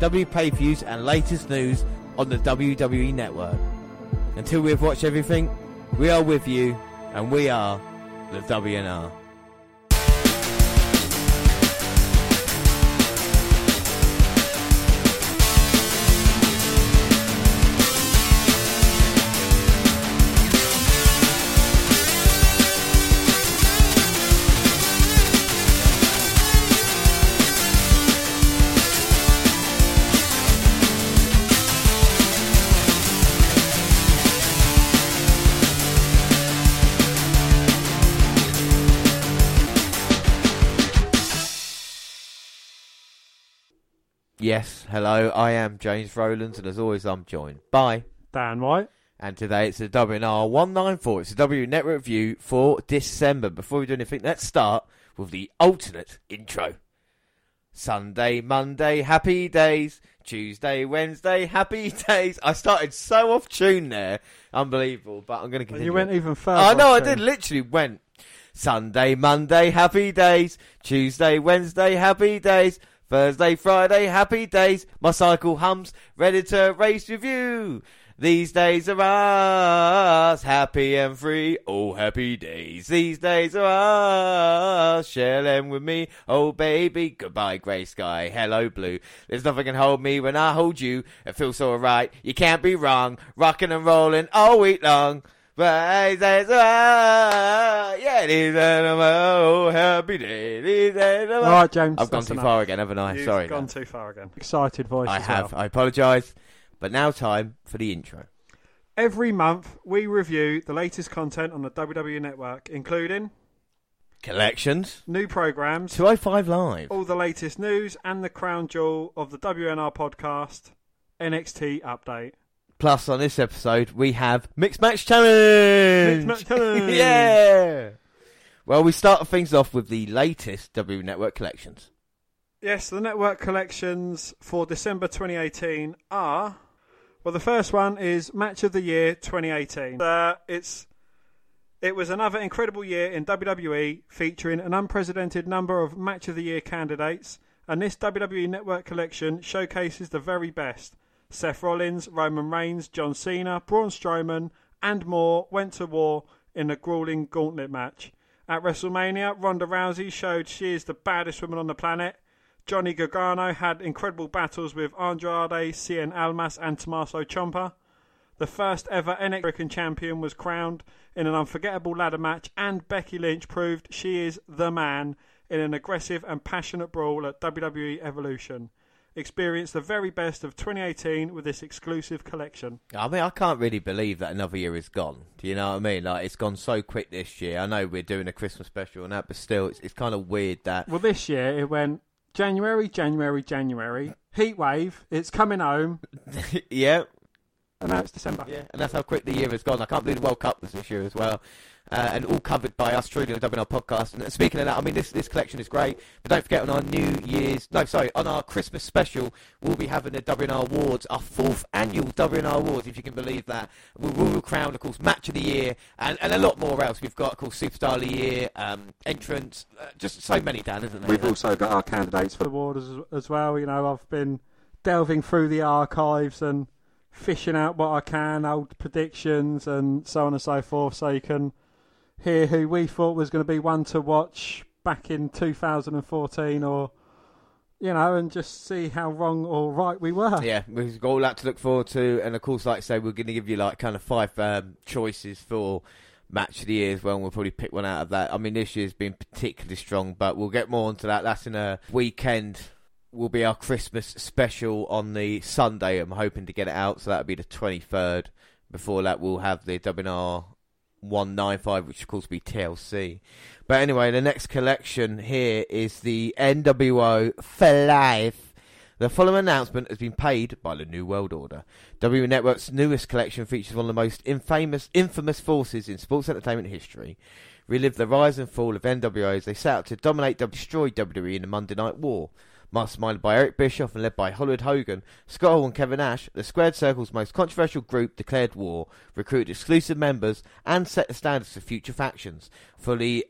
W pay views, and latest news on the WWE Network. Until we have watched everything, we are with you, and we are the WNR. Yes, hello, I am James Rowlands, and as always, I'm joined by. Dan White. And today it's the WNR 194. It's the W Network Review for December. Before we do anything, let's start with the alternate intro. Sunday, Monday, happy days. Tuesday, Wednesday, happy days. I started so off tune there. Unbelievable, but I'm going to And continue. you went even further. I know, I did. Literally went Sunday, Monday, happy days. Tuesday, Wednesday, happy days. Thursday, Friday, happy days. My cycle hums, ready to race with you. These days are ours, happy and free. Oh, happy days. These days are ours. Share them with me. Oh, baby. Goodbye, grey sky. Hello, blue. There's nothing can hold me when I hold you. It feels so right. You can't be wrong. Rocking and rolling all week long. But these days are ours. Yeah, these days are ours. Oh, happy days. These days are All ours. right, James. I've gone too enough. far again, haven't I? You've Sorry. gone Dan. too far again. Excited voice. I as have. well. I apologise. But now time for the intro. Every month, we review the latest content on the WWE Network, including Collections. new programs, 205 Live. all the latest news, and the crown jewel of the WNR podcast, NXT update. Plus, on this episode, we have Mixed Match Challenge. Mixed Match Challenge. yeah. Well, we start things off with the latest W Network collections. Yes, the network collections for December 2018 are. Well, the first one is Match of the Year 2018. Uh, it's it was another incredible year in WWE, featuring an unprecedented number of Match of the Year candidates, and this WWE Network collection showcases the very best. Seth Rollins, Roman Reigns, John Cena, Braun Strowman, and more went to war in a grueling gauntlet match. At WrestleMania, Ronda Rousey showed she is the baddest woman on the planet. Johnny Gargano had incredible battles with Andrade, Cien Almas, and Tommaso Ciampa. The first ever NXT American champion was crowned in an unforgettable ladder match, and Becky Lynch proved she is the man in an aggressive and passionate brawl at WWE Evolution. Experience the very best of 2018 with this exclusive collection. I mean, I can't really believe that another year is gone. Do you know what I mean? Like, it's gone so quick this year. I know we're doing a Christmas special and that, but still, it's, it's kind of weird that. Well, this year it went January, January, January, heat wave, it's coming home, yeah, and now it's December. Yeah, and that's how quick the year has gone. I can't believe the World Cup was this year as well. Uh, and all covered by us truly on the WNR podcast. And speaking of that, I mean, this, this collection is great. But don't forget, on our New Year's, no, sorry, on our Christmas special, we'll be having the WNR Awards, our fourth annual WNR Awards, if you can believe that. We will crown, of course, Match of the Year and, and a lot more else. We've got, of course, Superstar of the Year, um, Entrance, uh, just so many, Dan, isn't there? We've also got our candidates for the award as, as well. You know, I've been delving through the archives and fishing out what I can, old predictions and so on and so forth, so you can hear who we thought was going to be one to watch back in 2014 or, you know, and just see how wrong or right we were. Yeah, we've got all that to look forward to, and of course, like I say, we're going to give you like kind of five um, choices for match of the year as well, and we'll probably pick one out of that. I mean, this year's been particularly strong, but we'll get more onto that. That's in a weekend. Will be our Christmas special on the Sunday. I'm hoping to get it out, so that'll be the 23rd. Before that, we'll have the WNR 195, which of course be TLC. But anyway, the next collection here is the NWO for Life The following announcement has been paid by the New World Order. WWE Network's newest collection features one of the most infamous, infamous forces in sports entertainment history. Relive the rise and fall of NWO as they set out to dominate and destroy WWE in the Monday Night War. Masterminded by Eric Bischoff and led by Hollywood Hogan, Scott Hall and Kevin Nash, the Squared Circle's most controversial group declared war, recruited exclusive members, and set the standards for future factions. Fully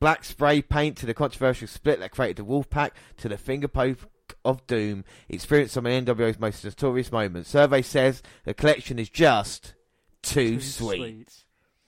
black spray paint to the controversial split that created the Wolfpack to the finger poke of doom experienced some of NWO's most notorious moments. Survey says the collection is just too, Too sweet. sweet.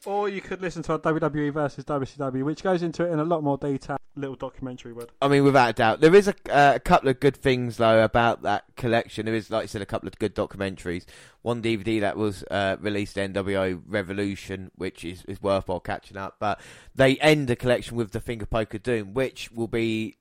Or you could listen to our WWE versus WCW, which goes into it in a lot more detail. Little documentary would. I mean, without a doubt, there is a, uh, a couple of good things though about that collection. There is, like I said, a couple of good documentaries. One DVD that was uh, released, NWO Revolution, which is, is worthwhile catching up. But they end the collection with the Finger Poker Doom, which will be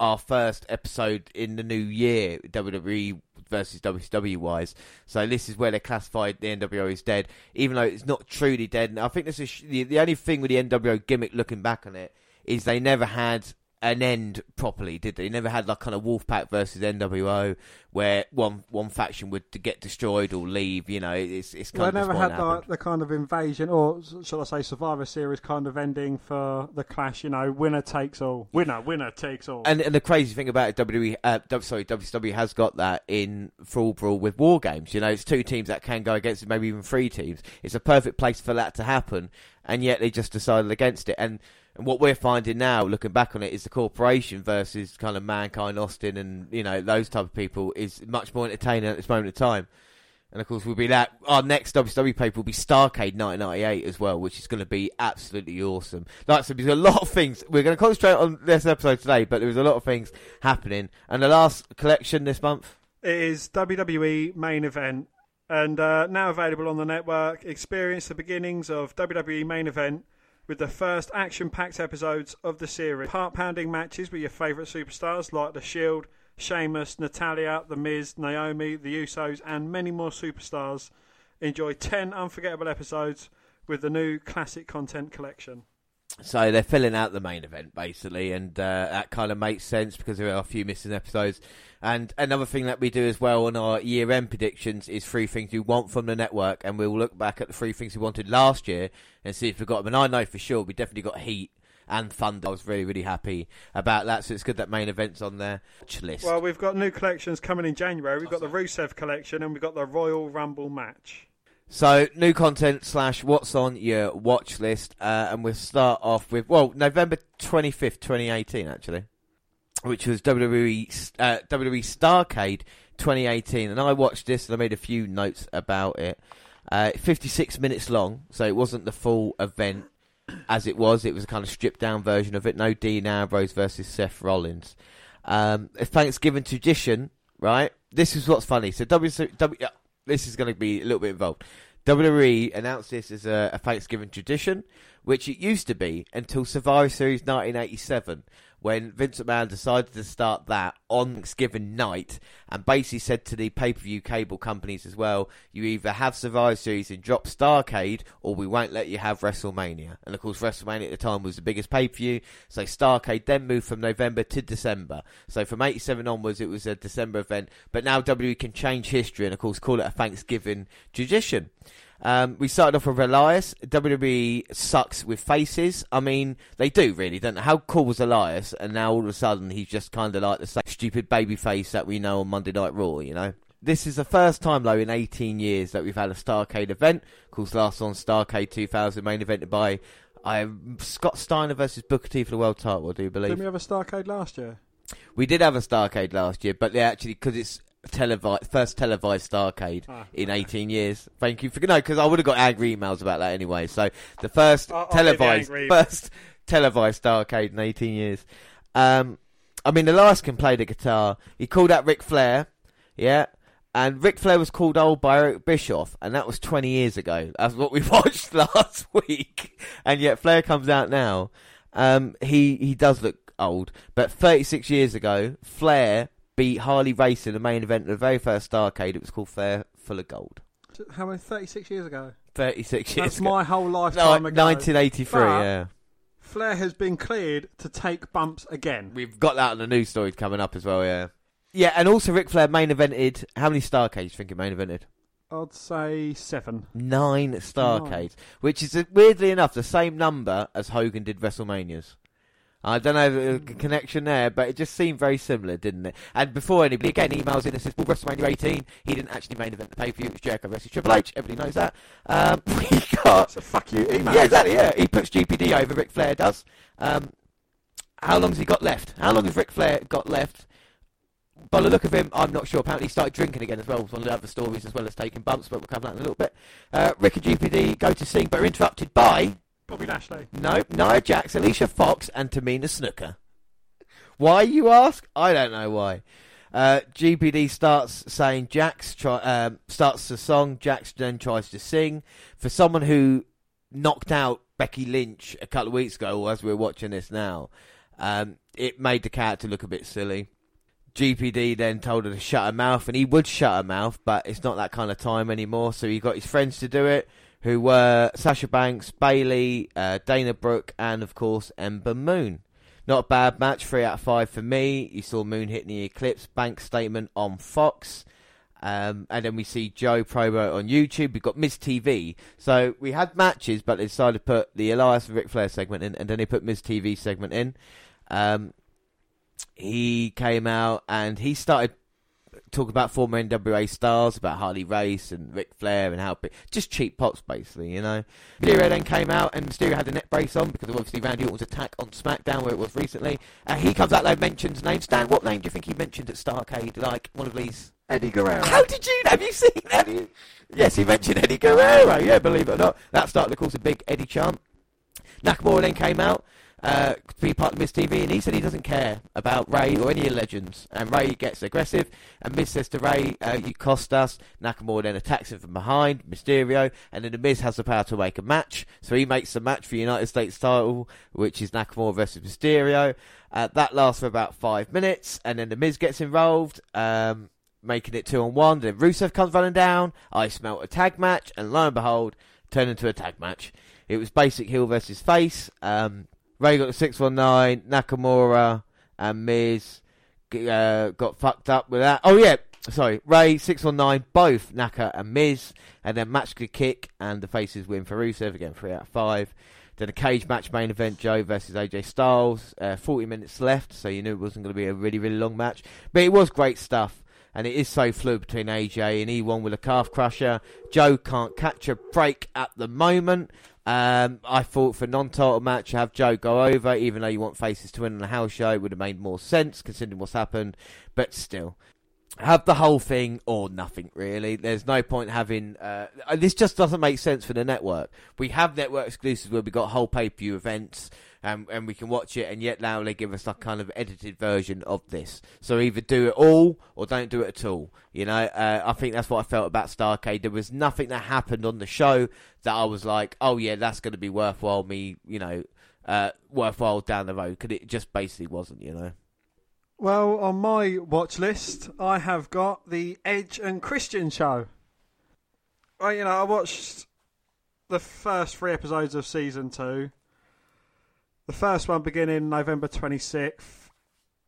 our first episode in the new year, WWE versus WCW wise. So this is where they classified the NWO is dead, even though it's not truly dead. And I think this is the, the only thing with the NWO gimmick, looking back on it, is they never had an end properly, did they? They never had like kind of Wolfpack versus NWO where one one faction would get destroyed or leave. You know, it's it's kind I of never had what the, the kind of invasion, or shall I say, Survivor Series kind of ending for the Clash. You know, winner takes all. Winner, winner takes all. And, and the crazy thing about it, WWE, uh, sorry, WCW has got that in Fall Brawl with War Games. You know, it's two teams that can go against it, maybe even three teams. It's a perfect place for that to happen, and yet they just decided against it. And, and what we're finding now, looking back on it, is the corporation versus kind of Mankind, Austin, and you know those type of people is much more entertaining at this moment in time. And of course, we'll be that. Our next WWE paper will be Starcade 1998 as well, which is going to be absolutely awesome. Like I said, there's a lot of things. We're going to concentrate on this episode today, but there's a lot of things happening. And the last collection this month, It is WWE main event and uh, now available on the network. Experience the beginnings of WWE main event with the first action packed episodes of the series. Heart pounding matches with your favourite superstars like The Shield, Sheamus, Natalya, The Miz, Naomi, The Usos, and many more superstars. Enjoy 10 unforgettable episodes with the new classic content collection. So they're filling out the main event basically, and uh, that kind of makes sense because there are a few missing episodes. And another thing that we do as well on our year-end predictions is three things you want from the network, and we'll look back at the three things we wanted last year and see if we got them. And I know for sure we definitely got Heat and Thunder. I was really, really happy about that. So it's good that main event's on their watch list. Well, we've got new collections coming in January. We've got the Rusev collection and we've got the Royal Rumble match. So new content slash what's on your watch list, uh, and we'll start off with well November twenty fifth, twenty eighteen, actually, which was WWE uh, WWE Starcade twenty eighteen, and I watched this and I made a few notes about it. Uh, Fifty six minutes long, so it wasn't the full event as it was. It was a kind of stripped down version of it. No Dean Ambrose versus Seth Rollins. Um, Thanksgiving tradition, right? This is what's funny. So W, w uh, this is going to be a little bit involved. WWE announced this as a, a Thanksgiving tradition, which it used to be until Survivor Series 1987, when Vince McMahon decided to start that on Thanksgiving night, and basically said to the pay-per-view cable companies as well, you either have Survivor Series and drop Starcade, or we won't let you have WrestleMania. And of course, WrestleMania at the time was the biggest pay-per-view, so Starcade then moved from November to December. So from 87 onwards, it was a December event, but now WWE can change history and of course call it a Thanksgiving tradition. Um, we started off with Elias. WWE sucks with faces. I mean, they do really, don't they? How cool was Elias? And now all of a sudden he's just kind of like the same stupid baby face that we know on Monday Night Raw, you know? This is the first time, though, in 18 years that we've had a Starcade event. Of course, last on Starcade 2000, main evented by I, Scott Steiner versus Booker T for the world title, I do believe. Didn't we have a Starcade last year? We did have a Starcade last year, but they actually, because it's televised, first televised Starcade Ah, in okay. 18 years. Thank you for no, because I would have got angry emails about that anyway. So the first I'll- I'll televised, first televised Starcade in 18 years. Um, I mean, the last can play the guitar. He called out Ric Flair, yeah. And Ric Flair was called old by Eric Bischoff, and that was 20 years ago. That's what we watched last week. And yet Flair comes out now. Um, he, he does look old, but 36 years ago, Flair beat Harley Race in the main event of the very first Starcade. It was called Flair Full of Gold. How many? Thirty-six years ago. 36 years That's ago. my whole No, lifetime ago. 1983, But- yeah. Flair has been cleared to take bumps again. We've got that on the news story coming up as well, yeah. yeah, and also Ric Flair main evented. How many Starcades do you think he main evented? I'd say seven. Nine Starcades, which is uh, weirdly enough the same number as Hogan did WrestleManias. I don't know there's a connection there, but it just seemed very similar, didn't it? And before anybody again emails in and says, "Well, WrestleMania 18, he didn't actually main event the pay per view. It was Jericho versus Triple H. Everybody knows that. Um, we got So fuck you, email. yeah, exactly. Yeah, he puts GPD over. Ric Flair does. Um, how long has he got left? How long has Ric Flair got left? By the look of him, I'm not sure. Apparently, he started drinking again as well. One of the other stories, as well as taking bumps, but we'll cover that in a little bit. Uh, Rick and GPD go to sing, but are interrupted by Bobby Lashley. no Nia Jax, Alicia Fox, and Tamina Snuka. Why, you ask? I don't know why. Uh, GPD starts saying Jax try, um, starts the song. Jax then tries to sing. For someone who knocked out Becky Lynch a couple of weeks ago, as we're watching this now, um, it made the character look a bit silly. GPD then told her to shut her mouth, and he would shut her mouth, but it's not that kind of time anymore. So he got his friends to do it, who were Sasha Banks, Bayley, uh, Dana Brooke, and of course Ember Moon. Not a bad match, three out of five for me. You saw Moon hitting the Eclipse Bank statement on Fox. Um, and then we see Joe promo on YouTube. We've got Miz TV. So we had matches, but they decided to put the Elias and Ric Flair segment in, and then they put Miz TV segment in. Um, he came out and he started talking about former NWA stars, about Harley Race and Ric Flair and how big, just cheap pops basically, you know. Mysterio then came out and Mysterio had the neck brace on because of obviously Randy Orton's attack on SmackDown where it was recently. And he comes out there and mentions names. Dan, what name do you think he mentioned at Starcade? Like one of these Eddie Guerrero. how did you? Have you seen? You? Yes, he mentioned Eddie Guerrero. Yeah, believe it or not, that started to cause a big Eddie chant. Nakamura then came out uh, to be part of Miz TV, and he said he doesn't care about Ray or any of the legends. And Ray gets aggressive, and Miz says to Ray, uh, "You cost us." Nakamura then attacks him from behind, Mysterio, and then the Miz has the power to make a match. So he makes the match for United States title, which is Nakamura versus Mysterio. Uh, that lasts for about five minutes, and then the Miz gets involved. Um, making it two on one. Then Rusev comes running down. I smelt a tag match, and lo and behold, turned into a tag match. It was basic heel versus face. Um, Ray got the six one nine. Nakamura and Miz uh, got fucked up with that. Oh yeah, sorry. Ray six one nine. Both Naka and Miz, and then Machka Kick, and the faces win for Rusev again. Three out of five. Then a cage match main event, Joe versus AJ Styles. Uh, 40 minutes left, so you knew it wasn't going to be a really, really long match. But it was great stuff, and it is so fluid between AJ and E1 with a calf crusher. Joe can't catch a break at the moment. Um, I thought for non-title match, have Joe go over, even though you want faces to win in a house show, it would have made more sense considering what's happened. But still, have the whole thing or nothing really. There's no point having uh, this. Just doesn't make sense for the network. We have network exclusives where we got whole pay per view events. Um, and we can watch it, and yet now they give us like kind of edited version of this. So either do it all or don't do it at all. You know, uh, I think that's what I felt about Starcade. There was nothing that happened on the show that I was like, oh yeah, that's going to be worthwhile. Me, you know, uh, worthwhile down the road because it just basically wasn't. You know. Well, on my watch list, I have got the Edge and Christian show. Well, you know, I watched the first three episodes of season two. The first one beginning November 26th.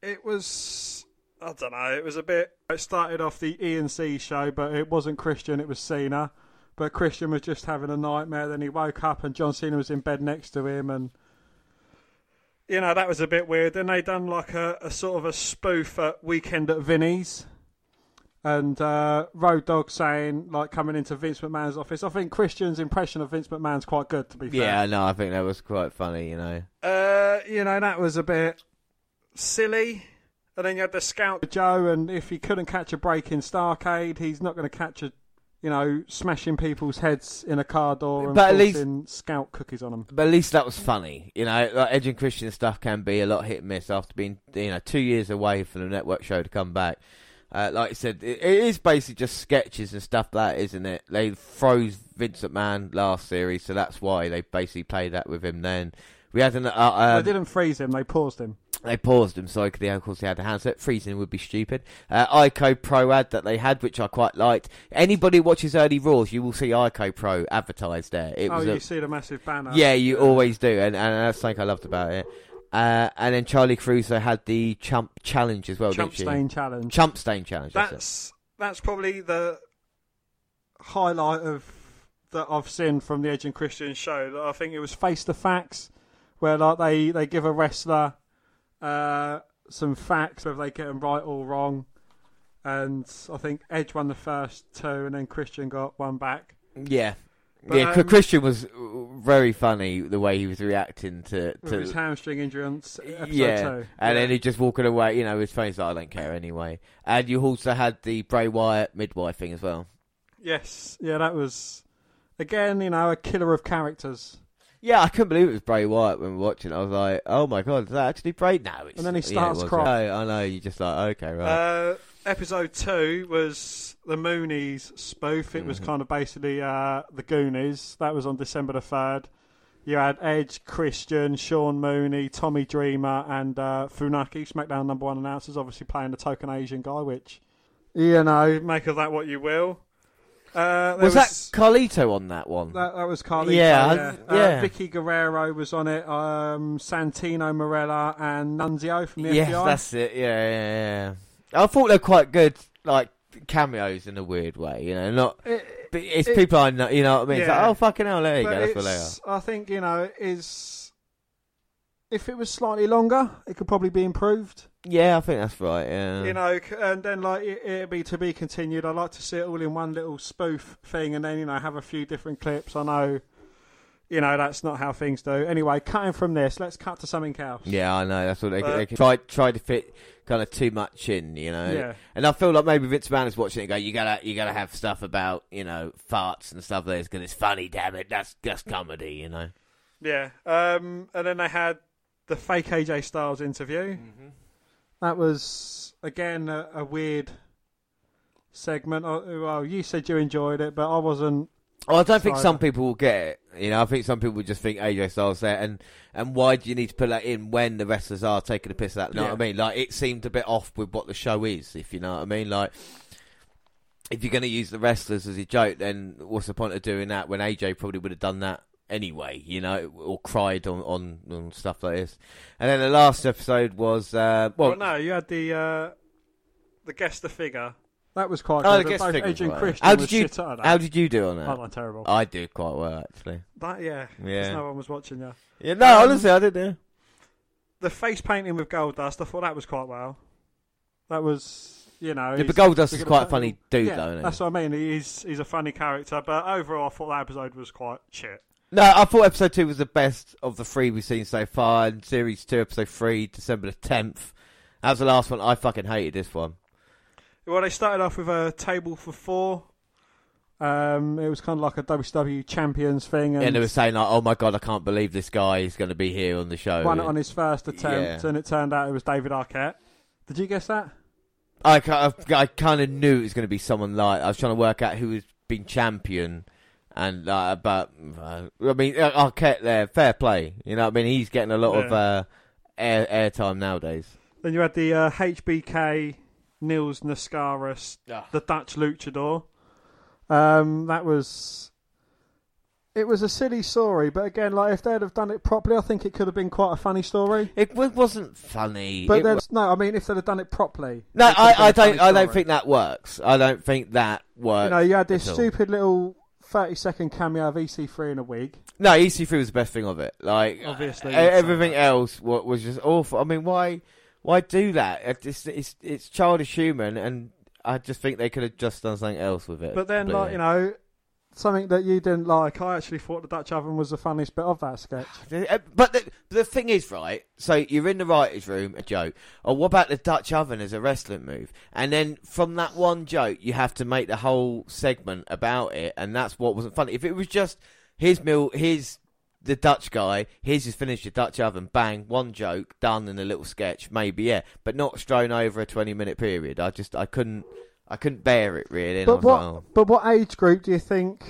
It was, I don't know, it was a bit. It started off the E and C show, but it wasn't Christian, it was Cena. But Christian was just having a nightmare. Then he woke up and John Cena was in bed next to him, and you know that was a bit weird. Then they done like a, a sort of a spoof at Weekend at Vinny's, and uh, Road Dog saying like coming into Vince McMahon's office. I think Christian's impression of Vince McMahon's quite good. To be fair, Yeah, no, I think that was quite funny. You know. uh, you know that was a bit silly. And then you had the scout Joe, and if he couldn't catch a break in Starcade, he's not going to catch a, you know, smashing people's heads in a car door and But at least- scout cookies on them. But at least that was funny, you know. Like Edge and Christian stuff can be a lot hit and miss after being, you know, two years away from the network show to come back. Uh, like I said, it, it is basically just sketches and stuff like that, isn't it? They froze Vincent McMahon last series, so that's why they basically played that with him. Then we had an, uh, um, they didn't freeze him; they paused him. they paused him, so of course they had a handset. Freezing would be stupid. Uh, Ico Pro ad that they had, which I quite liked. Anybody who watches early Raws, you will see Ico Pro advertised there. It Oh, was you a, see the massive banner. yeah, you always do, and, and that's something I loved about it. Uh, and then Charlie Crusoe had the Chump Challenge as well, Chump? Stain Challenge. Chump Stain Challenge. That's. That's that's probably the highlight of that I've seen from the Edge and Christian show. That I think it was Face the Facts, where like they they give a wrestler uh, some facts, whether they get them right or wrong, and I think Edge won the first two, and then Christian got one back. Yeah. But, yeah, um, Christian was very funny the way he was reacting to, With to his hamstring injury on episode yeah, two. and Yeah. then he just walking away. You know, his face like I don't care anyway. And you also had the Bray Wyatt midwife thing as well. Yes, yeah, that was again, you know, a killer of characters. Yeah, I couldn't believe it was Bray Wyatt when we were watching. it. I was like, oh my god, is that actually Bray? No, it's And then he starts wasn't. crying. No, I know. You're just like okay, right. Uh, episode two was the Moonies spoof. It was Mhm. kind of basically uh, the Goonies. That was on December the third. You had Edge, Christian, Sean Mooney, Tommy Dreamer, and uh, Funaki, SmackDown number one announcers, obviously playing the token Asian guy. Which, you know, make of that what you will. Uh, there was, that Carlito on that one? That, that was Carlito. Yeah, Yeah, I- yeah. Uh, Vickie Guerrero was on it. Um, Santino Marella and Nunzio from the yes, FBI. that's it. Yeah, yeah, yeah. I thought they're quite good, like cameos in a weird way. You know, not. It- But it's it- people I know. You know what I mean? It's Yeah. like, oh fucking hell, there you but go. That's what they are. I think you know is if it was slightly longer, it could probably be improved. Yeah, I think that's right. Yeah. You know, and then like it, it'd be to be continued. I'd like to see it all in one little spoof thing, and then you know have a few different clips. I know, you know, that's not how things do. Anyway, cutting from this, let's cut to something else. Yeah, I know. That's what they, But- they try try to fit kind of too much in, you know. Yeah. And I feel like maybe Vince McMahon is watching it. and Go, you gotta you gotta have stuff about you know farts and stuff there because it's funny. Damn it, that's that's comedy, you know. Yeah. Um, and then they had the fake AJ Styles interview. That was again a, a weird segment. Uh, Well, you said you enjoyed it, but I wasn't. Well, I don't think some people will get it. You know, I think some people would just think AJ Styles there, and and why do you need to put that in when the wrestlers are taking the piss out? You know Yeah. what I mean? Like it seemed a bit off with what the show is, if you know what I mean. Like if you're going to use the wrestlers as a joke, then what's the point of doing that when AJ probably would have done that anyway? You know, or cried on on, on stuff like this. And then the last episode was uh, well, Well, no, you had the uh, the guest the figure. That was quite Oh, good. guest Both Edge and Christian How did you- shit out that. how did you do on that? not terrible. I did quite well actually. that yeah, Yeah. no one was watching you. Yeah, no, Um, honestly, I did. Yeah. The face painting with gold dust, I thought that was quite well. That was, you know, Yeah, but Goldust we're is quite a funny dude, yeah, though. That's what I mean. He's he's a funny character, but overall, I thought that episode was quite shit. No, I thought episode two was the best of the three we've seen so far. And series two, episode three, December the tenth. That was the last one. I fucking hated this one. Well, they started off with a table for four. Um, it was kind of like a WCW Champions thing, and And they were saying like, "Oh my god, I can't believe this guy is going to be here on the show." won it on his first attempt, Yeah. and it turned out it was David Arquette. Did you guess that? I, ki- I, kind of knew it was going to be someone like I was trying to work out who has been champion, and uh, but uh, I mean Arquette there, fair play. You know, what I mean he's getting a lot of uh, air airtime nowadays. Then you had the uh, HBK Nils Nascaris, the Dutch luchador. Um, that was. It was a silly story, but again, like if they'd have done it properly, I think it could have been quite a funny story. It wa- wasn't funny. But there's no, I mean, if they'd have done it properly, No, it could have been I, I don't. I don't think that works. I don't think that works. You know, you had this stupid little thirty-second cameo of EC3 in a wig. No, EC3 was the best thing of it. Like Obviously, everything else was just awful. I mean, why, why do that? It's it's, it's childish human, and I just think they could have just done something else with it. But then, like you know, something that you didn't like, I actually thought the Dutch oven was the funniest bit of that sketch. Uh, But the, the thing is, right? So you're in the writers' room, a joke. Or what about the Dutch oven as a wrestling move? And then from that one joke, you have to make the whole segment about it, and that's what wasn't funny. If it was just his Mill, here's the Dutch guy, here's his finished the Dutch oven, bang, one joke done in a little sketch, maybe yeah, but not strewn over a 20 minute period. I just I couldn't I couldn't bear it really. But what? like, oh. But what age group do you think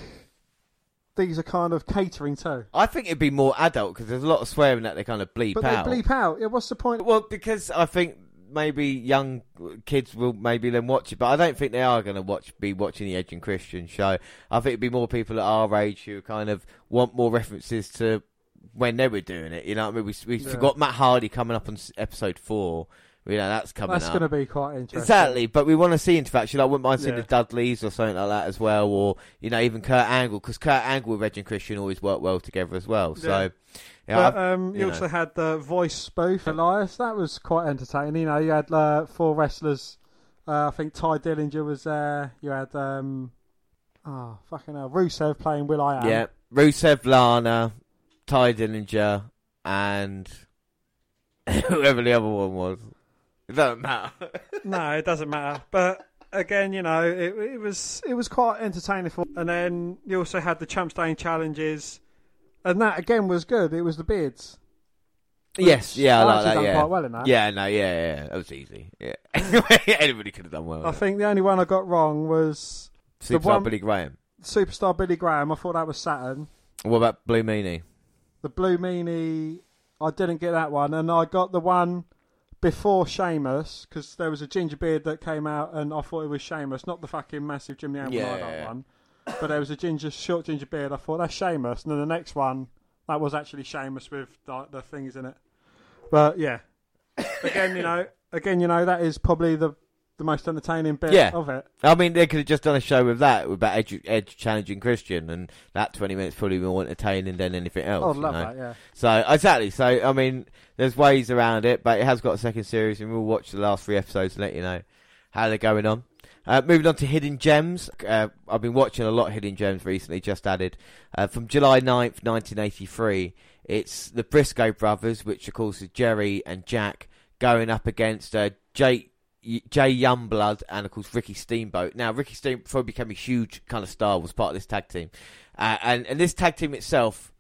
these are kind of catering to? I think it'd be more adult because there's a lot of swearing that they kind of bleep But out. they bleep out. Yeah, what's the point? Well, because I think maybe young kids will maybe then watch it, but I don't think they are going to watch be watching the Edge and Christian show. I think it'd be more people at our age who kind of want more references to when they were doing it. You know, what I mean, we we Yeah. forgot Matt Hardy coming up on episode four. You know, that's coming That's going to be quite interesting. Exactly, but we want to see interaction. I wouldn't mind seeing Yeah. the Dudleys or something like that as well, or you know, even Kurt Angle because Kurt Angle with Reg and Christian always work well together as well. So, Yeah. But um, you, you also know. had the voice spoof, Elias. That was quite entertaining. You know, you had uh, four wrestlers. Uh, I think Tye Dillinger was there. You had um, oh fucking hell, Rusev playing Will I Am. yeah, Rusev, Lana, Tye Dillinger, and whoever the other one was. It doesn't matter. No, it doesn't matter. But again, you know, it, it was it was quite entertaining. For, and then you also had the Champ Stain challenges, and that again was good. It was the beards. yes, yeah, I like actually that. done Yeah, quite well in that. yeah, no, yeah, yeah, that was easy. Yeah, anybody could have done well. I think the only one I got wrong was the Superstar one- Billy Graham. Superstar Billy Graham. I thought that was Saturn. What about Blue Meanie? The Blue Meanie, I didn't get that one, and I got the one before Sheamus because there was a ginger beard that came out, and I thought it was Sheamus, not the fucking massive Jimmy Amber Yeah. one. But there was a ginger, short ginger beard. I thought that's Sheamus, and then the next one that was actually Sheamus with the, the things in it. But yeah, again, you know, again, you know, that is probably the the most entertaining bit Yeah. of it. I mean, they could have just done a show with that, about Edge, Edge challenging Christian, and that 20 minutes probably more entertaining than anything else. Oh, I'd you love know? that. Yeah. So, exactly. So, I mean, there's ways around it, but it has got a second series, and we'll watch the last three episodes and let you know how they're going on. Uh, moving on to Hidden Gems. Uh, I've been watching a lot of Hidden Gems recently, just added. Uh, from July 9th, 1983, it's the Briscoe brothers, which of course is Jerry and Jack, going up against uh, Jay, Jay Youngblood and of course Ricky Steamboat. Now, Ricky Steamboat before he became a huge kind of star, was part of this tag team. Uh, and, and this tag team itself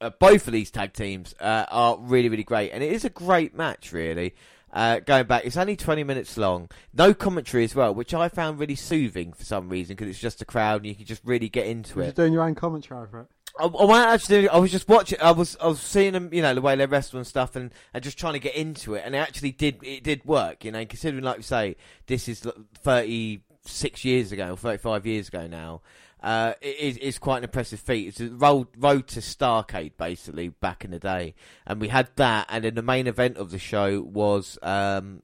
uh, both of these tag teams uh, are really, really great, and it is a great match, really. Uh, going back, it's only 20 minutes long. No commentary as well, which I found really soothing for some reason because it's just a crowd and you can just really get into it. You're it. doing your own commentary over it. I, I wasn't actually. I was just watching. I was. I was seeing them. You know the way they wrestle and stuff, and, and just trying to get into it. And it actually did. It did work. You know, considering like you say, this is thirty six years ago or thirty five years ago now. Uh, it is it's quite an impressive feat. It's a road road to Starcade basically back in the day, and we had that. And then the main event of the show was um,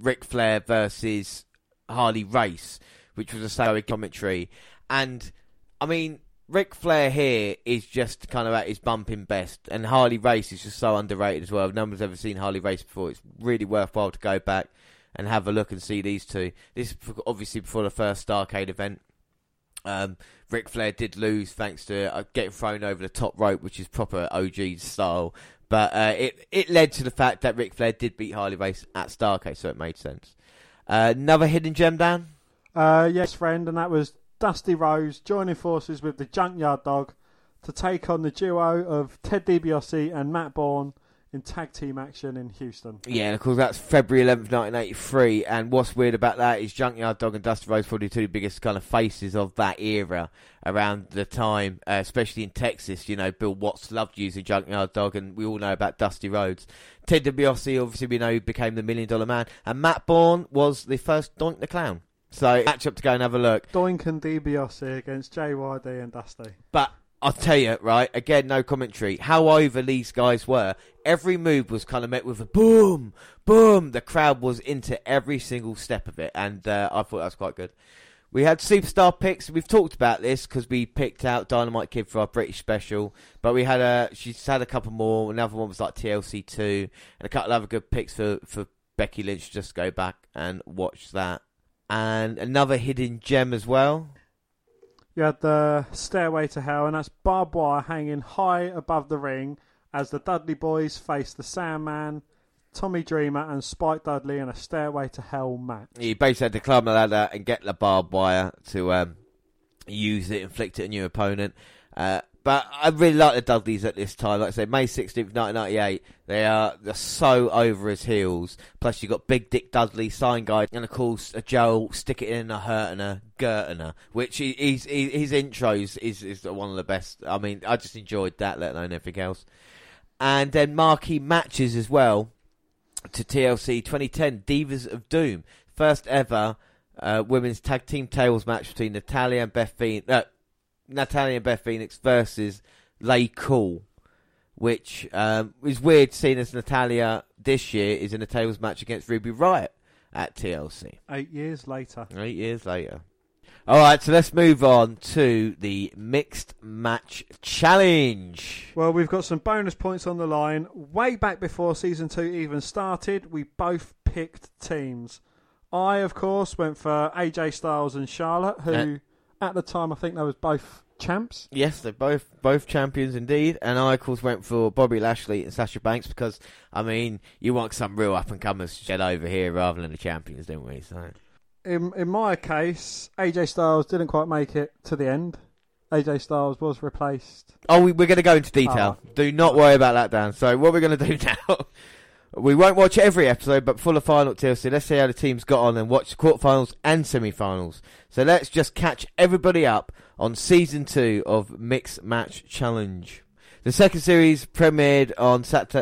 Ric Flair versus Harley Race, which was a solo commentary. And I mean, Ric Flair here is just kind of at his bumping best, and Harley Race is just so underrated as well. No one's ever seen Harley Race before. It's really worthwhile to go back and have a look and see these two. This is obviously before the first Starcade event. Um, Ric Flair did lose thanks to uh, getting thrown over the top rope, which is proper OG style. But uh, it it led to the fact that Ric Flair did beat Harley Race at Starcade, so it made sense. Uh, another hidden gem, Dan. Uh, yes, friend, and that was Dusty Rhodes joining forces with the Junkyard Dog to take on the duo of Ted DiBiase and Matt Bourne in tag team action in Houston. Yeah, and of course that's February 11th, 1983. And what's weird about that is Junkyard Dog and Dusty Rhodes probably two biggest kind of faces of that era around the time, uh, especially in Texas. You know, Bill Watts loved using Junkyard Dog, and we all know about Dusty Rhodes. Ted DiBiase, obviously, we know became the Million Dollar Man, and Matt Bourne was the first Doink the Clown. So match up to go and have a look. Doink and DiBiase against JYD and Dusty. But I'll tell you, right, again, no commentary. How over these guys were. Every move was kind of met with a boom, boom. The crowd was into every single step of it, and uh, I thought that was quite good. We had superstar picks. We've talked about this because we picked out Dynamite Kid for our British special, but we had a. She's had a couple more. Another one was like TLC two, and a couple other good picks for for Becky Lynch. Just go back and watch that, and another hidden gem as well. You had the Stairway to Hell, and that's barbed wire hanging high above the ring as the Dudley Boys face the Sandman, Tommy Dreamer, and Spike Dudley in a Stairway to Hell match. You basically had to climb the ladder and get the barbed wire to um, use it, inflict it on your opponent. Uh, but I really like the Dudleys at this time. Like I said, May 16th, 1998, they are they're so over his heels. Plus, you've got Big Dick Dudley, sign guy, and of course, a Joe, stick it in a hurt and a Gertner, which he, he's, he, his intros is, is one of the best. I mean, I just enjoyed that, let alone everything else. And then marquee matches as well to TLC 2010 Divas of Doom. First ever uh, women's tag team tables match between Natalya and Beth Phoenix. Uh, Natalya and Beth Phoenix versus Lay Cool. which um, is weird seeing as Natalya this year is in a tables match against Ruby Riott at TLC. Eight years later. Eight years later. All right, so let's move on to the mixed match challenge. Well, we've got some bonus points on the line. Way back before season two even started, we both picked teams. I, of course, went for AJ Styles and Charlotte, who at the time I think they was both champs. Yes, they're both both champions indeed, and I of course went for Bobby Lashley and Sasha Banks because I mean you want some real up and comers to get over here rather than the champions, didn't we? So In in my case, AJ Styles didn't quite make it to the end. AJ Styles was replaced. Oh, we, we're going to go into detail. Ah. Do not worry about that, Dan. So, what we're going to do now, we won't watch every episode, but for the final TLC, let's see how the teams got on and watch the quarterfinals and semi-finals. So, let's just catch everybody up on season two of Mixed Match Challenge. The second series premiered on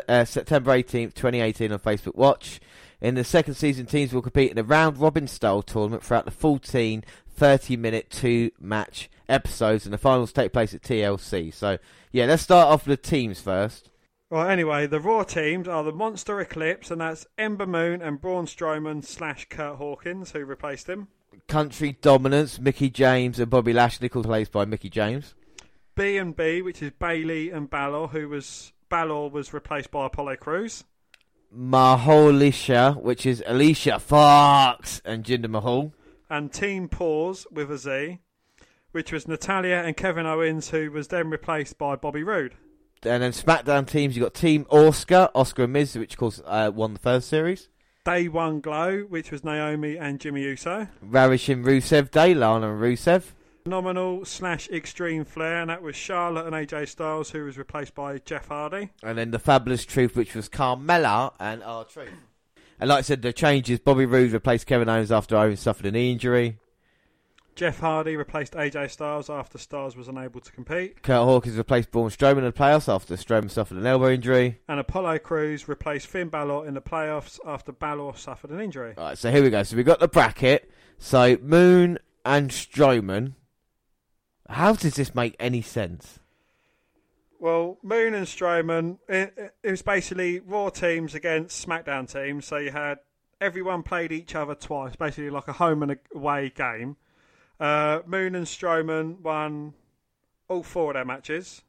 uh, September 18th, 2018 on Facebook Watch. In the second season, teams will compete in a round robin style tournament throughout the 14 30 minute two match episodes, and the finals take place at TLC. So, yeah, let's start off with the teams first. Right, anyway, the Raw teams are the Monster Eclipse, and that's Ember Moon and Braun Strowman slash Kurt Hawkins, who replaced him. Country Dominance, Mickie James and Bobby Lashley, plays by Mickie James. B and B, which is Bayley and Balor, who was Balor was replaced by Apollo Crews. Mahalicia, which is Alicia Fox and Jinder Mahal. And Team Pause with a Z, which was Natalya and Kevin Owens, who was then replaced by Bobby Roode. And then SmackDown teams, you've got Team Asuka, Asuka and Miz, which of course uh, won the first series. Day One Glow, which was Naomi and Jimmy Uso. Ravishing Rusev Day, Lana and Rusev. Nominal slash Extreme Flair, and that was Charlotte and AJ Styles, who was replaced by Jeff Hardy. And then the Fabulous Truth, which was Carmella and R Truth. And like I said, the changes Bobby Roode replaced Kevin Owens after Owens suffered an injury. Jeff Hardy replaced AJ Styles after Styles was unable to compete. Kurt Hawkins replaced Braun Strowman in the playoffs after Strowman suffered an elbow injury. And Apollo Crews replaced Finn Balor in the playoffs after Balor suffered an injury. Alright, so here we go. So we got the bracket. So Moon and Strowman. How does this make any sense? Well, Moon and Strowman, it, it was basically Raw teams against SmackDown teams. So you had everyone played each other twice, basically like a home and away game. Uh, Moon and Strowman won all four of their matches.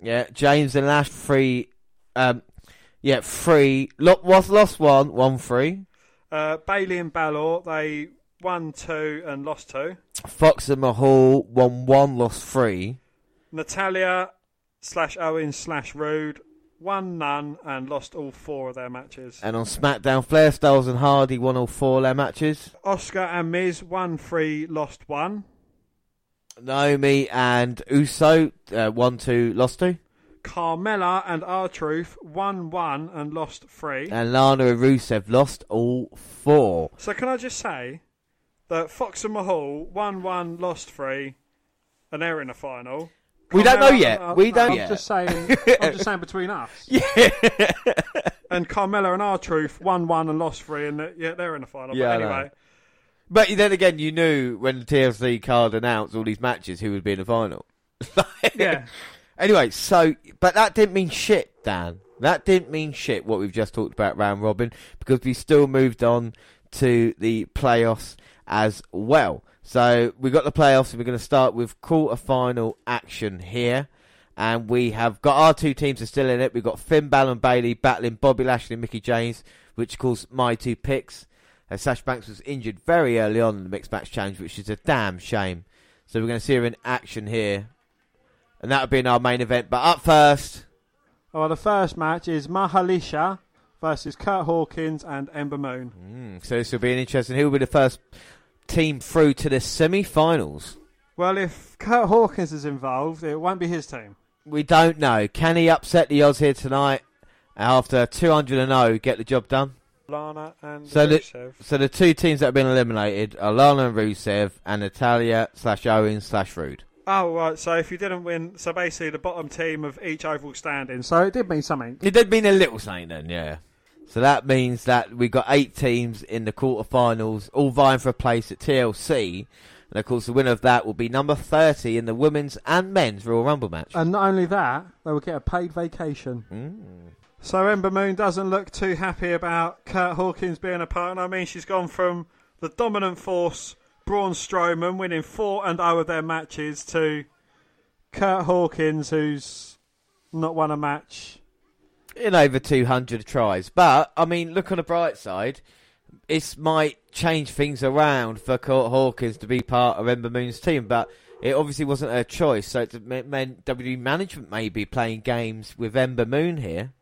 Yeah, James and Lash three. Um, yeah, three. Lost, lost, lost one, one three. Uh, Bayley and Balor, they won two and lost two. Fox and Mahal won one, lost three. Natalya slash Owen slash Roode won none and lost all four of their matches. And on SmackDown, Flair, Styles, and Hardy won all four of their matches. Asuka and Miz won three, lost one. Naomi and Uso uh, won two, lost two. Carmella and R Truth won one and lost three. And Lana and Rusev lost all four. So can I just say that Fox and Mahal won one, lost three, and they're in the final. We don't know yet. uh, We don't I'm yet. just saying. I'm just saying between us. Yeah. And Carmella and our Truth won one and lost three, and they're- yeah, they're in the final. Yeah, but anyway, But then again, you knew when the TLC card announced all these matches who would be in the final. yeah. Anyway, so but that didn't mean shit, Dan. That didn't mean shit. What we've just talked about round robin because we still moved on to the playoffs as well. So we've got the playoffs, and we're going to start with quarter final action here. And we have got our two teams are still in it. We've got Finn Balor and Bayley battling Bobby Lashley and Mickie James, which of calls my two picks. Uh, Sash Banks was injured very early on in the mixed match challenge, which is a damn shame. So we're going to see her in action here. And that would be in our main event. But up first, Well, the first match is Mahalicia versus Kurt Hawkins and Ember Moon. mm, so this will be an interesting. Who will be the first team through to the semi-finals? Well, if Kurt Hawkins is involved, it won't be his team. We don't know. Can he upset the odds here tonight? After 200 and 0, get the job done. Lana and So the- Rusev. So the two teams that have been eliminated are Lana and Rusev and Natalya slash Owen slash Roode. Oh, right. So if you didn't win, so basically the bottom team of each overall standing. So it did mean something. It did mean a little something then, yeah. So that means that we've got eight teams in the quarterfinals, all vying for a place at TLC. And of course, the winner of that will be number 30 in the women's and men's Royal Rumble match. And not only that, they will get a paid vacation. Mm. So Ember Moon doesn't look too happy about Kurt Hawkins being a partner. I mean, she's gone from the dominant force, Braun Strowman, winning four and zero of their matches, to Kurt Hawkins, who's not won a match. In over 200 tries. But, I mean, look on the bright side. This might change things around for Kurt Hawkins to be part of Ember Moon's team, but it obviously wasn't her choice. So it meant WWE management may be playing games with Ember Moon here.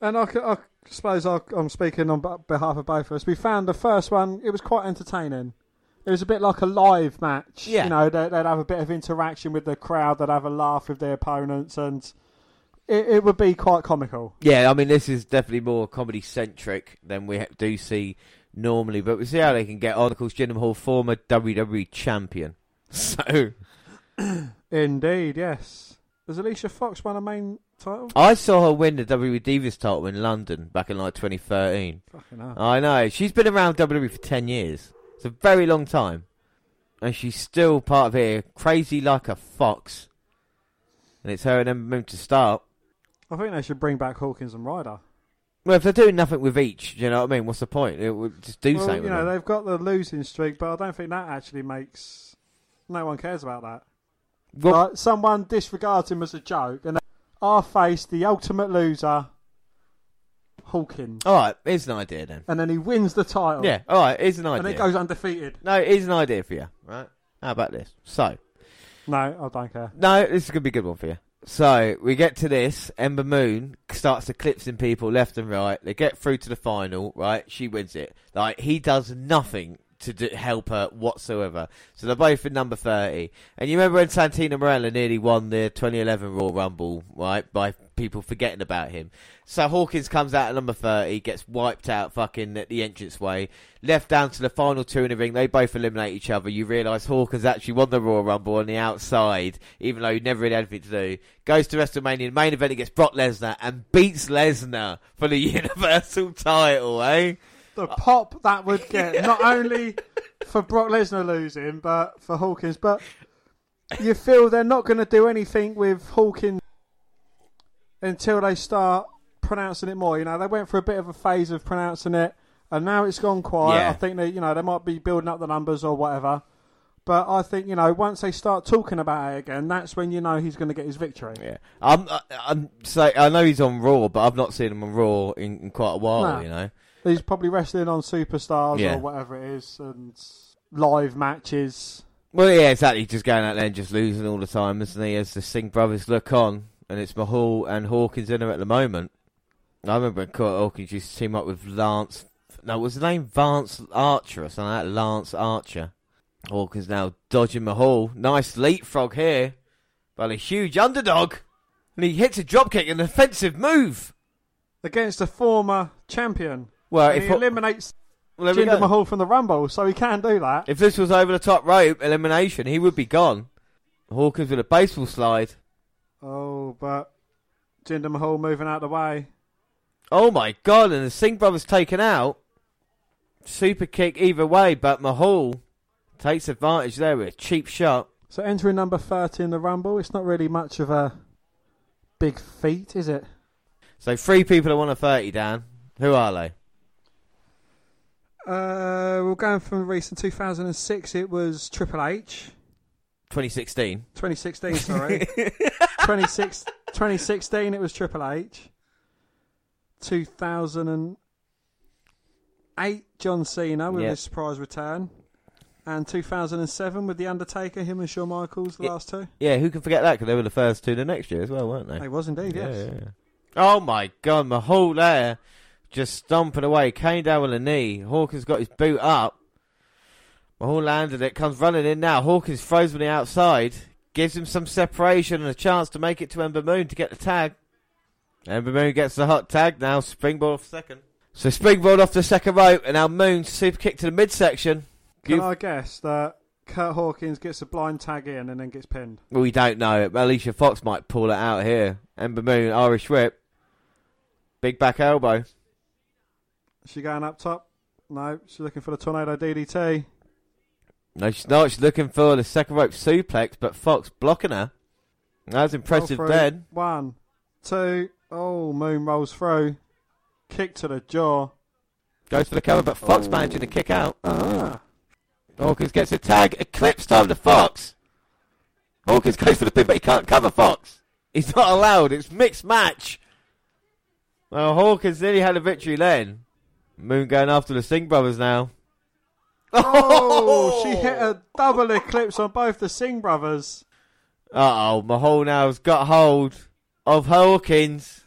And I suppose I, I'm speaking on behalf of both of us. We found the first one; it was quite entertaining. It was a bit like a live match. Yeah. You know, they'd, they'd have a bit of interaction with the crowd. They'd have a laugh with their opponents, and it, it would be quite comical. Yeah, I mean, this is definitely more comedy centric than we do see normally, but we'll see how they can get on. Of course, Jinder Mahal, former WWE champion. So, Indeed, yes. Has Alicia Fox won a main title? I saw her win the WWE Divas title in London back in like 2013. Fucking hell. I know. She's been around WWE for 10 years. It's a very long time. And she's still part of here, crazy like a fox. And it's her and Ember Moon to start. I think they should bring back Hawkins and Ryder. Well, if they're doing nothing with each, do you know what I mean? What's the point? It would just do well, something you know, they've got the losing streak, but I don't think that actually makes. No one cares about that. Well, Like, someone disregards him as a joke, and our face, the ultimate loser, Hawkins. Alright, here's an idea then. And then he wins the title. Yeah, alright, here's an idea. And it goes undefeated. No, here's an idea for you, right? How about this? So, No, I don't care. no, this is going to be a good one for you. So, we get to this. Ember Moon starts eclipsing people left and right. They get through to the final, right? She wins it. Like, he does nothing to do, help her whatsoever. So they're both in number 30. And you remember when Santino Marella nearly won the 2011 Royal Rumble, right? By people forgetting about him. So Hawkins comes out at number 30, gets wiped out fucking at the entranceway. Left down to the final two in the ring. They both eliminate each other. You realise Hawkins actually won the Royal Rumble on the outside, even though he never really had anything to do. Goes to WrestleMania. Main event, gets Brock Lesnar and beats Lesnar for the Universal title, eh? The pop that would get, not only for Brock Lesnar losing, but for Hawkins. But you feel they're not going to do anything with Hawkins until they start pronouncing it more. You know, they went through a bit of a phase of pronouncing it, and now it's gone quiet. Yeah. I think they, you know, they might be building up the numbers or whatever. But I think you know, once they start talking about it again, that's when you know he's going to get his victory. Yeah, I'm. I- I'm. So I know he's on Raw, but I've not seen him on Raw in, in quite a while. No. You know. He's probably wrestling on Superstars Yeah. or whatever it is, and live matches. Well, yeah, exactly. Just going out there and just losing all the time, isn't he? As the Singh brothers look on, and it's Mahal and Hawkins in there at the moment. I remember when Kurt Hawkins used to team up with Lance. No, was the name Vance Archer or something like that? Lance Archer. Hawkins now dodging Mahal. Nice leapfrog here, by a huge underdog, and he hits a dropkick, an offensive move. against a former champion. Well, And if he eliminates well, we Jinder. Mahal from the Rumble, so he can do that. If this was over the top rope elimination, he would be gone. Hawkins with a baseball slide. Oh, but Jinder Mahal moving out of the way. Oh my god, and the Singh brothers taken out. Super kick either way, but Mahal takes advantage there with a cheap shot. So entering number 30 in the Rumble, it's not really much of a big feat, is it? So three people are one of 30, Dan. Who are they? Uh, we're going from recent 2006. It was Triple H. 2016. 2016, sorry. 26, 2016, it was Triple H. 2008, John Cena with Yep. his surprise return. And 2007 with The Undertaker, him and Shawn Michaels, the Yeah. last two. Yeah, who can forget that? Because they were the first two the next year as well, weren't they? They was indeed, Yeah, yes. yeah, yeah. Oh my god, Mahal there. Just stomping away. Came down with a knee. Hawkins got his boot up. Mahal landed it. Comes running in now. Hawkins throws on the outside. Gives him some separation and a chance to make it to Ember Moon to get the tag. Ember Moon gets the hot tag now. Springboard off second. So springboard off the second rope. And now Moon super kick to the midsection. Can You- I guess that Kurt Hawkins gets a blind tag in and then gets pinned? Well, we don't know. Alicia Fox might pull it out here. Ember Moon, Irish whip. Big back elbow. Is she going up top? No, she's looking for the tornado DDT. No, she's not. She's looking for the second rope suplex, but Fox blocking her. That was impressive Roll through. then. One, two. Oh, Moon rolls through. Kick to the jaw. Goes for the cover, but Fox Oh. managing to kick out. Ah. Hawkins gets a tag. Eclipse time to Fox. Hawkins goes for the pin, but he can't cover Fox. He's not allowed. It's mixed match. Well, Hawkins nearly had a victory then. Moon going after the Singh brothers now. Oh, she hit a double eclipse on both the Singh brothers. Uh oh, Mahal now's got hold of Hawkins.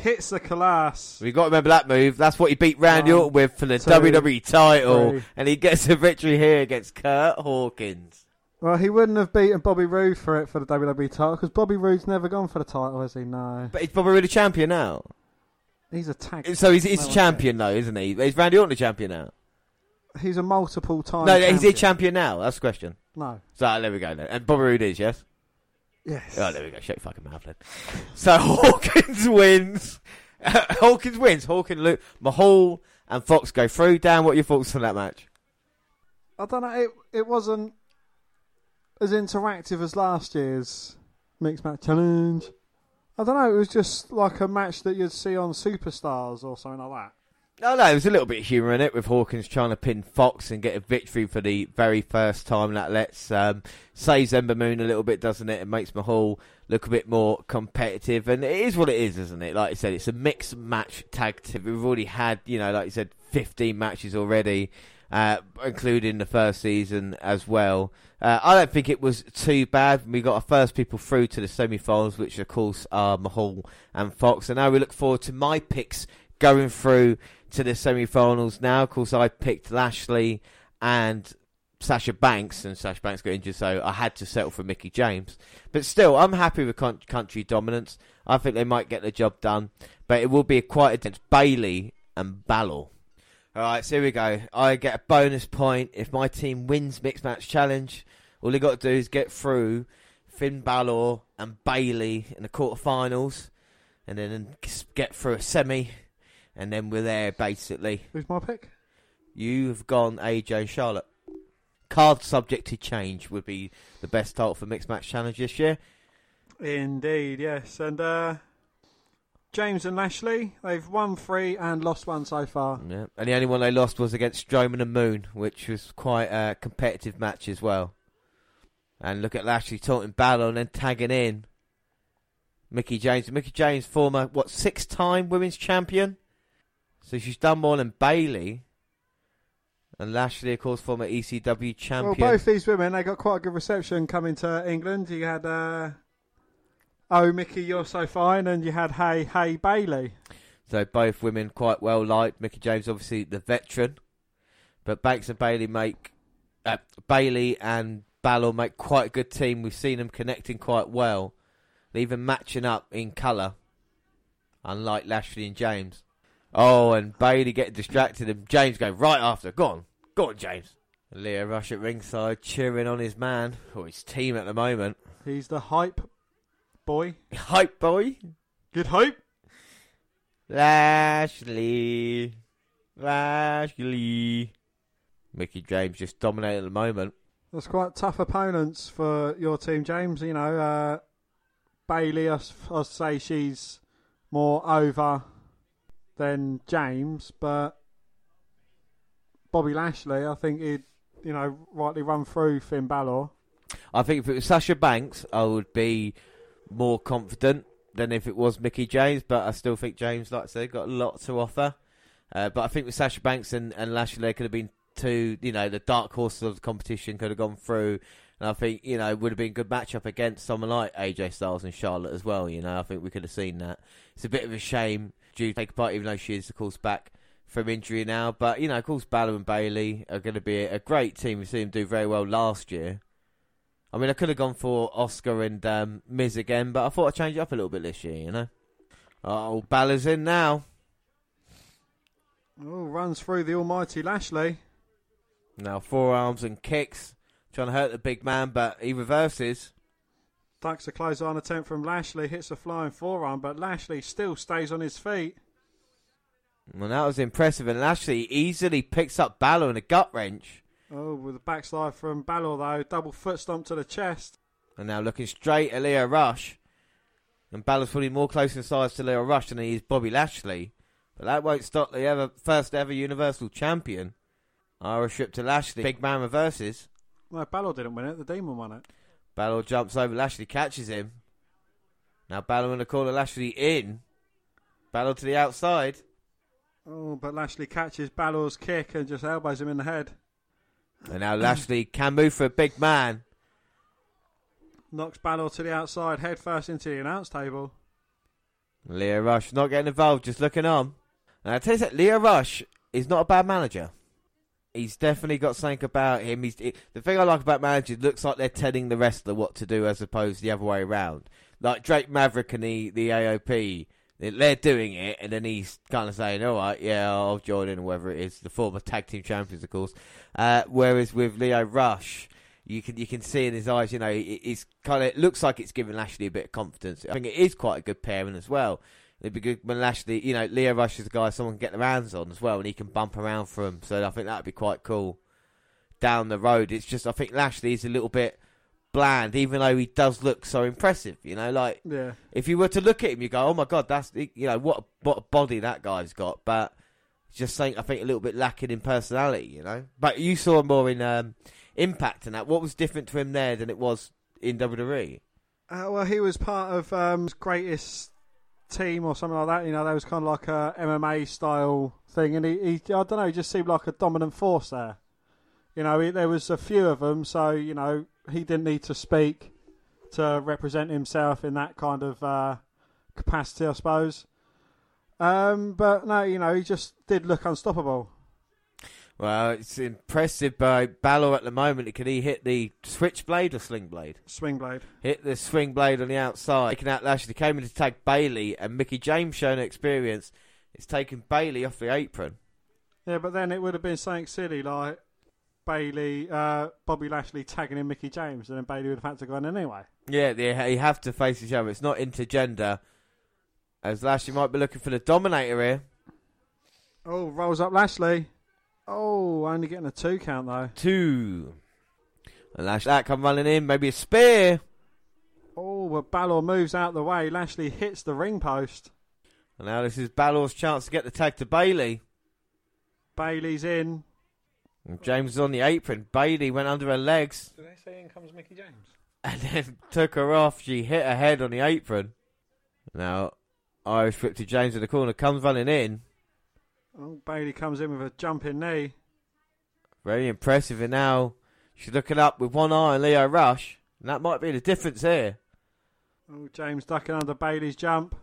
Hits the Khallas. We got to remember that move. That's what he beat Randy One, Orton with for the two, WWE title, three. and he gets a victory here against Kurt Hawkins. Well, he wouldn't have beaten Bobby Roode for it for the WWE title because Bobby Roode's never gone for the title, has he? No. But he's probably really champion now. He's a tag. So he's, he's No a champion though, isn't he? Is Randy Orton a champion now? He's a multiple time. no, champion. is he a champion now? That's the question. No. So ah, there we go then. And Bobby Roode is, yes? Yes. Oh, there we go. Shut your fucking mouth then. So Hawkins wins. Hawkins wins. Hawkins, Luke, Mahal and Fox go through. Dan, what are your thoughts on that match? I don't know. It it wasn't as interactive as last year's mixed match challenge. I don't know. It was just like a match that you'd see on Superstars or something like that. No, no, there's a little bit of humour in it with Hawkins trying to pin Fox and get a victory for the very first time. That lets um, saves Ember Moon a little bit, doesn't it? It makes Mahal look a bit more competitive, and it is what it is, isn't it? Like I said, it's a mixed match tag team. We've already had, you know, like you said, 15 matches already, uh, including the first season as well. Uh, I don't think it was too bad. We got our first people through to the semi-finals, which of course are Mahal and Fox, and now we look forward to my picks going through to the semi-finals now. Of course, I picked Lashley and Sasha Banks, and Sasha Banks got injured, so I had to settle for Mickie James. But still, I'm happy with con- country dominance. I think they might get the job done, but it will be a quite against Bayley and Balor. All right, so here we go. I get a bonus point if my team wins mixed match challenge. All they got to do is get through Finn Balor and Bayley in the quarterfinals, and then get through a semi, and then we're there basically. Who's my pick? You've gone AJ and Charlotte. Card subject to change would be the best title for mixed match challenge this year. Indeed, yes. And uh, James and Lashley, they've won three and lost one so far. Yeah. And the only one they lost was against Strowman and Moon, which was quite a competitive match as well. And look at Lashley taunting Balor and then tagging in Mickie James. Mickie James, former, what, six time women's champion? So she's done more than Bayley. And Lashley, of course, former ECW champion. Well, both these women, they got quite a good reception coming to England. You had, uh, Oh, Mickie, you're so fine, and you had Hey, Hey, Bayley. So both women quite well liked. Mickie James, obviously the veteran, but Banks and Bayley make uh, Bayley and Balor make quite a good team. We've seen them connecting quite well, They're even matching up in colour, unlike Lashley and James. Oh, and Bayley getting distracted, and James going right after. Go on, go on, James. Lio Rush at ringside cheering on his man or his team at the moment. He's the hype boy. Hype boy, Good hype. Lashley. Lashley. Mickie James just dominating at the moment. That's quite tough opponents for your team, James. You know, uh, Bayley, I, I say she's more over than James, but Bobby Lashley, I think he'd, you know, rightly run through Finn Balor. I think if it was Sasha Banks, I would be more confident than if it was Mickie James, but I still think James, like I said, got a lot to offer. Uh, but I think with Sasha Banks and, and Lashley, could have been two, you know, the dark horses of the competition could have gone through. And I think, you know, would have been a good matchup against someone like AJ Styles and Charlotte as well. You know, I think we could have seen that. It's a bit of a shame due to take part, even though she is, of course, back from injury now. But, you know, of course, Balor and Bayley are going to be a great team. We've seen them do very well last year. I mean, I could have gone for Oscar and um, Miz again, but I thought I'd change it up a little bit this year, you know? Oh, Balor's in now. Oh, runs through the almighty Lashley. Now, forearms and kicks. Trying to hurt the big man, but he reverses. Ducks a close on attempt from Lashley, hits a flying forearm, but Lashley still stays on his feet. Well, that was impressive. And Lashley easily picks up Balor in a gut wrench. Oh, with a backslide from Balor though, double foot stomp to the chest. And now looking straight at Lio Rush. And Balor's probably more close in size to Lio Rush than he is Bobby Lashley. But that won't stop the ever first ever Universal Champion. Irish whip to Lashley. Big man reverses. No, Balor didn't win it. The Demon won it. Balor jumps over Lashley, catches him. Now Balor in the corner, Lashley in. Balor to the outside. Oh, but Lashley catches Balor's kick and just elbows him in the head. And now Lashley can move for a big man. Knocks Balor to the outside, head first into the announce table. Lio Rush not getting involved, just looking on. And I tell you that Lio Rush is not a bad manager. He's definitely got something about him. He's it, the thing I like about managers. Looks like they're telling the wrestler what to do, as opposed to the other way around. Like Drake Maverick and the the AOP, they're doing it, and then he's kind of saying, "All right, yeah, I'll join in," or whatever it is. The former tag team champions, of course. Uh, whereas with Lio Rush, you can you can see in his eyes, you know, it's kind of it looks like it's giving Lashley a bit of confidence. I think it is quite a good pairing as well. It'd be good when Lashley, you know, Lio Rush is a guy someone can get their hands on as well, and he can bump around for him. So I think that'd be quite cool down the road. It's just I think Lashley is a little bit bland, even though he does look so impressive. You know, like yeah. if you were to look at him, you go, "Oh my god, that's you know what what a body that guy's got." But just saying, I think a little bit lacking in personality. You know, but you saw more in um, Impact and that. What was different to him there than it was in WWE? Uh, well, he was part of um, greatest team or something like that. You know, that was kind of like a MMA style thing, and he, he I don't know, he just seemed like a dominant force there. You know, he, there was a few of them, so you know he didn't need to speak to represent himself in that kind of uh, capacity, I suppose. Um, but no, you know, he just did look unstoppable. Well, it's impressive by Balor at the moment. Can he hit the switchblade or sling blade? Swing blade. Hit the swing blade on the outside. Taking out Lashley. Came in to tag Bayley and Mickie James showing experience. It's taken Bayley off the apron. Yeah, but then it would have been something silly like Bayley, uh, Bobby Lashley tagging in Mickie James, and then Bayley would have had to go in anyway. Yeah, they have to face each other. It's not intergender. As Lashley might be looking for the Dominator here. Oh, rolls up Lashley. Oh, only getting a two count though. Two. And Lashley that come running in, maybe a spear. Oh, but Balor moves out the way. Lashley hits the ring post. And now this is Balor's chance to get the tag to Bayley. Bayley's in. And James is on the apron. Bayley went under her legs. Did they say in comes Mickie James? And then took her off. She hit her head on the apron. Now, Irish whip to James in the corner. Comes running in. Oh, Bayley comes in with a jumping knee. Very impressive. And now she's looking up with one eye on Lio Rush. And that might be the difference here. Oh, James ducking under Bayley's jump.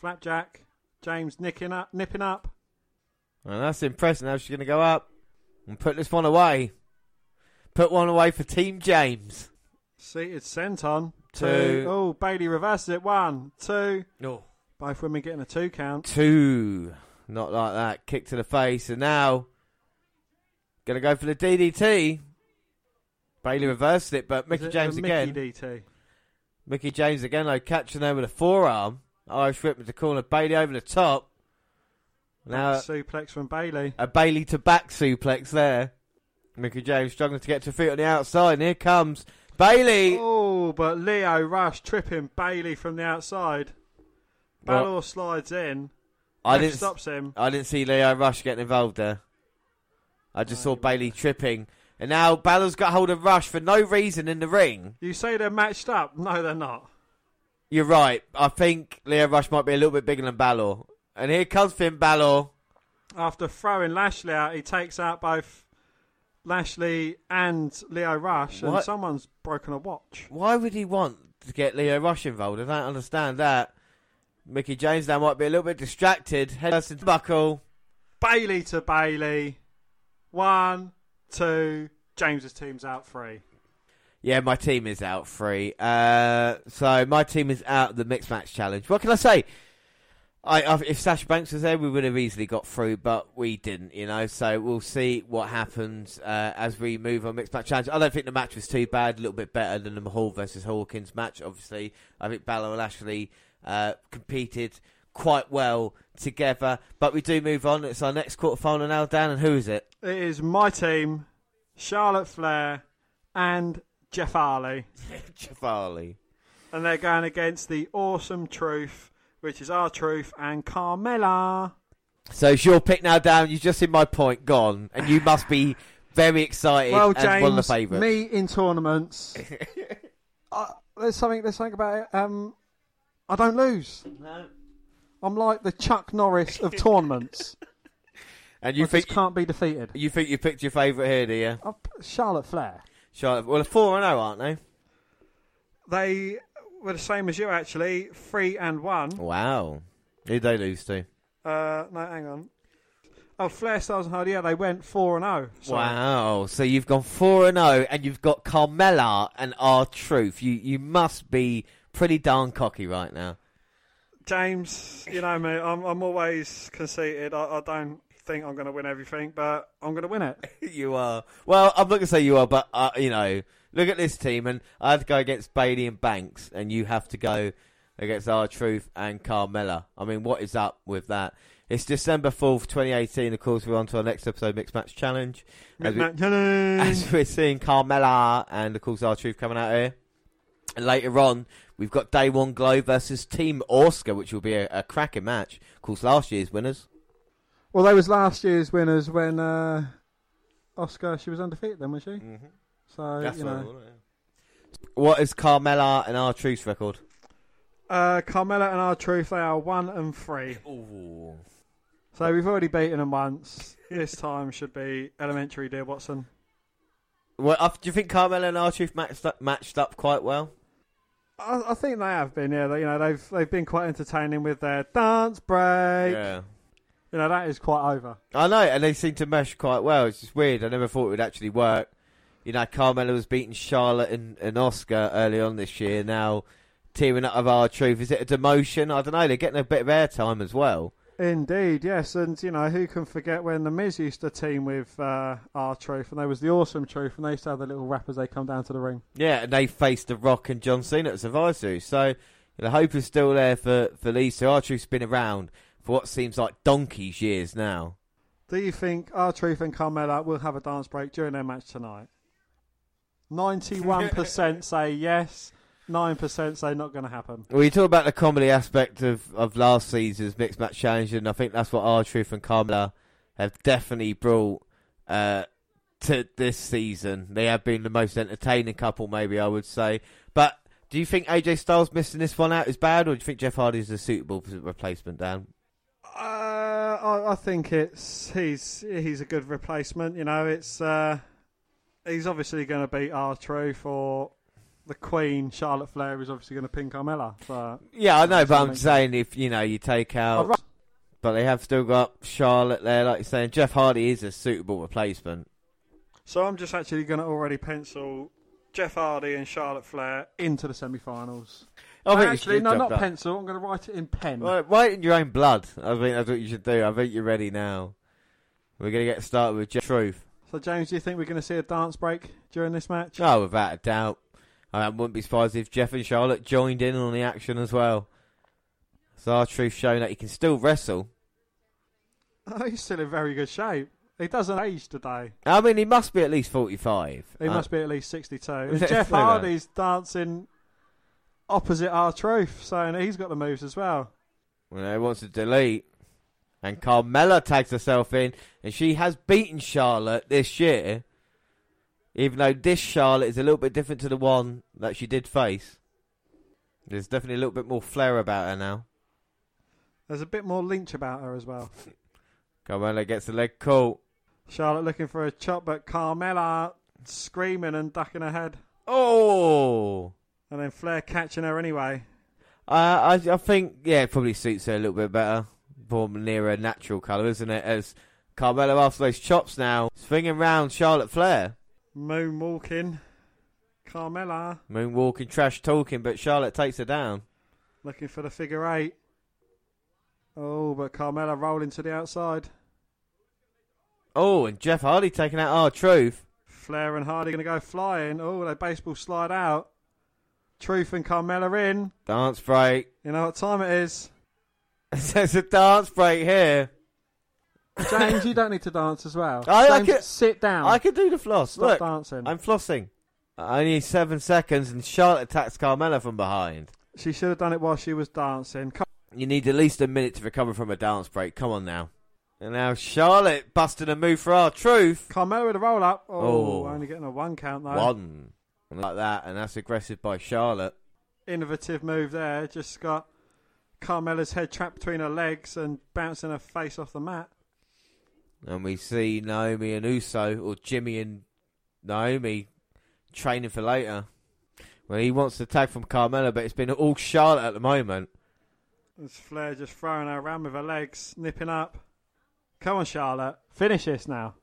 Flapjack. James nicking up, nipping up. And that's impressive. Now she's going to go up and put this one away. Put one away for Team James. Seated senton. Two. Two. Oh, Bayley reverses it. One, two. No. Both women getting a two count. Two. Not like that. Kick to the face. And now, to go for the DDT. Bayley reversed it, but Mickie Is it James the again. DT. Mickie James again, though, catching her with a forearm. Irish whip with the corner. Bayley over the top. Now, suplex from Bayley. a Bayley to back suplex there. Mickie James struggling to get to feet on the outside. And here comes Bayley. Oh, but Lio Rush tripping Bayley from the outside. Balor slides in. I didn't. stops him. I didn't see Lio Rush getting involved there. I just No, saw Bayley tripping, and now Balor's got hold of Rush for no reason in the ring. You say they're matched up? No, they're not. You're right. I think Lio Rush might be a little bit bigger than Balor, and here comes Finn Balor. After throwing Lashley out, he takes out both Lashley and Lio Rush, and someone's broken a watch. Why would he want to get Lio Rush involved? I don't understand that. Mickie James now might be a little bit distracted. Head into buckle. Bayley to Bayley. One, two. James's team's out three. Yeah, my team is out free. Uh, so my team is out of the mixed match challenge. What can I say? I, I if Sasha Banks was there, we would have easily got through, but we didn't. You know, so we'll see what happens uh, as we move on mixed match challenge. I don't think the match was too bad. A little bit better than the Mahal versus Hawkins match. Obviously, I think Balor and Ashley uh, competed quite well together. But we do move on. It's our next quarterfinal now, Dan. And who is it? It is my team Charlotte Flair, and Jeff Hardy. Jeff Hardy. And they're going against the Awesome Truth, which is R Truth and Carmella. So it's your pick now, Dan. You just in my point, gone, and you must be very excited Well, and one of the James, favourites. me in tournaments. uh, there's something. There's something about it. Um, I don't lose. No. I'm like the Chuck Norris of tournaments. And You you think can't be defeated. you think you picked your favourite here, do you? Uh, Charlotte Flair. Charlotte. Well, four and zero, aren't they? They were the same as you actually, three and one. Wow. Who'd they lose to? Uh, no, hang on. Oh, Flair, Styles and Hardy. Yeah, they went four and zero. Sorry. Wow. So you've gone four and zero, and you've got Carmella and R Truth. You you must be pretty darn cocky right now. James, you know me. I'm I'm always conceited. I, I don't think I'm going to win everything, but I'm going to win it. you are. Well, I'm not going to say you are, but uh, you know, look at this team, and I have to go against Bailey and Banks, and you have to go against R Truth and Carmella. I mean, what is up with that? It's December fourth, 2018. Of course, we're on to our next episode, Mixed Match Challenge. As we- as we're seeing Carmella and of course R Truth coming out here. And later on, we've got Day One Glow versus Team Asuka, which will be a, a cracking match. Of course, last year's winners. Well, they was last year's winners when uh, Asuka she was undefeated. Then was she? Mm-hmm. So you know, What is Carmella and R Truth record? uh, Carmella and R Truth they are one and three. Ooh. So we've already beaten them once. this time should be elementary, dear Watson. Well, uh, do you think Carmella and R Truth matched up, matched up quite well? I, I think they have been. Yeah, they, you know they've they've been quite entertaining with their dance break. Yeah. You know that is quite over. I know, and they seem to mesh quite well. It's just weird. I never thought it would actually work. You know, Carmella was beating Charlotte and, and Asuka early on this year. Now teaming up with R Truth. Is it a demotion? I don't know. They're getting a bit of airtime as well. Indeed, yes, and you know who can forget when the Miz used to team with uh, R Truth, and they was the Awesome Truth, and they used to have the little rappers they come down to the ring. Yeah, and they faced The Rock and John Cena at Survivor Series. So the hope is still there for, for these two. R Truth's been around for what seems like donkey's years now. Do you think R Truth and Carmella will have a dance break during their match tonight? Ninety-one percent say yes. Nine percent say not going to happen. Well, you talk about the comedy aspect of, of last season's Mixed Match Challenge, and I think that's what R Truth and Carmella have definitely brought uh, to this season. They have been the most entertaining couple, maybe I would say. But do you think AJ Styles missing this one out is bad, or do you think Jeff Hardy is a suitable replacement, Dan? Uh, I, I think it's he's he's a good replacement. You know, it's uh, he's obviously going to beat R Truth or the Queen Charlotte Flair is obviously going to pin Carmella. But Yeah, I know, but I'm saying if you know you take I'd out, ra- but they have still got Charlotte there, like you're saying. Jeff Hardy is a suitable replacement. so I'm just actually going to already pencil Jeff Hardy and Charlotte Flair into the semi-finals. I think actually, no, not up. pencil. I'm going to write it in pen. Right, write in your own blood. I think that's what you should do. I think you're ready now. We're going to get started with Jeff Truth. So, James, do you think we're going to see a dance break during this match? Oh, without a doubt. I wouldn't be surprised if Jeff and Charlotte joined in on the action as well. So R Truth showing that he can still wrestle. Oh, he's still in very good shape. He doesn't age today. I mean, he must be at least 45. He Uh, must be at least 62. And Jeff? Hardy's dancing opposite R Truth, saying he's got the moves as well. Well, he wants to delete. And Carmella tags herself in, and she has beaten Charlotte this year. Even though this Charlotte is a little bit different to the one that she did face. There's definitely a little bit more flair about her now. There's a bit more lynch about her as well. Carmella gets the leg caught. Charlotte looking for a chop, but Carmella screaming and ducking her head. Oh! And then Flair catching her anyway. Uh, I, I think, yeah, it probably suits her a little bit better. More near her natural colour, isn't it? As Carmella, after those chops now, swinging round Charlotte Flair. Moonwalking. Carmella Moonwalking, trash talking, but Charlotte takes her down. looking for the figure eight. Oh, but Carmella rolling to the outside. Oh, and Jeff Hardy taking out R Truth. Flair and Hardy going to go flying. Oh, they baseball slide out. Truth and Carmella in. Dance break. You know what time it is? There's a dance break here. James, you don't need to dance as well. I- I James, can- sit down. I can do the floss. Stop Look, dancing. I'm flossing. Only seven seconds, and Charlotte attacks Carmella from behind. She should have done it while she was dancing. Come- You need at least a minute to recover from a dance break. Come on now. And now Charlotte busting a move for R Truth. Carmella with a roll up. Oh, Oh. only getting a one count though. One. Like that, and that's aggressive by Charlotte. Innovative move there. Just got Carmella's head trapped between her legs and bouncing her face off the mat. And we see Naomi and Uso, or Jimmy and Naomi, training for later. Well, he wants to tag from Carmella, but it's been all Charlotte at the moment. There's Flair just throwing her around with her legs, nipping up. Come on, Charlotte. Finish this now.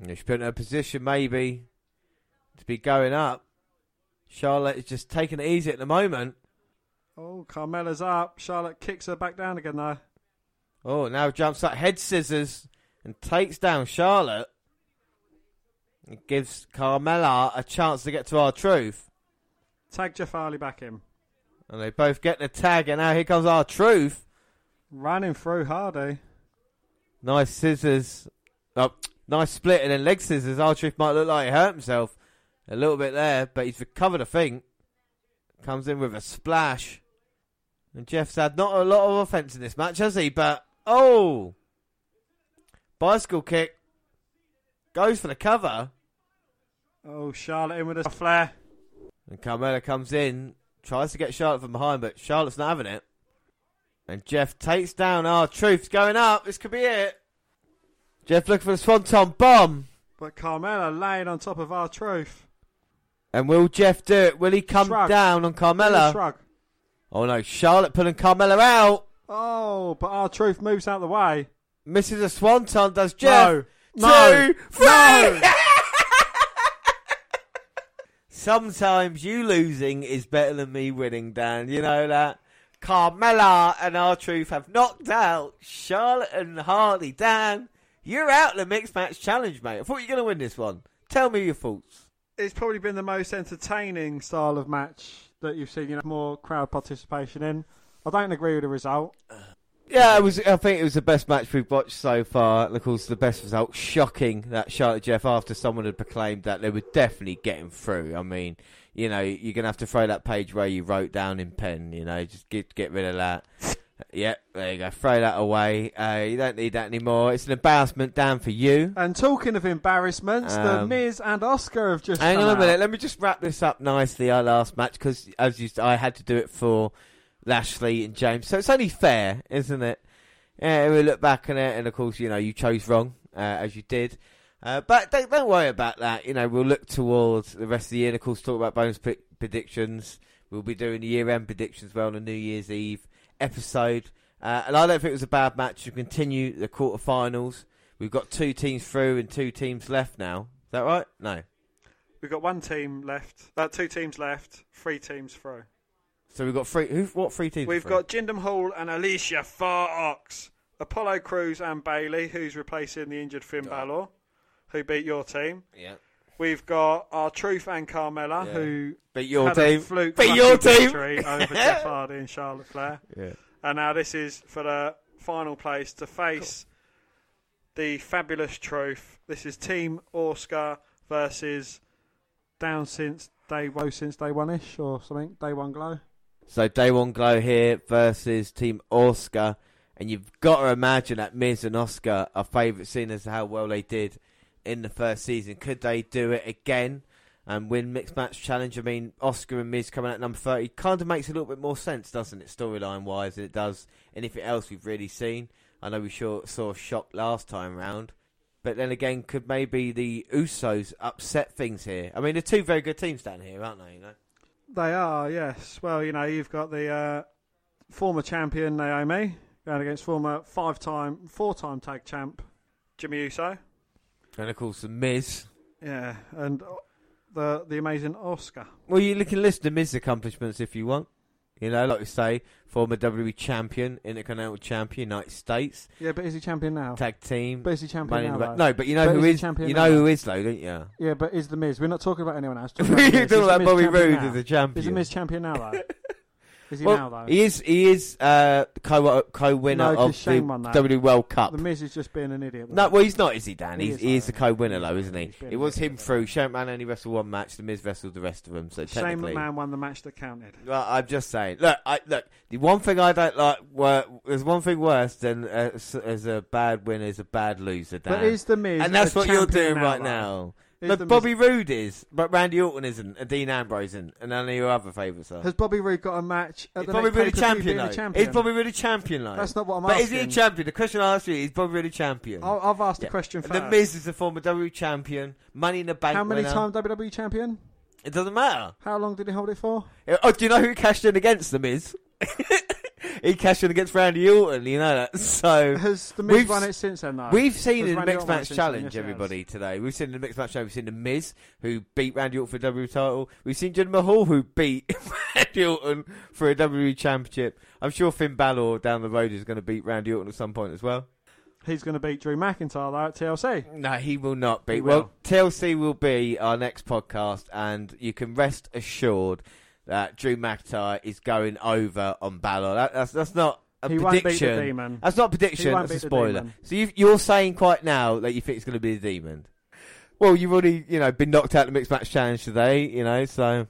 And she's put in a position, maybe, to be going up. Charlotte is just taking it easy at the moment. Oh, Carmella's up. Charlotte kicks her back down again though. Oh, now jumps up head scissors and takes down Charlotte. It gives Carmella a chance to get to R Truth. Tag Hardy back in. And they both get the tag, and now here comes R Truth. Running through Hardy. Nice scissors. Oh, nice split, and then leg scissors. R Truth might look like he hurt himself a little bit there, but he's recovered, I think. Comes in with a splash. And Jeff's had not a lot of offense in this match, has he? But, oh! Bicycle kick. Goes for the cover. Oh, Charlotte in with a Flair. And Carmella comes in, tries to get Charlotte from behind, but Charlotte's not having it. And Jeff takes down R Truth's going up. This could be it. Jeff looking for the Swanton bomb. But Carmella laying on top of R Truth. And will Jeff do it? Will he come Shrug. down on Carmella? Shrug. Oh no, Charlotte pulling Carmella out. Oh, but R Truth moves out of the way. Misses a Swanton, does Jeff? No. No. Two, three. No. Sometimes you losing is better than me winning, Dan. You know that? Carmella and R Truth have knocked out Charlotte and Hardy. Dan, you're out of the mixed match challenge, mate. I thought you were going to win this one. Tell me your thoughts. It's probably been the most entertaining style of match that you've seen. You know, more crowd participation in. I don't agree with the result. Yeah, it was. I think it was the best match we've watched so far. And of course, the best result. Shocking that Charlotte Jeff, after someone had proclaimed that they were definitely getting through. I mean, you know, you're gonna have to throw that page where you wrote down in pen. You know, just get get rid of that. Yep, there you go. Throw that away. Uh, you don't need that anymore. It's an embarrassment down for you. And talking of embarrassments, the Um, Miz and Asuka have just Hang on a out. minute. Let me just wrap this up nicely. Our last match, because as you, I had to do it for Lashley and James, so it's only fair, isn't it? Yeah, we look back on it, and of course, you know, you chose wrong uh, as you did. Uh, but don't, don't worry about that. You know, we'll look towards the rest of the year, and of course, talk about bonus predictions. We'll be doing the year-end predictions well on the New Year's Eve episode. Uh, and I don't think it was a bad match to continue the quarterfinals. We've got two teams through and two teams left now. Is that right? No. We've got one team left. Uh, two teams left. Three teams through. So we've got three. Who? What three teams? We've got Jinder Mahal and Alicia Fox, Apollo Crews and Bayley, who's replacing the injured Finn Balor, who beat your team. Yeah. We've got R Truth and Carmella, Yeah. who Beat your had team. a fluke Beat lucky your team. victory over Jeff Hardy and Charlotte Flair. Yeah. And now this is for the final place to face the fabulous Truth. This is Team Asuka versus Down since day woe since day one ish or something. Day one glow. So day one glow here versus Team Asuka, and you've got to imagine that Miz and Asuka are favourites, seeing as how well they did in the first season. Could they do it again and win mixed match challenge? I mean, Asuka and Miz coming out number thirty kind of makes a little bit more sense, doesn't it, storyline wise, than it does anything else we've really seen. I know we sure, saw a shock last time round. But then again, could maybe the Usos upset things here? I mean, they're two very good teams down here, aren't they? You know? They are, yes. Well, you know, you've got the uh, former champion Naomi going against former five-time, four-time tag champ Jimmy Uso. And of course, the Miz. Yeah, and uh, the the amazing Asuka. Well, you can list the Miz accomplishments if you want. You know, like we say, former WWE champion, Intercontinental champion, United States, Yeah, but is he champion now? tag team. But is he champion in now? the though? No, but you know But who is he is. champion You now? know who is though, don't you? Yeah, but is the Miz? We're not talking about anyone else. Talking about the Miz. talking Is the about Miz Bobby champion Roode now? as the Is the champion. Miz champion now though? Is he Well, now though? he is. He is uh, co co-winner No. No, 'cause of the Shane won that. WWE World Cup. The Miz is just being an idiot. No, well, he's not, is he, Dan? He He's, is, he is though. the co-winner, though, isn't he? He's been It was him through. Shane McMahon only wrestled one match. The Miz wrestled the rest of them. So Shane technically, McMahon won the match that counted. Well, I'm just saying. Look, I, look. The one thing I don't like. Wor- there's one thing worse than uh, s- as a bad winner is a bad loser, Dan. But is the Miz and that's a what you're champion doing right though? now. Is Look, the Bobby Roode is, but Randy Orton isn't, and Dean Ambrose isn't, and none of your other favourites are. Has Bobby Roode got a match at He's the Bobby Roode a champion, though. champion? Is Bobby Roode a champion, though? That's not what I'm but asking. is he a champion? The question I asked you is Bobby Roode a champion? I'll, I've asked Yeah. the question first. the Miz is a former WWE champion, Money in the Bank How many times WWE champion? It doesn't matter. How long did he hold it for? Oh, do you know who cashed in against the Miz? he cashed in against Randy Orton. You know that. So Has the Miz We've won it since then? though? We've seen in the mixed match challenge, Yes, it has. everybody today. We've seen in the mixed match challenge. We've seen the Miz who beat Randy Orton for the WWE title. We've seen Jinder Mahal who beat Randy Orton for a WWE championship. I'm sure Finn Balor down the road is going to beat Randy Orton at some point as well. He's going to beat Drew McIntyre though at TLC. No, he will not be. He well. TLC will be our next podcast, and you can rest assured that Drew McIntyre is going over on Balor. That, that's that's not a he won't beat the prediction. demon. That's not a prediction. That's a spoiler. So you you're saying quite now that you think it's going to be the demon. Well, you've already you know been knocked out of the mixed match challenge today. You know, so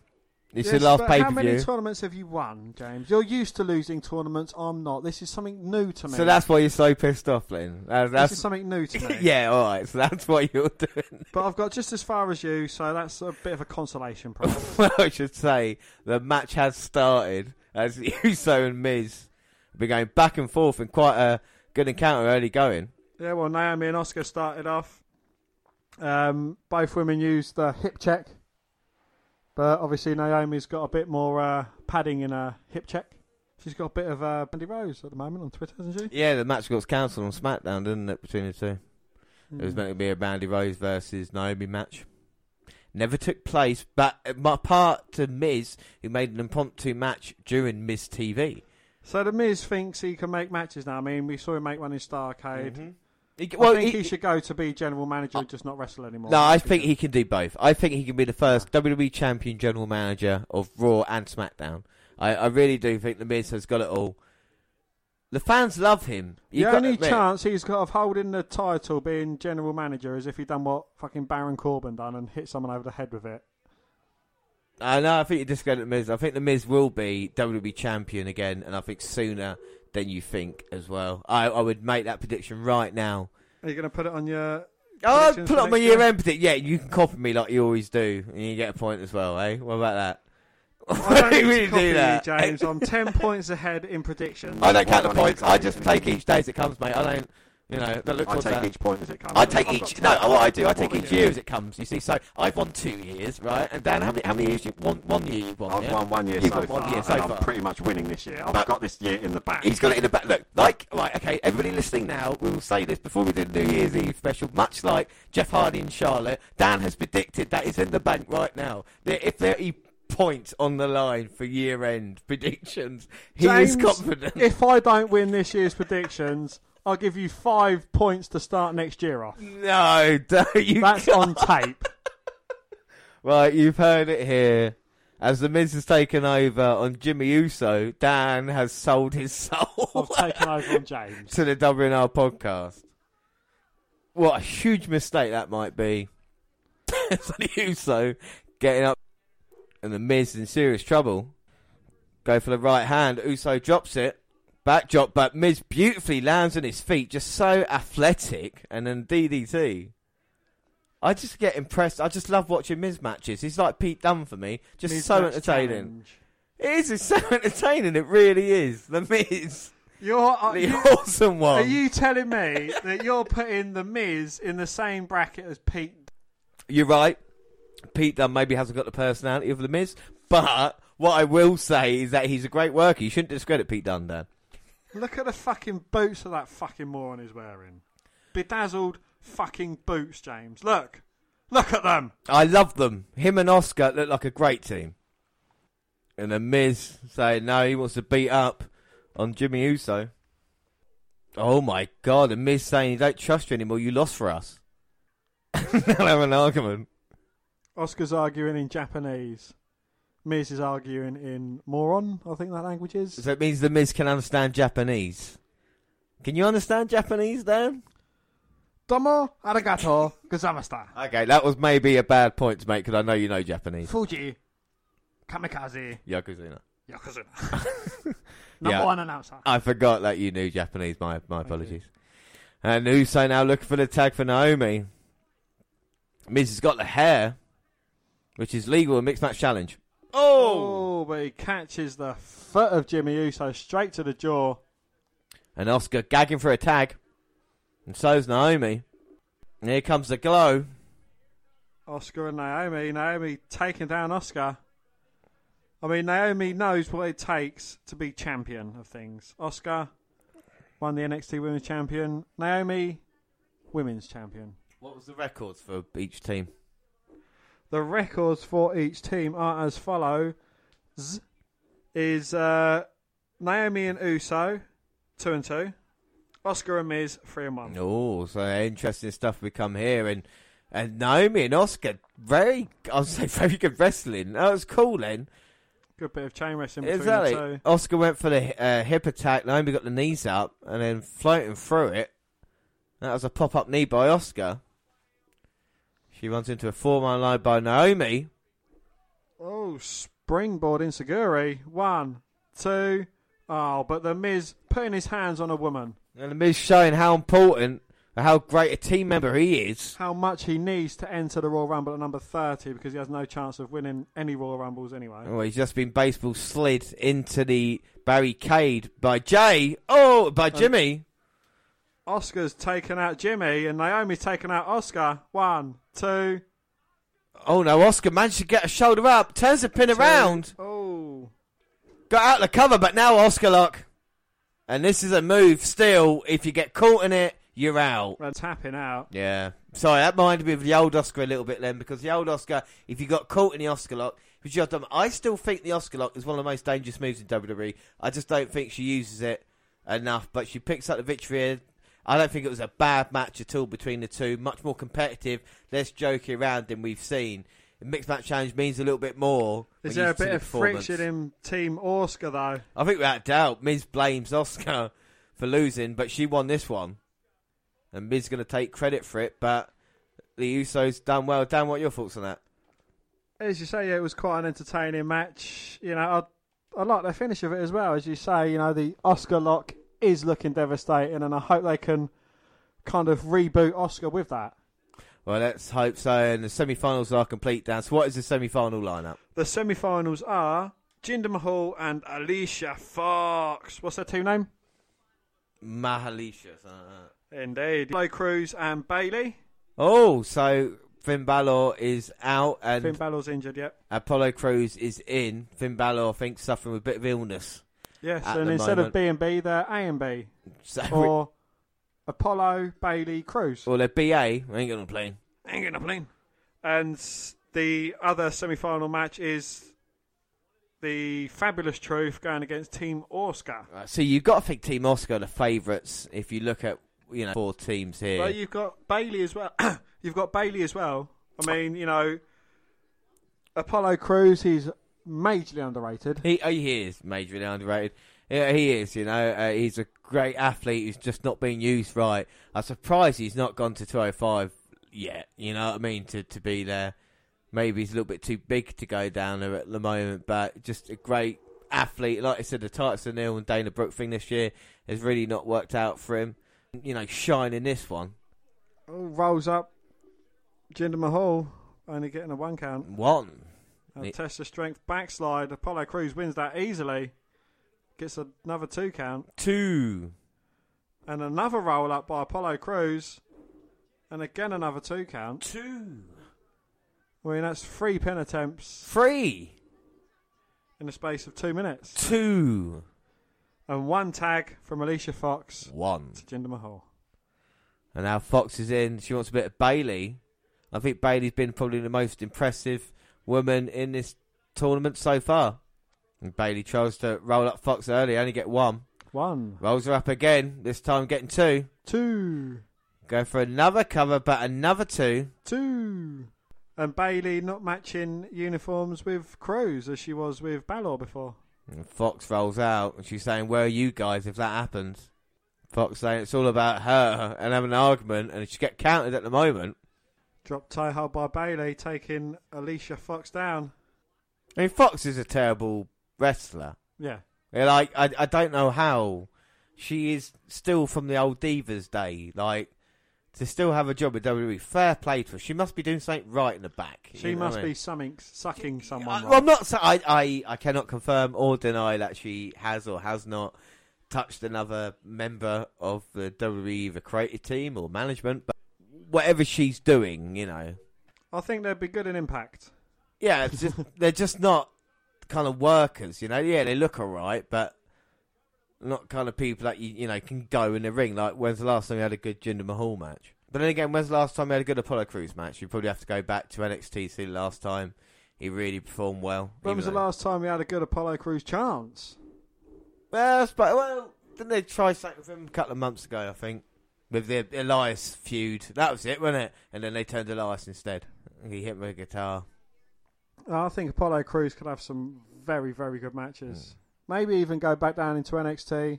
it's Yes, the last pay How many tournaments have you won, James? You're used to losing tournaments. I'm not. This is something new to me. So that's why you're so pissed off, Lynn. That- this That's, is something new to me. yeah, all right. So that's what you're doing. But I've got just as far as you, so that's a bit of a consolation prize. well, I should say the match has started as Uso and Miz have been going back and forth in quite a good encounter early going. yeah, well, Naomi and Asuka started off. Um, both women used the hip check, but obviously Naomi's got a bit more uh, padding in her hip check. She's got a bit of uh, Mandy Rose at the moment on Twitter, hasn't she? Yeah, the match got cancelled on SmackDown, didn't it, between the two? It was Mm. meant to be a Mandy Rose versus Naomi match. Never took place, but my part to Miz, who made an impromptu match during Miz TV. So the Miz thinks he can make matches now. I mean, we saw him make one in Starcade. Mhm. He, I well, think he- he, should go to be general manager, and just not wrestle anymore. no, I think he can do both. I think he can be the first WWE champion general manager of Raw and SmackDown. I, I really do think the Miz has got it all. The fans love him. The You've got to only admit. chance he's got of holding the title, being general manager, is if he done what fucking Baron Corbin done and hit someone over the head with it. I know. I think you discredit the Miz. I think the Miz will be WWE champion again, and I think sooner than you think as well. I, I would make that prediction right now. Are you going to put it on your? Oh, I'd Predictions put for up my next year? year end prediction. Yeah, you can copy me like you always do, and you get a point as well, eh? What about that? I don't need really to copy do you, that. James. I'm ten points ahead in predictions. I don't count the points. I just take each day as it comes, mate. I don't, you know, don't look I take that. each point as it comes. I take I've each. got No, what oh, I do, I take each year as it comes. You see, so I've won two years, right? And Dan, how many how many years you one one year you've won? I've yeah? won one year You've so won one far, year so and far. I'm pretty much winning this year. I've But- got this year in the back. He's got it in the back. Look, like, right, okay, everybody listening now, we will say this before we do the New Year's Eve special. Much like Jeff Hardy and Charlotte, Dan has predicted that it's in the bank right now. There, if there are points on the line for year end predictions, he is confident. If I don't win this year's predictions, I'll give you five points to start next year off. no, don't you That's on tape. Right, you've heard it here. As the Miz has taken over on Jimmy Uso, Dan has sold his soul I've taken over on James. to the WNR podcast. What a huge mistake that might be. Sonny Uso getting up, and the Miz in serious trouble. Go for the right hand. Uso drops it. Back drop, but Miz beautifully lands on his feet, just so athletic, and then DDT. I just get impressed. I just love watching Miz matches. He's like Pete Dunne for me. Just Miz so entertaining. challenge. It is. It's so entertaining. It really is. The Miz, You're, uh, the you, awesome one. are you telling me that you're putting the Miz in the same bracket as Pete? You're right. Pete Dunne maybe hasn't got the personality of the Miz, but what I will say is that he's a great worker. You shouldn't discredit Pete Dunne, Dan. Look at the fucking boots that that fucking moron is wearing. Bedazzled fucking boots, James. Look. Look at them. I love them. Him and Asuka look like a great team. And the Miz saying no, he wants to beat up on Jimmy Uso. Oh my god, the Miz saying he don't trust you anymore, you lost for us. They'll have an argument. Asuka's arguing in Japanese. Miz is arguing in moron. I think that language is. So it means the Miz can understand Japanese. Can you understand Japanese, Dan? Domo arigato gozaimasu. Okay, that was maybe a bad point to make because I know you know Japanese. Fuji kamikaze Yokozuna. yokozuna. Number Yeah. one announcer. I forgot that you knew Japanese. My my apologies. And Uso now looking for the tag for Naomi. Miz has got the hair, which is legal in mixed match challenge. Oh! oh, but he catches the foot of Jimmy Uso straight to the jaw. And Asuka gagging for a tag. And so's Naomi. And here comes the glow. Asuka and Naomi. Naomi taking down Asuka. I mean, Naomi knows what it takes to be champion of things. Asuka won the NXT Women's Champion. Naomi, Women's Champion. What was the records for each team? The records for each team are as follows: is uh, Naomi and Uso, two and two. Asuka and Miz, three and one. Oh, so interesting stuff we come here and and Naomi and Asuka very I would say very good wrestling. That was cool then. Good bit of chain wrestling between Exactly. the two. Asuka went for the uh, hip attack. Naomi got the knees up and then floating through it. That was a pop up knee by Asuka. She runs into a four man line by Naomi. Oh, springboard insecurity. One, two. Oh, but the Miz putting his hands on a woman. And the Miz showing how important, how great a team member he is. How much he needs to enter the Royal Rumble at number 30 because he has no chance of winning any Royal Rumbles anyway. Oh, he's just been baseball slid into the barricade by Jay. Oh, by Jimmy. Asuka's taken out Jimmy and Naomi's taken out Asuka. One, two. Oh no, Asuka managed to get a shoulder up, turns the pin two. around, Oh. got out the cover, but now Asuka lock. And this is a move still, if you get caught in it, you're out. And tapping out. Yeah. Sorry, that reminded me of the old Asuka a little bit then, because the old Asuka, if you got caught in the Asuka lock, which you have done, I still think the Asuka lock is one of the most dangerous moves in WWE. I just don't think she uses it enough, but she picks up the victory here. I don't think it was a bad match at all between the two. Much more competitive, less jokey around than we've seen. A mixed match challenge means a little bit more. Is there a bit the of friction in Team Asuka though? I think without doubt, Miz blames Asuka for losing, but she won this one. And Miz going to take credit for it, but the Usos done well. Dan, what are your thoughts on that? As you say, yeah, it was quite an entertaining match. You know, I, I like the finish of it as well. As you say, you know, the Asuka lock is looking devastating, and I hope they can kind of reboot Asuka with that. Well, let's hope so. And the semi-finals are complete, Dan. So what is the semi-final lineup? The semi-finals are Jinder Mahal and Alicia Fox. What's their team name? Mahalicia. something like. Indeed. Apollo Crews and Bayley. Oh, so Finn Balor is out and Finn Balor's injured, yep. Apollo Crews is in. Finn Balor, I think, suffering with a bit of illness. Yes, and instead moment. of B and B, they're A and B. So, Or Apollo, Bayley, Crews. well, they're BA. We ain't gonna play. Ain't gonna plane. And the other semi-final match is the Fabulous Truth going against Team Asuka. Right, so you've got to think Team Asuka are the favourites if you look at you know four teams here. But you've got Bayley as well. you've got Bayley as well. I mean, you know, Apollo Crews. He's majorly underrated. He, oh, he is majorly underrated. Yeah, he is. You know, uh, he's a great athlete who's just not being used right. I'm surprised he's not gone to 205 yet. You know what I mean? To to be there. Maybe he's a little bit too big to go down there at the moment, but just a great athlete. Like I said, the Titus O'Neil and Dana Brooke thing this year has really not worked out for him. You know, shine in this one. Oh, rolls up. Jinder Mahal only getting a one count. One. And test of strength backslide. Apollo Crews wins that easily. Gets another two count. Two. And another roll up by Apollo Crews. And again another two count. Two. I mean, that's three pin attempts Three. in the space of two minutes. Two. And one tag from Alicia Fox One. to Jinder Mahal. And now Fox is in. She wants a bit of Bayley. I think Bayley's been probably the most impressive woman in this tournament so far. And Bayley tries to roll up Fox early, only get one. One, Rolls her up again, this time getting two. two, Go for another cover, but another two. two. And Bayley not matching uniforms with Crews as she was with Balor before. And Fox rolls out and she's saying, Where are you guys if that happens? Fox saying it's all about her and having an argument and she get counted at the moment. Dropped tie hold by Bayley, taking Alicia Fox down. I mean, Fox is a terrible wrestler. Yeah. Like, I, I don't know how. She is still from the old Divas day. Like, to still have a job with WWE, fair play to her. She must be doing something right in the back. She must I be something sucking someone. I, right. well, I'm not. I, I, I cannot confirm or deny that she has or has not touched another member of the WWE either creative team or management. But whatever she's doing, you know, I think they'd be good in Impact. yeah, just, they're just not kind of workers. You know, yeah, they look alright, but not kind of people that you you know can go in the ring. Like, when's the last time we had a good Jinder Mahal match? But then again, when's the last time we had a good Apollo Crews match? You probably have to go back to NXT. See the last time he really performed well. When was the last time we had a good Apollo Crews chance? Well, but well, didn't they try something with him a couple of months ago? I think with the Elias feud. That was it, wasn't it? And then they turned Elias instead. He hit with a guitar. I think Apollo Crews could have some very, very good matches. Hmm. Maybe even go back down into NXT,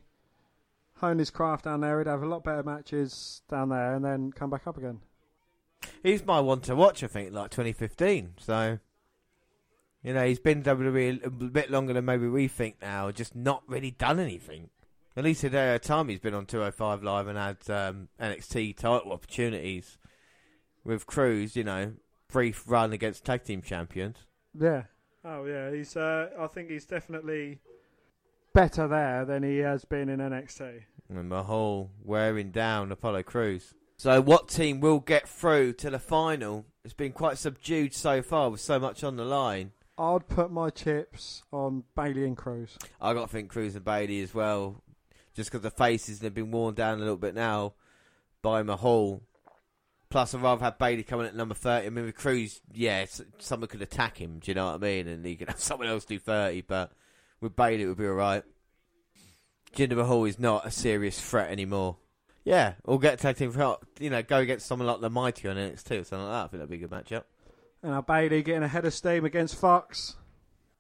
hone his craft down there. He'd have a lot better matches down there, and then come back up again. He's my one to watch. I think like 2015. So. You know, he's been WWE a bit longer than maybe we think now, just not really done anything. At least at a time he's been on 205 Live and had um, NXT title opportunities. With Crews, you know, brief run against tag team champions. Yeah. Oh yeah, he's. Uh, I think he's definitely better there than he has been in NXT. and Mahal wearing down Apollo Crews. So, what team will get through to the final? It's been quite subdued so far with so much on the line. I'd put my chips on Bayley and Crews. I got to think Crews and Bayley as well, just because the faces have been worn down a little bit now by Mahal. Plus, I'd rather have Bayley coming at number 30. I mean, with Crews, yeah, someone could attack him, do you know what I mean? And he could have someone else do 30, but with Bayley, it would be alright. Jinder Mahal is not a serious threat anymore. Yeah, or get a tag team for you know, go against someone like the Mighty on NXT or something like that. I think that'd be a good matchup. And now Bayley getting ahead of steam against Fox,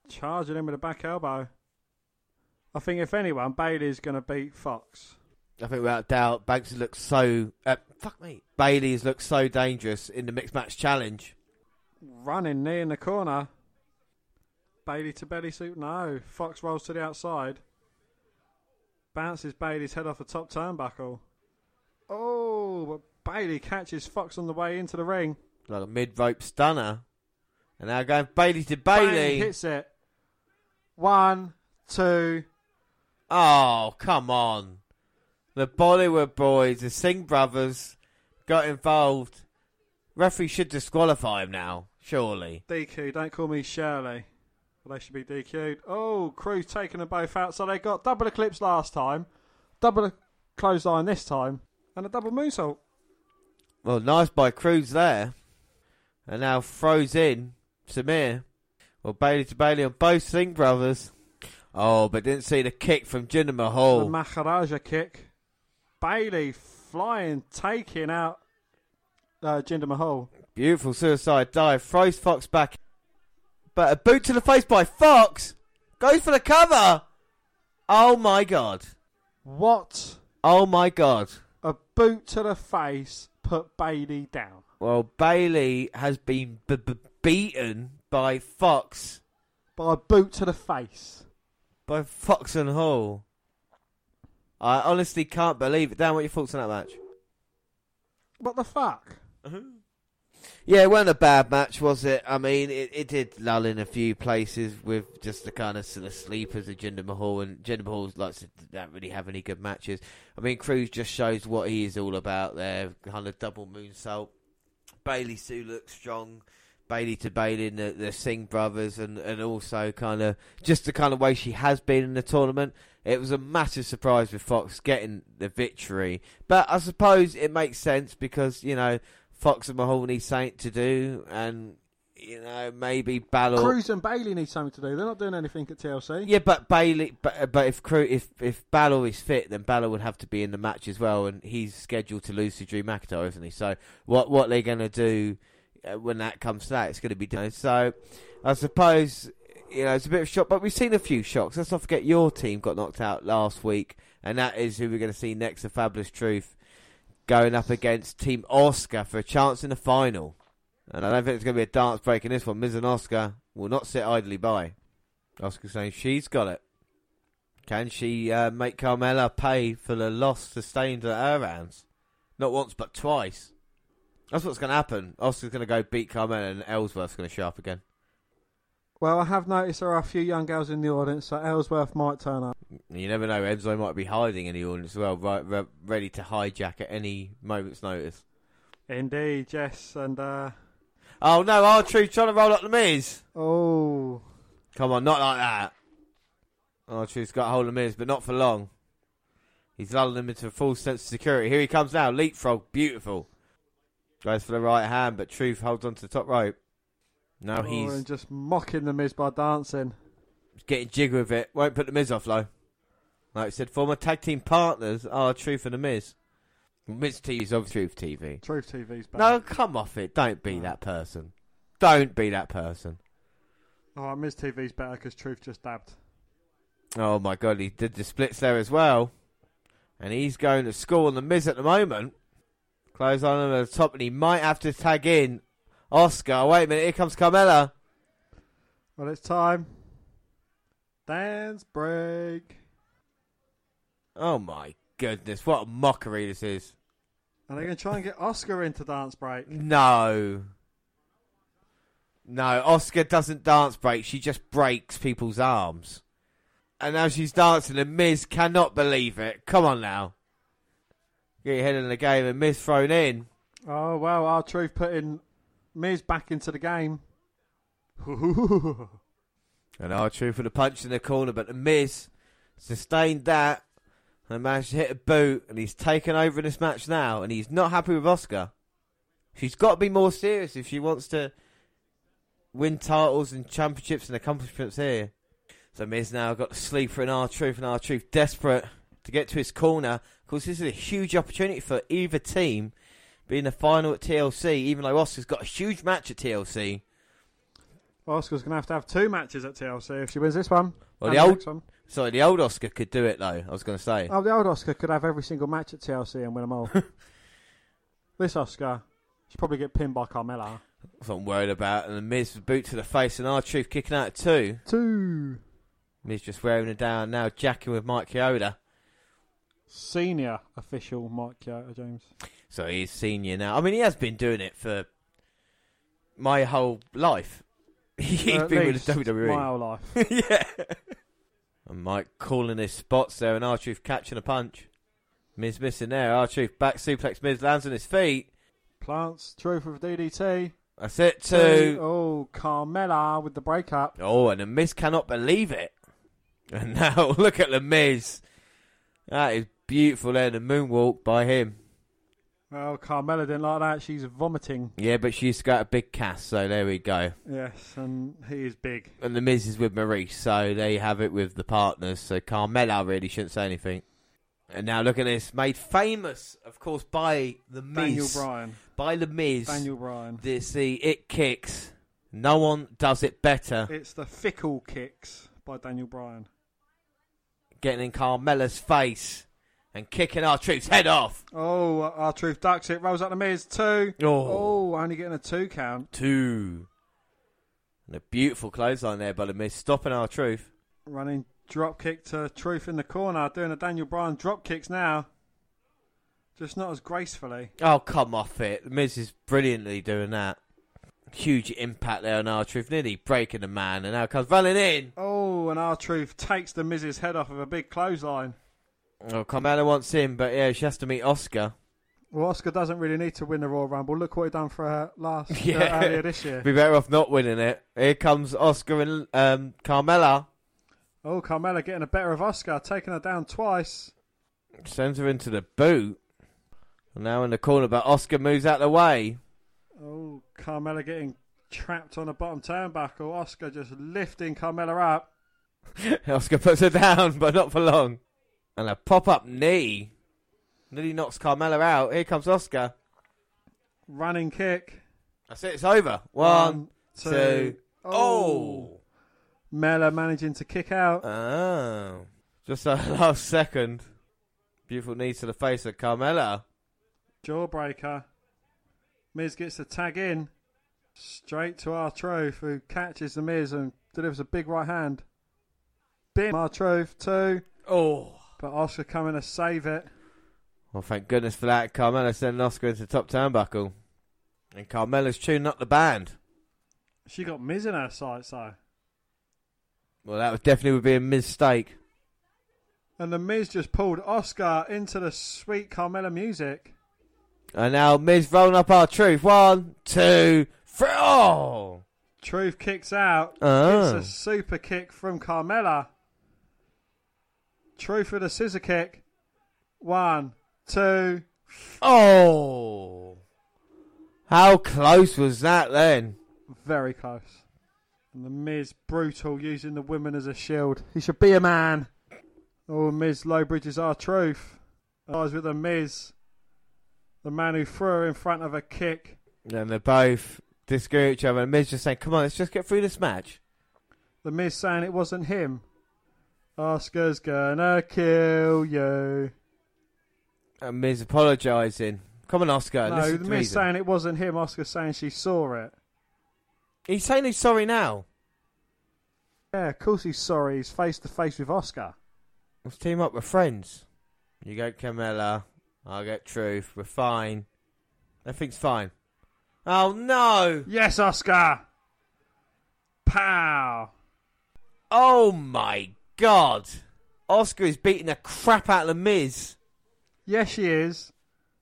charging him with a back elbow. I think if anyone, Bayley's going to beat Fox. I think without doubt, Banks looks so. Uh, fuck me. Bayley's looked so dangerous in the mixed match challenge. Running knee in the corner. Bayley to belly suit. No. Fox rolls to the outside. Bounces Bayley's head off the top turnbuckle. Oh, but Bayley catches Fox on the way into the ring. Like a mid rope stunner. And now going Bayley to Bang, Bayley. hits it. One, two. Oh, come on. The Bollywood boys, the Singh brothers, got involved. Referee should disqualify him now, surely. DQ, don't call me Shirley. Well, they should be DQ'd. Oh, Crews taking them both out. So they got double eclipse last time, double the clothesline this time, and a double moonsault. Well, nice by Crews there. And now throws in Samir. Well, Bayley to Bayley on both Singh brothers. Oh, but didn't see the kick from Jinder Mahal. The Maharaja kick. Bayley flying, taking out uh, Jinder Mahal. Beautiful suicide dive. Throws Fox back. But a boot to the face by Fox. Goes for the cover. Oh my god. What Oh my god. a boot to the face put Bayley down. Well, Bayley has been b- b- beaten by Fox. By a boot to the face. By Fox and Hall. I honestly can't believe it. Dan, what are your thoughts on that match? What the fuck? Uh-huh. Yeah, it wasn't a bad match, was it? I mean, it, it did lull in a few places with just the kind of sort of sleepers of Jinder Mahal, and Jinder Mahal likes to don't really have any good matches. I mean, Crews just shows what he is all about there, kind of double moonsault. Bayley Sue looks strong. Bayley to Bayley and the, the Singh brothers, and, and also kind of just the kind of way she has been in the tournament. It was a massive surprise with Fox getting the victory, but I suppose it makes sense because you know Fox and Mahal need something to do, and you know maybe Balor. Crews and Bayley need something to do. They're not doing anything at TLC. Yeah, but Bayley, but but if Cru if if Balor is fit, then Balor would have to be in the match as well, and he's scheduled to lose to Drew McIntyre, isn't he? So what what they're going to do? Uh, when that comes to that, it's going to be done. So I suppose you know it's a bit of a shock, but we've seen a few shocks. Let's not forget your team got knocked out last week, and that is who we're going to see next. The Fabulous Truth going up against Team Asuka for a chance in the final. And I don't think it's going to be a dance break in this one. Miz and Asuka will not sit idly by. Asuka saying she's got it. Can she uh, make Carmella pay for the loss sustained at her hands? Not once, but twice. That's what's going to happen. Asuka's going to go beat Carmella, and Ellsworth's going to show up again. Well, I have noticed there are a few young girls in the audience, so Ellsworth might turn up. You never know. Enzo might be hiding in the audience as well, right, re- ready to hijack at any moment's notice. Indeed, yes, and uh, Oh no, R Truth trying to roll up the Miz. oh, Come on, not like that. R Truth's got a hold of Miz, but not for long. He's lulling him into a full sense of security. Here he comes now, leapfrog, beautiful. Goes for the right hand, but Truth holds on to the top rope. Now oh, he's just mocking the Miz by dancing. getting jiggy with it. Won't put the Miz off though. Like I said, former tag team partners are Truth and the Miz. Miz TV is of Truth TV. Truth TV's back. No, come off it. Don't be that person. Don't be that person. Oh, Miz TV's better because Truth just dabbed. Oh my god, he did the splits there as well. And he's going to school on the Miz at the moment. Close on him at the top, and he might have to tag in Asuka. Wait a minute, here comes Carmella. Well, it's time. Dance break. Oh my goodness, what a mockery this is. Are they're going to try and get Asuka into dance break. No. No, Asuka doesn't dance break, she just breaks people's arms. And now she's dancing, and Miz cannot believe it. Come on now. Get your head in the game, and Miz thrown in. Oh, well, R Truth putting Miz back into the game. And R Truth with a punch in the corner, but the Miz sustained that and managed to hit a boot, and he's taken over in this match now, and he's not happy with Asuka. She's got to be more serious if she wants to win titles and championships and accomplishments here. So Miz now got the sleeper in R Truth, and R Truth desperate to get to his corner. Of course, this is a huge opportunity for either team being the final at TLC, even though Asuka's got a huge match at TLC. Asuka's going to have to have two matches at TLC if she wins this one. Well, the old, one. sorry, the old Asuka could do it though. I was going to say. Oh, the old Asuka could have every single match at TLC and win them all. this Asuka, she'll probably get pinned by Carmella. That's what I'm worried about. And the Miz boot to the face, and R Truth kicking out at two. Two. Miz just wearing it down now, jacking with Mike Chioda. Senior official Mike Chioda James. So he's senior now. I mean, he has been doing it for my whole life. he's At been least with the My whole life. yeah. And Mike calling his spots there, and R Truth catching a punch. Miz missing there. R Truth back suplex. Miz lands on his feet. Plants, Truth with DDT. That's it. Two. Oh, Carmella with the breakup. Oh, and the Miz cannot believe it. And now look at the Miz. That is beautiful there, the moonwalk by him. Well, Carmella didn't like that. She's vomiting. Yeah, but she's got a big cast, so there we go. Yes, and he is big. And the Miz is with Maurice, so there you have it with the partners. So Carmella really shouldn't say anything. And now look at this, made famous, of course, by the Miz. Daniel. Bryan. By the Miz. Daniel Bryan. This the it kicks. No one does it better. It's the fickle kicks by Daniel Bryan. Getting in Carmella's face and kicking our troops head off. Oh, R Truth ducks it. Rolls up the Miz. Two. Oh. Oh, only getting a two count. Two. And a beautiful clothesline there by the Miz, stopping R Truth. Running drop kick to Truth in the corner. Doing a Daniel Bryan drop kicks now. Just not as gracefully. Oh, come off it. The Miz is brilliantly doing that. Huge impact there on R Truth, nearly breaking the man, and now comes running in. Oh, and R Truth takes the Miz's head off of a big clothesline. Oh, Carmella wants him, but yeah, she has to meet Asuka. Well, Asuka doesn't really need to win the Royal Rumble. Look what he done for her last uh, earlier this year. Be better off not winning it. Here comes Asuka and um, Carmella. Oh, Carmella getting the better of Asuka, taking her down twice. Sends her into the boot. Now in the corner, but Asuka moves out of the way. Oh, Carmella getting trapped on the bottom turnbuckle. Asuka just lifting Carmella up. Asuka puts her down, but not for long. And a pop up knee. Nearly knocks Carmella out. Here comes Asuka. Running kick. That's it. It's over. One, two. two. Oh. oh. Mela managing to kick out. Oh. Just a last second. Beautiful knee to the face of Carmella. Jawbreaker. Miz gets the tag in. Straight to Truth, who catches the Miz and delivers a big right hand. Bim. R Truth, two. Oh. But Asuka coming to save it. Well, thank goodness for that. Carmella sending Asuka into the top turnbuckle. And Carmella's tuning up the band. She got Miz in her sights, though. Well, that would definitely would be a mistake. And the Miz just pulled Asuka into the sweet Carmella music. And now Miz rolling up R Truth. One, two, three. Oh. Truth kicks out. Ah. Oh. Gets a super kick from Carmella. Truth with a scissor kick. One, two. Oh. How close was that then? Very close. And the Miz brutal using the women as a shield. He should be a man. Oh, Miz low bridges R Truth. Eyes with the Miz. The man who threw her in front of a kick. And they're both with each other. And Miz just saying, come on, let's just get through this match. The Miz saying it wasn't him. Asuka's gonna kill you. And Miz apologising. Come on, Asuka. no, listen the to Miz reason. saying it wasn't him. Asuka saying she saw it. He's saying he's sorry now. Yeah, of course he's sorry. He's face to face with Asuka. Let's team up. We're friends. You get Carmella. I'll get Truth. We're fine. Everything's fine. Oh, no. Yes, Asuka. Pow. Oh, my God. Asuka is beating the crap out of The Miz. Yes, she is.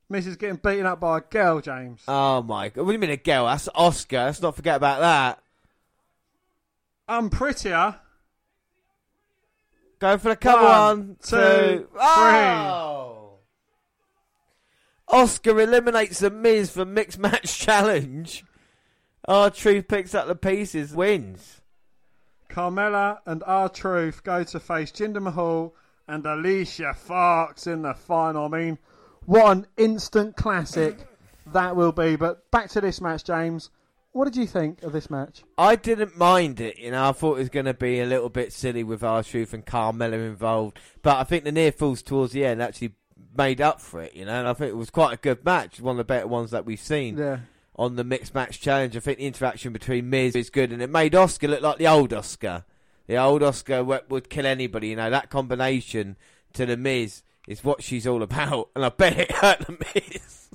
Miz is getting beaten up by a girl, James. Oh, my God. What do you mean a girl? That's Asuka. Let's not forget about that. I'm prettier. Go for the cover. One, One, two, two, three. Oh! Asuka eliminates the Miz for mixed match challenge. R Truth picks up the pieces, wins. Carmella and R Truth go to face Jinder Mahal and Alicia Fox in the final. I mean, what an instant classic that will be. But back to this match, James. What did you think of this match? I didn't mind it, you know. I thought it was going to be a little bit silly with R Truth and Carmella involved, but I think the near falls towards the end actually made up for it, you know. And I think it was quite a good match, one of the better ones that we've seen. Yeah. On the mixed match challenge. I think the interaction between Miz is good, and it made Asuka look like the old Asuka. The old Asuka w- would kill anybody. You know that combination to the Miz is what she's all about, and I bet it hurt the Miz.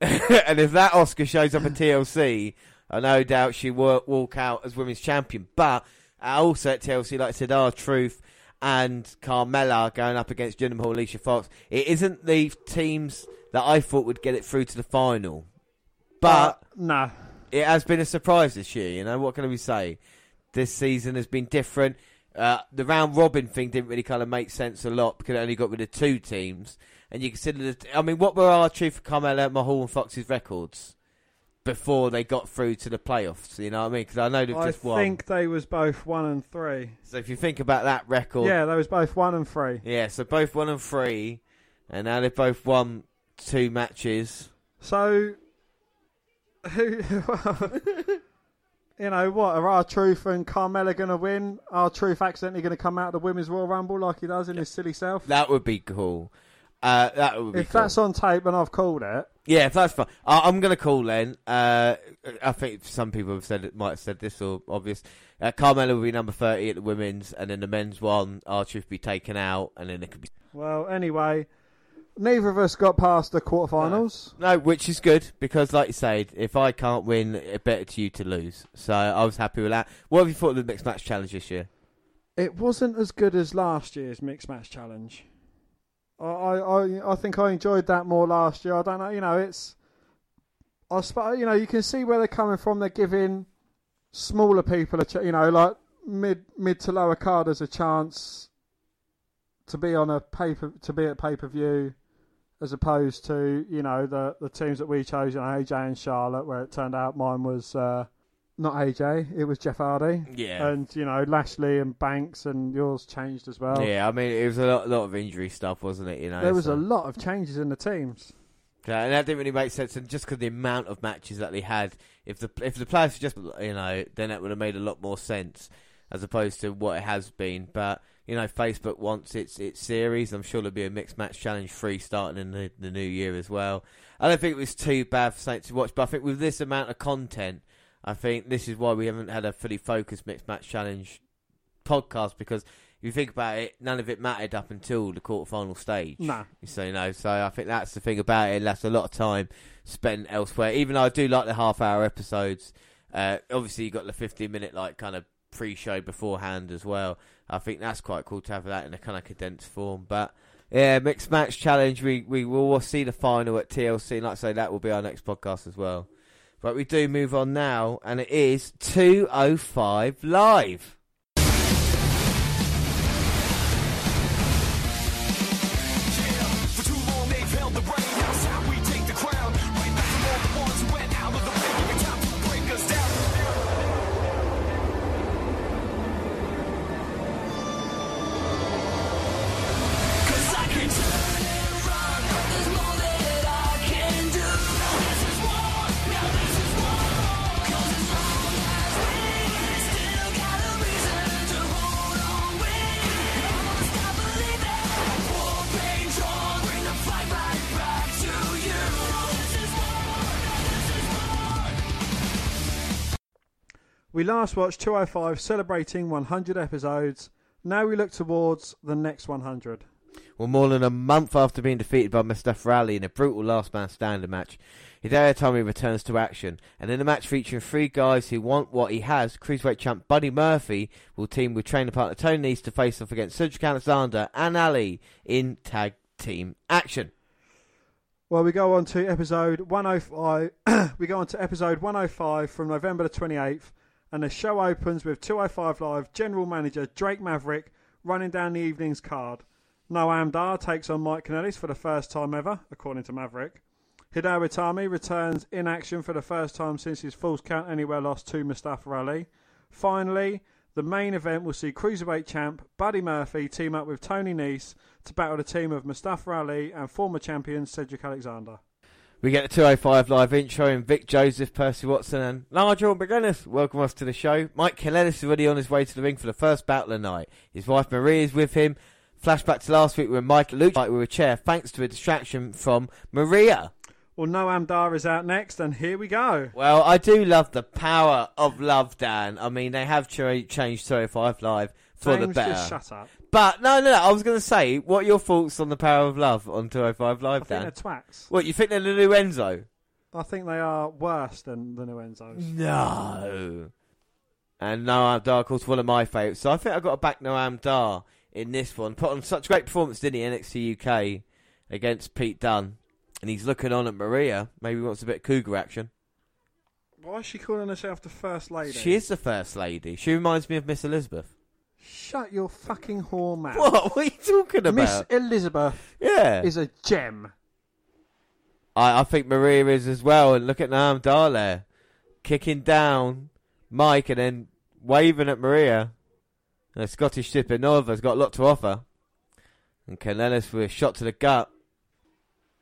and if that Asuka shows up at TLC, I no doubt she will walk out as women's champion. But also at TLC, like I said, R Truth and Carmella going up against Jinder Mahal, Alicia Fox. It isn't the teams that I thought would get it through to the final. But no. it has been a surprise this year. You know what can we say? This season has been different. Uh, the round robin thing didn't really kind of make sense a lot because it only got rid of two teams. And you consider the, I mean, what were R Truth, Carmella, Mahal, and Fox's records before they got through to the playoffs? You know what I mean? Because I know they've I just won. I think they was both one and three. So if you think about that record, Yeah, they was both one and three. yeah. So both one and three, and now they've both won two matches. So, you know, what are R Truth and Carmella going to win? R Truth accidentally going to come out of the Women's Royal Rumble like he does in his silly self? That would be cool. Uh, that would be If cool. that's on tape and I've called it, Yeah, if that's fine. I, I'm going to call then. Uh, I think some people have said it, might have said this or obvious. Uh, Carmella will be number 30 at the women's, and then the men's one, R Truth be taken out, and then it could be. well, anyway, neither of us got past the quarterfinals. No, which is good, because like you said, if I can't win, it's better to you to lose. So I was happy with that. What have you thought of the mixed match challenge this year? It wasn't as good as last year's mixed match challenge. I, I, I, I think I enjoyed that more last year. I don't know, you know, it's, I suppose, you know, you can see where they're coming from. They're giving smaller people a, ch- you know, like mid mid to lower carders a chance to be on a paper to be at pay per view, as opposed to you know the the teams that we chose, you know, AJ and Charlotte, where it turned out mine was uh, not AJ, it was Jeff Hardy. Yeah. And you know Lashley and Banks and yours changed as well. yeah, I mean, it was a lot, lot of injury stuff, wasn't it? You know, There was so- a lot of changes in the teams. Yeah, and that didn't really make sense. And just because the amount of matches that they had, if the if the players just you know, then that would have made a lot more sense as opposed to what it has been. But you know, Facebook wants its its series. I'm sure there'll be a mixed match challenge free starting in the, the new year as well. I don't think it was too bad for Saints to watch, but I think with this amount of content, I think this is why we haven't had a fully focused mixed match challenge podcast because if you think about it, none of it mattered up until the quarterfinal stage. Nah. So you know, so I think that's the thing about it. That's a lot of time spent elsewhere. Even though I do like the half hour episodes, uh, obviously you got the fifteen minute like kind of pre-show beforehand as well. I think that's quite cool to have that in a kind of condensed form. But yeah, mixed match challenge. We we will see the final at TLC. And like I say, that will be our next podcast as well. But we do move on now, and it is two oh five live. We last watched 205 celebrating 100 episodes. Now we look towards the next 100. Well, more than a month after being defeated by Mustafa Ali in a brutal last man standing match, Hideo Itami returns to action, and in a match featuring three guys who want what he has, Cruiserweight champ Buddy Murphy will team with trainer partner Tony Nese to face off against Cedric Alexander and Ali in tag team action. Well, we go on to episode 105. we go on to episode 105 from November the 28th, and the show opens with 205 Live general manager Drake Maverick running down the evening's card. Noam Dar takes on Mike Kanellis for the first time ever, according to Maverick. Hideo Itami returns in action for the first time since his Falls Count Anywhere loss to Mustafa Ali. Finally, the main event will see Cruiserweight champ Buddy Murphy team up with Tony Nese to battle the team of Mustafa Ali and former champion Cedric Alexander. We get the 205 live intro and Vic Joseph, Percy Watson, and Nigel McGuinness welcome us to the show. Mike Kanellis is already on his way to the ring for the first battle of the night. His wife Marie is with him. Flashback to last week when Mike Luke fight with a chair thanks to a distraction from Maria. Well, Noam Dar is out next, and here we go. Well, I do love the power of love, Dan. I mean, they have changed 205 Live for the better. shut up. But no, no, no. I was going to say, what are your thoughts on the power of love on 205 Live, I Live, think Dan? they're twats. What you think they're the new Enzo? I think they are worse than the new Enzos. No. And Noam Dar, of course, one of my favourites. So I think I've got to back Noam Dar in this one. Put on such great performance, didn't he, NXT UK against Pete Dunne. And he's looking on at Maria. Maybe he wants a bit of cougar action. Why is she calling herself the First Lady? She is the first lady. She reminds me of Miss Elizabeth. Shut your fucking whore mouth. What? What are you talking about? Miss Elizabeth yeah. is a gem. I, I think Maria is as well. And look at Noam Dar there. Kicking down Mike and then waving at Maria. And the Scottish Super Nova's got a lot to offer. And Kanellis with a shot to the gut.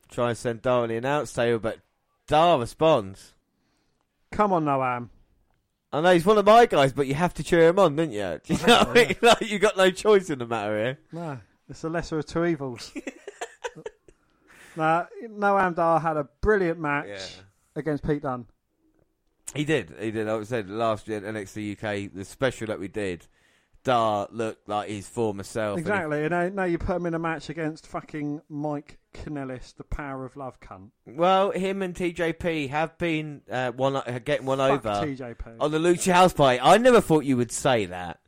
Try and send Dar on the announce table, but Dar responds. Come on, Noam. I know he's one of my guys, but you have to cheer him on, don't you? Do you know what I mean? Like, you got no choice in the matter here. No, it's the lesser of two evils. nah, Noam Dar had a brilliant match against Pete Dunne. He did. He did. Like I said, last year at NXT UK, the special that we did, Dar looked like his former self. and he- Exactly. And now, now you put him in a match against fucking Mike Kanellis, the power of love cunt. well, him and TJP have been uh, one uh, getting one Fuck over TJP. on the Lucha House Party. I never thought you would say that.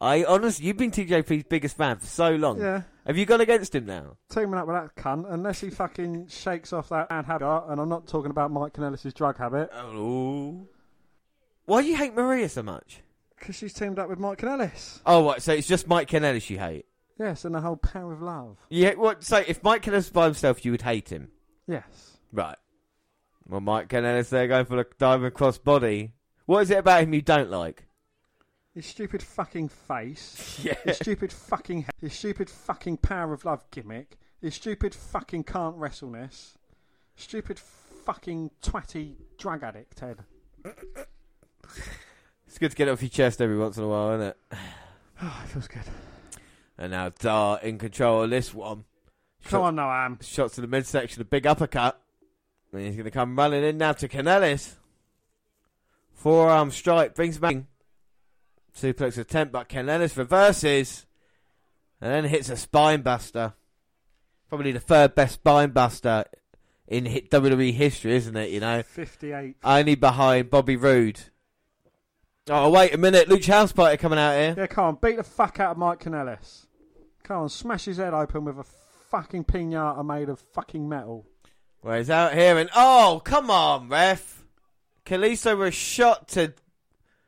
I honestly, you've been TJP's biggest fan for so long. Yeah. Have you gone against him now? teaming up with that cunt unless he fucking shakes off that bad habit. And I'm not talking about Mike Kanellis' drug habit Oh. Why do you hate Maria so much? because she's teamed up with Mike Kanellis. Oh, right, So it's just Mike Kanellis you hate? Yes, and the whole power of love. Yeah. What? So if Mike was by himself, you would hate him, Yes. right? Well, Mike Kanellis there going for the diamond cross body. What is it about him you don't like? His stupid fucking face. Yeah. His stupid fucking head his stupid fucking power of love gimmick. His stupid fucking can't wrestleness. Stupid fucking twatty drug addict, Ted. It's good to get it off your chest every once in a while, isn't it? Oh, it feels good. And now Dar in control of this one. Come on, Noam. Shots to the midsection, a big uppercut. And he's going to come running in now to Kanellis. Forearm strike brings him back. Suplex attempt, but Kanellis reverses. And then hits a spinebuster. Probably the third best spinebuster in WWE history, isn't it? You know, 58. only behind Bobby Roode. Oh, wait a minute. Lucha House Party coming out here. Yeah, come on, beat the fuck out of Mike Kanellis. Come on, smash his head open with a fucking pinata made of fucking metal. Well, he's out here and oh, come on, ref. Kalisto was shot to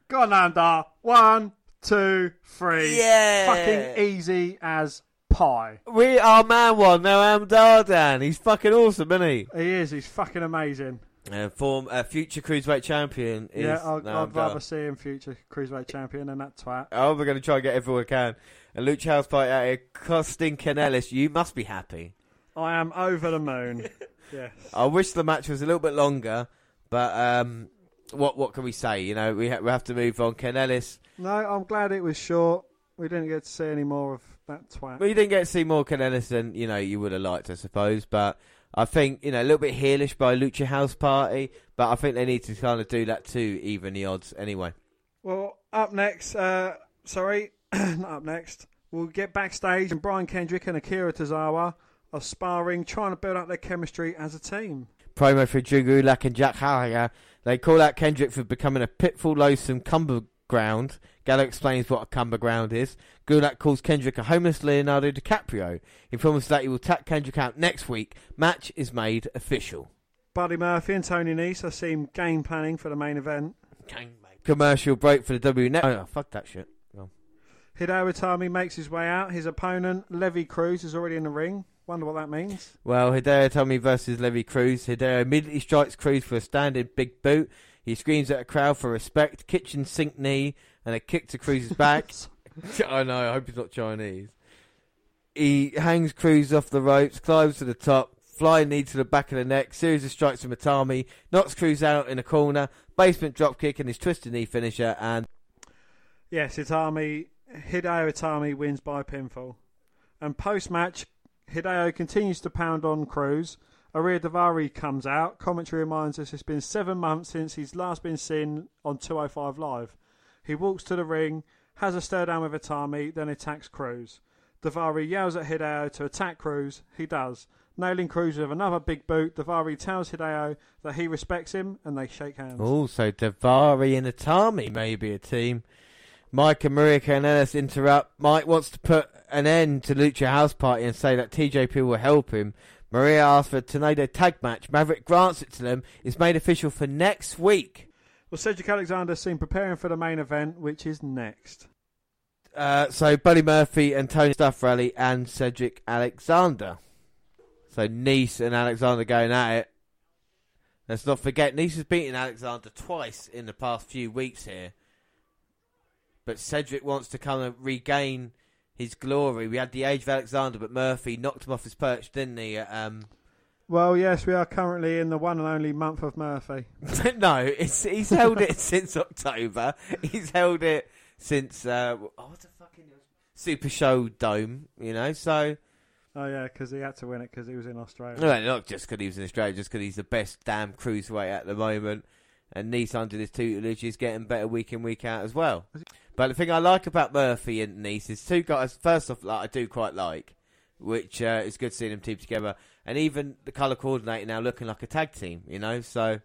Go on, Nanda. One, two, three. yeah, Fucking easy as pie. We are man one now. Am Dardan. He's fucking awesome, isn't he? He is. He's fucking amazing. Uh, form uh, future cruiserweight champion. Is yeah, I'd, I'd rather see him future cruiserweight champion than that twat. Oh, we're going to try and get everyone we can. And Lucha House Party out here, costing Kanellis. You must be happy. I am over the moon. yes. I wish the match was a little bit longer, but um, what what can we say? You know, we ha- we have to move on. Kanellis. No, I'm glad it was short. We didn't get to see any more of that twat. Well, you didn't get to see more Kanellis than you know you would have liked, I suppose. But I think you know a little bit heelish by Lucha House Party, but I think they need to kind of do that too, even the odds anyway. Well, up next, uh, sorry, up next. We'll get backstage, and Brian Kendrick and Akira Tozawa are sparring, trying to build up their chemistry as a team. Promo for Drew Gulak and Jack Gallagher. They call out Kendrick for becoming a pitfall loathsome cumber ground. Gallo explains what a cumber ground is. Gulak calls Kendrick a homeless Leonardo DiCaprio. He promises that he will tap Kendrick out next week. Match is made official. Buddy Murphy and Tony Nese, I see him game planning for the main event. Game Commercial break for the W Net. Oh, fuck that shit. Hideo Itami makes his way out. His opponent, Levy Cruz, is already in the ring. Wonder what that means. Well, Hideo Itami versus Levy Cruz. Hideo immediately strikes Cruz for a standing big boot. He screams at a crowd for respect, kitchen sink knee, and a kick to Cruz's back. I know, I hope he's not Chinese. He hangs Cruz off the ropes, climbs to the top, flying knee to the back of the neck, series of strikes from Itami, knocks Cruz out in a corner, basement drop kick and his twisted knee finisher, and Yes, Itami, Hideo Itami wins by pinfall. And post match, Hideo continues to pound on Cruz. Ariya Daivari comes out. Commentary reminds us it's been seven months since he's last been seen on 205 Live. He walks to the ring, has a stare down with Itami, then attacks Cruz. Daivari yells at Hideo to attack Cruz. He does. Nailing Cruz with another big boot, Daivari tells Hideo that he respects him and they shake hands. Oh, also Daivari and Itami may be a team. Mike and Maria Kanellis interrupt. Mike wants to put an end to Lucha House Party and say that TJP will help him. Maria asks for a Tornado tag match. Maverick grants it to them. It's made official for next week. Well, Cedric Alexander seen preparing for the main event, which is next. Uh, so Buddy Murphy and Tony Stuff rally and Cedric Alexander. So Nese and Alexander going at it. Let's not forget Nese has beaten Alexander twice in the past few weeks here. But Cedric wants to kind of regain his glory. We had the age of Alexander, but Murphy knocked him off his perch, didn't he? Um, Well, yes, we are currently in the one and only month of Murphy. no, it's, he's held it since October. He's held it since uh, oh, what the fucking Super Show-Down, you know. So Oh yeah, because he had to win it because he was in Australia. no, not just because he was in Australia, just because he's the best damn cruiserweight at the moment. And Nese under this tutelage is getting better week in week out as well. But the thing I like about Murphy and Nese is two guys. First off, like I do quite like, which uh, is good seeing them team together, and even the colour coordinator now looking like a tag team. You know, so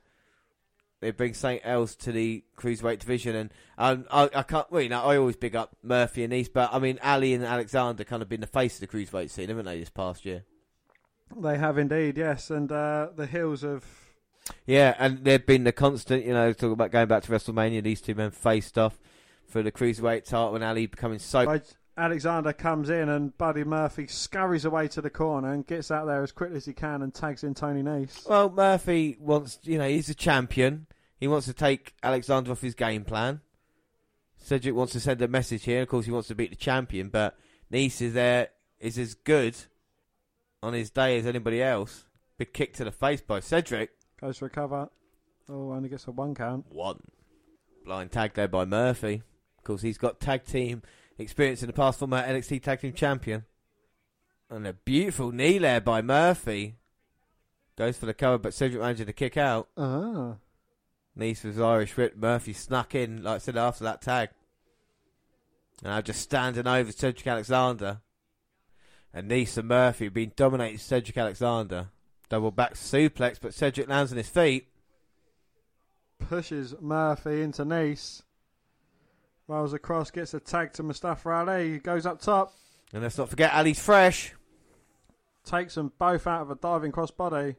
they bring something else to the cruiserweight division. And um, I, I can't, well, you know, I always big up Murphy and Nese, but I mean, Ali and Alexander kind of been the face of the cruiserweight scene, haven't they, this past year? They have indeed, yes, and uh, the heels of Yeah, and they've been the constant, you know, talking about going back to WrestleMania, these two men faced off for the cruiserweight title and Ali becoming so. Alexander comes in and Buddy Murphy scurries away to the corner and gets out there as quickly as he can and tags in Tony Nese. Well, Murphy wants, you know, he's a champion. He wants to take Alexander off his game plan. Cedric wants to send a message here. Of course, he wants to beat the champion, but Nese is there, is as good on his day as anybody else. Big kick to the face by Cedric. Goes for a cover. Oh, only gets a one count. One. Blind tag there by Murphy. Of course, he's got tag team experience in the past, former NXT tag team champion. And a beautiful knee there by Murphy. Goes for the cover, but Cedric manages to kick out. Ah. Nese was Irish whip. Murphy snuck in, like I said, after that tag. And now just standing over Cedric Alexander. And Nese and Murphy have been dominating Cedric Alexander. Double back suplex, but Cedric lands on his feet. Pushes Murphy into Nese. Rolls across, gets a tag to Mustafa Ali. He Goes up top. And let's not forget Ali's fresh. Takes them both out of a diving crossbody.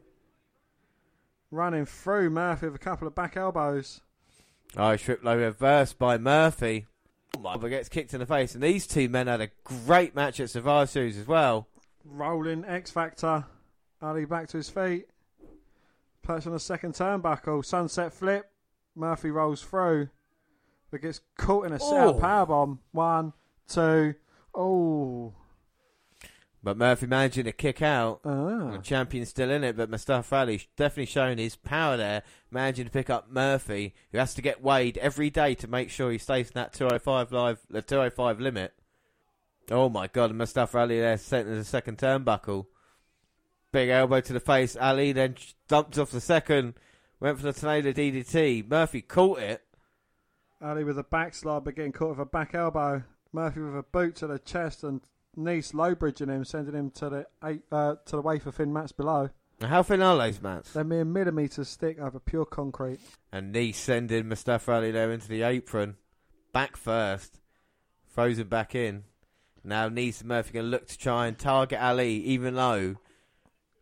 Running through Murphy with a couple of back elbows. Oh, Irish whip low reverse by Murphy. But gets kicked in the face. And these two men had a great match at Survivor Series as well. Rolling X Factor. Ali back to his feet. Perched on the second turnbuckle. Sunset flip. Murphy rolls through. But gets caught in a set Oh. powerbomb. One, two. Oh. But Murphy managing to kick out. Ah. The champion's still in it, but Mustafa Ali definitely showing his power there, managing to pick up Murphy, who has to get weighed every day to make sure he stays in that 205 live, the 205 limit. Oh my God, Mustafa Ali there sent in the second turnbuckle. Big elbow to the face. Ali then dumped off the second, went for the tornado DDT. Murphy caught it. Ali with a backslide but getting caught with a back elbow. Murphy with a boot to the chest and Nese low bridging him, sending him to the eight, uh, to the wafer thin mats below. Now, How thin are those mats? They're mere millimetres thick over pure concrete. And Nese sending Mustafa Ali there into the apron. Back first. Throws him back in. Now Nese and Murphy going to look to try and target Ali, even though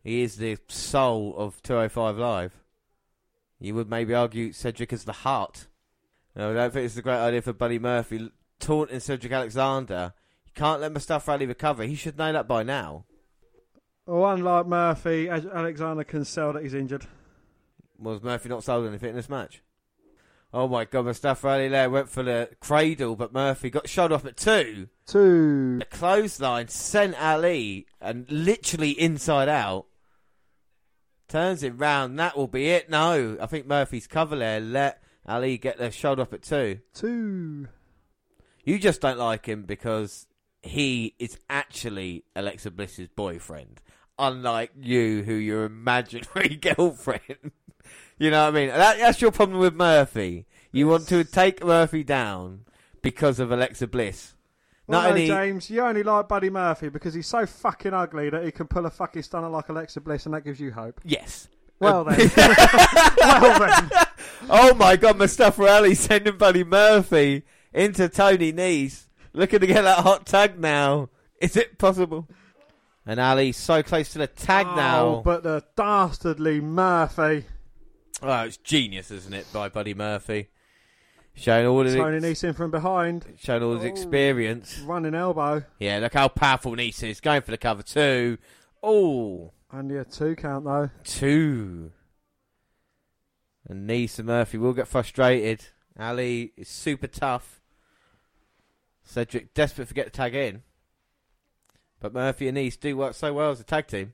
he is the soul of 205 Live. You would maybe argue Cedric is the heart. No, I don't think it's a great idea for Buddy Murphy taunting Cedric Alexander. You can't let Mustafa Ali recover. He should know that by now. Well, unlike Murphy, Alexander can sell that he's injured. Was Murphy not sold anything in this match? Oh my god, Mustafa Ali there went for the cradle, but Murphy got shot off at two. Two. The clothesline sent Ali and literally inside out. Turns it round. That will be it. No, I think Murphy's cover there let Ali get the shoulder up at two. Two. You just don't like him because he is actually Alexa Bliss's boyfriend, unlike you, who your imaginary girlfriend. you know what I mean? That, that's your problem with Murphy. You want to take Murphy down because of Alexa Bliss. Well, Not no, only James, you only like Buddy Murphy because he's so fucking ugly that he can pull a fucking stunner like Alexa Bliss, and that gives you hope. yes. Well um, then. well then. Oh my God, Mustafa Ali sending Buddy Murphy into Tony Nese. Looking to get that hot tag now. Is it possible? And Ali so close to the tag Oh, now. but the dastardly Murphy. Oh, it's genius, isn't it, by Buddy Murphy? Showing all of Tony his, Nese in from behind. showing all his Oh. experience. Running elbow. Yeah, look how powerful Nese is. Going for the cover two. Oh, Only a two count though. two. And and Murphy will get frustrated. Ali is super tough. Cedric desperate to get the tag in. But Murphy and Nese do work so well as a tag team.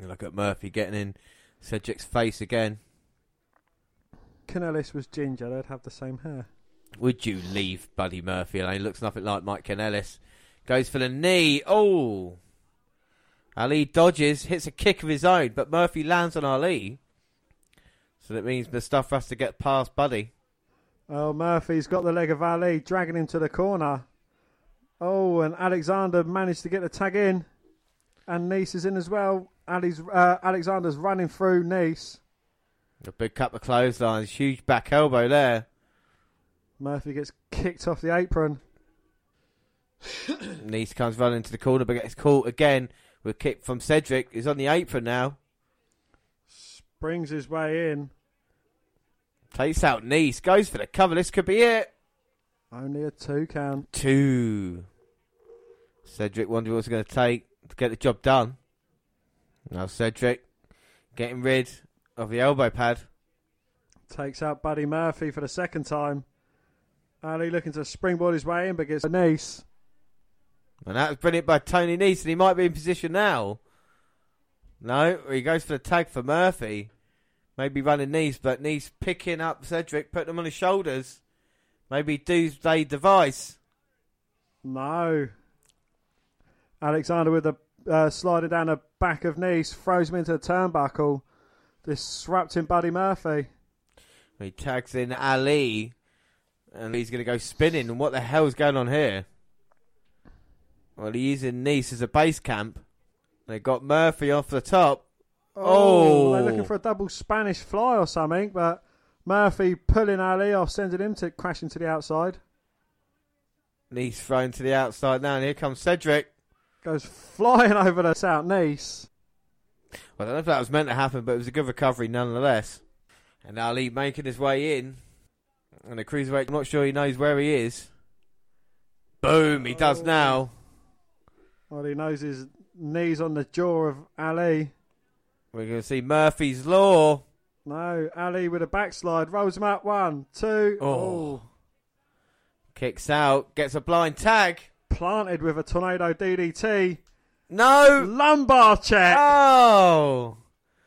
You look at Murphy getting in Cedric's face again. Kanellis was ginger, they'd have the same hair. Would you leave Buddy Murphy alone? He looks nothing like Mike Kanellis. Goes for the knee. Oh. Ali dodges, hits a kick of his own, but Murphy lands on Ali. So that means Mustafa has to get past Buddy. Oh, Murphy's got the leg of Ali, dragging him to the corner. Oh, and Alexander managed to get the tag in. And Nese is in as well. Ali's, uh, Alexander's running through Nese. A big couple of clotheslines, huge back elbow there. Murphy gets kicked off the apron. Nese comes running into the corner, but gets caught again with a kick from Cedric. He's on the apron now. Springs his way in. Takes out Nese, goes for the cover. This could be it. Only a two count. two. Cedric wondering what's going to take to get the job done. Now Cedric getting rid of the elbow pad. Takes out Buddy Murphy for the second time. Ali looking to springboard his way in, but gets a Nice. And that was brilliant by Tony Nese, and he might be in position now. No, he goes for the tag for Murphy. Maybe running knees, but Nese picking up Cedric, putting him on his shoulders. Maybe Doomsday device. No. Alexander with a uh, sliding down the back of Nese, throws him into the turnbuckle, disrupting Buddy Murphy. He tags in Ali, and he's going to go spinning. And what the hell's going on here? Well, he's in Nese as a base camp. They got Murphy off the top. Oh. they're looking oh. for a double Spanish fly or something, but Murphy pulling Ali off, sending him to crashing to the outside. Nese thrown to the outside now, and here comes Cedric. Goes flying over the South Nice. Well, I don't know if that was meant to happen, but it was a good recovery nonetheless. And Ali making his way in. And the cruiserweight, I'm not sure he knows where he is. Boom, he does oh. now. Well, he knows his knees on the jaw of Ali. We're going to see Murphy's Law. No, Ali with a backslide, rolls him up. One, two. Oh. oh. Kicks out, gets a blind tag. Planted with a tornado DDT. No! Lumbar check. Oh!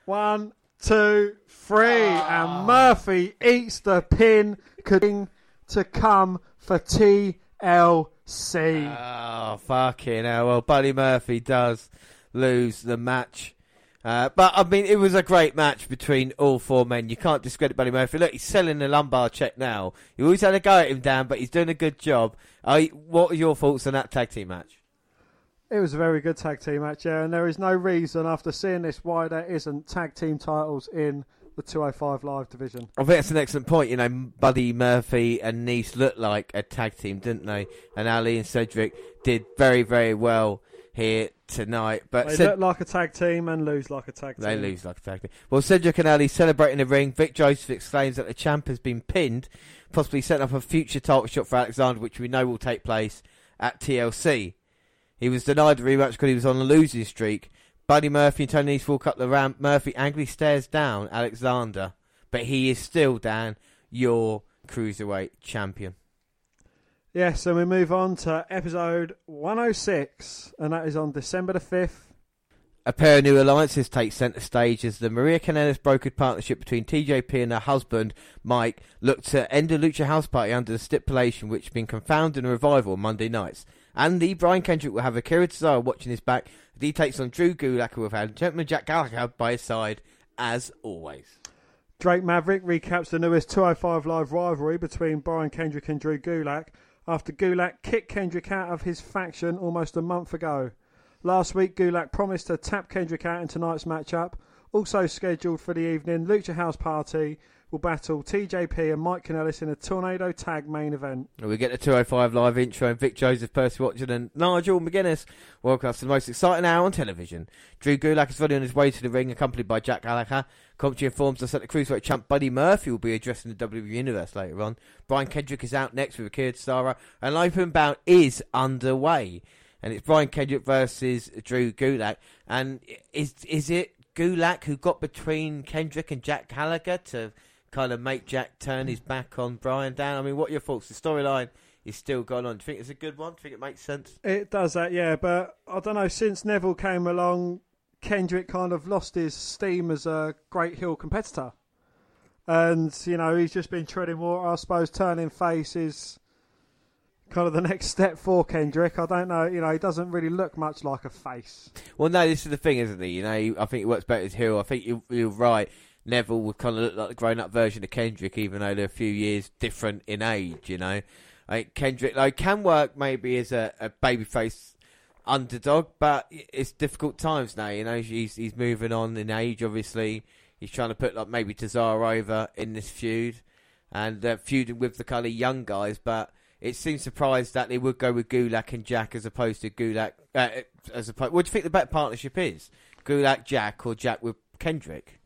One, two, three, and ah. Murphy eats the pin. King to come for TLC. Oh, fucking hell. Well, Buddy Murphy does lose the match. Uh, but, I mean, it was a great match between all four men. You can't discredit Buddy Murphy. Look, he's selling the lumbar check now. You always had a go at him, Dan, but he's doing a good job. Uh, what are your thoughts on that tag team match? It was a very good tag team match, yeah, and there is no reason after seeing this why there isn't tag team titles in the 205 Live division. I think that's an excellent point. You know, Buddy Murphy and Nese looked like a tag team, didn't they? And Ali and Cedric did very, very well here tonight. But They Ced- look like a tag team and lose like a tag team. They lose like a tag team. Well, Cedric and Ali celebrating the ring. Vic Joseph exclaims that the champ has been pinned, possibly setting up a future title shot for Alexander, which we know will take place at TLC. He was denied the rematch because he was on a losing streak. Buddy Murphy and Tony Nese walk up the ramp. Murphy angrily stares down Alexander, but he is still, Dan, your cruiserweight champion. Yes, and we move on to episode 106, and that is on December the 5th. A pair of new alliances take centre stage as the Maria Kanellis brokered partnership between TJP and her husband, Mike, look to end a Lucha House Party under the stipulation which has been confounded in a revival on Monday nights. Andy, Brian Kendrick will have a Akira Tozawa watching his back he takes on Drew Gulak who have Gentleman Jack Gallagher by his side, as always. Drake Maverick recaps the newest 205 Live rivalry between Brian Kendrick and Drew Gulak after Gulak kicked Kendrick out of his faction almost a month ago. Last week, Gulak promised to tap Kendrick out in tonight's matchup. Also scheduled for the evening, Lucha House Party will battle TJP and Mike Kanellis in a Tornado Tag main event. We get the 205 live intro and Vic Joseph, Percy Watson and Nigel McGuinness welcome us to the most exciting hour on television. Drew Gulak is running on his way to the ring accompanied by Jack Gallagher. Commentary informs us that the Cruiserweight champ Buddy Murphy will be addressing the WWE Universe later on. Brian Kendrick is out next with a Akira Tozawa and open bout is underway. And it's Brian Kendrick versus Drew Gulak. And is is it Gulak who got between Kendrick and Jack Gallagher to kind of make Jack turn his back on Brian down? I mean, what are your thoughts? The storyline is still going on. Do you think it's a good one? Do you think it makes sense? It does that, yeah, but I don't know, since Neville came along, Kendrick kind of lost his steam as a great heel competitor. And, you know, he's just been treading water. I suppose turning face is kind of the next step for Kendrick. I don't know, you know, he doesn't really look much like a face. Well, no, this is the thing, isn't he? You know, I think it works better as heel. I think you, you're right. Neville would kind of look like the grown-up version of Kendrick, even though they're a few years different in age. You know, Kendrick like can work maybe as a, a babyface underdog, but it's difficult times now. You know, he's he's moving on in age. Obviously, he's trying to put like maybe Tozawa over in this feud, and uh, feuding with the kind of young guys. But it seems surprised that they would go with Gulak and Jack as opposed to Gulak. Uh, as opposed, what do you think the better partnership is? Gulak Jack or Jack with Kendrick?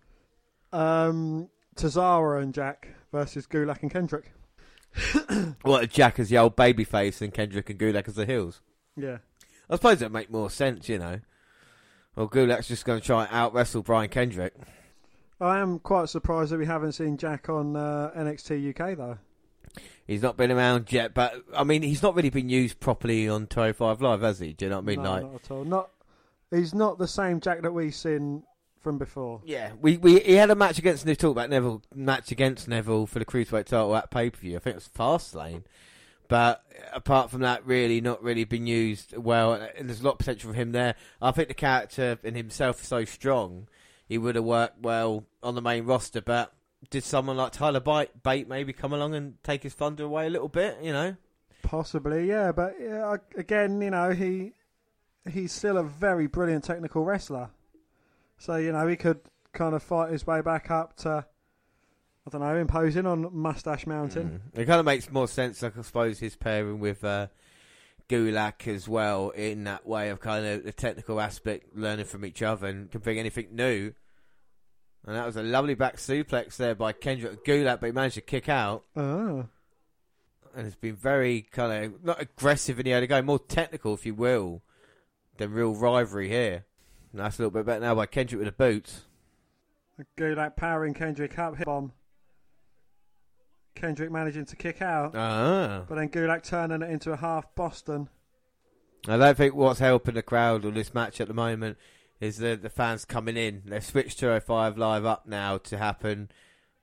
Um, Tozawa and Jack versus Gulak and Kendrick. What Jack as the old baby face and Kendrick and Gulak as the heels? Yeah. I suppose that'd make more sense, you know. Well, Gulak's just going to try and out wrestle Brian Kendrick. I am quite surprised that we haven't seen Jack on uh, NXT UK, though. He's not been around yet, but I mean, he's not really been used properly on 25 Live, has he? Do you know what I mean? no, like, not at all. Not, he's not the same Jack that we've seen from before. Yeah, we, we he had a match against Neville. Talk about Neville match against Neville for the cruiserweight title at pay per view. I think it was Fastlane, but apart from that, really not really been used well. And there's a lot of potential for him there. I think the character in himself is so strong, he would have worked well on the main roster. But did someone like Tyler Bate, Bate maybe come along and take his thunder away a little bit? You know, Possibly, yeah. But yeah, again, you know, he he's still a very brilliant technical wrestler. So you know, he could kind of fight his way back up to, I don't know, imposing on Mustache Mountain. Mm. It kind of makes more sense, like, I suppose, his pairing with uh, Gulak as well in that way of kind of the technical aspect, learning from each other and can bring anything new. And that was a lovely back suplex there by Kendrick Gulak, but he managed to kick out. Oh, And it's been very kind of not aggressive in the other going, more technical, if you will, than real rivalry here. That's a little bit better now by Kendrick with the boots. Gulak powering Kendrick up, hit bomb. Kendrick managing to kick out, Ah. but then Gulak turning it into a half Boston. I don't think what's helping the crowd on this match at the moment is the the fans coming in. They've switched 205 Live up now to happen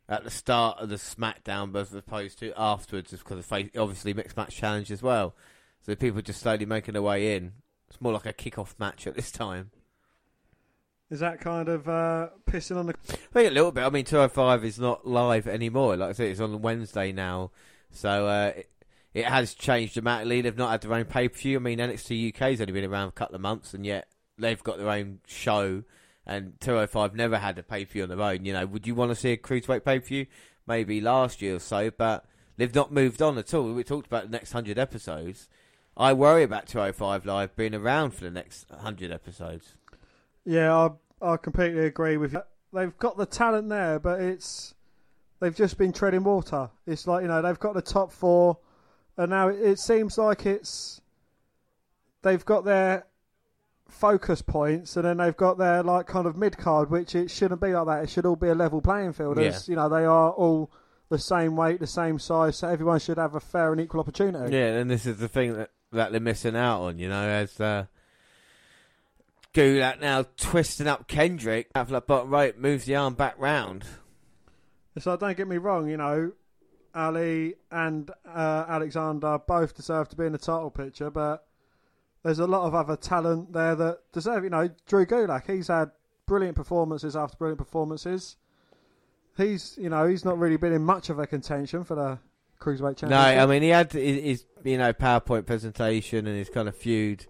at the start of the SmackDown as opposed to afterwards, just because of obviously mixed match challenge as well. So people just slowly making their way in. It's more like a kick-off match at this time. Is that kind of uh, pissing on the? I think a little bit. I mean, 205 is not live anymore. Like I said, it's on Wednesday now. So uh, it, it has changed dramatically. They've not had their own pay per view. I mean, NXT UK's only been around a couple of months, and yet they've got their own show. And 205 never had a pay per view on their own. You know, would you want to see a cruiserweight pay per view? Maybe last year or so, but they've not moved on at all. We talked about the next 100 episodes. I worry about 205 Live being around for the next 100 episodes. Yeah, I I completely agree with you. They've got the talent there, but it's they've just been treading water. It's like you know they've got the top four, and now it, it seems like it's they've got their focus points, and then they've got their like kind of mid card, which it shouldn't be like that. It should all be a level playing field. As, you know, they are all the same weight, the same size, so everyone should have a fair and equal opportunity. Yeah, and this is the thing that, that they're missing out on, you know, as uh, Gulak now twisting up Kendrick, out that bottom right, moves the arm back round. So don't get me wrong, you know, Ali and uh, Alexander both deserve to be in the title picture, but there's a lot of other talent there that deserve. You know, Drew Gulak, he's had brilliant performances after brilliant performances. He's, you know, he's not really been in much of a contention for the cruiserweight championship. No. I mean, he had his, his, you know, PowerPoint presentation and his kind of feud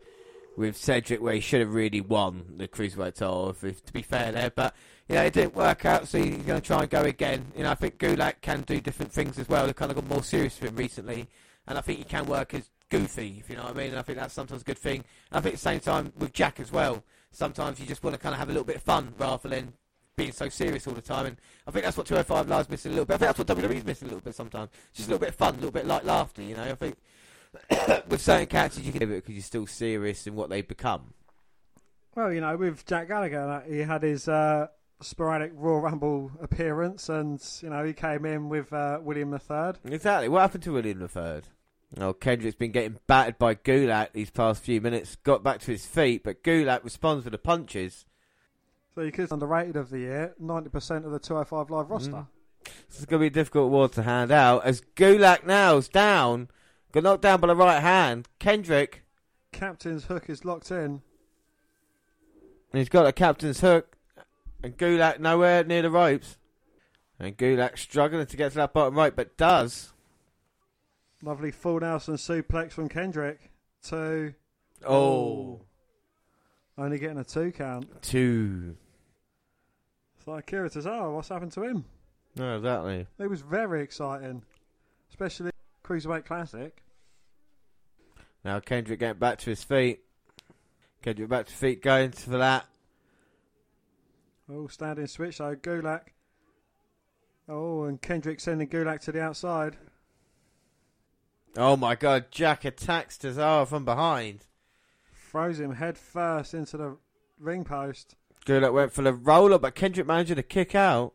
with Cedric where he should have really won the Cruiserweight title, if, if, to be fair there, but, you know, it didn't work out, so he's going to try and go again. You know, I think Gulak can do different things as well. They've kind of got more serious with him recently, and I think he can work as goofy, if you know what I mean, and I think that's sometimes a good thing. And I think at the same time with Jack as well, sometimes you just want to kind of have a little bit of fun rather than being so serious all the time. And I think that's what 205 Live's missing a little bit. I think that's what WWE's missing a little bit sometimes. Just a little bit of fun, a little bit like laughter, you know. I think with certain characters you can do it because you're still serious in what they've become. Well, you know, with Jack Gallagher, uh, he had his uh, sporadic Royal Rumble appearance, and you know he came in with uh, William III. Exactly. What happened to William the Third? Oh, Kendrick's been getting battered by Gulak these past few minutes. Got back to his feet, but Gulak responds with the punches. So you could underrated of the year, ninety percent of the two hundred five live roster. Mm. This is going to be a difficult award to hand out as Gulak now's down. Got knocked down by the right hand. Kendrick, Captain's hook is locked in. and he's got a captain's hook, and Gulak nowhere near the ropes. And Gulak struggling to get to that bottom right, but does. Lovely full Nelson suplex from Kendrick. Two. Oh, Only getting a two count. two. It's like Akira Tozawa, oh, what's happened to him? No, exactly. It was very exciting. Especially Cruiserweight Classic. Now Kendrick getting back to his feet. Kendrick back to feet, going for that. Oh, standing switch though. Gulak. Oh, and Kendrick sending Gulak to the outside. Oh my god, Jack attacks Tozawa from behind. Throws him head first into the ring post. Gulak went for the roller, but Kendrick managed to kick out.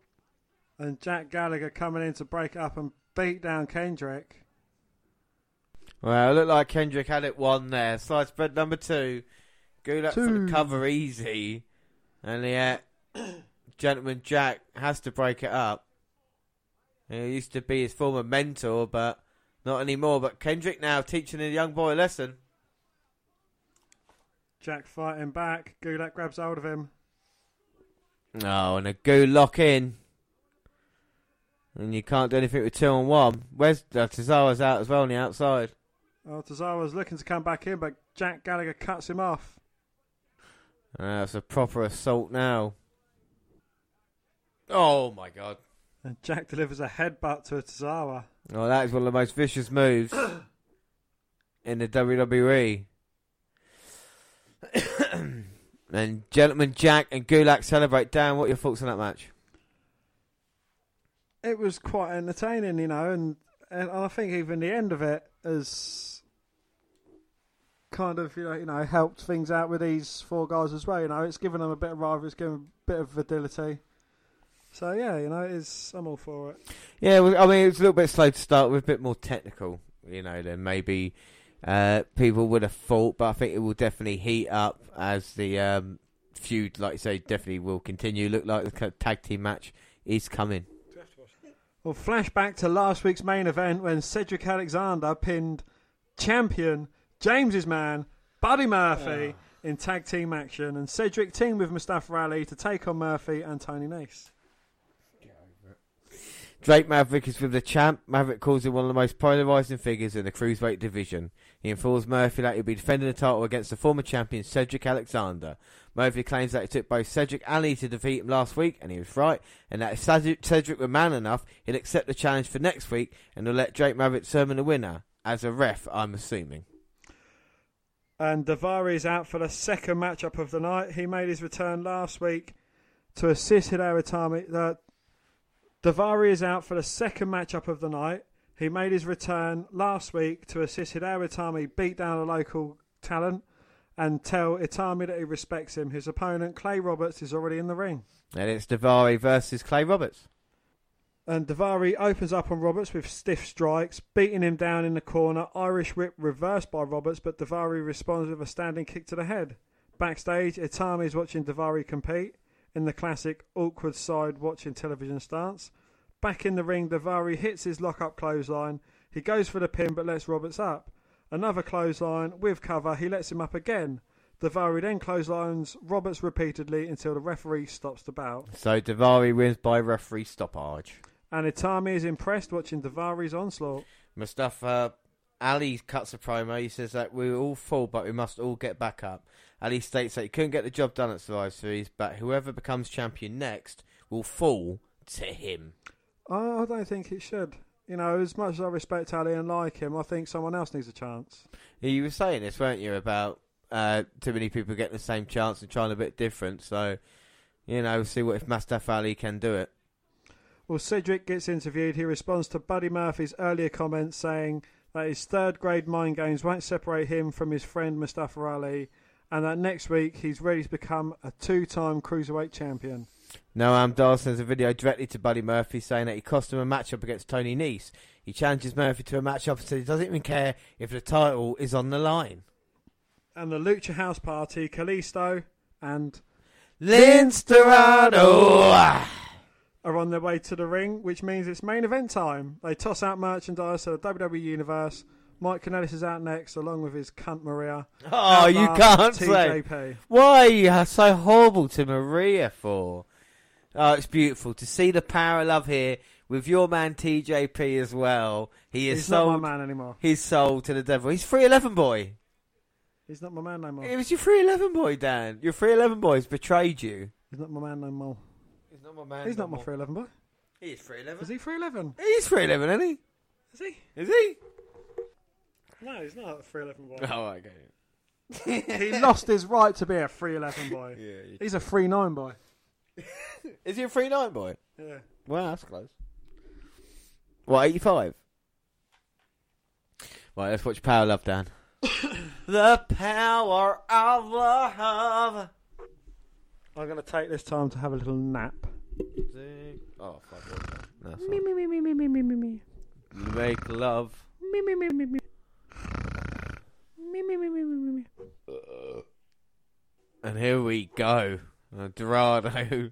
And Jack Gallagher coming in to break up and beat down Kendrick. Well, it looked like Kendrick had it one there. Slide spread number two. Gulak for the cover easy. And yeah, Gentleman Jack has to break it up. He used to be his former mentor, but not anymore. But Kendrick now teaching the young boy a lesson. Jack fighting back. Gulak grabs hold of him. Oh, and a goo lock in. And you can't do anything with two on one. Where's uh, Tozawa's out as well on the outside? Oh, Tozawa's looking to come back in, but Jack Gallagher cuts him off. Uh, it's a proper assault now. Oh my god. And Jack delivers a headbutt to Tozawa. Oh, that is one of the most vicious moves in the WWE. and gentlemen Jack and Gulak celebrate. Dan, what are your thoughts on that match? It was quite entertaining, you know, and, and I think even the end of it is kind of, you know, you know, helped things out with these four guys as well. You know, it's given them a bit of rivalry, it's given them a bit of validity. So yeah, you know, it's I'm all for it. Yeah, well, I mean, it was a little bit slow to start with, a bit more technical, you know, than maybe uh, people would have thought, but I think it will definitely heat up as the um, feud, like you say, definitely will continue. Look like the tag team match is coming. Well, flashback to last week's main event when Cedric Alexander pinned champion James's man Buddy Murphy in tag team action, and Cedric teamed with Mustafa Ali to take on Murphy and Tony Nese. Drake Maverick is with the champ. Maverick calls him one of the most polarising figures in the cruiserweight division. He informs Murphy that he'll be defending the title against the former champion Cedric Alexander. Murphy claims that it took both Cedric and Lee to defeat him last week, and he was right, and that if Cedric, Cedric were man enough, he'll accept the challenge for next week, and he'll let Drake Maverick determine the winner. As a ref, I'm assuming. And Daivari is out for the second matchup of the night. He made his return last week to assist Hideo Itami. Uh, Daivari is out for the second matchup of the night. He made his return last week to assist Hideo Itami beat down a local talent and tell Itami that he respects him. His opponent, Clay Roberts, is already in the ring. And it's Daivari versus Clay Roberts. And Daivari opens up on Roberts with stiff strikes, beating him down in the corner. Irish whip reversed by Roberts, but Daivari responds with a standing kick to the head. Backstage, Itami is watching Daivari compete in the classic awkward side watching television stance. Back in the ring, Daivari hits his lock up clothesline. He goes for the pin but lets Roberts up. Another clothesline with cover, he lets him up again. Daivari then clotheslines Roberts repeatedly until the referee stops the bout. So Daivari wins by referee stoppage. And Itami is impressed watching Daivari's onslaught. Mustafa Ali cuts a promo. He says that we all fall, but we must all get back up. Ali states that he couldn't get the job done at Survivor Series, but whoever becomes champion next will fall to him. I, don't think it should. You know, as much as I respect Ali and like him, I think someone else needs a chance. You were saying this, weren't you, about uh, too many people getting the same chance and trying a bit different. So, you know, see what if Mustafa Ali can do it. Well, Cedric gets interviewed. He responds to Buddy Murphy's earlier comments saying that his third grade mind games won't separate him from his friend Mustafa Ali, and that next week he's ready to become a two time cruiserweight champion. Noam Dar sends a video directly to Buddy Murphy saying that he cost him a matchup against Tony Nese. He challenges Murphy to a matchup and says he doesn't even care if the title is on the line. And the Lucha House Party, Kalisto and Lince Linsterado! Are on their way to the ring, which means it's main event time. They toss out merchandise to the WWE Universe. Mike Kanellis is out next, along with his cunt Maria. Oh, you can't say. TJP. Why are you so horrible to Maria for? Oh, it's beautiful to see the power of love here with your man TJP as well. He is He's not my man anymore. He's sold to the devil. He's three eleven boy. He's not my man no more. It was your three eleven boy, Dan. Your three eleven boy's betrayed you. He's not my man no more. He's not my man. He's not my 311 boy. He is three Is he 311? He's three eleven, isn't he? Is he? Is he? No, he's not a 311 boy. Oh, okay. he lost his right to be a 311 boy. Yeah. He's a 39 boy. Is he a three nine boy? Yeah. Well, that's close. What, 85? Right, let's watch Power Love, Dan. the power of love. I'm going to take this time to have a little nap. Oh, fuck. No, Me, me, me, me, me, me, me, me, me. Make love. Me, me, me, me, me. Me, me, me, me, me, me, me. And here we go. Uh, Dorado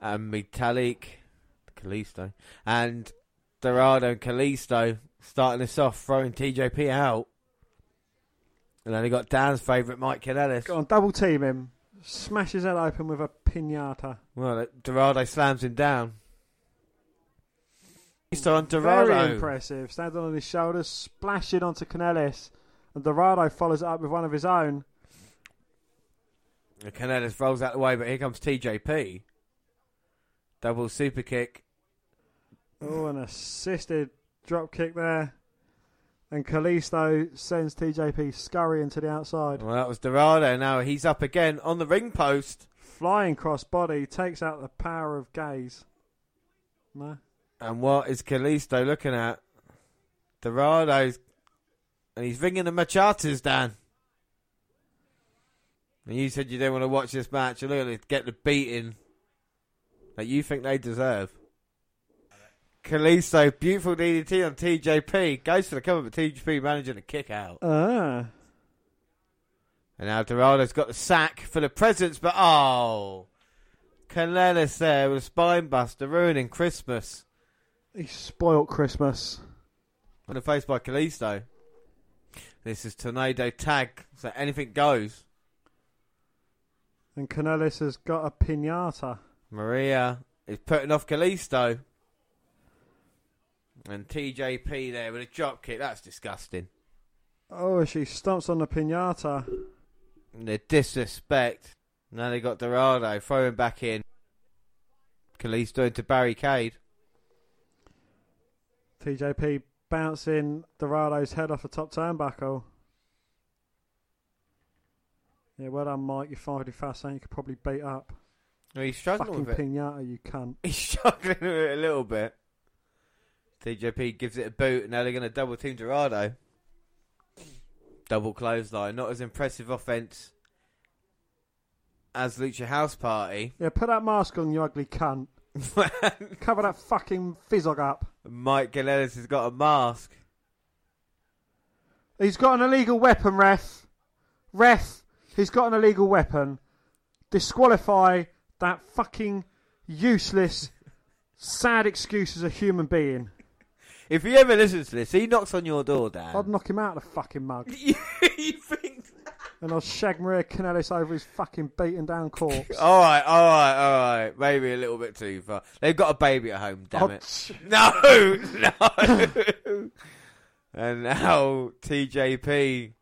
and Vitalik, Kalisto, and Dorado and Kalisto starting this off, throwing TJP out. And then they got Dan's favourite, Mike Kanellis. Go on, double team him. Smash his head open with a pinata. Well, uh, Dorado slams him down. He's on Very impressive. Standing on his shoulders, splashing onto Kanellis. And Dorado follows it up with one of his own. And Kanellis rolls out the way, but here comes TJP. Double super kick. Oh, an assisted drop kick there. And Kalisto sends TJP scurrying to the outside. Well, that was Dorado. Now he's up again on the ring post. Flying cross body takes out the power of gaze. No. And what is Kalisto looking at? Dorado's. And he's ringing the machatas, Dan. And you said you didn't want to watch this match. And look at it, get the beating that you think they deserve. Kalisto, beautiful DDT on TJP. Goes for the cover, but TJP managing to kick out. Ah. And now Dorado's got the sack for the presents, but oh. Kanellis there with a spine buster, ruining Christmas. He spoilt Christmas. On the face by Kalisto. This is Tornado Tag, so anything goes. And Kanellis has got a pinata. Maria is putting off Kalisto. And TJP there with a drop kick. That's disgusting. Oh, she stomps on the pinata. And the disrespect. Now they got Dorado throwing back in. Kalisto into barricade. TJP bouncing Dorado's head off the top turnbuckle. Yeah, well done, Mike. You fired it fast, and you could probably beat up. He's struggling Fucking with it. pinata, you cunt. He's struggling with it a little bit. TJP gives it a boot, and now they're going to double team Dorado. Double clothesline. Not as impressive offense as Lucha House Party. Yeah, put that mask on, you ugly cunt. Cover that fucking fizzog up. Mike Kanellis has got a mask. He's got an illegal weapon, ref. Ref, he's got an illegal weapon. Disqualify that fucking useless, sad excuse as a human being. If he ever listens to this, he knocks on your door, Dan. I'd knock him out of the fucking mug. you think? And I'll shag Maria Kanellis over his fucking beaten down corpse. All right, all right, all right. Maybe a little bit too far. They've got a baby at home. Damn it. No, no. and now TJP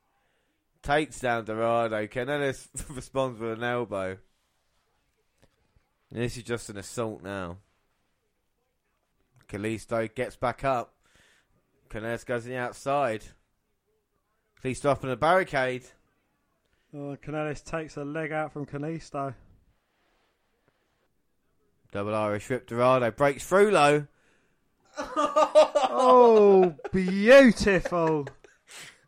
takes down Dorado. Kanellis responds with an elbow. And this is just an assault now. Kalisto gets back up. Kanellis goes on the outside. Kalisto up in the barricade. Oh, Kanellis takes a leg out from Kalisto. Double Irish whip Dorado breaks through low. Oh, beautiful.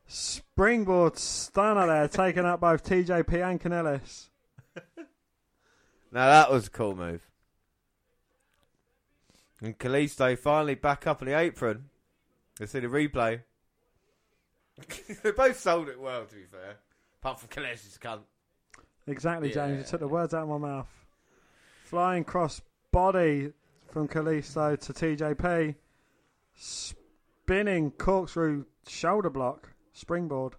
Springboard stunner there, taking out both TJP and Kanellis. Now that was a cool move. And Kalisto finally back up on the apron. Let's see the replay. they both sold it well, to be fair. Apart from Kalisto's cunt. Exactly, James. You took the words out of my mouth. Flying cross body from Kalisto to TJP. Spinning corkscrew shoulder block. Springboard.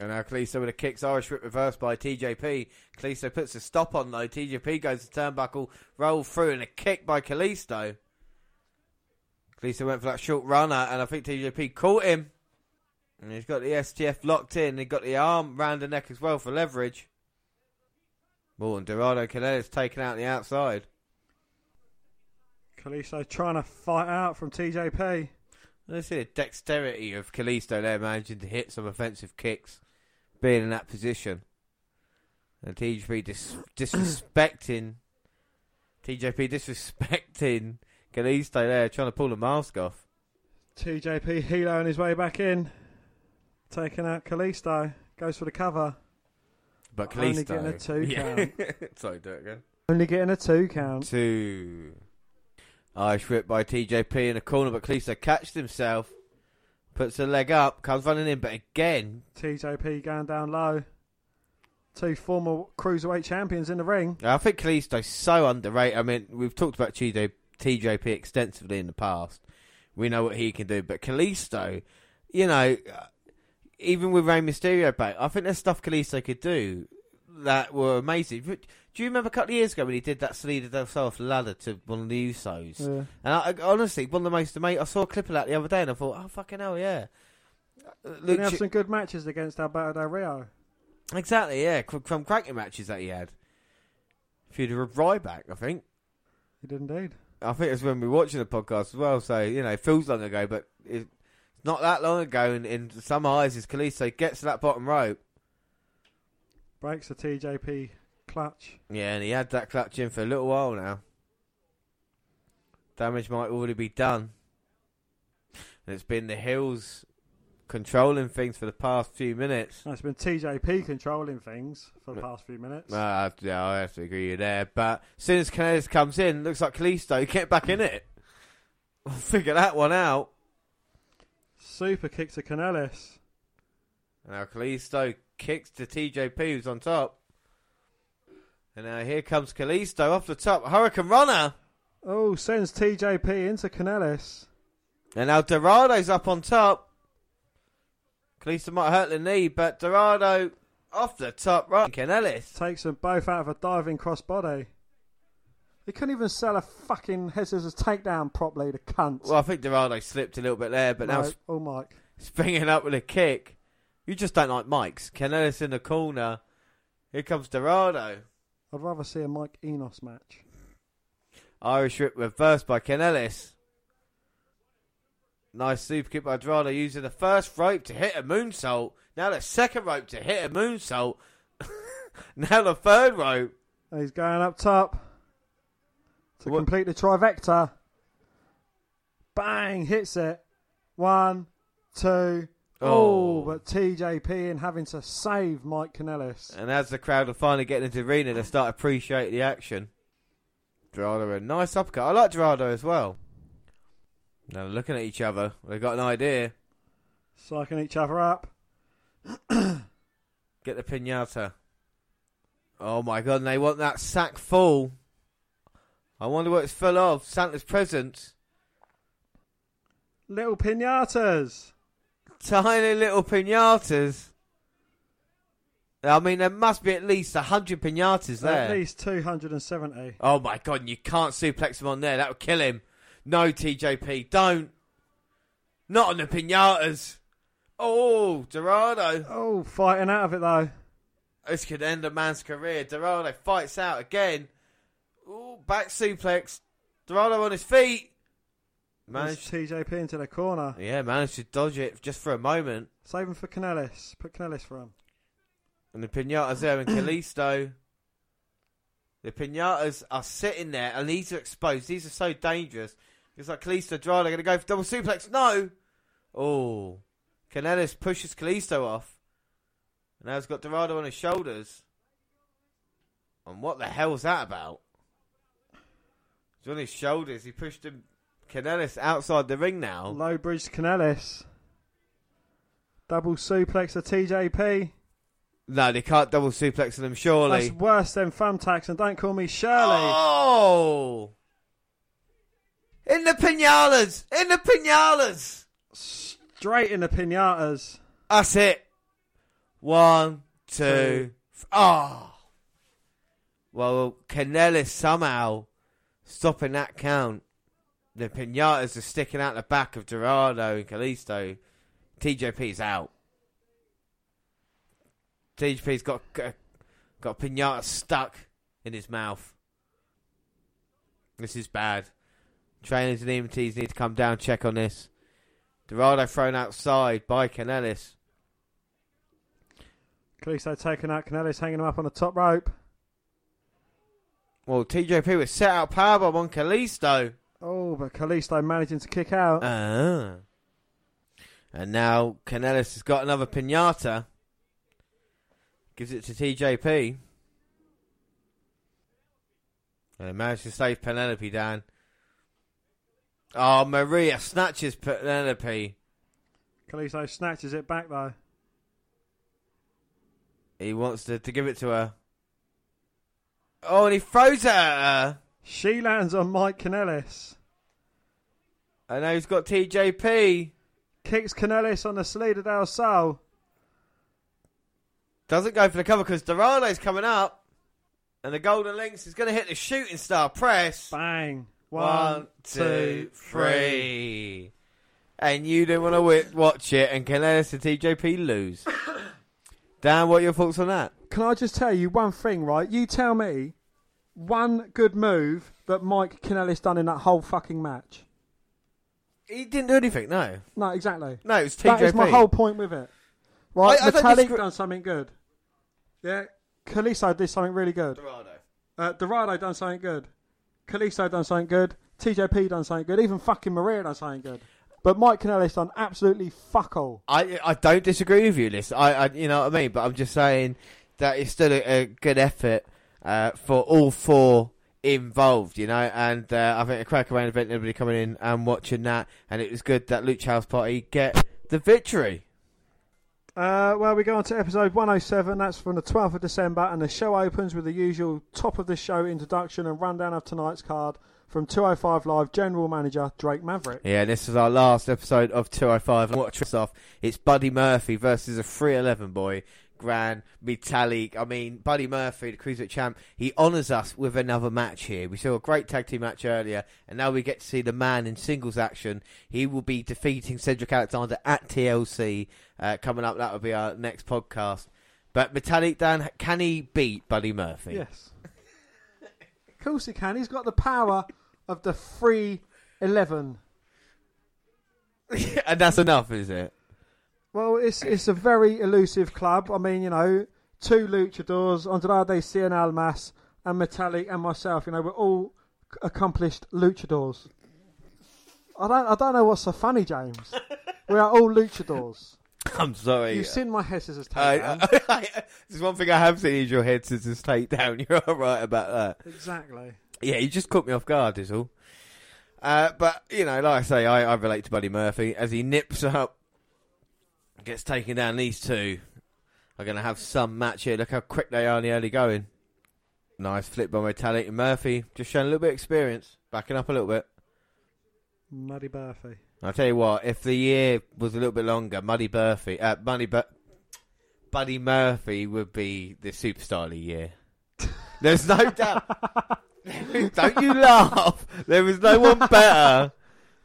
And now Kalisto with a kicks Irish whip reversed by TJP. Kalisto puts a stop on though. TJP goes to turnbuckle, roll through, and a kick by Kalisto. Kalisto went for that short runner, uh, and I think TJP caught him. And he's got the STF locked in. He got the arm round the neck as well for leverage. And Dorado Kanellis taken out on the outside. Kalisto trying to fight out from TJP. Let's see the dexterity of Kalisto there, managing to hit some offensive kicks, being in that position. And TJP dis- disrespecting. TJP disrespecting Kalisto there, trying to pull the mask off. TJP Hilo on his way back in. Taking out Kalisto. Goes for the cover. But Only Kalisto. getting a two yeah. Sorry, do it again. Only getting a two count. Two. Irish whip by TJP in the corner, but Kalisto catches himself. Puts a leg up, comes running in, but again, TJP going down low. Two former cruiserweight champions in the ring. I think Kalisto's so underrated. I mean, we've talked about TJ, TJP extensively in the past. We know what he can do, but Kalisto, you know, uh, even with Rey Mysterio back, I think there's stuff Kalisto could do that were amazing. But Do you remember a couple of years ago when he did that Salida del Sol off the ladder to one of the Usos? Yeah. And I, I- honestly, one of the most amazing. I saw a clip of that the other day, and I thought, oh fucking hell, yeah. Luke have some good matches against Alberto Del Rio? exactly, yeah, from, from cracking matches that he had. Feud of Ryback, I think. He did indeed. I think it's when we were watching the podcast as well. So you know, it feels long ago, but it's not that long ago. And in some eyes, is Kalisto gets to that bottom rope. Breaks the TJP clutch. Yeah, and he had that clutch in for a little while now. Damage might already be done. And it's been the heels controlling things for the past few minutes. No, it's been TJP controlling things for the past few minutes. Uh, yeah, I have to agree with you there. But as soon as Kanellis comes in, looks like Kalisto get back in it. We'll figure that one out. Super kick to Kanellis. Now Kalisto kicks to TJP who's on top. And now here comes Kalisto off the top. Hurricanrana. Oh, sends TJP into Kanellis. And now Dorado's up on top. Kalisto might hurt the knee, but Dorado off the top right. Kanellis. Takes them both out of a diving crossbody. He couldn't even sell a fucking head scissors takedown properly, the cunt. Well, I think Dorado slipped a little bit there, but now oh, Mike. springing up with a kick. You just don't like Mike's. Kanellis in the corner. Here comes Dorado. I'd rather see a Mike Enos match. Irish whip reversed by Kanellis. Nice super kick by Dorado using the first rope to hit a moonsault. Now the second rope to hit a moonsault. now the third rope. He's going up top to What- complete the trivecta. Bang! Hits it. One, two. Oh, Oh. but TJP and having to save Mike Kanellis. And as the crowd are finally getting into the arena, they start to appreciate the action. Dorado a nice uppercut. I like Dorado as well. Now they're looking at each other. They've got an idea. Psyching each other up. Get the pinata. Oh my god, and they want that sack full. I wonder what it's full of. Santa's presents. Little pinatas. Tiny little pinatas. I mean, there must be at least a hundred pinatas there. At least 270. Oh my god, and you can't suplex him on there. That would kill him. No, TJP, don't. Not on the pinatas. Oh, Dorado. Oh, fighting out of it though. This could end a man's career. Dorado fights out again. Ooh, back suplex. Dorado on his feet. Managed Managed, TJP into the corner. yeah, managed to dodge it just for a moment. Save him for Kanellis. Put Kanellis for him. And the pinatas there and Kalisto. The pinatas are sitting there and these are exposed. These are so dangerous. It's like Kalisto Dorado going to go for double suplex. No! Oh. Kanellis pushes Kalisto off. And now he's got Dorado on his shoulders. And what the hell's that about? He's on his shoulders. He pushed him, Kanellis outside the ring now. Low bridge Kanellis. Double suplex to TJP. No, they can't double suplex them, surely. That's worse than thumbtacks, and don't call me Shirley. Oh! In the pinatas! In the pinatas! Straight in the pinatas. That's it. One, two, oh. Well, Kanellis somehow stopping that count. The pinatas are sticking out the back of Dorado and Kalisto. TJP's out. TJP's got uh, got, got a pinata stuck in his mouth. This is bad. Trainers and EMTs need to come down check on this. Dorado thrown outside by Kanellis. Kalisto taking out Kanellis, hanging him up on the top rope. Well, TJP was set out powerbomb on Kalisto. Oh, but Kalisto managing to kick out. Ah. And now Kanellis has got another pinata. Gives it to TJP. And he managed to save Penelope down. Oh, Maria snatches Penelope. Kalisto snatches it back though. He wants to, to give it to her. Oh, and he throws it at her. She lands on Mike Kanellis. And now he's got TJP. Kicks Kanellis on the Salida del Sol. Doesn't go for the cover because Dorado's coming up. And the Golden Lynx is going to hit the shooting star press. Bang. One, two, three. And you didn't want to watch it, and Kanellis and TJP lose. Dan, what are your thoughts on that? Can I just tell you one thing, right? You tell me one good move that Mike Kanellis done in that whole fucking match. He didn't do anything, no. No, exactly. No, it was TJP. That is my whole point with it. Right, I- disagree- done something good. Yeah, Kalisto did something really good. Dorado. Uh, Dorado done something good. Kalisto done something good. TJP done something good. Even fucking Maria done something good. But Mike Kanellis done absolutely fuck all. I I don't disagree with you, Liz. I, I you know what I mean, but I'm just saying that it's still a, a good effort uh, for all four involved, you know. And uh, I think a crack around event, everybody coming in and watching that, and it was good that Lucha House Party get the victory. Uh, well, we go on to episode 107. That's from the 12th of December, and the show opens with the usual top of the show introduction and rundown of tonight's card from 205 Live General Manager Drake Maverick. Yeah, this is our last episode of 205. Watch this off. It's Buddy Murphy versus a 311 boy, Gran Metalik. I mean, Buddy Murphy, the Cruiserweight champ, he honours us with another match here. We saw a great tag team match earlier, and now we get to see the man in singles action. He will be defeating Cedric Alexander at TLC uh, coming up. That will be our next podcast. But Metalik Dan, can he beat Buddy Murphy? Yes. of course he can. He's got the power of the 311. and that's enough, is it? Well, it's it's a very elusive club. I mean, you know, two luchadors, Andrade Cien Almas and Metalik and myself, you know, we're all accomplished luchadors. I don't I don't know what's so funny, James. we are all luchadors. I'm sorry. You've seen my head scissors I, takedown. I, there's one thing I have seen is your head scissors take down. You're all right about that. exactly. Yeah, you just caught me off guard, is all. Uh, but you know, like I say, I, I relate to Buddy Murphy as he nips up, gets taken down. These two are going to have some match here. Look how quick they are in the early going. Nice flip by Metalik and Murphy, just showing a little bit of experience, backing up a little bit. Muddy Burfy. I'll tell you what, if the year was a little bit longer, Muddy Murphy, uh, Muddy Bur- Buddy Murphy would be the superstar of the year. There's no doubt. Don't you laugh. There is no one better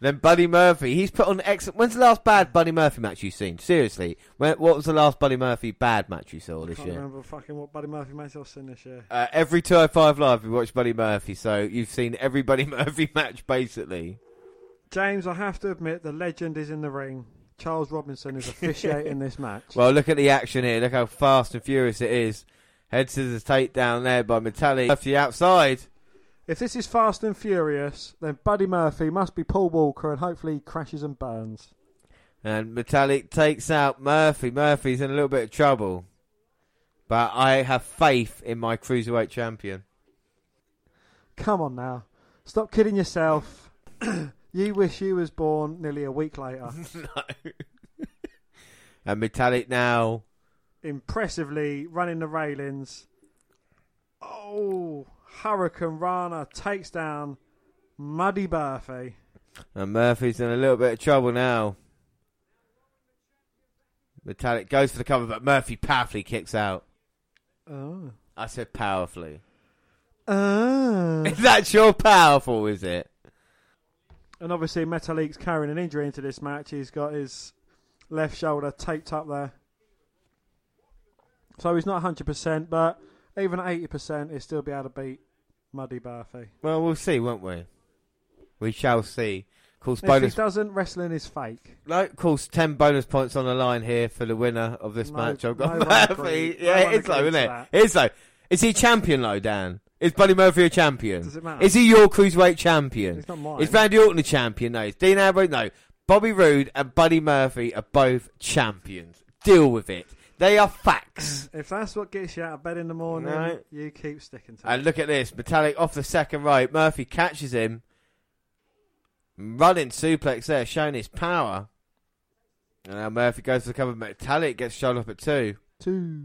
than Buddy Murphy. He's put on excellent. When's the last bad Buddy Murphy match you've seen? Seriously, when, what was the last Buddy Murphy bad match you saw this year? I Can't year? remember fucking what Buddy Murphy match I've seen this year. Uh, every 205 Live, we watch Buddy Murphy, so you've seen every Buddy Murphy match basically. James, I have to admit, the legend is in the ring. Charles Robinson is officiating this match. Well, look at the action here. Look how fast and furious it is. Head scissors takedown there by Metalik. Murphy outside. If this is Fast and Furious, then Buddy Murphy must be Paul Walker and hopefully he crashes and burns. And Metalik takes out Murphy. Murphy's in a little bit of trouble. But I have faith in my Cruiserweight champion. Come on now. Stop kidding yourself. you wish you was born nearly a week later. no. and Metalik now. Impressively running the railings. Oh, Hurricane Rana takes down Muddy Murphy. And Murphy's in a little bit of trouble now. Metalik goes for the cover, but Murphy powerfully kicks out. Oh. I said powerfully. Oh. That's your powerful, is it? And obviously, Metalik's carrying an injury into this match. He's got his left shoulder taped up there. So he's not 100%, but even at 80%, he'll still be able to beat Muddy Murphy. Well, we'll see, won't we? We shall see. Of course, If bonus. he doesn't, wrestling is fake. No, of course, ten bonus points on the line here for the winner of this No- match. I've got no Murphy. Yeah, No it's low, isn't it? It's low. Is he champion, though, Dan? Is Buddy Murphy a champion? Does it matter? Is he your cruiserweight champion? It's not mine. Is Randy Orton a champion? No. Is Dean Ambrose? No. Bobby Roode and Buddy Murphy are both champions. Deal with it. They are facts. If that's what gets you out of bed in the morning, No. you keep sticking to it. And look at this. Metalik off the second rope. Murphy catches him. Running suplex there, showing his power. And now Murphy goes for the cover. Metalik gets shot up at two. Two.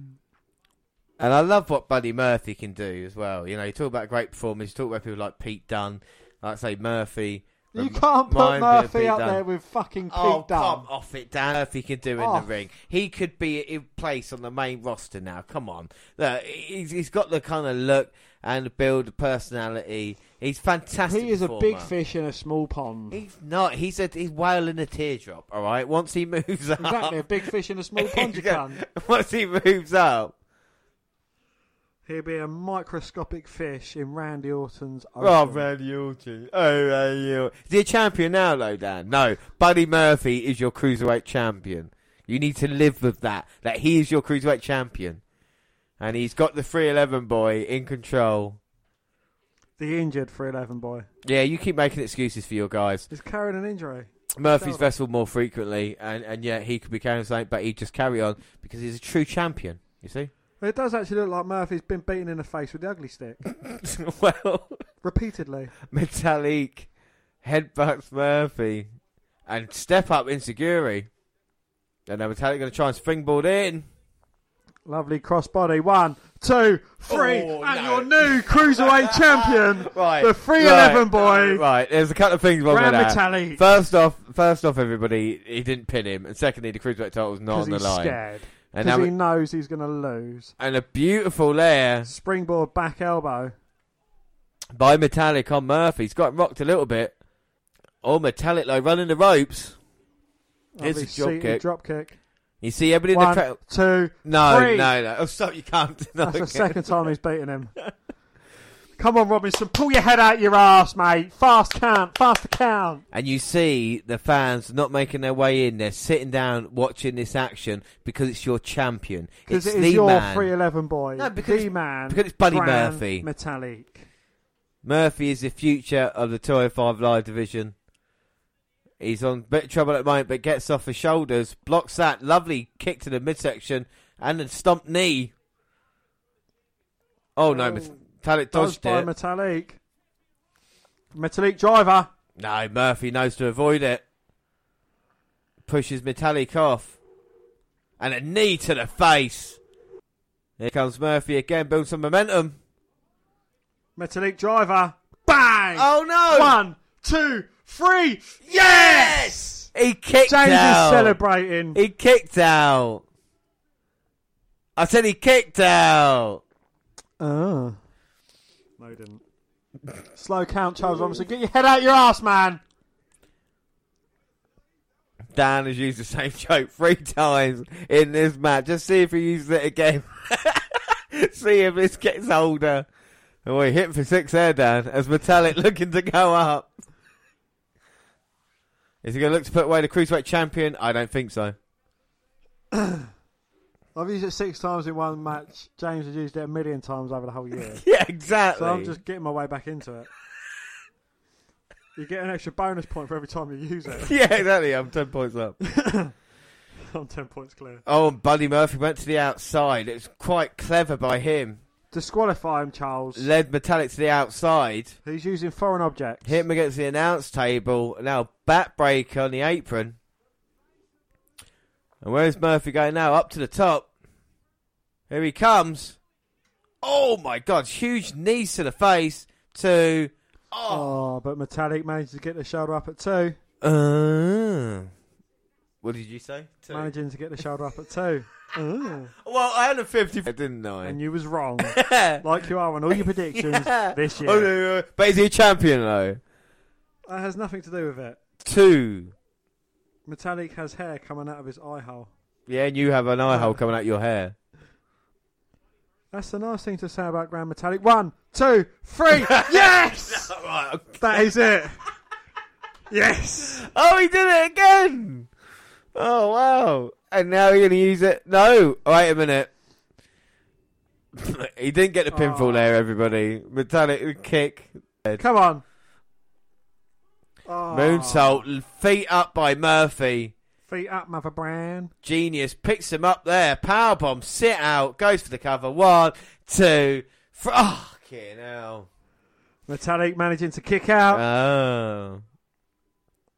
And I love what Buddy Murphy can do as well. You know, you talk about great performers, you talk about people like Pete Dunne, like say Murphy. You um, can't put reminds me of Murphy up there with fucking Pete Oh, Dunne. come off it, Dan. Murphy can do in the oh. ring. He could be in place on the main roster now. Come on. Look, he's, he's got the kind of look and the build, personality. He's fantastic. He is a big fish in a small pond. He's not. He's a he's whale in a teardrop. All right. Once he moves up, Exactly, a big fish in a small pond, you cunt. Once he moves up, He'll be a microscopic fish in Randy Orton's ocean. oh Randy Orton, oh Randy Orton. Is he a champion now, though, Dan? No, Buddy Murphy is your cruiserweight champion. You need to live with that. That he is your cruiserweight champion, and he's got the three eleven boy in control. The injured 311 boy. Yeah, you keep making excuses for your guys. He's carrying an injury. Murphy's vessel more frequently, and and yeah, he could be carrying something, but he just carry on because he's a true champion. You see. It does actually look like Murphy's been beaten in the face with the ugly stick. well, Repeatedly. Metalik headbutts Murphy and step up Insecurity. And now Metalik going to try and springboard in. Lovely crossbody. One, two, three. Oh, and no. your new cruiserweight champion, Right, the 311 right, boy, Right, there's a couple of things wrong with that. Metalik. First off, first off, everybody, he didn't pin him, and secondly, the cruiserweight title was not Because on the he's line. scared. And Because now, he knows he's going to lose. and a beautiful layer Springboard back elbow. by Metalik on Murphy. He's got rocked a little bit. Oh, Metalik though, running the ropes. Here's Lovely a drop seated kick. drop kick. You see everybody in One, the crowd. two. No, three. no, no. Oh, stop! You can't. That's the second time he's beaten him. Come on, Robinson. Pull your head out your ass, mate. Fast count. Faster count. And you see the fans not making their way in. They're sitting down watching this action because it's your champion. Because It's it is the your man. 311 boy. No, because- the man. because it's Buddy Grand Murphy. Metalik. Murphy is the future of the 205 Live division. He's on a bit of trouble at the moment, but gets off the shoulders, blocks that lovely kick to the midsection, and a stomp knee. Oh no, Oh. Metalik dodged by it. Metalik. Metalik driver. No, Murphy knows to avoid it. Pushes Metalik off. And a knee to the face. Here comes Murphy again, builds some momentum. Metalik driver. Bang! Oh no! One, two, three. Yes! He kicked James out. is celebrating. He kicked out. I said he kicked out. Oh. No, he didn't. Slow count, Charles Robinson. Get your head out your ass, man. Dan has used the same joke three times in this match. Just see if he uses it again. see if this gets older. Oh, he hit for six there, Dan. As Metalik looking to go up. Is he going to look to put away the cruiserweight champion? I don't think so. I've used it six times in one match. James has used it a million times over the whole year. Yeah, exactly. So I'm just getting my way back into it. You get an extra bonus point for every time you use it. yeah, exactly. I'm ten points up. I'm 10 points clear. Oh, and Buddy Murphy went to the outside. It was quite clever by him. Disqualify him, Charles. Led Metalik to the outside. He's using foreign objects. Hit him against the announce table. Now bat break on the apron. And where's Murphy going now? Up to the top. Here he comes. Oh my god, huge knees to the face. Two. Oh. Oh, but Metalik managed to get the shoulder up at two. Uh, what did you say? Two. Managing to get the shoulder up at two. Oh. Well, I had a 50, I didn't I? And you was wrong. like you are on all your predictions Yeah. this year. Oh, no, no. But is he a champion though? That has nothing to do with it. Two. Metalik has hair coming out of his eye hole. Yeah, and you have an eye hole coming out your hair. That's the nice thing to say about Gran Metalik. One, two, three. yes! right. That is it. Yes. Oh, he did it again! Oh, wow. And now you're going to use it? No. Wait a minute. he didn't get the pinfall Oh. there, everybody. Metalik kick. Come on. Oh. Moonsault. Feet up by Murphy. Feet up, Mother Brand. Genius. Picks him up there. Powerbomb. Sit out. Goes for the cover. One, two, three. Oh, fucking hell. Metalik managing to kick out. Oh.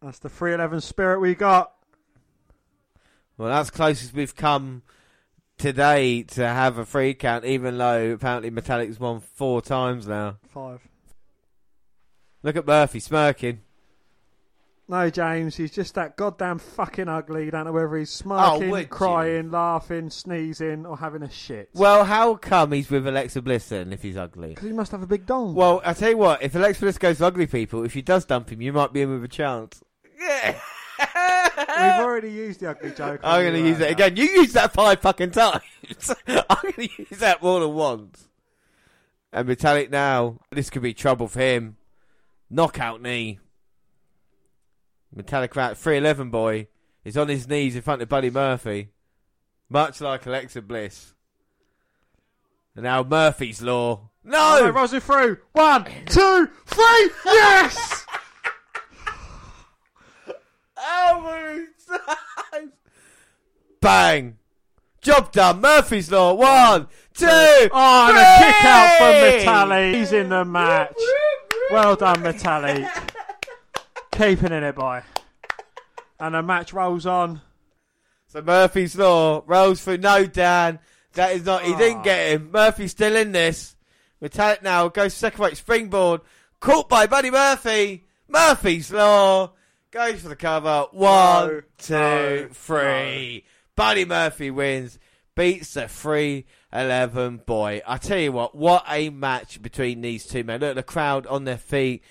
That's the 311 spirit we got. Well, that's close as we've come today to have a free count, even though apparently Metalik's won four times now. Five. Look at Murphy smirking. No, James, he's just that goddamn fucking ugly. You don't know whether he's oh, smirking, Oh, would you? crying, laughing, sneezing, or having a shit. Well, how come he's with Alexa Bliss then if he's ugly? Because he must have a big dong. Well, I tell you what, if Alexa Bliss goes ugly people, if she does dump him, you might be in with a chance. Yeah. We've already used the ugly joke. I'm going to use it again. You used that five fucking times. I'm going to use that more than once. And Metalik now, this could be trouble for him. Knockout knee. Metalik out 311 boy is on his knees in front of Buddy Murphy. Much like Alexa Bliss. And now Murphy's Law. No! Oh, no, rolls through. One, two, three. Yes! Bang! Job done. Murphy's Law. One, two, Oh, and a kick out from Metalik. He's in the match. Well done, Metalik. Keeping in it, boy. And the match rolls on. So Murphy's Law rolls through. No, Dan. That is not. He didn't ah. get him. Murphy's still in this. Metalik now goes second weight springboard. Caught by Buddy Murphy. Murphy's Law goes for the cover. One, No, two, no, three. Buddy Murphy wins. Beats the 311 boy. I tell you what, what a match between these two men. Look, the crowd on their feet.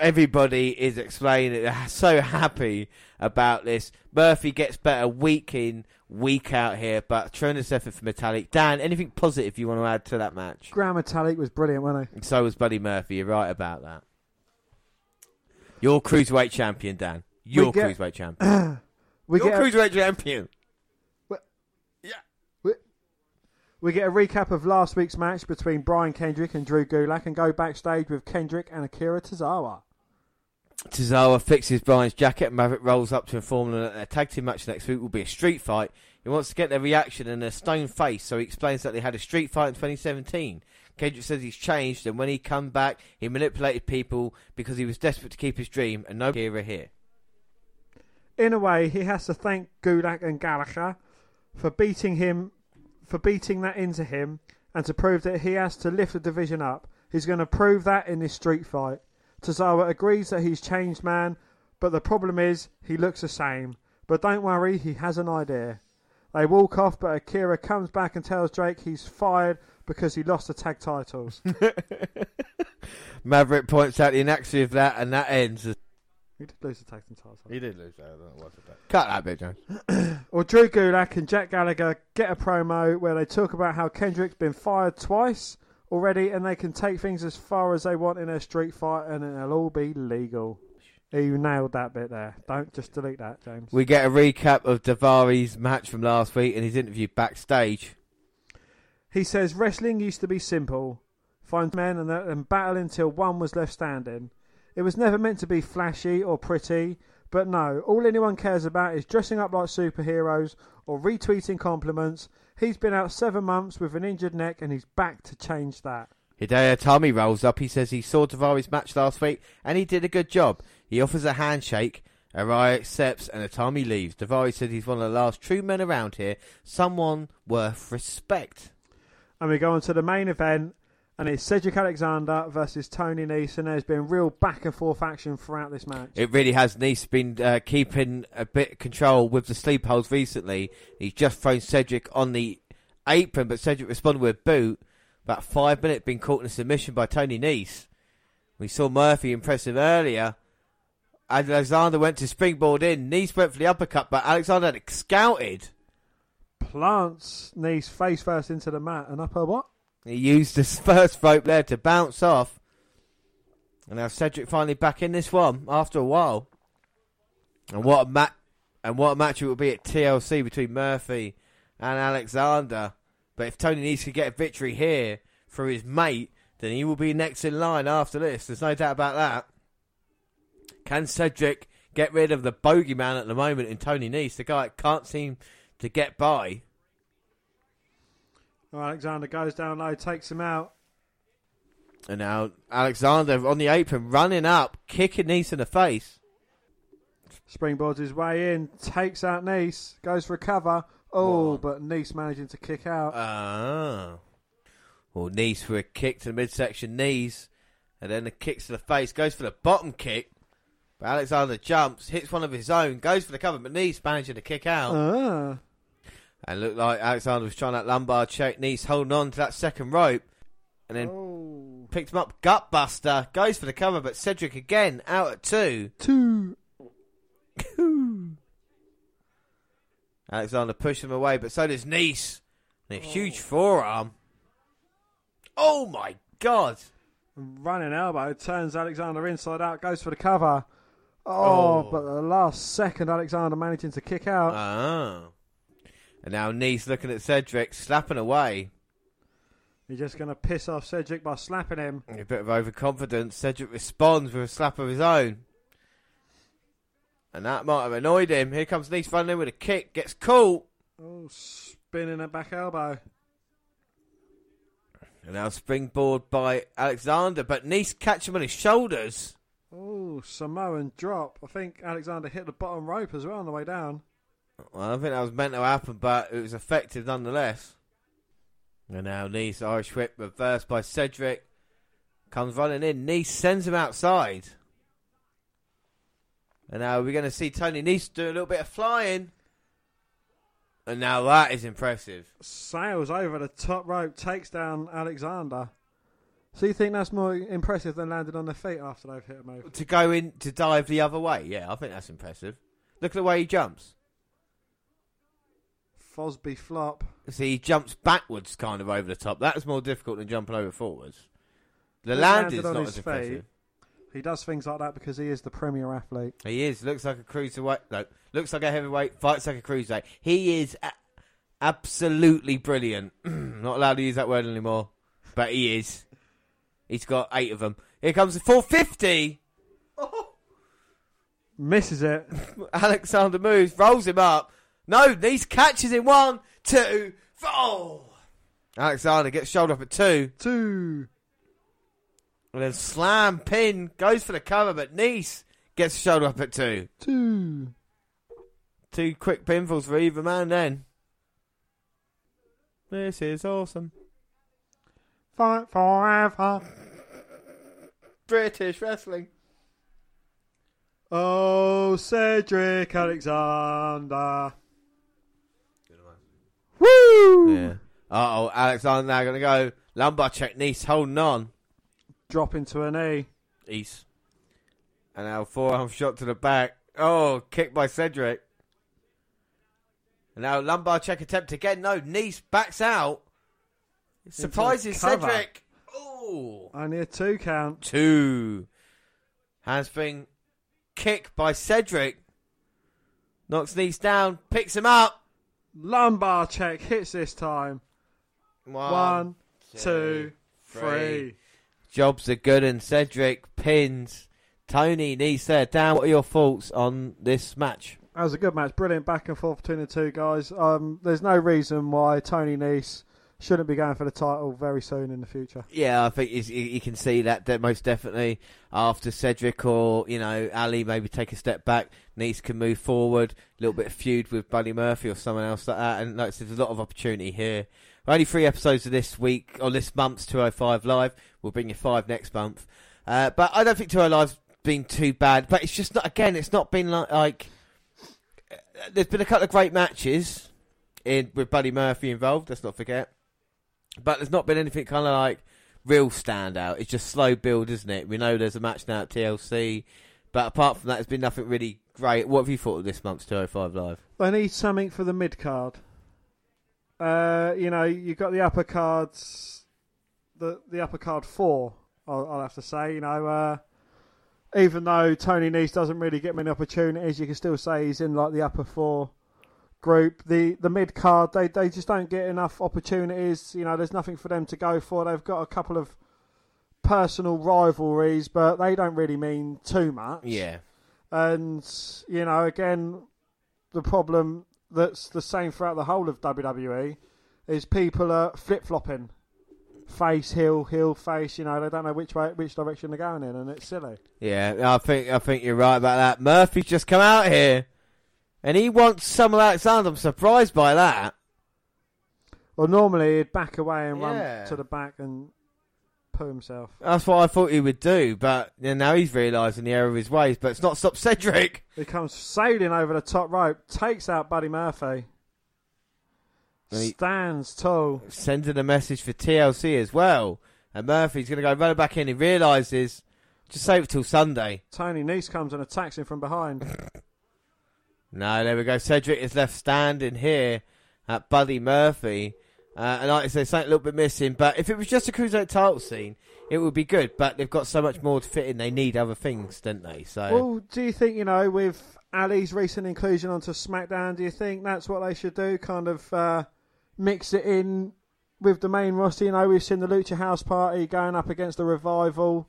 Everybody is explaining. They're so happy about this. Murphy gets better week in, week out here, but tremendous effort for Metalik. Dan, anything positive you want to add to that match? Gran Metalik was brilliant, wasn't he? So was Buddy Murphy. You're right about that. You're cruiserweight champion, Dan. You're get- cruiserweight champion. We You're get, a, cruiserweight champion. Yeah. We get a recap of last week's match between Brian Kendrick and Drew Gulak and go backstage with Kendrick and Akira Tozawa. Tozawa fixes Brian's jacket Maverick rolls up to inform them that their tag team match next week will be a street fight. He wants to get their reaction and a stone face, so he explains that they had a street fight in 2017. Kendrick says he's changed and when he come back, he manipulated people because he was desperate to keep his dream and no Akira here. In a way, he has to thank Gulak and Gallagher for beating him, for beating that into him, and to prove that he has to lift the division up. He's going to prove that in this street fight. Tozawa agrees that he's changed man, but the problem is he looks the same. But don't worry, he has an idea. They walk off, but Akira comes back and tells Drake he's fired because he lost the tag titles. Maverick points out the inaccuracy of that and that ends. he did lose the tag titles. He did lose that. I don't know what's about. Cut that bit, Jones. Or Drew Gulak and Jack Gallagher get a promo where they talk about how Kendrick's been fired twice already and they can take things as far as they want in a street fight and it'll all be legal. You nailed that bit there. Don't just delete that, James. We get a recap of Daivari's match from last week and his interview backstage. He says wrestling used to be simple. Find men and, and battle until one was left standing. It was never meant to be flashy or pretty, but no, all anyone cares about is dressing up like superheroes or retweeting compliments. He's been out seven months with an injured neck and he's back to change that. Hideo Itami rolls up. He says he saw Daivari's match last week and he did a good job. He offers a handshake. Arai accepts and Itami leaves. Davari said he's one of the last true men around here. Someone worth respect. And we go on to the main event, and it's Cedric Alexander versus Tony Nese, and there's been real back and forth action throughout this match. It really has. Nese been uh, keeping a bit of control with the sleep holds recently. He's just thrown Cedric on the apron, but Cedric responded with a boot. About five minutes, been caught in a submission by Tony Nese. We saw Murphy impressive earlier. Alexander went to springboard in. Nese went for the uppercut, but Alexander had it scouted. Plants Nese face first into the mat, and up upper what? He used his first rope there to bounce off. And now Cedric finally back in this one after a while. And what a match! And what a match it will be at TLC between Murphy and Alexander. But if Tony needs to get a victory here through his mate, then he will be next in line after this. There's no doubt about that. Can Cedric get rid of the bogeyman at the moment in Tony Nese, the guy that can't seem to get by? Alexander goes down low, takes him out. And now Alexander on the apron, running up, kicking Nese in the face. Springboards his way in, takes out Nese, goes for a cover. Oh, but Nese managing to kick out. Ah. Well, knees for a kick to the midsection knees, and then the kicks to the face, goes for the bottom kick. But Alexander jumps, hits one of his own, goes for the cover, but Nese managing to kick out. ah. And looked like Alexander was trying that lumbar check. Nese holding on to that second rope, and then Oh. picked him up. Gutbuster goes for the cover, but Cedric again out at two. Two. Alexander pushed him away, but so does Nese. And a huge forearm. Oh my god! Running elbow turns Alexander inside out, goes for the cover. Oh, Oh. but the last second, Alexander managing to kick out. Ah. And now Nese looking at Cedric, slapping away. You're just going to piss off Cedric by slapping him. A bit of overconfidence. Cedric responds with a slap of his own. And that might have annoyed him. Here comes Nese running in with a kick. Gets caught. Oh, spinning a back elbow. And now springboard by Alexander. But Nese catch him on his shoulders. Oh, Samoan drop. I think Alexander hit the bottom rope as well on the way down. Well, I don't think that was meant to happen, but it was effective nonetheless. And now Nese, Irish whip, reversed by Cedric. Comes running in. Nese sends him outside. And now we're going to see Tony Nese do a little bit of flying. And now that is impressive. Sails over the top rope, takes down Alexander. So you think that's more impressive than landing on their feet after they've hit him over? To go in, to dive the other way. Yeah, I think that's impressive. Look at the way he jumps. Fosbury flop. See, he jumps backwards kind of over the top. That's more difficult than jumping over forwards. The He landed on not his as impressive. feet. He does things like that because he is the premier athlete. He is. Looks like a cruiserweight. No, looks like a heavyweight. Fights like a cruiserweight. He is a- absolutely brilliant. Not allowed to use that word anymore, but he is. He's got eight of them. Here comes the 450. Misses it. Alexander moves, rolls him up. No, these catches in one, two, four. Alexander gets shoulder up at two, Two. and then slam pin goes for the cover, but Nese gets shoulder up at two. Two. Two quick pinfalls for either man. Then this is awesome. Fight forever. British wrestling. Oh, Cedric Alexander. Woo! Yeah. Uh oh, Alexander now gonna go lumbar check. Nese holding on. Drop into a knee. East. And now forearm shot to the back. Oh, kick by Cedric. And now lumbar check attempt again. No, Nese backs out. Surprises. Cedric. Oh. Only a two count. Two. Handspring kick by Cedric. Knocks Nese down. Picks him up. Lumbar check hits this time. One, One, two, two, three. three. Jobs are good and Cedric pins. Tony Nese there. Dan, what are your thoughts on this match? That was a good match. Brilliant back and forth between the two guys. Um, there's no reason why Tony Nese shouldn't be going for the title very soon in the future. Yeah, I think you, can see that, that most definitely after Cedric or you know Ali maybe take a step back, Nese can move forward, a little bit of feud with Buddy Murphy or someone else like that, and like, there's a lot of opportunity here. Only three episodes of this week or this month's 205 Live. We'll bring you five next month, uh, but I don't think 205 Live's been too bad. But it's just not again. It's not been like like uh, there's been a couple of great matches in with Buddy Murphy involved. Let's not forget. But there's not been anything kind of like real standout. It's just slow build, isn't it? We know there's a match now at TLC, but apart from that, there's been nothing really great. What have you thought of this month's 205 Live? They need something for the mid card. Uh, you know, you've got the upper cards, the the upper card four. I'll, I'll have to say, you know, uh, even though Tony Nese doesn't really get many opportunities, you can still say he's in like the upper four group. The the mid card, they they just don't get enough opportunities. You know, there's nothing for them to go for. They've got a couple of personal rivalries, but they don't really mean too much. Yeah, And you know, again, the problem that's the same throughout the whole of WWE is people are flip flopping, face heel heel face. You know, they don't know which way which direction they're going in, and it's silly. yeah. I think I think you're right about that. Murphy's just come out here. And he wants Samuel Alexander. I'm surprised by that. Well, normally he'd back away and Yeah. run to the back and poo himself. That's what I thought he would do, but now he's realising the error of his ways. But it's not stopped Cedric. He comes sailing over the top rope, takes out Buddy Murphy, And he- stands tall. Sending a message for TLC as well. And Murphy's going to go running back in. He realises, just save it till Sunday. Tony Nese comes and attacks him from behind. No, there we go. Cedric is left standing here at Buddy Murphy. Uh, and like I say, something a little bit missing. But if it was just a cruiserweight title scene, it would be good. But they've got so much more to fit in. They need other things, don't they? So Well, do you think, you know, with Ali's recent inclusion onto SmackDown, do you think that's what they should do? Kind of uh, mix it in with the main roster? You know, we've seen the Lucha House Party going up against the Revival.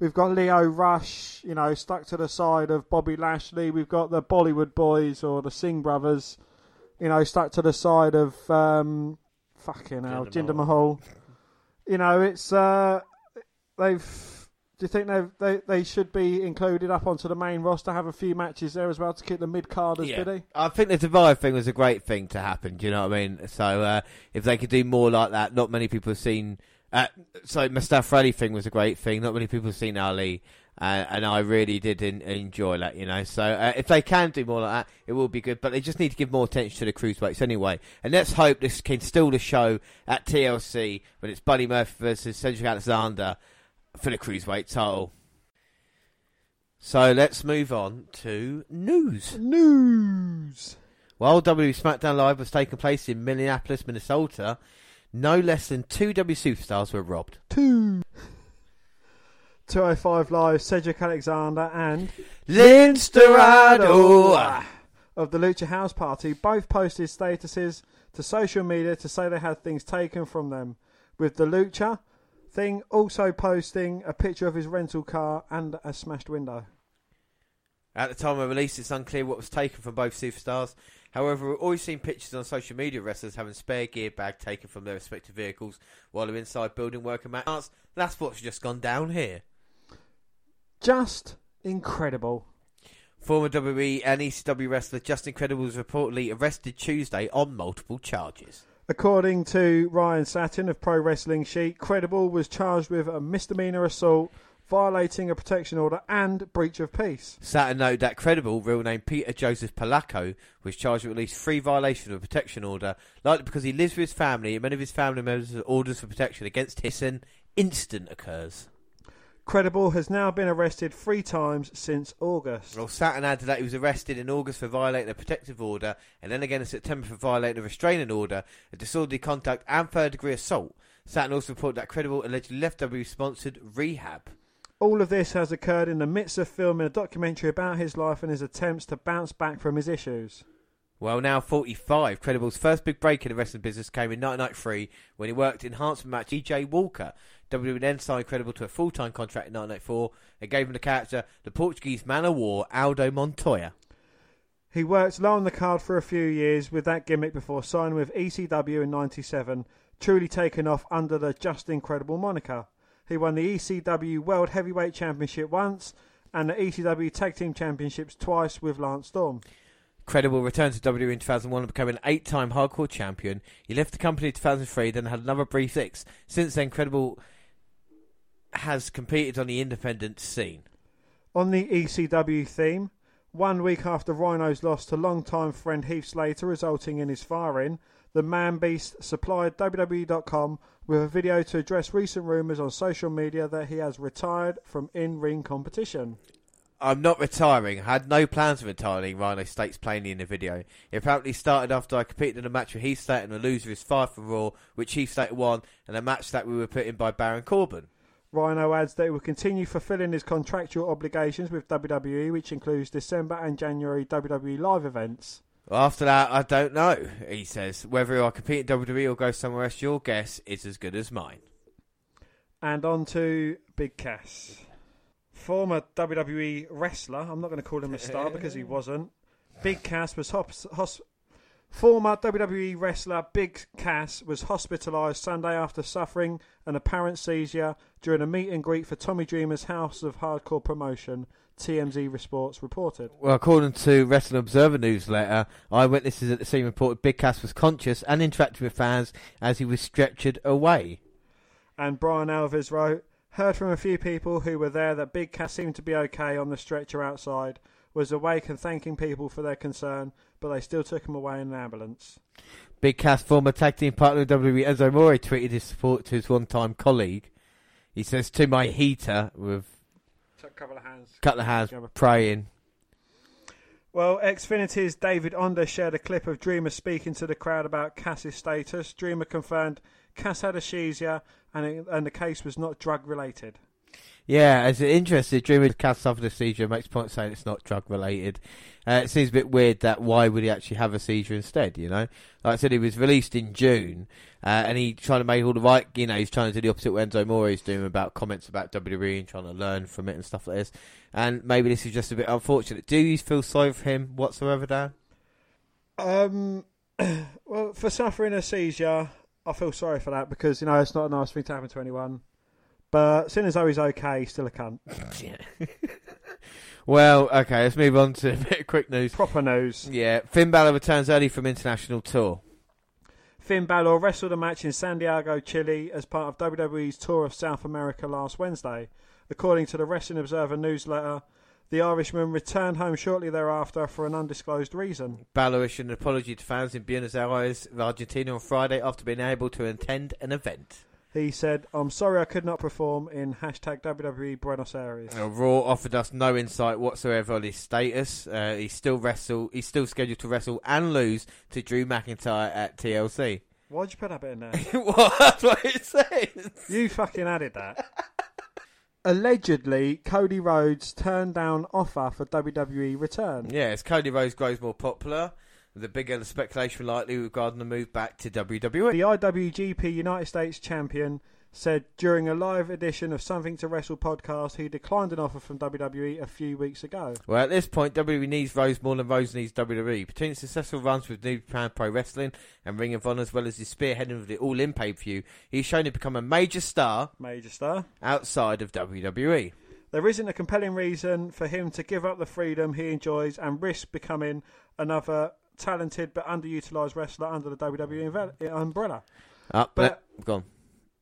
We've got Lio Rush, you know, stuck to the side of Bobby Lashley. We've got the Bollywood Boys or the Singh Brothers, you know, stuck to the side of um, fucking hell, Jinder Jinder Mahal. You know, it's uh, they've. Do you think they they they should be included up onto the main roster? Have a few matches there as well to keep the mid carders Yeah. busy. I think the Divide thing was a great thing to happen. Do you know what I mean? So uh, if they could do more like that, not many people have seen. Uh, so Mustafa Ali thing was a great thing. Not many people have seen Ali, uh, and I really did in, enjoy that. You know, so uh, if they can do more like that, it will be good. But they just need to give more attention to the cruiserweights anyway. And let's hope this can still the show at TLC when it's Buddy Murphy versus Cedric Alexander for the cruiserweight title. So let's move on to news. News. While WWE SmackDown Live was taking place in Minneapolis, Minnesota, no less than two W superstars were robbed. Two. 205 Live, Cedric Alexander and Lince Dorado. of the Lucha House Party both posted statuses to social media to say they had things taken from them, with the Lucha thing also posting a picture of his rental car and a smashed window. At the time of release, it's unclear what was taken from both superstars. However, we've always seen pictures on social media of wrestlers having spare gear bag taken from their respective vehicles while they're inside building work and mats. That's what's just gone down here. Just incredible. Former WWE and ECW wrestler Justin Credible was reportedly arrested Tuesday on multiple charges. According to Ryan Satin of Pro Wrestling Sheet, Credible was charged with a misdemeanor assault, violating a protection order, and breach of peace. Satin noted that Credible, real name Peter Joseph Polaco, was charged with at least three violations of a protection order, likely because he lives with his family and many of his family members have orders for protection against him. An instant occurs. Credible has now been arrested three times since August. Well, Satin added that he was arrested in August for violating a protective order and then again in September for violating a restraining order, a disorderly conduct, and third degree assault. Satin also reported that Credible allegedly left W sponsored rehab. All of this has occurred in the midst of filming a documentary about his life and his attempts to bounce back from his issues. Well, now 45, Credible's first big break in the wrestling business came in 1993 when he worked in enhancement match P.J. Walker. WWE then signed Credible to a full-time contract in 1994 and gave him the character the Portuguese man of war Aldo Montoya. He worked low on the card for a few years with that gimmick before signing with ECW in 97, truly taken off under the Justin Credible moniker. He won the ECW World Heavyweight Championship once and the ECW Tag Team Championships twice with Lance Storm. Credible returned to WWE in 2001 and became an eight-time hardcore champion. He left the company in 2003, then had another brief six. Since then, Credible has competed on the independent scene. On the ECW theme, one week after Rhino's loss to longtime friend Heath Slater, resulting in his firing, the Man Beast supplied WWE.com with a video to address recent rumours on social media that he has retired from in ring competition. I'm not retiring. I had no plans of retiring, Rhino states plainly in the video. It apparently started after I competed in a match with Heath Slater and the loser is five for Raw, which Heath Slater won, and a match that we were put in by Baron Corbin. Rhino adds that he will continue fulfilling his contractual obligations with WWE, which includes December and January WWE live events. After that, I don't know, he says. Whether I compete in WWE or go somewhere else, your guess is as good as mine. And on to Big Cass. Former WWE wrestler, I'm not going to call him a star because he wasn't. Big Cass was hos- hos- Former WWE wrestler Big Cass was hospitalised Sunday after suffering an apparent seizure during a meet and greet for Tommy Dreamer's House of Hardcore promotion. TMZ Sports reported. Well, according to Wrestling Observer newsletter, eyewitnesses at the scene reported Big Cass was conscious and interacting with fans as he was stretchered away. And Bryan Alvarez wrote, heard from a few people who were there that Big Cass seemed to be okay on the stretcher outside, was awake and thanking people for their concern, but they still took him away in an ambulance. Big Cass, former tag team partner of WWE, Enzo Amore, tweeted his support to his one-time colleague. He says, "To my heater with a couple of hands. couple of hands praying." Well, Xfinity's David Onder shared a clip of Dreamer speaking to the crowd about Cass's status. Dreamer confirmed Cass had a seizure and, it, and the case was not drug related. Yeah, as an interested, Dreamer Cass suffered the seizure. Makes point saying it's not drug related. Uh, it seems a bit weird that why would he actually have a seizure instead? You know, like I said, he was released in June, uh, and he trying to make all the right. You know, he's trying to do the opposite what Enzo Amore is doing about comments about WWE and trying to learn from it and stuff like this. And maybe this is just a bit unfortunate. Do you feel sorry for him whatsoever, Dan? Um, well, for suffering a seizure, I feel sorry for that because, you know, it's not a nice thing to happen to anyone. But seeing as though he's okay, he's still a cunt. Well, okay, let's move on to a bit of quick news. Proper news. Yeah, Finn Balor returns early from international tour. Finn Balor wrestled a match in Santiago, Chile as part of WWE's tour of South America last Wednesday. According to the Wrestling Observer newsletter, the Irishman returned home shortly thereafter for an undisclosed reason. Balor issued an apology to fans in Buenos Aires, Argentina on Friday after being able to attend an event. He said, I'm sorry I could not perform in hashtag WWE Buenos Aires. Uh, Raw offered us no insight whatsoever on his status. Uh, he's still wrestle. He's still scheduled to wrestle and lose to Drew McIntyre at TLC. Why'd you put that bit in there? well, that's what it says. you fucking added that. Allegedly, Cody Rhodes turned down offer for WWE return. Yeah, as Cody Rhodes grows more popular, the bigger the speculation likely regarding the move back to WWE. The IWGP United States champion said during a live edition of Something to Wrestle podcast he declined an offer from WWE a few weeks ago. Well, at this point, WWE needs Rhodes more than Rhodes needs WWE. Between successful runs with New Japan Pro Wrestling and Ring of Honor, as well as his spearheading of the All In pay per view, he's shown to become a major star Major star. outside of. WWE. There isn't a compelling reason for him to give up the freedom he enjoys and risk becoming another talented but underutilized wrestler under the WWE umbrella. Up, But- but gone.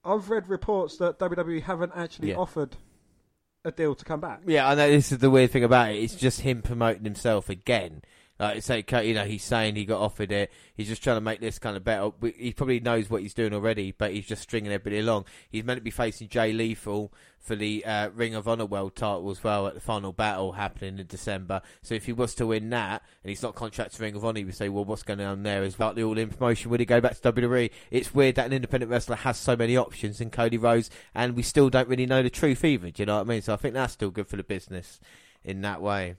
I've read reports that WWE haven't actually Yeah. offered a deal to come back. Yeah, I know this is the weird thing about it. It's just him promoting himself again. Like, say, you know, he's saying he got offered it. He's just trying to make this kind of better. He probably knows what he's doing already, but he's just stringing everybody along. He's meant to be facing Jay Lethal for the uh, Ring of Honor World title as well at the final battle happening in December. So if he was to win that and he's not contracted to Ring of Honor, you would say, well, what's going on there? Is about the All In promotion? Would he go back to WWE? It's weird that an independent wrestler has so many options in Cody Rhodes, and we still don't really know the truth either. Do you know what I mean? So I think that's still good for the business in that way.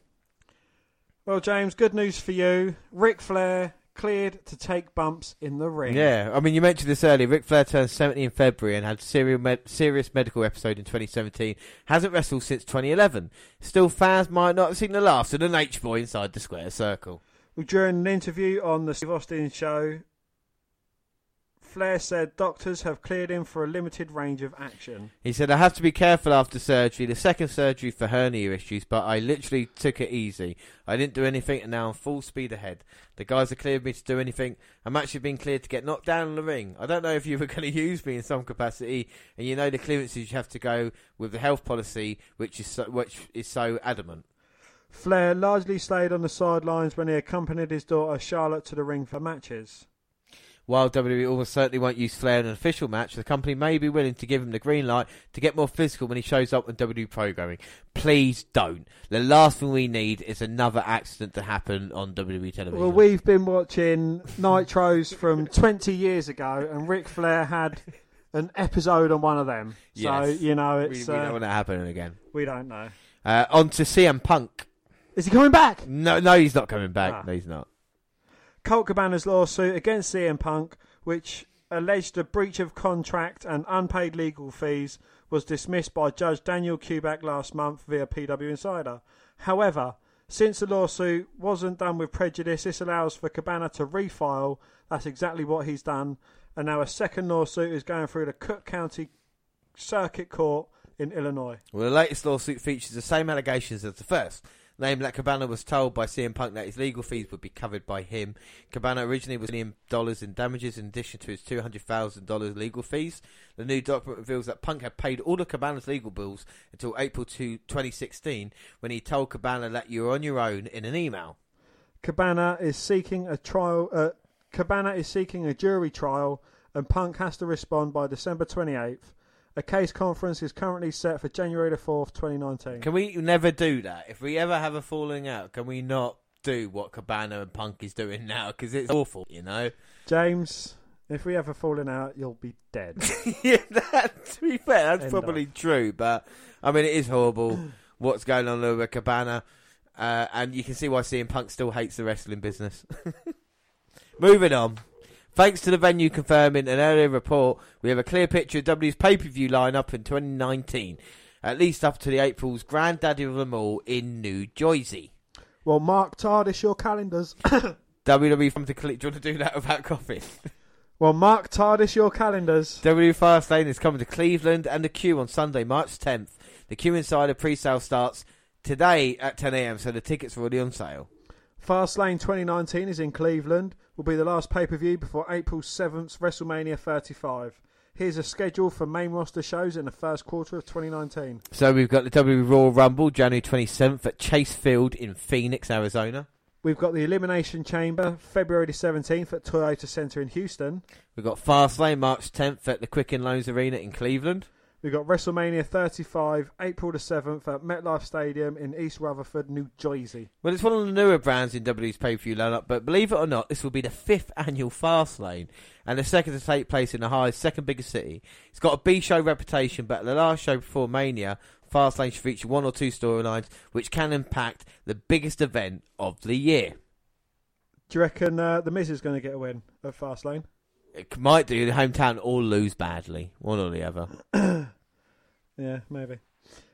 Well, James, good news for you. Ric Flair cleared to take bumps in the ring. Yeah, I mean, you mentioned this earlier. Ric Flair turned 70 in February and had serial med- serious medical episode in 2017. Hasn't wrestled since 2011. Still, fans might not have seen the last of an H boy inside the square circle. Well, during an interview on the Steve Austin show, Flair said doctors have cleared him for a limited range of action. He said, I have to be careful after surgery, the second surgery for hernia issues, but I literally took it easy. I didn't do anything and now I'm full speed ahead. The guys have cleared me to do anything. I'm actually being cleared to get knocked down in the ring. I don't know if you were going to use me in some capacity, and you know the clearances you have to go with the health policy, which is so, which is so adamant. Flair largely stayed on the sidelines when he accompanied his daughter Charlotte to the ring for matches. While WWE almost certainly won't use Flair in an official match, the company may be willing to give him the green light to get more physical when he shows up on WWE programming. Please don't. The last thing we need is another accident to happen on WWE television. Well, we've been watching Nitros from 20 years ago, and Ric Flair had an episode on one of them. Yes. So, you know, we, it's we don't uh, want that happening again. we don't know. Uh, on to CM Punk. Is he coming back? No, no, he's not coming back. Ah. No, he's not. Colt Cabana's lawsuit against CM Punk, which alleged a breach of contract and unpaid legal fees, was dismissed by Judge Daniel Kubak last month via PW Insider. However, Since the lawsuit wasn't done with prejudice, this allows for Cabana to refile. That's exactly what he's done. And now a second lawsuit is going through the Cook County Circuit Court in Illinois. Well, the latest lawsuit features the same allegations as the first. Namely, that Cabana was told by CM Punk that his legal fees would be covered by him. Cabana originally was million dollars in damages in addition to his two hundred thousand dollars legal fees. The new document reveals that Punk had paid all of Cabana's legal bills until April 2, 2016, when he told Cabana that you were on your own in an email. Cabana is seeking a trial. Uh, Cabana is seeking a jury trial, and Punk has to respond by December 28th. A case conference is currently set for January the 4th, 2019. Can we never do that? If we ever have a falling out, can we not do what Cabana and Punk is doing now? Because it's awful, you know. James, if we ever falling out, you'll be dead. yeah, that, to be fair, that's End probably true. But I mean, it is horrible what's going on with Cabana, uh, and you can see why CM Punk still hates the wrestling business. Moving on. Thanks to the venue confirming an earlier report, we have a clear picture of W's pay per view lineup in 2019, at least up to the April's granddaddy of them all in New Jersey. well, Mark TARDIS your calendars. WWE from to Cle- Do you want to do that without coughing? well, Mark TARDIS your calendars. W Fastlane is coming to Cleveland and the queue on Sunday, March 10th. The Q Insider pre-sale starts today at 10am, so the tickets are already on sale. Fastlane 2019 is in Cleveland. Will be the last pay per view before April 7th, WrestleMania 35. Here's a schedule for main roster shows in the first quarter of 2019. So we've got the WWE Royal Rumble January 27th at Chase Field in Phoenix, Arizona. We've got the Elimination Chamber February 17th at Toyota Center in Houston. We've got Fastlane March 10th at the Quicken Loans Arena in Cleveland. We've got WrestleMania 35 April the 7th at MetLife Stadium in East Rutherford, New Jersey. Well, it's one of the newer brands in WWE's pay-per-view lineup, but believe it or not, this will be the fifth annual Fastlane and the second to take place in the highest, second biggest city. It's got a B-show reputation, but the last show before Mania, Fastlane should feature one or two storylines which can impact the biggest event of the year. Do you reckon uh, The Miz is going to get a win at Fastlane? It might do the hometown or lose badly, one or the other. Yeah, maybe.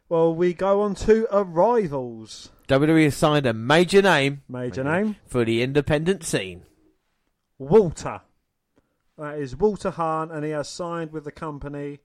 Well, we go on to Arrivals. WWE has signed a major name Major Okay. name for the independent scene. Walter. That is Walter Hahn, and he has signed with the company,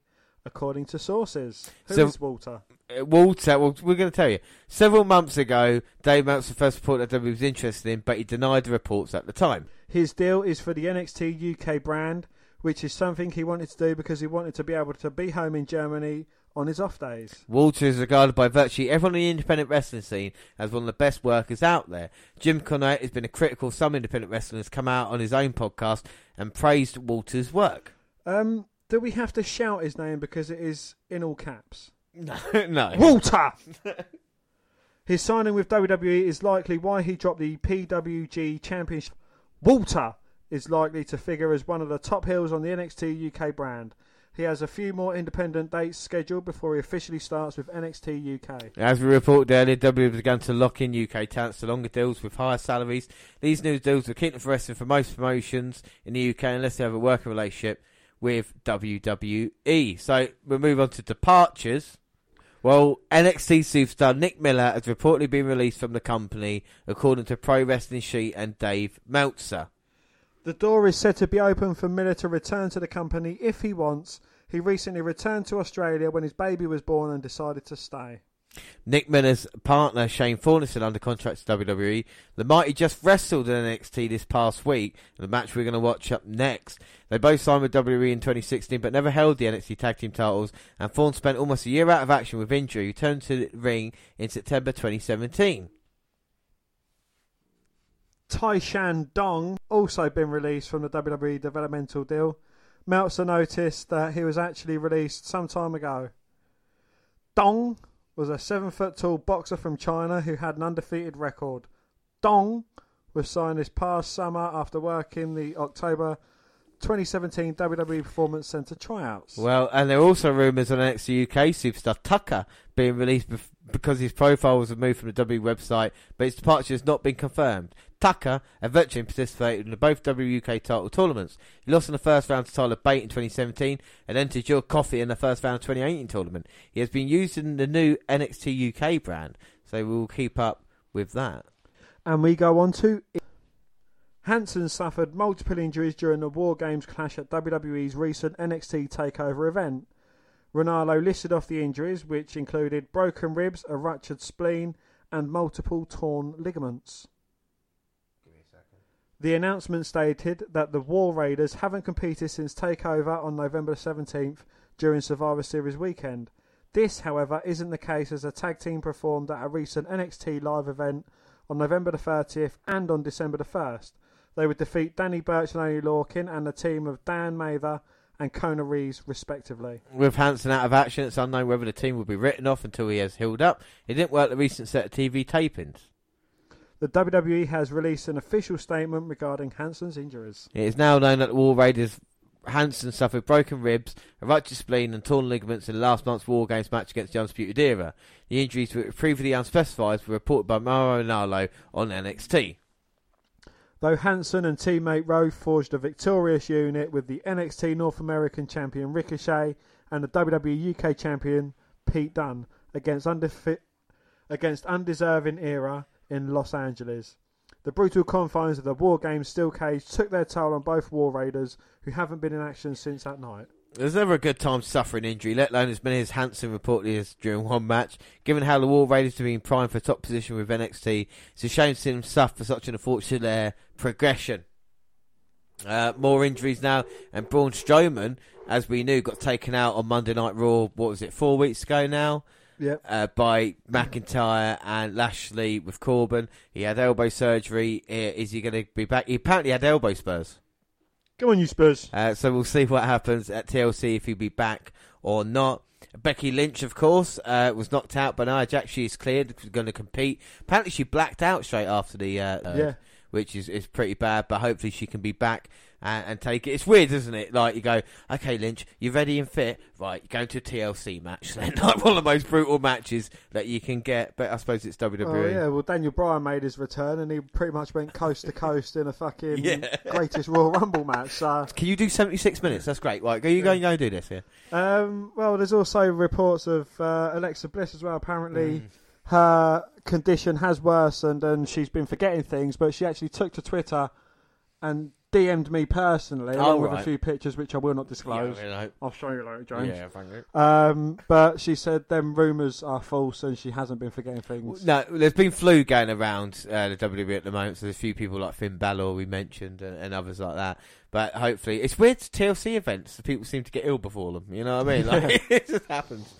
according to sources. Who is So- Walter? Uh, Walter, well, we're going to tell you. Several months ago, Dave Meltzer first reported that WWE was interested in, but he denied the reports at the time. His deal is for the NXT UK brand, which is something he wanted to do because he wanted to be able to be home in Germany on his off days. Walter is regarded by virtually everyone in the independent wrestling scene as one of the best workers out there. Jim Cornette has been a critical of some independent wrestlers, come out on his own podcast and praised Walter's work. Um, do we have to shout his name because it is in all caps? No, no. Walter. His signing with WWE is likely why he dropped the PWG Championship. Walter is likely to figure as one of the top heels on the NXT UK brand. He has a few more independent dates scheduled before he officially starts with NXT UK. As we reported earlier, WWE began to lock in UK talents to longer deals with higher salaries. These new deals will keep them for wrestling for most promotions in the UK unless they have a working relationship with WWE. So we'll move on to departures. Well, NXT superstar Nick Miller has reportedly been released from the company, according to Pro Wrestling Sheet and Dave Meltzer. The door is said to be open for Miller to return to the company if he wants. He recently returned to Australia when his baby was born and decided to stay. Nick Miller's partner Shane Thorne is under contract to WWE. The Mighty just wrestled in NXT this past week, the match we're going to watch up next. They both signed with WWE in 2016, but never held the NXT Tag Team titles. And Thorne spent almost a year out of action with injury. Returned to the ring in September 2017. Tai Shan Dong also been released from the WWE developmental deal. Meltzer noticed that he was actually released some time ago. Dong was a seven foot tall boxer from China who had an undefeated record. Dong was signed this past summer after working the October 2017 WWE Performance Center tryouts. Well, and there are also rumours on NXT UK superstar Tucker being released because his profile was removed from the W website, but his departure has not been confirmed. Tucker, a veteran, participated in both W UK title tournaments. He lost in the first round to Tyler Bate in 2017 and entered Joe Coffey in the first round of 2018 tournament. He has been used in the new NXT UK brand, so we will keep up with that. And we go on to. Hanson suffered multiple injuries during the War Games clash at WWE's recent NXT TakeOver event. Ranallo listed off the injuries, which included broken ribs, a ruptured spleen, and multiple torn ligaments. The announcement stated that the War Raiders haven't competed since TakeOver on November 17th during Survivor Series weekend. This, however, isn't the case as a tag team performed at a recent NXT live event on November the 30th and on December the 1st. They would defeat Danny Burch and Oney Lorcan and the team of Dan Matha and Kona Reeves, respectively. With Hanson out of action, it's unknown whether the team will be written off until he has healed up. It didn't work the recent set of TV tapings. The WWE has released an official statement regarding Hanson's injuries. It is now known that the War Raiders Hanson suffered broken ribs, a ruptured spleen, and torn ligaments in last month's War Games match against the Undisputed Era. The injuries were previously unspecified were reported by Mauro Ranallo on NXT. Though Hanson and teammate Rowe forged a victorious unit with the NXT North American champion Ricochet and the WWE UK champion Pete Dunne against, against undeserving era in Los Angeles. The brutal confines of the War Games steel cage took their toll on both War Raiders, who haven't been in action since that night. There's never a good time to suffer an injury, let alone as many as Hanson reportedly has during one match. Given how the War Raiders have been primed for top position with NXT, it's a shame to see them suffer such an unfortunate uh, progression. Uh, more injuries now, and Braun Strowman, as we knew, got taken out on Monday Night Raw. What was it, four weeks ago now? Yep. uh, by McIntyre and Lashley with Corbin. He had elbow surgery. Uh, Is he going to be back? He apparently had elbow spurs. Come on, you Spurs. Uh, so we'll see what happens at TLC if he'll be back or not. Becky Lynch, of course, uh, was knocked out by Nia Jax. She is cleared, going to compete. Apparently, she blacked out straight after the uh, uh, Yeah. which is, is pretty bad. But hopefully, she can be back and, and take it. It's weird, isn't it? Like you go, okay, Lynch, you're ready and fit, right? You're going to a TLC match, then like one of the most brutal matches that you can get. But I suppose it's WWE. Oh yeah, well Daniel Bryan made his return and he pretty much went coast to coast in a fucking Yeah. greatest Royal Rumble match. So, Can you do 76 minutes? That's great. Right, go you go and go do this here. um, well, there's also reports of uh, Alexa Bliss as well. Apparently, her condition has worsened and she's been forgetting things. But she actually took to Twitter and DM'd me personally, along Oh, with a right. few pictures which I will not disclose. Yeah, you know. I'll show you later, James. Yeah, thank you. Um, but she said them rumours are false and she hasn't been forgetting things. No, there's been flu going around uh, the WWE at the moment, so there's a few people like Finn Balor we mentioned and, and others like that. But hopefully, it's weird TLC events. The people seem to get ill before them. You know what I mean? Like, it just happens.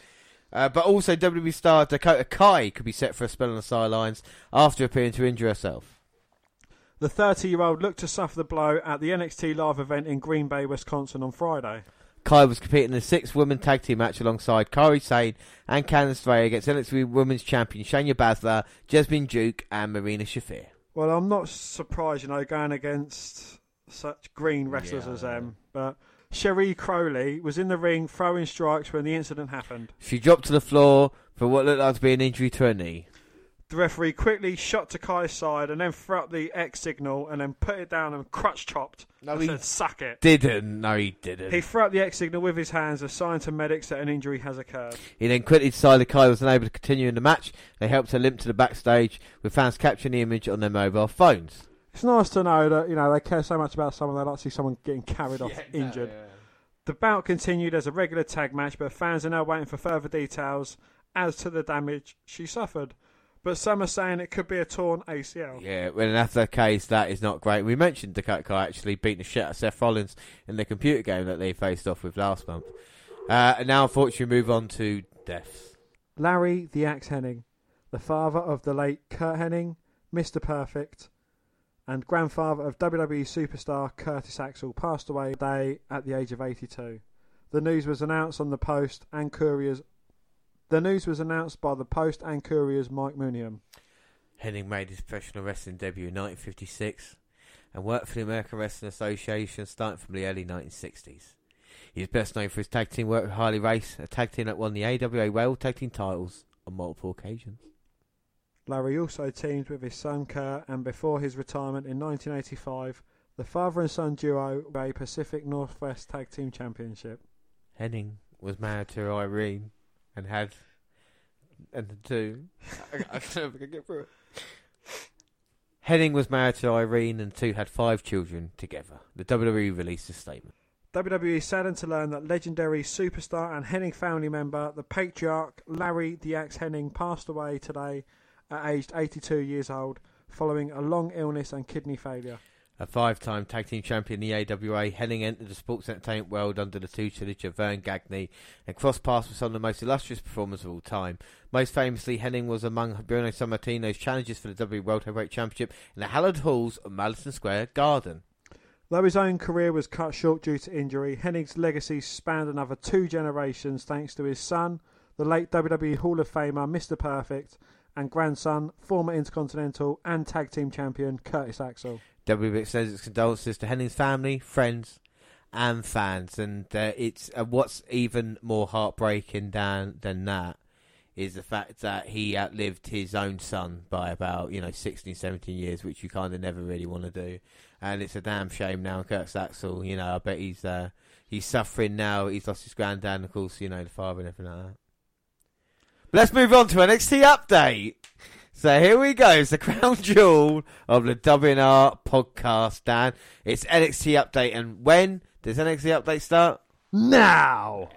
Uh, but also, WWE star Dakota Kai could be set for a spell on the sidelines after appearing to injure herself. The 30 year old looked to suffer the blow at the NXT live event in Green Bay, Wisconsin on Friday. Kai was competing in a six-woman tag team match alongside Kairi Sane and Candice Ray against NXT Women's Champion Shayna Baszler, Jessamyn Duke, and Marina Shafir. Well, I'm not surprised, you know, going against such green wrestlers Yeah, as them. But Cherie Crowley was in the ring throwing strikes when the incident happened. She dropped to the floor for what looked like to be an injury to her knee. The referee quickly shot to Kai's side and then threw up the X signal and then put it down and crutch chopped. No, and he- said, suck it. Didn't. No, he didn't. He threw up the X signal with his hands, a sign to medics that an injury has occurred. He then quickly decided Kai was unable to continue in the match. They helped her limp to the backstage, with fans capturing the image on their mobile phones. It's nice to know that, you know, they care so much about someone, they like to see someone getting carried off injured. The bout continued as a regular tag match, but fans are now waiting for further details as to the damage she suffered. But some are saying it could be a torn ACL. Yeah, well, that's the case, that is not great. We mentioned Dakota actually beating the shit out of Seth Rollins in the computer game that they faced off with last month. Uh, and now, unfortunately, move on to deaths. Larry the Axe Hennig, the father of the late Curt Hennig, Mr. Perfect, and grandfather of WWE superstar Curtis Axel, passed away today at the age of 82. The news was announced on the Post and Courier's. The news was announced by the Post and Courier's Mike Mooneyham. Hennig made his professional wrestling debut in 1956 and worked for the American Wrestling Association starting from the early 1960s. He is best known for his tag team work with Harley Race, a tag team that won the AWA World Tag Team titles on multiple occasions. Larry also teamed with his son Kurt, and before his retirement in 1985, the father and son duo won a Pacific Northwest Tag Team Championship. Hennig was married to Irene and had and the two. I, I can't never get through it. Hennig was married to Irene and two had five children together. The WWE released a statement. WWE saddened to learn that legendary superstar and Hennig family member, the patriarch Larry the Axe Hennig, passed away today at aged 82 years old following a long illness and kidney failure. A five-time tag team champion in the AWA, Hennig entered the sports entertainment world under the tutelage of Verne Gagne and crossed paths with some of the most illustrious performers of all time. Most famously, Hennig was among Bruno Sammartino's challengers for the WWE World Heavyweight Championship in the hallowed halls of Madison Square Garden. Though his own career was cut short due to injury, Hennig's legacy spanned another two generations thanks to his son, the late WWE Hall of Famer Mr. Perfect, and grandson, former Intercontinental and Tag Team Champion Curtis Axel. WWE extends its condolences to Hennig's family, friends, and fans. And uh, it's uh, what's even more heartbreaking than than that is the fact that he outlived his own son by about you know 16, 17 years, which you kind of never really want to do. And it's a damn shame now. Curtis Axel, you know, I bet he's uh, he's suffering now. He's lost his granddad, and of course, you know, the father and everything like that. But let's move on to NXT update. So here we go. It's the crown jewel of the WNR podcast, Dan. It's NXT update, and when does NXT update start? Now!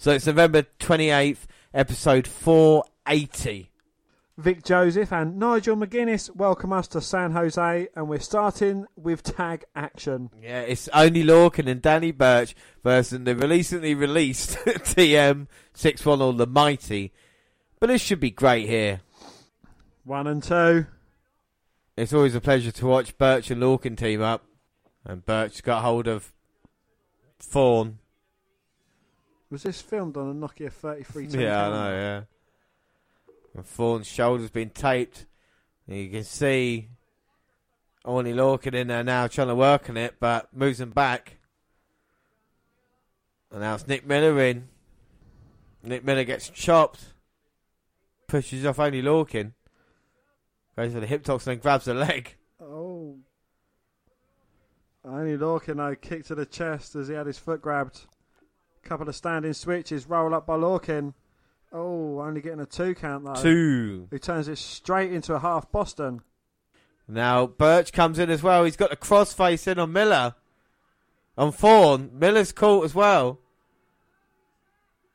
So it's November twenty eighth, episode four eighty. Vic Joseph and Nigel McGuinness welcome us to San Jose, and we're starting with tag action. Yeah, it's only Lorcan and Danny Burch versus the recently released TM six one all the mighty. But this should be great here. One and two. It's always a pleasure to watch Burch and Lorcan team up. And Burch got hold of Thorne. Was this filmed on a Nokia 33? Yeah, I know, yeah. And Thorne's shoulder's been taped. You can see Oney Lorcan in there now trying to work on it, but moves him back. And now it's Nick Miller in. Nick Miller gets chopped. Pushes off Oney Lorcan. Goes for the hip toss and then grabs the leg. Oh. Oney Lorcan though kicked to the chest as he had his foot grabbed. Couple of standing switches, roll up by Lorcan. Oh, only getting a two count though. Two. He turns it straight into a half Boston. Now Burch comes in as well. He's got the crossface in on Miller. On Thorne. Miller's caught as well.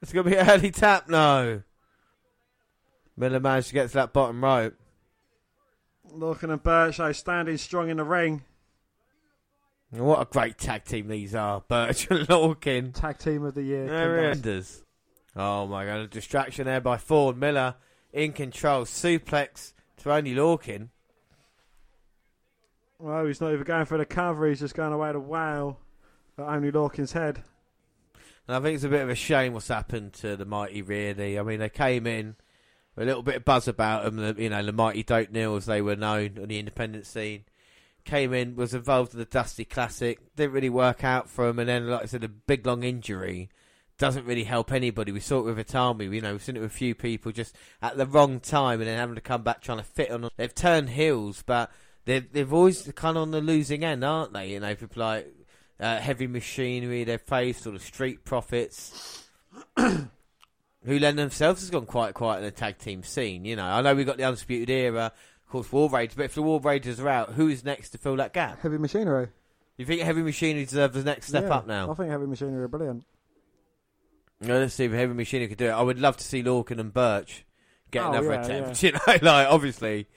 It's going to be an early tap. No. Miller managed to get to that bottom rope. Lorcan and Burch though standing strong in the ring. What a great tag team these are. Burch and Lorcan. Tag team of the year. Horrendous. Oh my god, a distraction there by Ford. Miller in control. Suplex to Oney Lorcan. Well, he's not even going for the cover. He's just going away to wow at Oney Lorcan's head. And I think it's a bit of a shame what's happened to the Mighty, really. I mean, they came in with a little bit of buzz about them. You know, the Mighty Don't Kneel, as they were known on the independent scene. Came in, was involved in the Dusty Classic. Didn't really work out for him. And then, like I said, a big long injury doesn't really help anybody. We saw it with Itami. You know, we've seen it with a few people just at the wrong time and then having to come back trying to fit on. They've turned heels, but they've, they've always kind of on the losing end, aren't they? You know, people like uh, heavy machinery, they've faced sort of street profits. who lend themselves has gone quite quiet in the tag team scene. You know, I know we've got the undisputed era, course, War Raiders, but if the War Raiders are out, who is next to fill that gap? Heavy machinery. You think Heavy Machinery deserves the next step Yeah, up now? I think heavy machinery are brilliant. Let's see if Heavy Machinery could do it. I would love to see Lorcan and Burch get Oh, another yeah, attempt. You know, like obviously,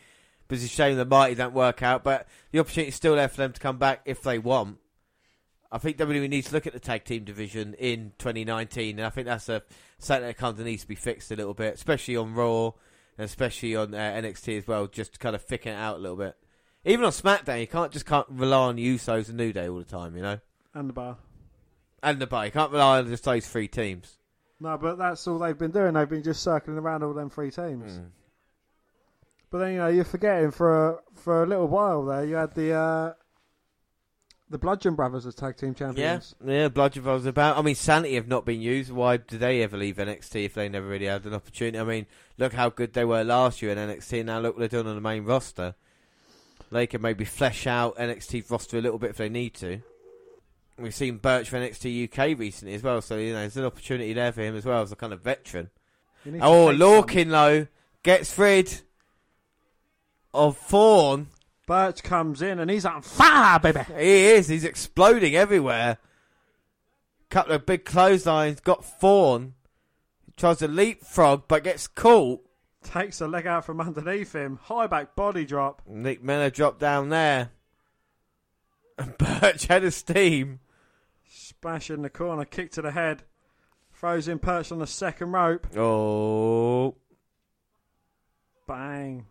but it's a shame the Mighty don't work out. But the opportunity is still there for them to come back if they want. I think WWE needs to look at the tag team division in 2019, and I think that's a something that kind of needs to be fixed a little bit, especially on Raw especially on uh, NXT as well, just to kind of thicken it out a little bit. Even on SmackDown, you can't just can't rely on Usos and New Day all the time, you know. And the bar. And the bar, you can't rely on just those three teams. No, but that's all they've been doing. They've been just circling around all them three teams. Mm. But then you know you're forgetting for a, for a little while there you had the uh, the Bludgeon Brothers as tag team champions. yeah. yeah. Bludgeon Brothers about. I mean, Sanity have not been used. Why did they ever leave NXT if they never really had an opportunity? I mean, look how good they were last year in NXT. Now look what they're doing on the main roster. They can maybe flesh out NXT roster a little bit if they need to. We've seen Burch for NXT UK recently as well, so you know there's an opportunity there for him as well as a kind of veteran. You need to Oh. Lorcan though gets rid of Thorne. Burch comes in and he's on fire, baby. He is. He's exploding everywhere. Couple of big clotheslines. Got Thorne. Tries to leapfrog, but gets caught. Takes a leg out from underneath him. High back body drop. Nick Miller dropped down there. And Burch head of steam. Splash in the corner. Kick to the head. Throws in Perch on the second rope. Oh, Bang.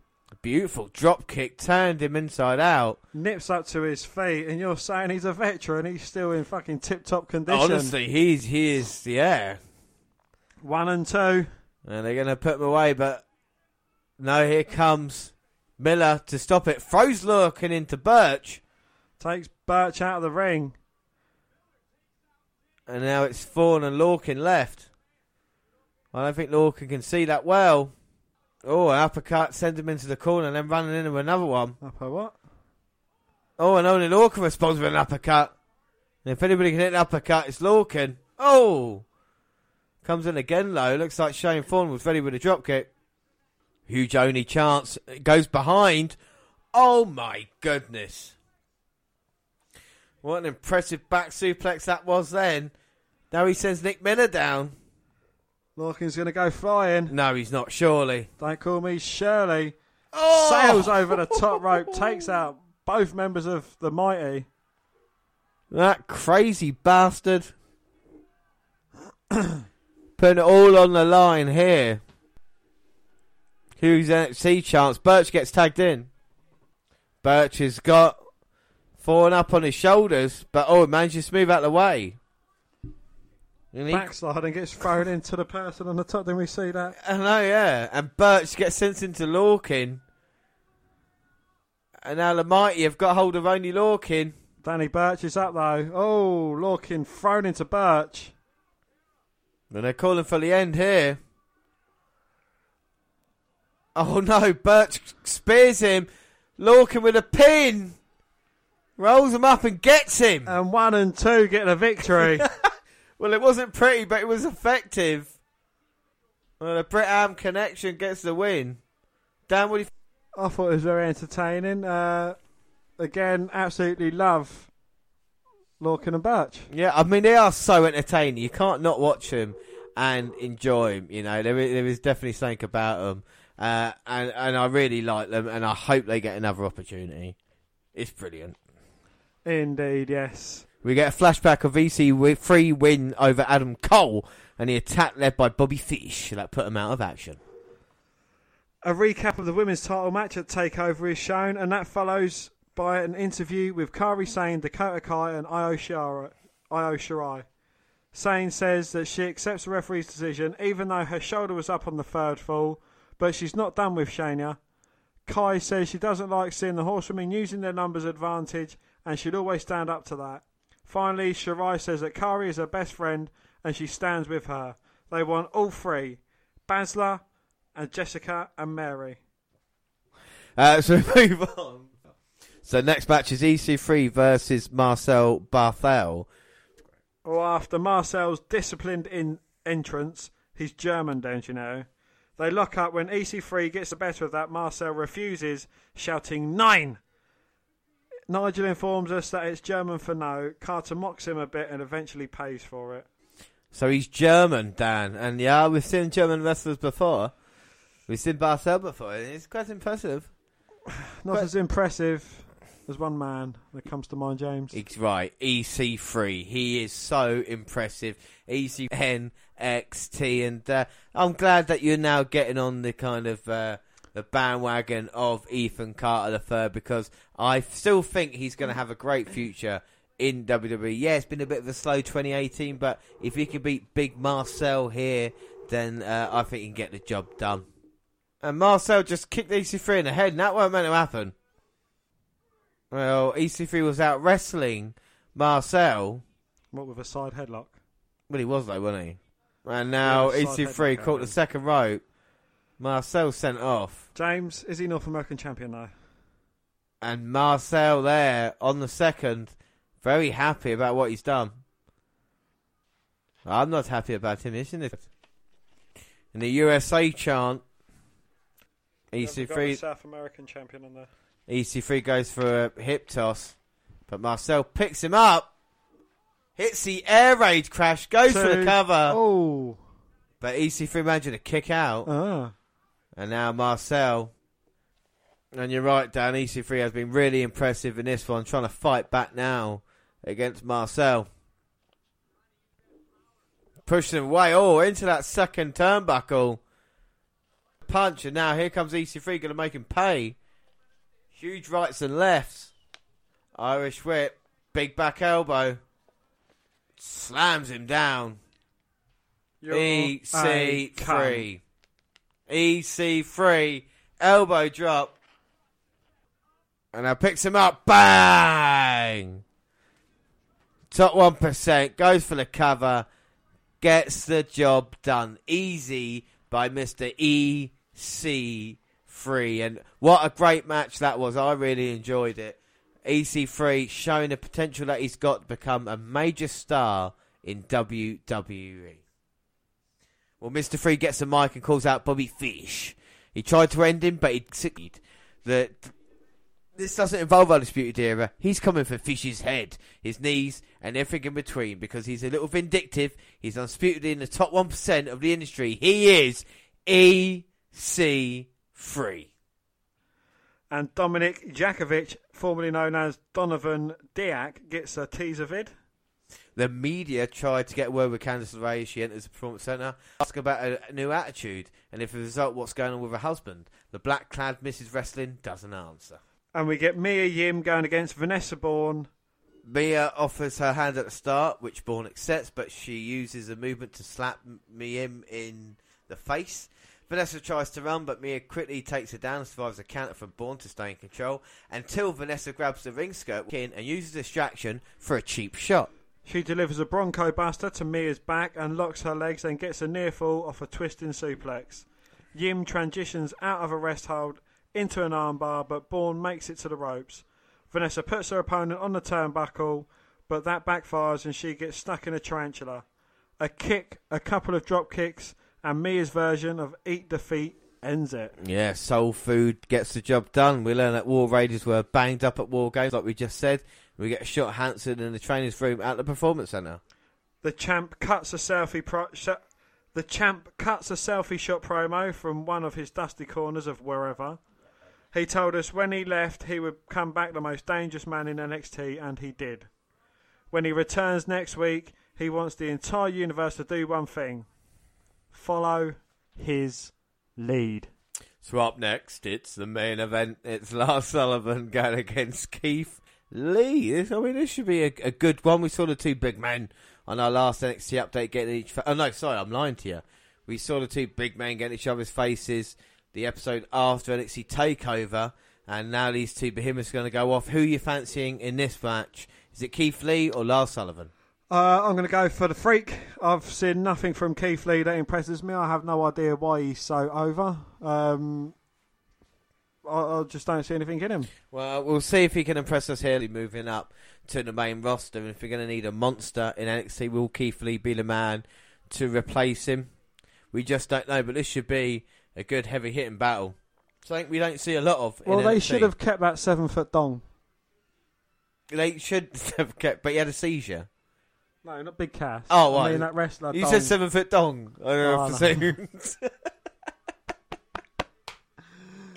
Beautiful drop kick. Turned him inside out. Nips up to his feet, and you're saying he's a veteran. He's still in fucking tip top condition. Honestly, he's he is yeah. One and two. And they're going to put him away, but no, here comes Miller to stop it. Throws Lorcan into Burch. Takes Burch out of the ring. And now it's Thorne and Lorcan left. I don't think Lorcan can see that well. Oh, an uppercut, send him into the corner, and then running into another one. Upper what? Oh, and Oney Lorcan responds with an uppercut. And if anybody can hit an uppercut, it's Lorcan. Oh! Comes in again low. Looks like Shane Thorne was ready with a dropkick. Huge only chance. It goes behind. Oh my goodness. What an impressive back suplex that was then. Now he sends Nick Miller down. Lorcan's going to go flying. No, he's not, surely. Don't call me Shirley. Oh! Sails over the top rope. Takes out both members of the Mighty. That crazy bastard. Putting it all on the line here. Hugh's NXT chance. Burch gets tagged in. Burch has got fallen up on his shoulders, but oh, it manages to move out of the way. And he- Backslide and gets thrown into the person on the top. Didn't we see that? I know, yeah. And Burch gets sent into Lorcan. And now the Mighty have got hold of Oney Lorcan. Danny Burch is up though. Oh, Lorcan thrown into Burch. And they're calling for the end here. Oh no, Burch spears him. Lorcan with a pin. Rolls him up and gets him. And one and two get the victory. Well, it wasn't pretty, but it was effective. Well, the Brit Am connection gets the win. Dan, what do you I thought it was very entertaining. Uh, again, absolutely love Lorcan and Burch. Yeah, I mean they are so entertaining. You can't not watch them and enjoy them. You know, there is, there is definitely something about them, uh, and and I really like them, and I hope they get another opportunity. It's brilliant. Indeed, yes. We get a flashback of EC free win over Adam Cole, and the attack led by Bobby Fish that put him out of action. A recap of the women's title match at Takeover is shown, and that follows by an interview with Kairi Sane, Dakota Kai, and Io Shirai. Io Shirai. Sane says that she accepts the referee's decision, even though her shoulder was up on the third fall, but she's not done with Shayna. Kai says she doesn't like seeing the horsewomen using their numbers advantage, and she'd always stand up to that. Finally, Shirai says that Kairi is her best friend, and she stands with her. They want all three: Baszler, and Jessica and Mary. Uh, so move on. So next match is EC3 versus Marcel Barthel. Or after Marcel's disciplined in entrance, he's German, don't you know? They lock up when EC3 gets the better of that. Marcel refuses, shouting nein. Nigel informs us that it's German for no. Carter mocks him a bit and eventually pays for it. So he's German, Dan, and yeah, we've seen German wrestlers before. We've seen Barcel before, and it's quite impressive. Not But- as impressive as one man that comes to mind, James. He's right. EC3. He is so impressive. ECN, XT, and uh, I'm glad that you're now getting on the kind of uh, the bandwagon of Ethan Carter the third because I still think he's going to have a great future in WWE. Yeah, it's been a bit of a slow 2018, but if he can beat Big Marcel here, then uh, I think he can get the job done. And Marcel just kicked EC3 in the head, and that wasn't meant to happen. Well, EC3 was out wrestling Marcel. What with a side headlock? Well, he was though, wasn't he? And now Yeah, EC3 caught the second rope. Marcel sent off. James, is he North American champion now? And Marcel there on the second, very happy about what he's done. I'm not happy about him, isn't it? In the USA chant, Have we got the EC3 South American champion on there. EC3 goes for a hip toss, but Marcel picks him up, hits the air raid crash, goes for the cover, Oh, but EC3 managed to kick out. ah. And now Marcel. And you're right, Dan. EC3 has been really impressive in this one, trying to fight back now against Marcel. Pushing him away. Oh, into that second turnbuckle. Punch, and now here comes EC3 going to make him pay. Huge rights and lefts. Irish whip. Big back elbow. Slams him down. You're. EC3. EC3. Elbow drop. And now picks him up. Bang! Top 1%. Goes for the cover. Gets the job done. Easy by Mr. EC3. And what a great match that was. I really enjoyed it. EC3 showing the potential that he's got to become a major star in WWE. Well, Mr. Free gets the mic and calls out Bobby Fish. He tried to end him, but he succeeded. The, this doesn't involve Undisputed Era. He's coming for Fish's head, his knees, and everything in between because he's a little vindictive. He's undisputed in the top 1% of the industry. He is EC3. And Dominik Dijakovic, formerly known as Donovan Dijak, gets a teaser vid. The media tried to get word with Candice LeRae as she enters the Performance Centre, ask about a, a new attitude, and if as a result, what's going on with her husband. The black clad Mrs. Wrestling doesn't answer. And we get Mia Yim going against Vanessa Borne. Mia offers her hand at the start, which Borne accepts, but she uses a movement to slap Mia in the face. Vanessa tries to run, but Mia quickly takes her down and survives a counter from Borne to stay in control until Vanessa grabs the ring skirt in and uses distraction for a cheap shot. She delivers a Bronco Buster to Mia's back and locks her legs, then gets a near fall off a twisting suplex. Yim transitions out of a rest hold into an armbar, but Borne makes it to the ropes. Vanessa puts her opponent on the turnbuckle, but that backfires and she gets stuck in a tarantula. A kick, a couple of drop kicks, and Mia's version of Eat Defeat ends it. Yeah, Soul Food gets the job done. We learn that War Raiders were banged up at War Games, like we just said. We get a shot of Hanson in the trainer's room at the Performance Centre. The champ cuts a selfie pro- the champ cuts a selfie shot promo from one of his dusty corners of wherever. He told us when he left he would come back the most dangerous man in NXT and he did. When he returns next week, he wants the entire universe to do one thing. Follow his lead. So up next, it's the main event. It's Lars Sullivan going against Keith Lee. This, I mean, this should be a, a good one. We saw the two big men on our last NXT update getting each. Fa- oh no, sorry, I'm lying to you. We saw the two big men getting each other's faces. The episode after NXT Takeover, and now these two behemoths are going to go off. Who are you fancying in this match? Is it Keith Lee or Lars Sullivan? Uh, I'm going to go for the freak. I've seen nothing from Keith Lee that impresses me. I have no idea why he's so over. Um, I, I just don't see anything in him. Well, we'll see if he can impress us here, moving up to the main roster. And if we're going to need a monster in NXT, will Keith Lee be the man to replace him? We just don't know, but this should be a good heavy hitting battle. Something we don't see a lot of. in Well, they NXT. should have kept that seven foot dong. They should have kept, but he had a seizure. No, not Big Cass. Oh, I right. mean that wrestler. You Dong. said seven foot dong. I don't know Oh, if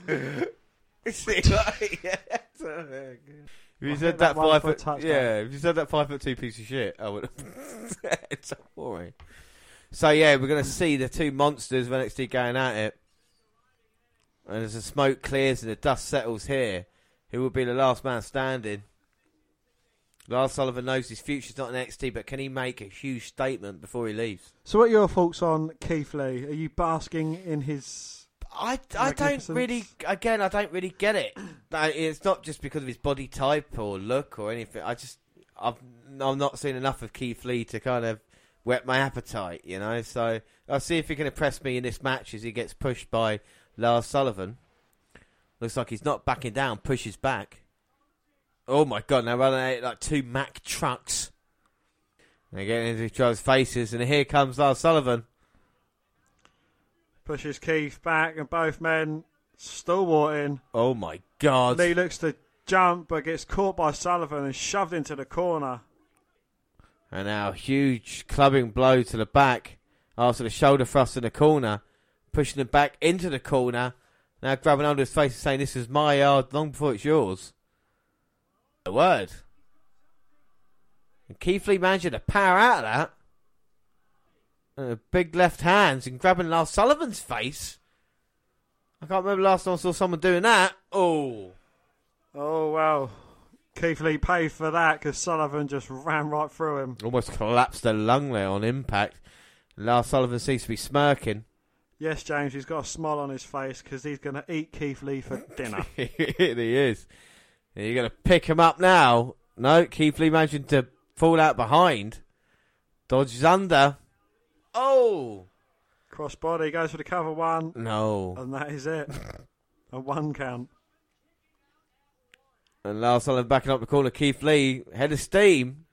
no. To say. See, like, yeah. If you I said that that five for foot, touchdown. yeah. If you said that five foot two piece of shit, I would. it's so boring. So yeah, we're gonna see the two monsters of NXT going at it, and as the smoke clears and the dust settles here, who will be the last man standing? Lars Sullivan knows his future's not in NXT, but can he make a huge statement before he leaves? So, what are your thoughts on Keith Lee? Are you basking in his? I, I don't really again I don't really get it. It's not just because of his body type or look or anything. I just I've I've not seen enough of Keith Lee to kind of whet my appetite, you know. So I'll see if he can impress me in this match as he gets pushed by Lars Sullivan. Looks like he's not backing down, pushes back. Oh my god! Now running like two Mack trucks. They're getting into each other's faces, and here comes Lars Sullivan. Pushes Keith back, and both men stalwarting. Oh my god! Lee looks to jump, but gets caught by Sullivan and shoved into the corner. And now huge clubbing blow to the back after the shoulder thrust in the corner, pushing him back into the corner. Now grabbing onto his face and saying, "This is my yard long before it's yours." A word. And Keith Lee managed to power out of that. A big left hands and grabbing Lars Sullivan's face. I can't remember last time I saw someone doing that. Oh. Oh well, Keith Lee paid for that because Sullivan just ran right through him. Almost collapsed a lung there on impact. Lars Sullivan seems to be smirking. Yes, James, he's got a smile on his face because he's going to eat Keith Lee for dinner. he is. You're going to pick him up now. No, Keith Lee managing to fall out behind. Dodges under. Oh! Crossbody goes for the cover one, No. and that is it. A one count. And Lars Sullivan backing up the corner. Keith Lee, head of steam.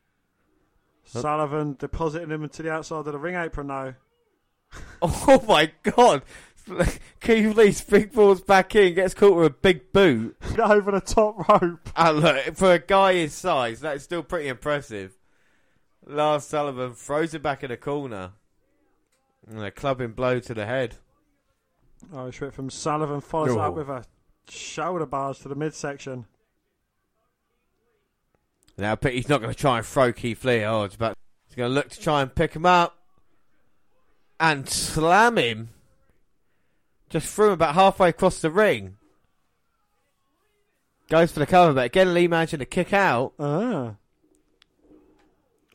Sullivan depositing him into the outside of the ring apron now. Oh my god! Keith Lee's big balls back in, gets caught with a big boot. Over the top rope. And look, for a guy his size, that's still pretty impressive. Lars Sullivan throws it back in the corner. And a clubbing blow to the head. Irish whip from Sullivan follows it Oh. up with a shoulder bars to the midsection. Now, but he's not going to try and throw Keith Lee at odds, but he's going to look to try and pick him up and slam him. Just threw him about halfway across the ring. Goes for the cover, but again, Lee managing to kick out. Ah.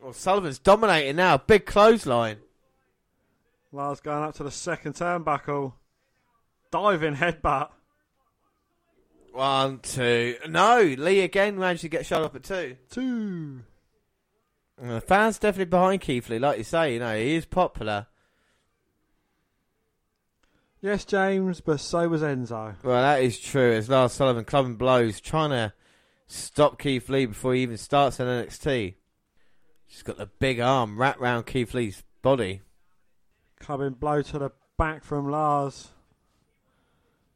Well, Sullivan's dominating now. Big clothesline. Lars going up to the second turnbuckle. Diving headbutt. One, two. No, Lee again managed to get shot up at two. Two. And the fans definitely behind Keith Lee, like you say. You know, he is popular. Yes, James, but so was Enzo. Well, that is true. As Lars Sullivan clubbing blows, trying to stop Keith Lee before he even starts in NXT. She's got the big arm wrapped round Keith Lee's body. Clubbing blow to the back from Lars.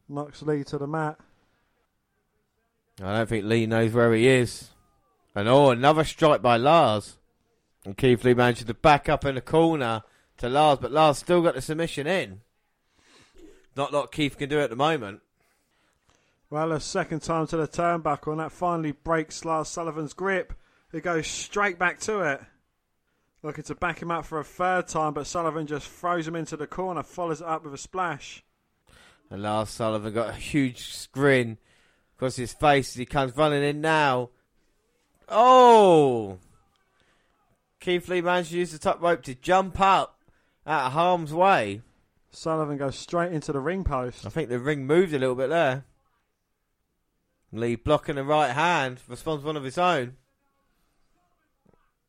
Knocks Lee to the mat. I don't think Lee knows where he is. And oh, another strike by Lars. And Keith Lee manages to back up in the corner to Lars, but Lars still got the submission in. Not a lot Keith can do at the moment. Well, a second time to the turnbuckle, and that finally breaks Lars Sullivan's grip. He goes straight back to it. Looking to back him up for a third time, but Sullivan just throws him into the corner, follows it up with a splash. And Lars Sullivan got a huge grin across his face as he comes running in now. Oh! Keith Lee managed to use the top rope to jump up out of harm's way. Sullivan goes straight into the ring post. I think the ring moved a little bit there. Lee blocking the right hand, responds one of his own.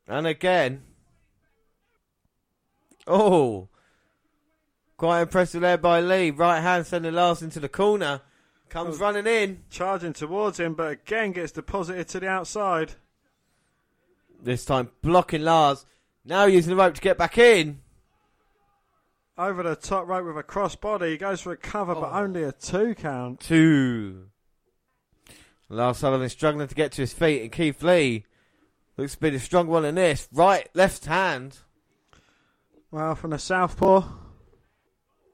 And again. Oh! Quite impressive there by Lee. Right hand sending Lars into the corner. Comes Oh. running in. Charging towards him, but again gets deposited to the outside. This time blocking Lars. Now using the rope to get back in. Over the top rope with a crossbody. He goes for a cover, but Oh. only a two count. Two. Lars Sullivan struggling to get to his feet, and Keith Lee looks to be the strong one in this. Right, left hand. Well, from the southpaw,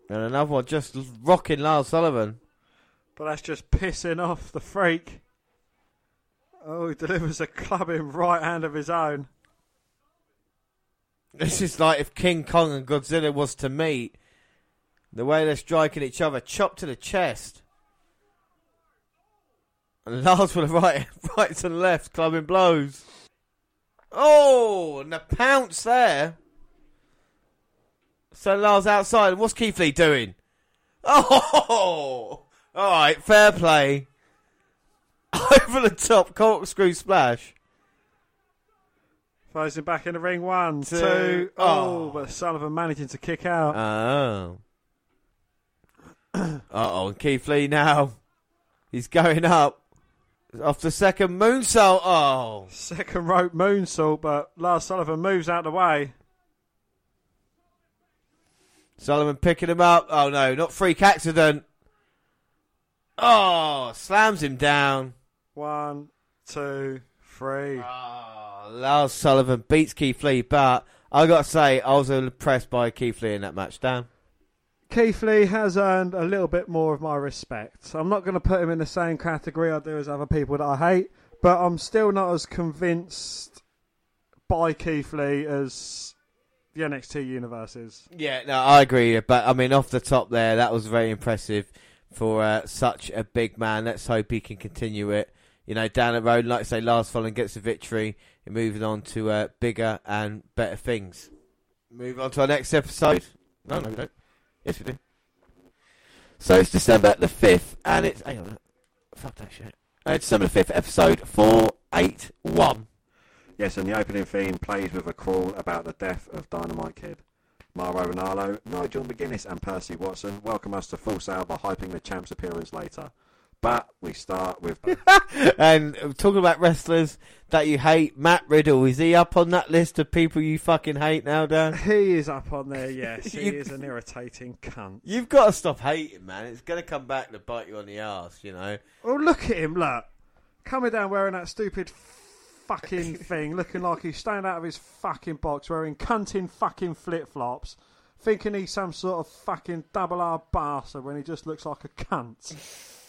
And another one just rocking Lars Sullivan. but that's just pissing off the freak. Oh, he delivers a clubbing right hand of his own. This is like if King Kong and Godzilla was to meet. The way they're striking each other, chop to the chest. And Lars with the right, right the left, clubbing blows. Oh, and the pounce there. So Lars outside. What's Keith Lee doing? Oh, all right, fair play. Over the top corkscrew splash. Throws him back in the ring. One, Two. two. Oh. Oh, but Sullivan managing to kick out. Oh. uh oh, Keith Lee now. He's going up. Off the second moonsault. Oh. Second rope moonsault, but Lars Sullivan moves out of the way. Sullivan picking him up. Oh no, not freak accident. Oh, slams him down. One, two, three. Oh, Lars Sullivan beats Keith Lee, but I got to say, I was impressed by Keith Lee in that match, Dan. Keith Lee has earned a little bit more of my respect. I'm not going to put him in the same category I do as other people that I hate, but I'm still not as convinced by Keith Lee as the NXT universe is. Yeah, no, I agree. But I mean, off the top there, that was very impressive for uh, such a big man. Let's hope he can continue it. You know, down the road, like I say, Lars Sullivan gets a victory and moving on to uh, bigger and better things. Move on to our next episode. No, no, we don't. Yes, we do. So it's December the 5th, and it's. Hang on. Fuck that shit. Uh, December the 5th, episode 481. Yes, and the opening theme plays with a crawl about the death of Dynamite Kid. Mauro Ranallo, Nigel McGuinness, and Percy Watson welcome us to Full Sail by hyping the champ's appearance later. But we start with and uh, talking about wrestlers that you hate, Matt Riddle, is he up on that list of people you fucking hate now, Dan? He is up on there, yes. He You- is an irritating cunt. You've got to stop hating, man. It's going to come back to bite you on the ass, you know. Oh, look at him, look. Coming down wearing that stupid fucking thing, looking like he's standing out of his fucking box, wearing cunting fucking flip flops, thinking he's some sort of fucking double R bastard when he just looks like a cunt.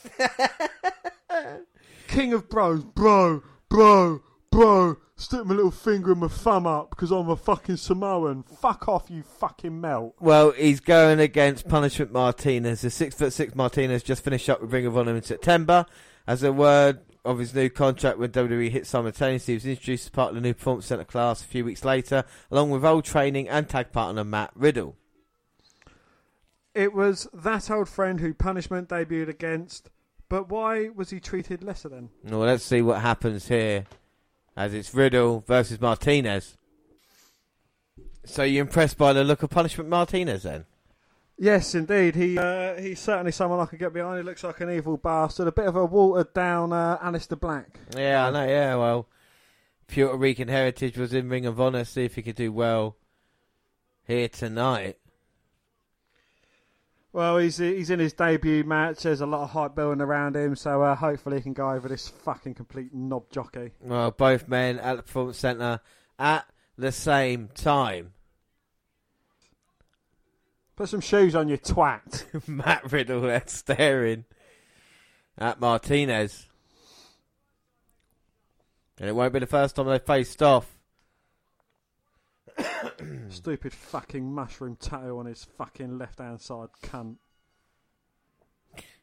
King of bros, bro, bro, bro, stick my little finger and my thumb up because I'm a fucking Samoan. Fuck off, you fucking melt. Well, he's going against Punishment Martinez. The six foot six Martinez just finished up with Ring of Honor in September. As a word of his new contract with WWE hit simultaneously, he was introduced as part of the new Performance Center class a few weeks later, along with old training and tag partner Matt Riddle. It was that old friend who Punishment debuted against, but why was he treated lesser than? Well, let's see what happens here, as it's Riddle versus Martinez. So you're impressed by the look of Punishment Martinez then? Yes, indeed. He uh, he's certainly someone I could get behind. He looks like an evil bastard, a bit of a watered down uh, Aleister Black. Yeah, I know. Yeah, well, Puerto Rican heritage was in Ring of Honor. See if he could do well here tonight. Well, he's he's in his debut match. There's a lot of hype building around him, so uh, hopefully he can go over this fucking complete knob jockey. Well, both men at the Performance Center at the same time. Put some shoes on, you twat. Matt Riddle there staring at Martinez. And it won't be the first time they faced off. Stupid fucking mushroom tattoo on his fucking left hand side, cunt.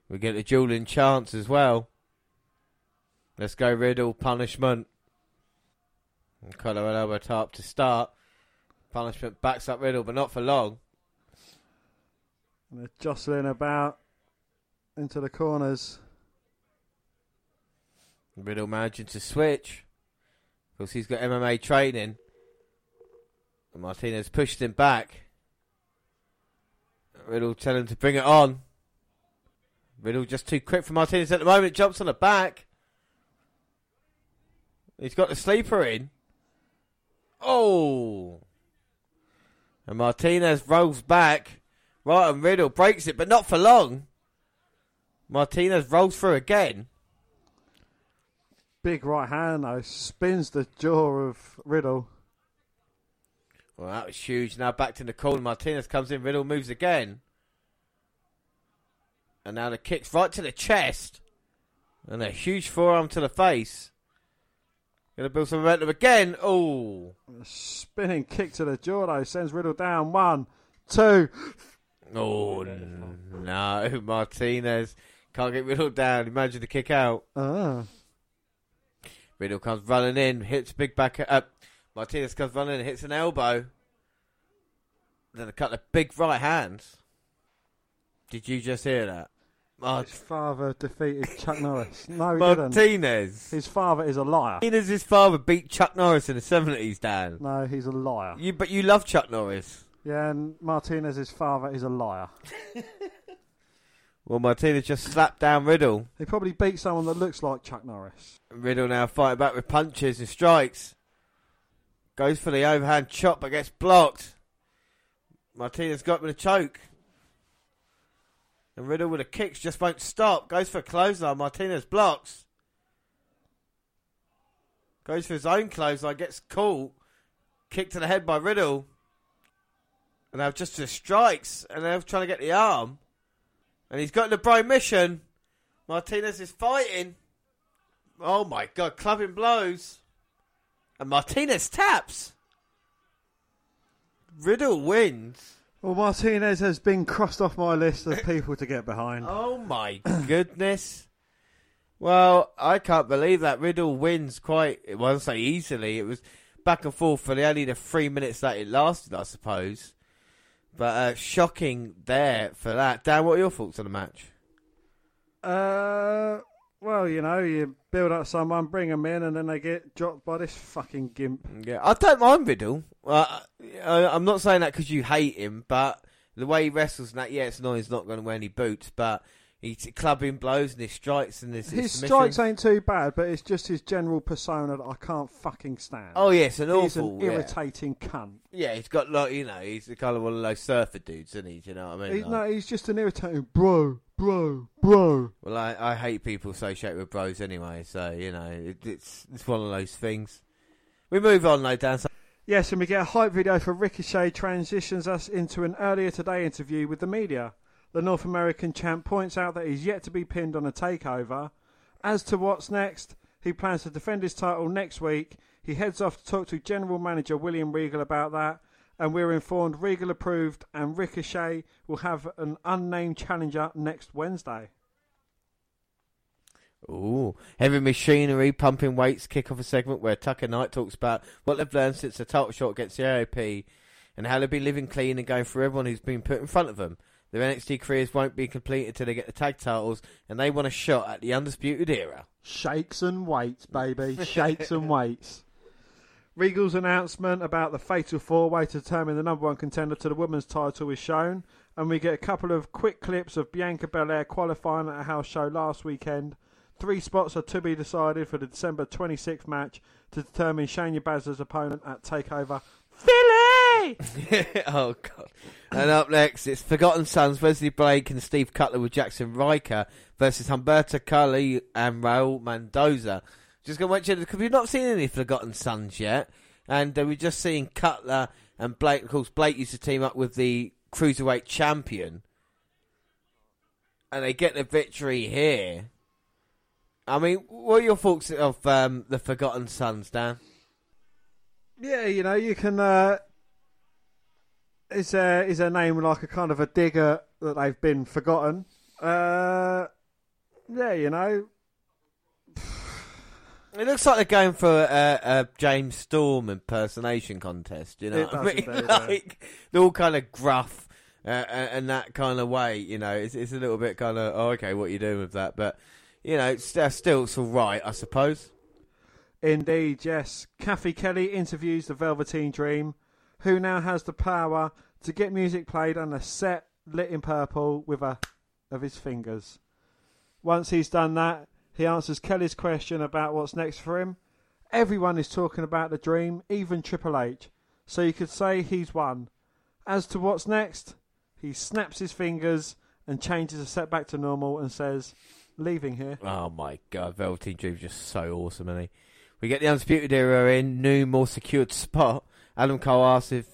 We get a dueling chance as well. Let's go Riddle, punishment. And elbow up to start. Punishment backs up Riddle, but not for long. And they're jostling about into the corners. Riddle managing to switch. Of course, he's got MMA training. And Martinez pushed him back. Riddle telling him to bring it on. Riddle just too quick for Martinez at the moment. Jumps on the back. He's got the sleeper in. Oh. And Martinez rolls back. Right, and Riddle breaks it, but not for long. Martinez rolls through again. Big right hand though spins the jaw of Riddle. Well, that was huge. Now back to the corner. Martinez comes in. Riddle moves again. And now the kick's right to the chest. And a huge forearm to the face. Gonna build some momentum again. Oh. Spinning kick to the jaw though sends Riddle down. One, two. Oh, n- no. Martinez can't get Riddle down. Imagine the kick out. Ah. Riddle comes running in. Hits big back. Uh, Martinez comes running and hits an elbow. Then a couple of big right hands. Did you just hear that? Mar- His father defeated Chuck Norris. No, he didn't. Martinez. His father is a liar. Martinez's father beat Chuck Norris in the seventies, Dan. No, he's a liar. You, but you love Chuck Norris. Yeah, and Martinez's father is a liar. Well, Martinez just slapped down Riddle. He probably beat someone that looks like Chuck Norris. Riddle now fighting back with punches and strikes. Goes for the overhand chop but gets blocked. Martinez got with a choke. And Riddle with the kicks just won't stop. Goes for a clothesline. Martinez blocks. Goes for his own clothesline. Gets caught. Kicked to the head by Riddle. And now just the strikes. And they're trying to get the arm. And he's got the Bromission. Martinez is fighting. Oh my god, clubbing blows. And Martinez taps. Riddle wins. Well, Martinez has been crossed off my list of people to get behind. Oh my goodness. Well, I can't believe that Riddle wins quite, I won't say easily. It was back and forth for the only the three minutes that it lasted, I suppose. But uh, shocking there for that. Dan, what are your thoughts on the match? Uh, well, you know, you build up someone, bring them in, and then they get dropped by this fucking gimp. Yeah, I don't mind Riddle. Uh, I, I'm not saying that because you hate him, but the way he wrestles and that, yeah, it's annoying. He's not going to wear any boots, but he's clubbing blows and his strikes and his, His strikes ain't too bad, but it's just his general persona that I can't fucking stand. Oh yes, an he's awful. an yeah. irritating cunt. Yeah, he's got like you know, he's the kind of one of those surfer dudes, isn't he? Do you know what I mean? He's, Like- no, he's just an irritating bro, bro, bro. Well, I, I hate people associated with bros anyway, so you know, it, it's it's one of those things. We move on though, Dan. So- Yes, and we get a hype video for Ricochet transitions us into an earlier today interview with the media. The North American champ points out that he's yet to be pinned on a takeover. As to what's next, he plans to defend his title next week. He heads off to talk to General Manager William Regal about that, and we're informed Regal approved and Ricochet will have an unnamed challenger next Wednesday. Ooh, heavy machinery, pumping weights, kick off a segment where Tucker Knight talks about what they've learned since the title shot against the AOP and how they'll be living clean and going for everyone who's been put in front of them. Their NXT careers won't be complete until they get the tag titles and they want a shot at the Undisputed Era. Shakes and weights, baby. Shakes and weights. Regal's announcement about the fatal four way to determine the number one contender to the women's title is shown, and we get a couple of quick clips of Bianca Belair qualifying at a house show last weekend. Three spots are to be decided for the December 26th match to determine Shayna Baszler's opponent at TakeOver. Philly! oh god! And up next, it's Forgotten Sons, Wesley Blake and Steve Cutler with Jaxson Ryker versus Humberto Carrillo and Raul Mendoza. Just gonna mention because we've not seen any Forgotten Sons yet, and uh, we're just seeing Cutler and Blake. Of course, Blake used to team up with the cruiserweight champion, and they get the victory here. I mean, what are your thoughts of um, the Forgotten Sons, Dan? Yeah, you know, you can. Uh, is a is a name like a kind of a digger that they've been forgotten. Uh, yeah, you know, It looks like they're going for a, a James Storm impersonation contest. You know, I mean? indeed, yeah. like they're all kind of gruff uh, and that kind of way. You know, it's, it's a little bit kind of oh, okay, what are you doing with that? But you know, it's uh, still it's all right, I suppose. indeed, yes. Cathy Kelley interviews the Velveteen Dream, who now has the power to get music played on a set lit in purple with a of his fingers. Once he's done that, he answers Kelley's question about what's next for him. Everyone is talking about the dream, even Triple H. So you could say he's won. As to what's next, he snaps his fingers and changes the set back to normal and says, "Leaving here." Oh my god, Velveteen Dream's just so awesome, isn't he? We get the Undisputed Era in, new, more secured spot. Adam Cole asks if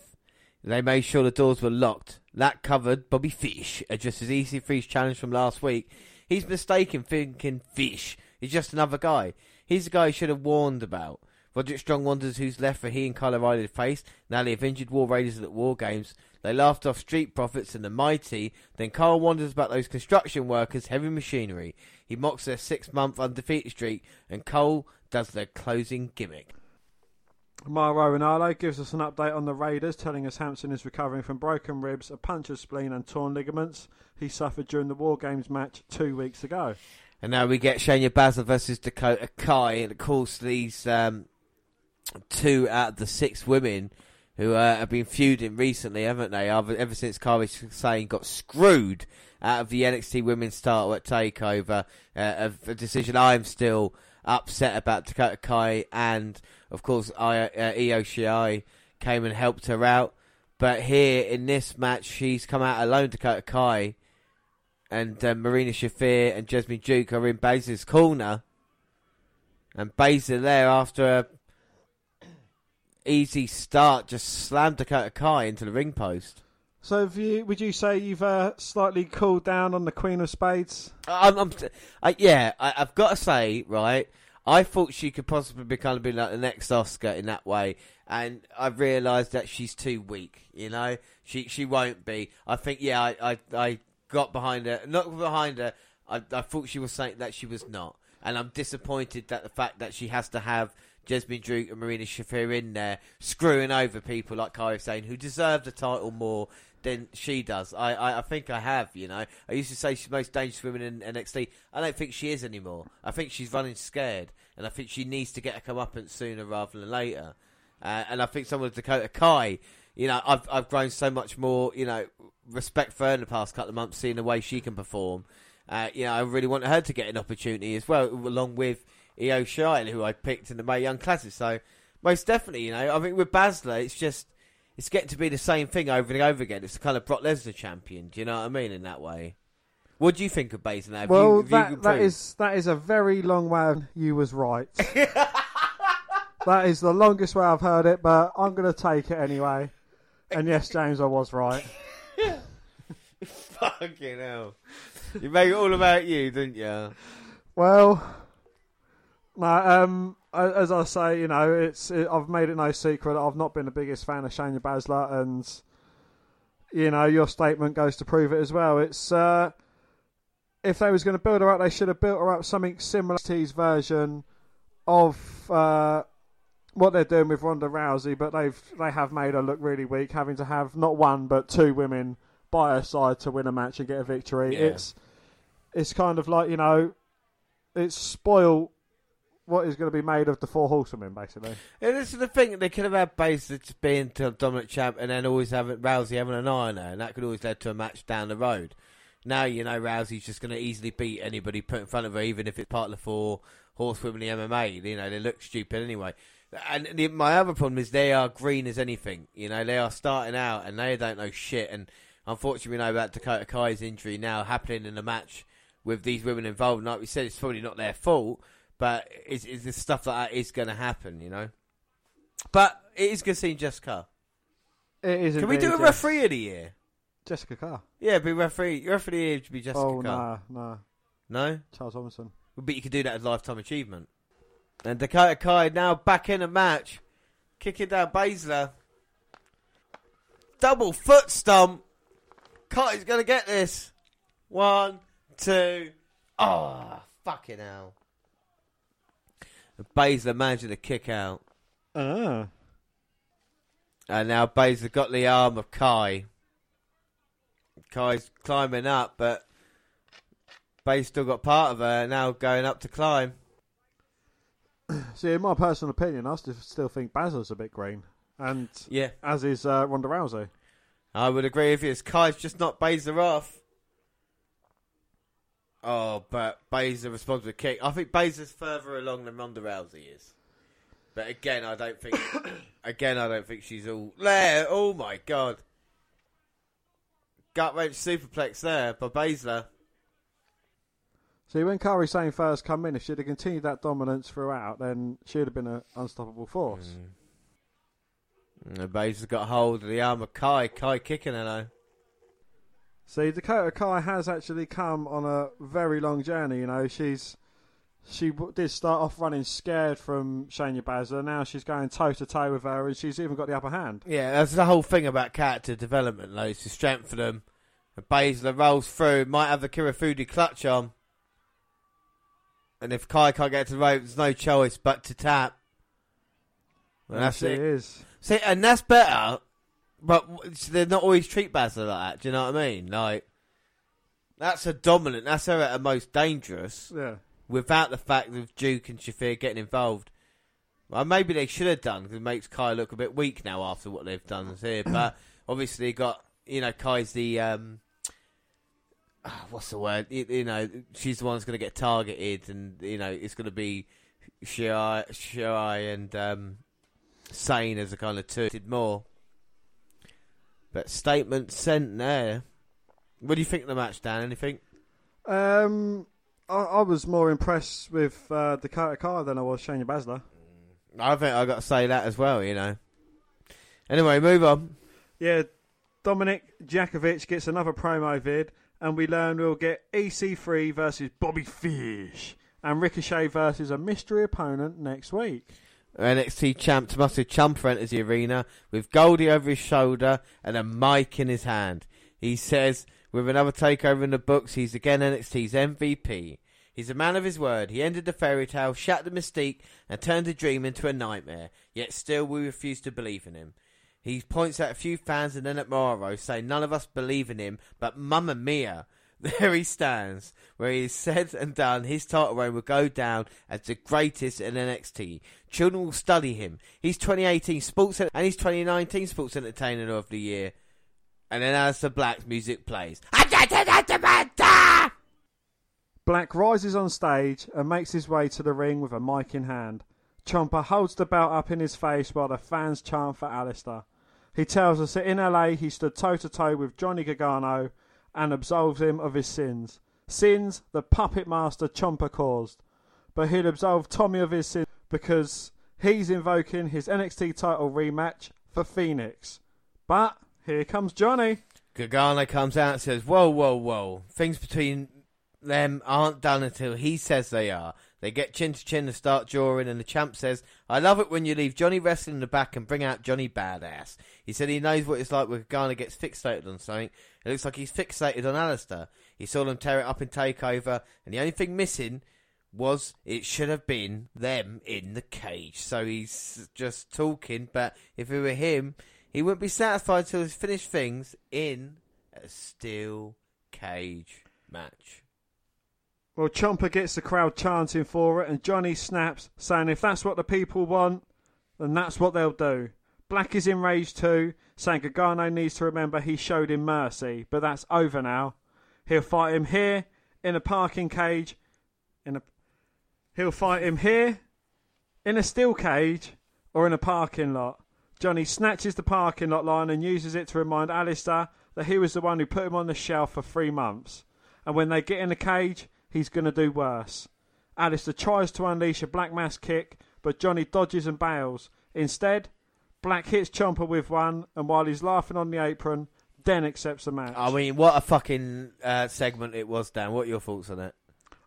they made sure the doors were locked. That covered Bobby Fish, addresses EC3's challenge from last week. He's mistaken, thinking Fish is just another guy. He's the guy he should have warned about. Roderick Strong wonders who's left for he and Kyle O'Reilly to face. Now they have injured War Raiders at War Games. They laughed off Street Profits and the Mighty. Then Carl wonders about those construction workers, heavy machinery. He mocks their six month undefeated streak, and Cole does their closing gimmick. Mauro Ranallo gives us an update on the Raiders, telling us Hanson is recovering from broken ribs, a punctured spleen, and torn ligaments he suffered during the War Games match two weeks ago. And now we get Shayna Baszler versus Dakota Kai, and of course these um, two out of the six women who uh, have been feuding recently, haven't they? Ever, since Kairi Sane got screwed out of the NXT Women's title at Takeover, uh, a decision I'm still upset about. Dakota Kai and of course I, uh, Io Shirai came and helped her out, but here in this match she's come out alone. Dakota Kai and uh, Marina Shafir and Jessamyn Duke are in Baszler's corner. And Baszler there after a easy start just slammed Dakota Kai into the ring post. So, have you, would you say you've uh, slightly cooled down on the Queen of Spades? I'm, I'm I, yeah, I, I've got to say, right. I thought she could possibly be kind of be like the next Asuka in that way, and I've realised that she's too weak. You know, she she won't be. I think yeah, I I, I got behind her, not behind her. I, I thought she was saying that she was not, and I'm disappointed that the fact that she has to have Jessamyn Duke and Marina Shafir in there screwing over people like Kairi Sane who deserve the title more than she does. I, I, I think I have, you know. I used to say she's the most dangerous woman in NXT. I don't think she is anymore. I think she's running scared, and I think she needs to get a comeuppance sooner rather than later. Uh, and I think someone like Dakota Kai, you know, I've I've grown so much more, you know, respect for her in the past couple of months, seeing the way she can perform. Uh, you know, I really want her to get an opportunity as well, along with Io Shirai, who I picked in the Mae Young Classic. So most definitely, you know, I think with Baszler, it's just it's getting to be the same thing over and over again. It's the kind of Brock Lesnar champion. Do you know what I mean? In that way, what do you think of Baszler? Have well, you, have you that, that improved? is that is a very long way. You was right. that is the longest way I've heard it, but I'm going to take it anyway. And yes, James, I was right. fucking hell. You made it all about you, didn't you? Well, no, um, as I say, you know, it's it, I've made it no secret I've not been the biggest fan of Shayna Baszler, and you know, your statement goes to prove it as well. It's uh, if they was going to build her up, they should have built her up something similar to his version of uh, what they're doing with Ronda Rousey, but they've they have made her look really weak, having to have not one but two women by her side to win a match and get a victory. Yeah. It's it's kind of like you know, it's spoiled what is going to be made of the four horsewomen, basically. Yeah, this is the thing. They could have had Baszler just being the dominant champ and then always having Rousey having an eye on her, and that could always lead to a match down the road. Now you know Rousey's just going to easily beat anybody put in front of her, even if it's part of the four horsewomen the MMA. You know they look stupid anyway. And the, my other problem is they are green as anything. You know they are starting out and they don't know shit. And unfortunately, we know about Dakota Kai's injury now happening in a match with these women involved. And Like we said, it's probably not their fault, but is it's the stuff like that is going to happen. You know. But it is good seeing Jessica. It is. Can we do a referee of the year? Jessica Carr. Yeah, be referee. Referee of the year should be Jessica. oh Carr. no, no, No, Charles Robinson. but you could do that as lifetime achievement. And Dakota Kai now back in a match, kicking down Baszler. Double foot stomp. Kai's gonna get this. One, two. Oh, fucking hell. And Baszler managing to kick out. Ah. And now Baszler got the arm of Kai. Kai's climbing up, but Bay's still got part of her now going up to climb. See, in my personal opinion, I still, still think Baszler's a bit green, and Yeah, as is uh, Ronda Rousey. I would agree with you. It's Kai's just not Baszler off. Oh, but Baszler responds with a kick. I think Baszler's further along than Ronda Rousey is. But again, I don't think. again, I don't think she's all there. Oh my god! Gut wrench superplex there by Baszler. See, when Kairi Sane first come in, if she'd have continued that dominance throughout, then she'd have been an unstoppable force. Mm. And Baszler's got hold of the arm of Kai. Kai kicking her though. See, Dakota Kai has actually come on a very long journey. You know, she's she did start off running scared from Shayna Baszler. Now she's going toe to toe with her, and she's even got the upper hand. Yeah, that's the whole thing about character development, though. It's to strengthen them. And Baszler rolls through, might have the Kirifuda clutch on. And if Kai can't get to the rope, there's no choice but to tap. And that's it it. is. See, and that's better, but they're not always treat Baszler like that. Do you know what I mean? Like, that's a dominant. That's her at her most dangerous. Yeah. Without the fact of Duke and Shafir getting involved. Well, maybe they should have done because it makes Kai look a bit weak now after what they've done here. but obviously, got you know Kai's the um, ah, what's the word? You, you know, she's the one that's going to get targeted, and you know it's going to be Shirai, Shirai and um, Sane as a kind of two. Did more, but statement sent there. What do you think of the match, Dan? Anything? Um, I, I was more impressed with uh, Dakota Kai than I was Shayna Baszler. I think I got to say that as well. You know. Anyway, move on. Yeah, Dominic Jakovic gets another promo vid, and we learn we'll get EC3 versus Bobby Fish and Ricochet versus a mystery opponent next week. NXT champ Tommaso Ciampa enters the arena with Goldie over his shoulder and a mic in his hand. He says, with another takeover in the books, he's again NXT's MVP. He's a man of his word. He ended the fairy tale, shattered the mystique, and turned a dream into a nightmare. Yet still, we refuse to believe in him. He points at a few fans and then at Mauro, saying none of us believe in him, but Mamma Mia. There he stands, where he has said and done his title reign will go down as the greatest in NXT. Children will study him. He's 2018 Sports and he's 2019 Sports Entertainer of the Year. And then Aleister Black's music plays. Black rises on stage and makes his way to the ring with a mic in hand. Ciampa holds the belt up in his face while the fans chant for Aleister. He tells us that in LA he stood toe to toe with Johnny Gargano and absolves him of his sins. Sins the puppet master Ciampa caused. But he'll absolve Tommy of his sins because he's invoking his NXT title rematch for Phoenix. But here comes Johnny. Gargano comes out and says, Whoa, whoa, whoa. Things between them aren't done until he says they are. They get chin to chin and start drawing, and the champ says, I love it when you leave Johnny wrestling in the back and bring out Johnny Badass. He said he knows what it's like when Gargano gets fixated on something. It looks like he's fixated on Aleister. He saw them tear it up in TakeOver, and the only thing missing was it should have been them in the cage. So he's just talking, but if it were him, he wouldn't be satisfied till he's finished things in a steel cage match. Well, Ciampa gets the crowd chanting for it, and Johnny snaps, saying if that's what the people want, then that's what they'll do. Black is enraged too, saying Gargano needs to remember he showed him mercy, but that's over now. He'll fight him here, in a parking cage, in a. He'll fight him here, in a steel cage, or in a parking lot. Johnny snatches the parking lot line and uses it to remind Aleister that he was the one who put him on the shelf for three months. And when they get in the cage, he's going to do worse. Aleister tries to unleash a Black Mass kick, but Johnny dodges and bails. Instead, Black hits Ciampa with one, and while he's laughing on the apron, then accepts the match. I mean, what a fucking uh, segment it was, Dan. What are your thoughts on it?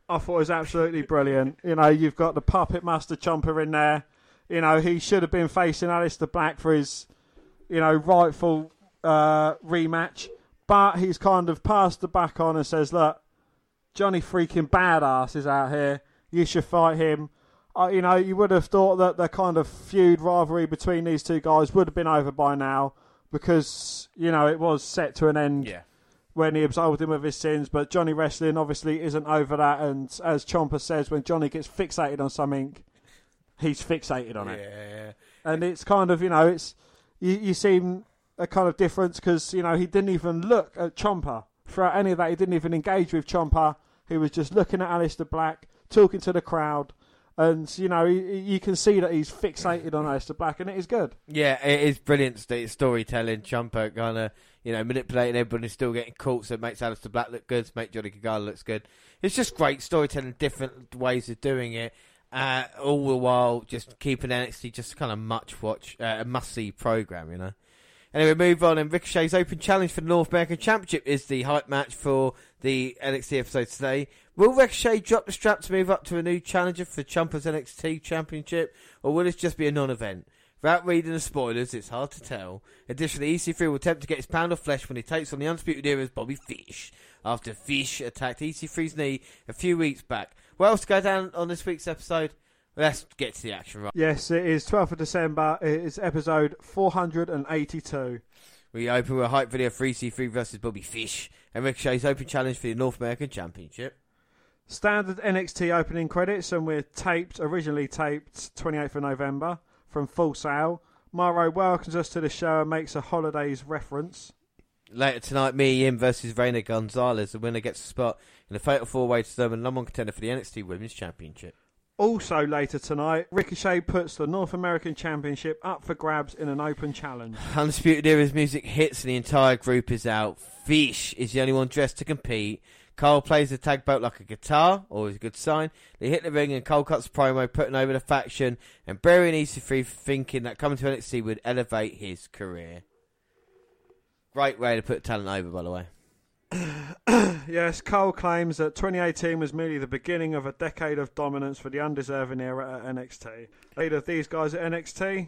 I thought it was absolutely brilliant. You know, you've got the puppet master Ciampa in there. You know, he should have been facing Aleister Black for his, you know, rightful uh, rematch. But he's kind of passed the back on and says, look, Johnny freaking badass is out here. You should fight him. Uh, you know, you would have thought that the kind of feud rivalry between these two guys would have been over by now because, you know, it was set to an end when he absolved him of his sins. But Johnny Wrestling obviously isn't over that. And as Ciampa says, when Johnny gets fixated on something, he's fixated on it. Yeah. And it's kind of, you know, it's you, you seem a kind of difference because, you know, he didn't even look at Ciampa throughout any of that. He didn't even engage with Ciampa. He was just looking at Aleister Black, talking to the crowd. And, you know, you, you can see that he's fixated on Aleister Black, and it is good. Yeah, it is brilliant st- storytelling. Ciampa kind of, you know, manipulating everybody, still getting caught, so it makes Aleister Black look good, make Johnny Gargano looks good. It's just great storytelling, different ways of doing it. Uh, all the while just keeping NXT just kind of much watch, uh, a must see program, you know. Anyway, move on. And Ricochet's Open Challenge for the North American Championship is the hype match for the NXT episode today. Will Ricochet drop the strap to move up to a new challenger for Ciampa's NXT Championship, or will this just be a non-event? Without reading the spoilers, it's hard to tell. Additionally, EC3 will attempt to get his pound of flesh when he takes on the Undisputed Era's Bobby Fish, after Fish attacked EC3's knee a few weeks back. What else to go down on this week's episode? Let's get to the action right. Yes, it is 12th of December. It is episode 482. We open with a hype video for EC3 versus Bobby Fish and Ricochet's open challenge for the North American Championship. Standard NXT opening credits, and we're taped, originally taped 28th of November from Full Sail. Mauro welcomes us to the show and makes a holidays reference. Later tonight, Mia Yim versus Reina Gonzalez. The winner gets a spot in the Fatal 4 Way to determine number one contender for the NXT Women's Championship. Also later tonight, Ricochet puts the North American Championship up for grabs in an open challenge. Undisputed Era's music hits and the entire group is out. Fish is the only one dressed to compete. Cole plays the tag belt like a guitar, always a good sign. They hit the ring and Cole cuts promo, putting over the faction and burying EC3 thinking that coming to NXT would elevate his career. Great way to put talent over, by the way. Yes, Cole claims that 2018 was merely the beginning of a decade of dominance for the undeserving era at NXT. Lead of these guys at NXT,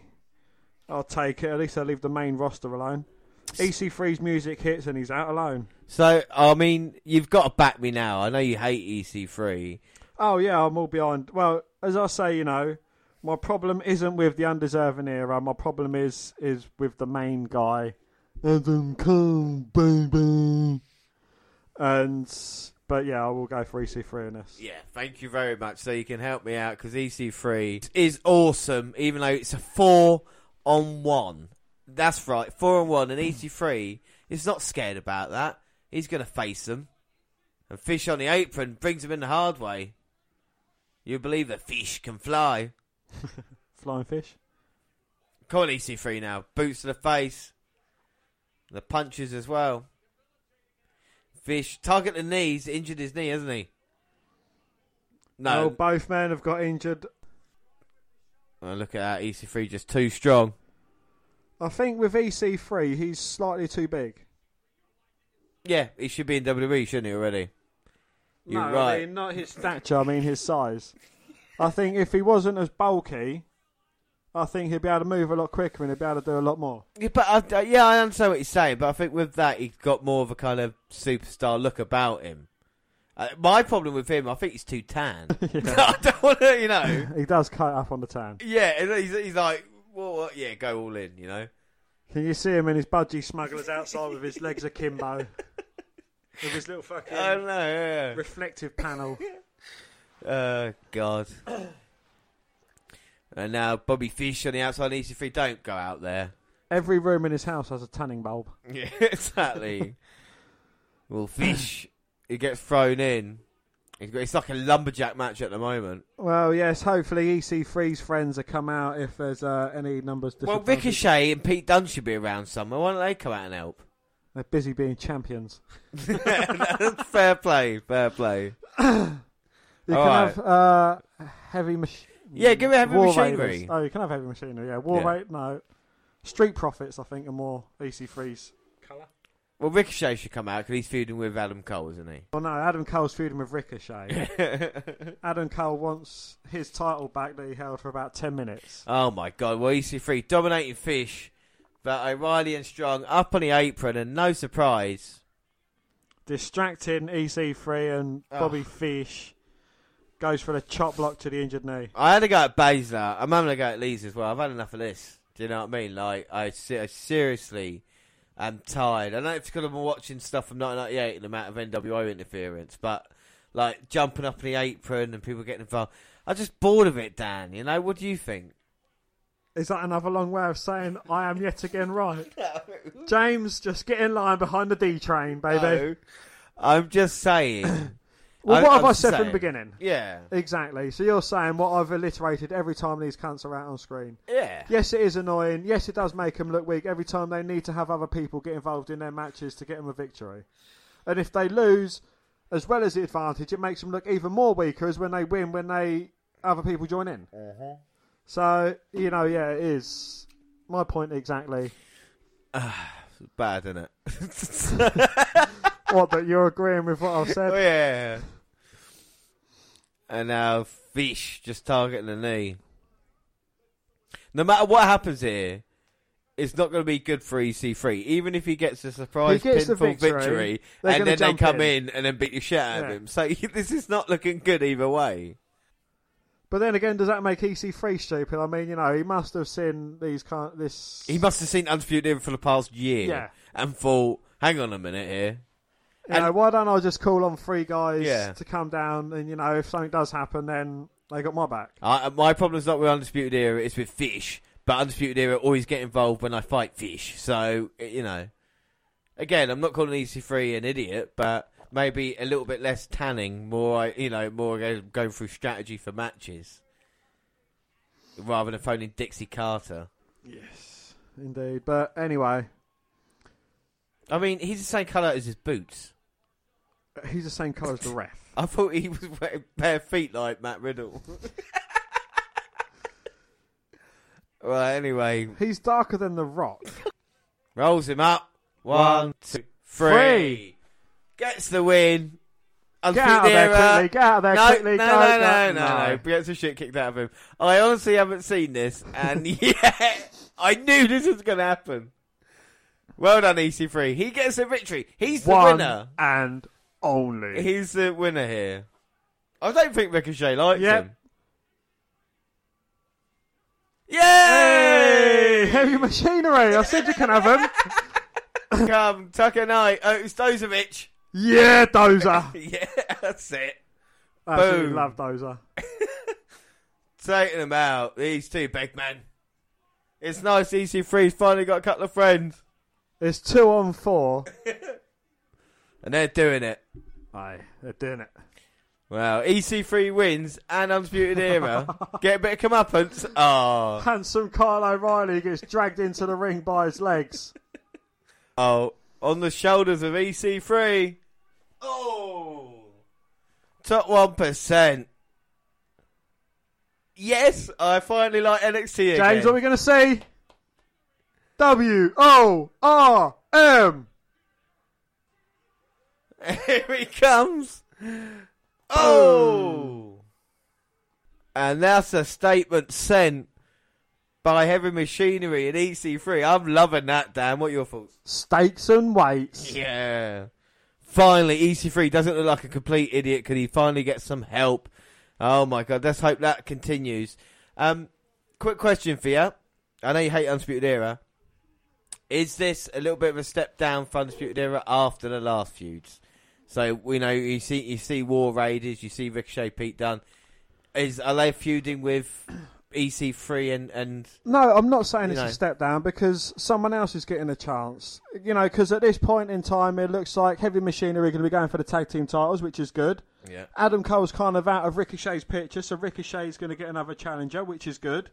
I'll take it. At least I leave the main roster alone. EC3's music hits and he's out alone. So, I mean, you've got to back me now. I know you hate EC3. Oh yeah, I'm all behind. Well, as I say, you know, my problem isn't with the undeserving era. My problem is is with the main guy, Adam Cole, baby. And but yeah, I will go for EC3 in this. Yeah, thank you very much. So you can help me out because EC3 is awesome, even though it's a four on one. That's right, four on one, and EC3 is not scared about that. He's going to face them. And Fish on the apron brings him in the hard way. You believe that Fish can fly. Flying fish. On, EC3 now. Boots to the face. The punches as well. Fish, target the knees, injured his knee, hasn't he? No, No. both men have got injured. Oh, look at that. EC3 just too strong. I think with EC3, he's slightly too big. Yeah, he should be in WWE, shouldn't he, already? You're no, right. I mean not his stature. I mean his size. I think if he wasn't as bulky, I think he'd be able to move a lot quicker and he'd be able to do a lot more. Yeah, but I, uh, yeah, I understand what he's saying, but I think with that, he's got more of a kind of superstar look about him. Uh, my problem with him, I think he's too tan. I don't want to, you know. He does cut up on the tan. Yeah, he's, he's like, well, yeah, go all in, you know. Can you see him in his budgie smugglers outside with his legs akimbo? with his little fucking I don't know, yeah. reflective panel. Uh, God. and now Bobby Fish on the outside of EC3. Don't go out there. Every room in his house has a tanning bulb. Yeah, exactly. well, Fish, he gets thrown in. It's like a lumberjack match at the moment. Well, yes, hopefully EC3's friends will come out if there's uh, any numbers. To Well. Ricochet and Pete Dunne should be around somewhere. Why don't they come out and help? They're busy being champions. fair play, fair play. You All can right. have uh, heavy mach- Yeah, give it heavy War machinery. Raiders. Oh, you can have heavy machinery. Yeah, war Yeah. rate. No, street profits. I think are more EC3's colour. Well, Ricochet should come out because he's feuding with Adam Cole, isn't he? Well, no, Adam Cole's feuding with Ricochet. Adam Cole wants his title back that he held for about ten minutes. oh my god, well, EC3 dominating Fish, but O'Reilly and Strong up on the apron, and no surprise. Distracting EC3 and Oh. Bobby Fish goes for the chop block to the injured knee. I had to go at Baszler. I'm having to go at Lee's as well. I've had enough of this. Do you know what I mean? Like, I, se- I seriously am tired. I know it's because I'm watching stuff from 1998 and the amount of NWO interference, but like jumping up in the apron and people getting involved. I'm just bored of it, Dan. You know, what do you think? Is that another long way of saying I am yet again right? James, just get in line behind the D train, baby. No. I'm just saying. Well, I- what have I'm I just said from the beginning? Yeah. Exactly. So you're saying what I've alliterated every time these cunts are out on screen. Yeah. Yes, it is annoying. Yes, it does make them look weak every time they need to have other people get involved in their matches to get them a victory. And if they lose, as well as the advantage, it makes them look even more weaker as when they win when they other people join in. Mm-hmm. So you know, yeah, it is my point exactly. Bad, isn't it? what that you're agreeing with what I've said? oh, said? yeah. And now Fish just targeting the knee. No matter what happens here, it's not going to be good for EC3. Even if he gets a surprise He gets pinfall victory, victory, and then they come in. in. and then beat the shit out of him. So this is not looking good either way. But then again, does that make EC3 stupid? I mean, you know, he must have seen these kind this. He must have seen Undisputed Era for the past year Yeah. and thought, hang on a minute here. You know, and- why don't I just call on three guys Yeah. to come down and you know, if something does happen, then they got my back. I, uh, my problem's not with Undisputed Era, it's with Fish. But Undisputed Era always get involved when I fight Fish. So, you know. Again, I'm not calling EC3 an idiot, but maybe a little bit less tanning, more, you know, more going through strategy for matches. Rather than phoning Dixie Carter. Yes, indeed. But anyway, I mean, he's the same colour as his boots. He's the same colour as the ref. I thought he was wearing bare feet like Matt Riddle. well, anyway, He's darker than the Rock. rolls him up. One, One, two, three. three. Gets the win. Get out of there quickly! Get out of there No, quickly! no, go, no, go. no, no, no. Gets the shit kicked out of him. I honestly haven't seen this, and yeah, I knew this was going to happen. Well done, EC3. He gets the victory. He's the One winner. and only. He's the winner here. I don't think Ricochet likes Yep. him. Hey, heavy machinery! I said you can have him. Come, Tucker Knight, oh, Otis Dozovic. yeah, Dozer. Yeah, that's it. Absolutely Boom. love Dozer. Taking them out. These two big men. It's nice EC3's finally got a couple of friends. It's two on four. And they're doing it. Aye, they're doing it. Well, EC3 wins and Undisputed Era. Get a bit of comeuppance. Oh. Handsome Kyle O'Reilly gets dragged into the ring by his legs. Oh. On the shoulders of EC3. Oh. Top 1%. Yes, I finally like NXT again. James, what are we going to see? W O R M. Here he comes. Oh. And that's a statement sent by Heavy Machinery and EC3. I'm loving that, Dan. What are your thoughts? Stakes and weights. Yeah. Finally, EC3 doesn't look like a complete idiot. Could he finally get some help? Oh my god, let's hope that continues. Um, quick question for you. I know you hate Undisputed Era. Is this a little bit of a step down for Undisputed Era after the last feuds? So we know you see you see War Raiders, you see Ricochet, Pete Dunne. Is are they feuding with EC3 and and No, I'm not saying it's know. a step down because someone else is getting a chance. You know, because at this point in time, it looks like Heavy Machinery are going to be going for the tag team titles, which is good. yeah? Adam Cole's kind of out of Ricochet's picture, so Ricochet's going to get another challenger, which is good.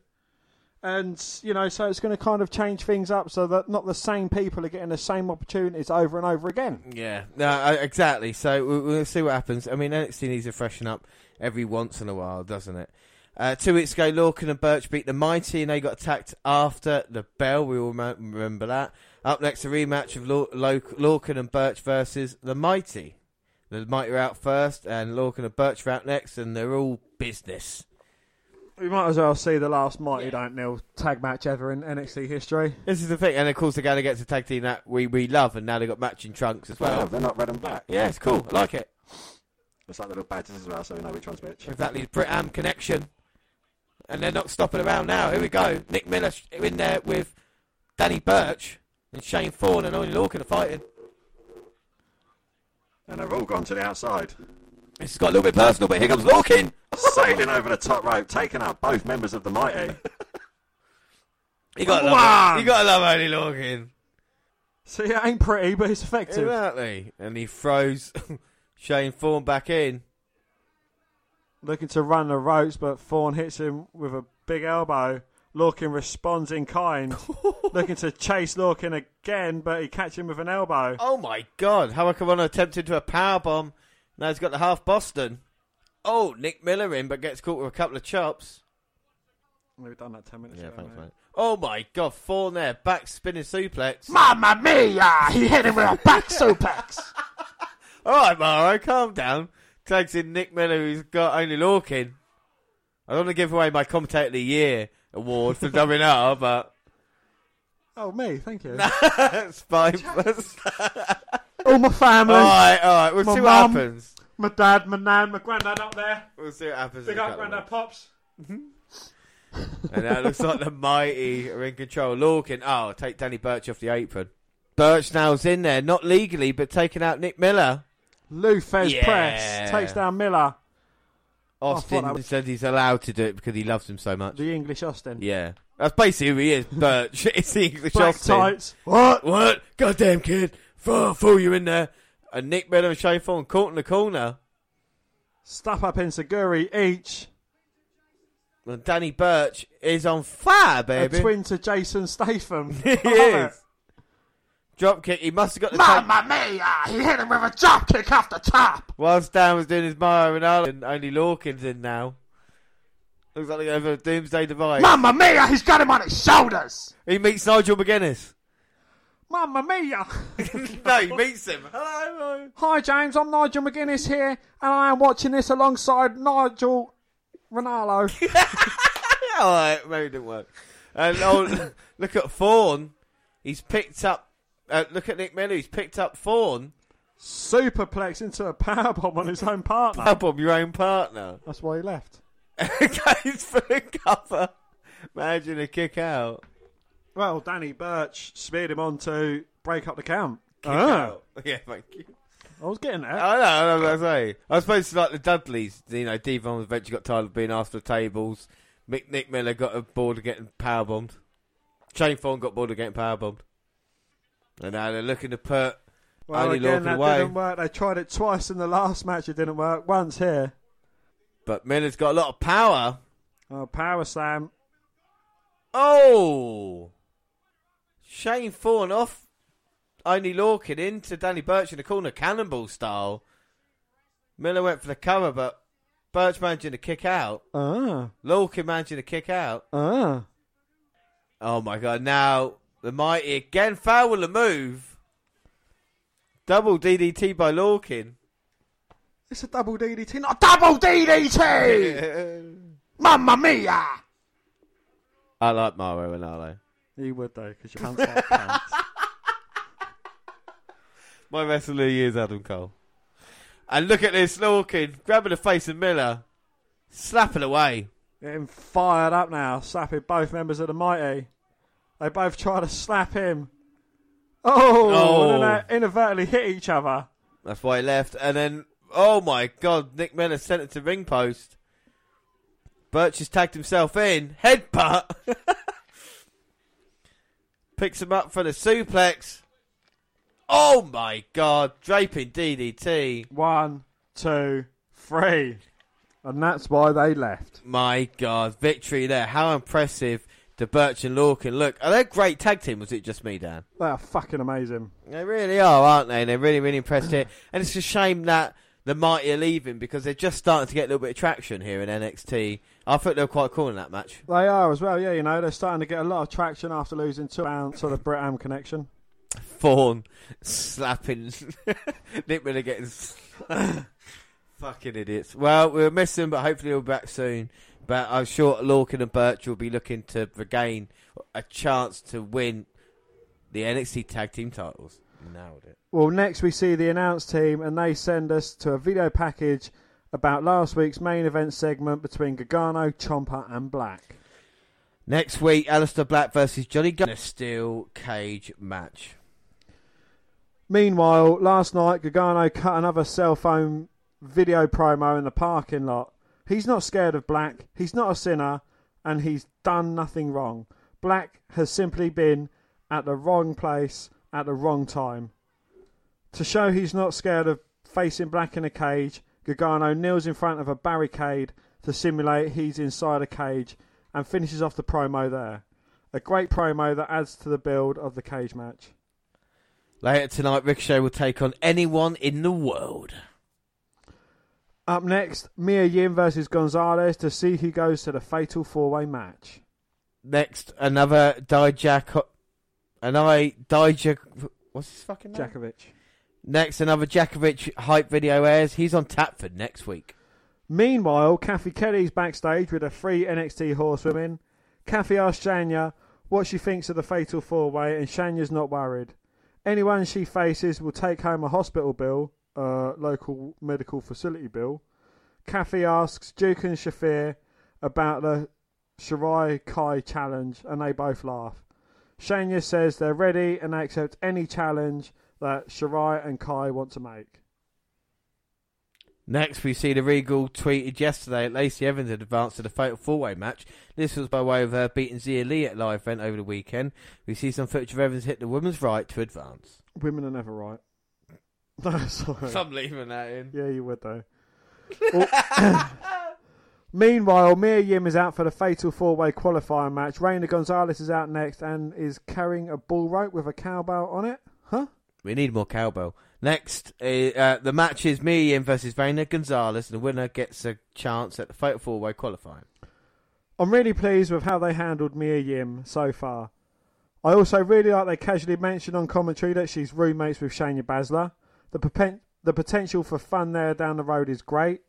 And, you know, so it's going to kind of change things up so that not the same people are getting the same opportunities over and over again. Yeah, no, exactly. So we- we'll see what happens. I mean, NXT needs to freshen up every once in a while, doesn't it? Uh, two weeks ago, Lorcan and Birch beat the Mighty, and they got attacked after the bell. We all remember that. Up next, a rematch of Lor- Lorcan and Birch versus the Mighty. The Mighty are out first, and Lorcan and Birch are out next, and they're all business. We might as well see the last Mighty Don't Kneel tag match ever in NXT history. This is the thing, and of course, they're going to get to tag team that we, we love, and now they've got matching trunks as Well, well. they're not red and black. Yeah, it's cool. I like it. It's like the little badges as well, so we know which one's which. Exactly, Brit Am connection. And they're not stopping around now. Here we go. Nick Miller in there with Danny Birch and Shane Thorne and Oney Lorcan are fighting. And they've all gone to the outside. This has got a little bit personal, but here comes Lorcan. Sailing over the top rope, taking out both members of the Mighty. You got to Come love. You got to love Oney Lorcan. See, it ain't pretty, but it's effective. Exactly. And he throws Shane Thorne back in. Looking to run the ropes, but Thorne hits him with a big elbow. Lorcan responds in kind. Looking to chase Lorcan again, but he catches him with an elbow. Oh my god. Hurricane attempted to attempt into a power bomb. Now he's got the half Boston. Oh, Nick Miller in, but gets caught with a couple of chops. We've done that ten minutes Yeah, ago. thanks, mate. mate. Oh my god, Thorne there, back spinning suplex. Mamma mia! He hit him with a back suplex. All right, Mauro, calm down. Tags in Nick Miller, who's got Oney Lorcan. I don't want to give away my Commentator of the Year award for WNR, but Oh, me, thank you. it's fine. All my family, all right, all right. We'll My see what mum. happens. My dad, my nan, my granddad up there. We'll see what happens. Big in a up, couple of granddad months. pops. and now it looks like the mighty are in control. Lorcan, oh, take Danny Birch off the apron. Birch now's in there, not legally, but taking out Nick Miller. Lou Thesz Yeah. press takes down Miller. Austin that was- said he's allowed to do it because he loves him so much. The English Austin. Yeah. That's basically who he is, Birch. it's the English Black Austin. tights. What? What? Goddamn kid. Fool, fool you in there. And Nick Miller and Shane caught in the corner. Step up in Seguri each. And Danny Birch is on fire, baby. A twin to Jason Statham. he I love Drop kick. He must have got the. Mamma mia! He hit him with a drop kick off the top. Whilst Dan was doing his Mauro Ranallo, and Oney Lorcan's in now. Looks like they have a doomsday device. Mamma mia! He's got him on his shoulders. he meets Nigel McGuinness. Mamma mia! no, he meets him. Hello. Hi James, I'm Nigel McGuinness here, and I am watching this alongside Nigel Ronaldo. Alright, maybe it didn't work. And oh, look at Thorne. He's picked up. Uh, look at Nick Miller. He's picked up Thorne. Superplex into a powerbomb on his own partner. On your own partner. That's why he left. Goes for the cover. Imagine a kick out. Well, Danny Birch speared him on to break up the camp. Kick ah. out. Yeah, thank you. I was getting there. I know, I know what I say. I suppose it's like the Dudleys. You know, Devon eventually got tired of being asked for tables. Mick Nick Miller got bored of getting power bombed. Shane Thorne got bored of getting power bombed. And now they're looking to put well, only again, that away. didn't work. They tried it twice in the last match. It didn't work. Once here. But Miller's got a lot of power. Oh, power slam. Oh! Shane Thorne off. Only Lorcan into Danny Burch in the corner, cannonball style. Miller went for the cover, but Burch managing to kick out. Ah, Lorcan managing to kick out. ah. Oh my god, now the mighty again foul with the move. Double DDT by Lorcan. It's a double DDT, not a double DDT! Mamma mia! I like Mario Ronaldo. You would though, because your pants like pants. My wrestler of the year is Adam Cole. And look at this, Lorcan grabbing the face of Miller, slapping away. Getting fired up now, slapping both members of the Mighty. They both try to slap him. Oh, Oh. and then oh. they inadvertently hit each other. That's why he left. And then, oh my god, Nick Miller sent it to ring post. Burch has tagged himself in. Headbutt. Picks him up for the suplex. Oh my god, draping DDT. One, two, three. And that's why they left. My god, victory there. How impressive the Burch and Lorcan look. Are they a great tag team? Was it just me, Dan? They are fucking amazing. They really are, aren't they? They're really, really impressed here. And it's a shame that the Mighty are leaving because they're just starting to get a little bit of traction here in NXT. I thought they were quite cool in that match. They are as well, yeah, you know, they're starting to get a lot of traction after losing two rounds to the Brit Am connection. Thorne slapping Nick Miller getting fucking idiots. Well, we'll miss him, but hopefully he'll be back soon. But I'm sure Lorcan and Burch will be looking to regain a chance to win the NXT tag team titles. Nailed it. Well, next we see the announce team, and they send us to a video package about last week's main event segment between Gargano, Ciampa, and Black. Next week, Aleister Black versus Johnny Gunn. A steel cage match. Meanwhile, last night Gargano cut another cell phone video promo in the parking lot. He's not scared of Black, he's not a sinner, and he's done nothing wrong. Black has simply been at the wrong place at the wrong time. To show he's not scared of facing Black in a cage, Gargano kneels in front of a barricade to simulate he's inside a cage and finishes off the promo there. A great promo that adds to the build of the cage match. Later tonight, Ricochet will take on anyone in the world. Up next, Mia Yim versus Gonzalez to see who goes to the fatal four way match. Next, another Dijak. And I Dijak. What's his fucking name? Dijakovic. Next, another Dijakovic hype video airs. He's on tap for next week. Meanwhile, Cathy Kelley's backstage with her three NXT horsewomen. Cathy asks Shayna what she thinks of the fatal four way, and Shayna's not worried. Anyone she faces will take home a hospital bill, uh, local medical facility bill. Cathy asks Duke and Shafir about the Shirai Kai challenge, and they both laugh. Shayna says they're ready and they accept any challenge that Shirai and Kai want to make. Next, we see the Regal tweeted yesterday that Lacey Evans had advanced to the Fatal Four Way match. This was by way of her beating Xia Li at a live event over the weekend. We see some footage of Evans hit the women's right to advance. Women are never right. No, sorry. I'm leaving that in. Yeah, you would though. Meanwhile, Mia Yim is out for the fatal four-way qualifying match. Reina Gonzalez is out next and is carrying a bull rope with a cowbell on it. Huh? We need more cowbell. Next, uh, uh, the match is Mia Yim versus Reina Gonzalez, and the winner gets a chance at the Fatal Four Way qualifying. I'm really pleased with how they handled Mia Yim so far. I also really like they casually mentioned on commentary that she's roommates with Shayna Baszler. The, the potential for fun there down the road is great.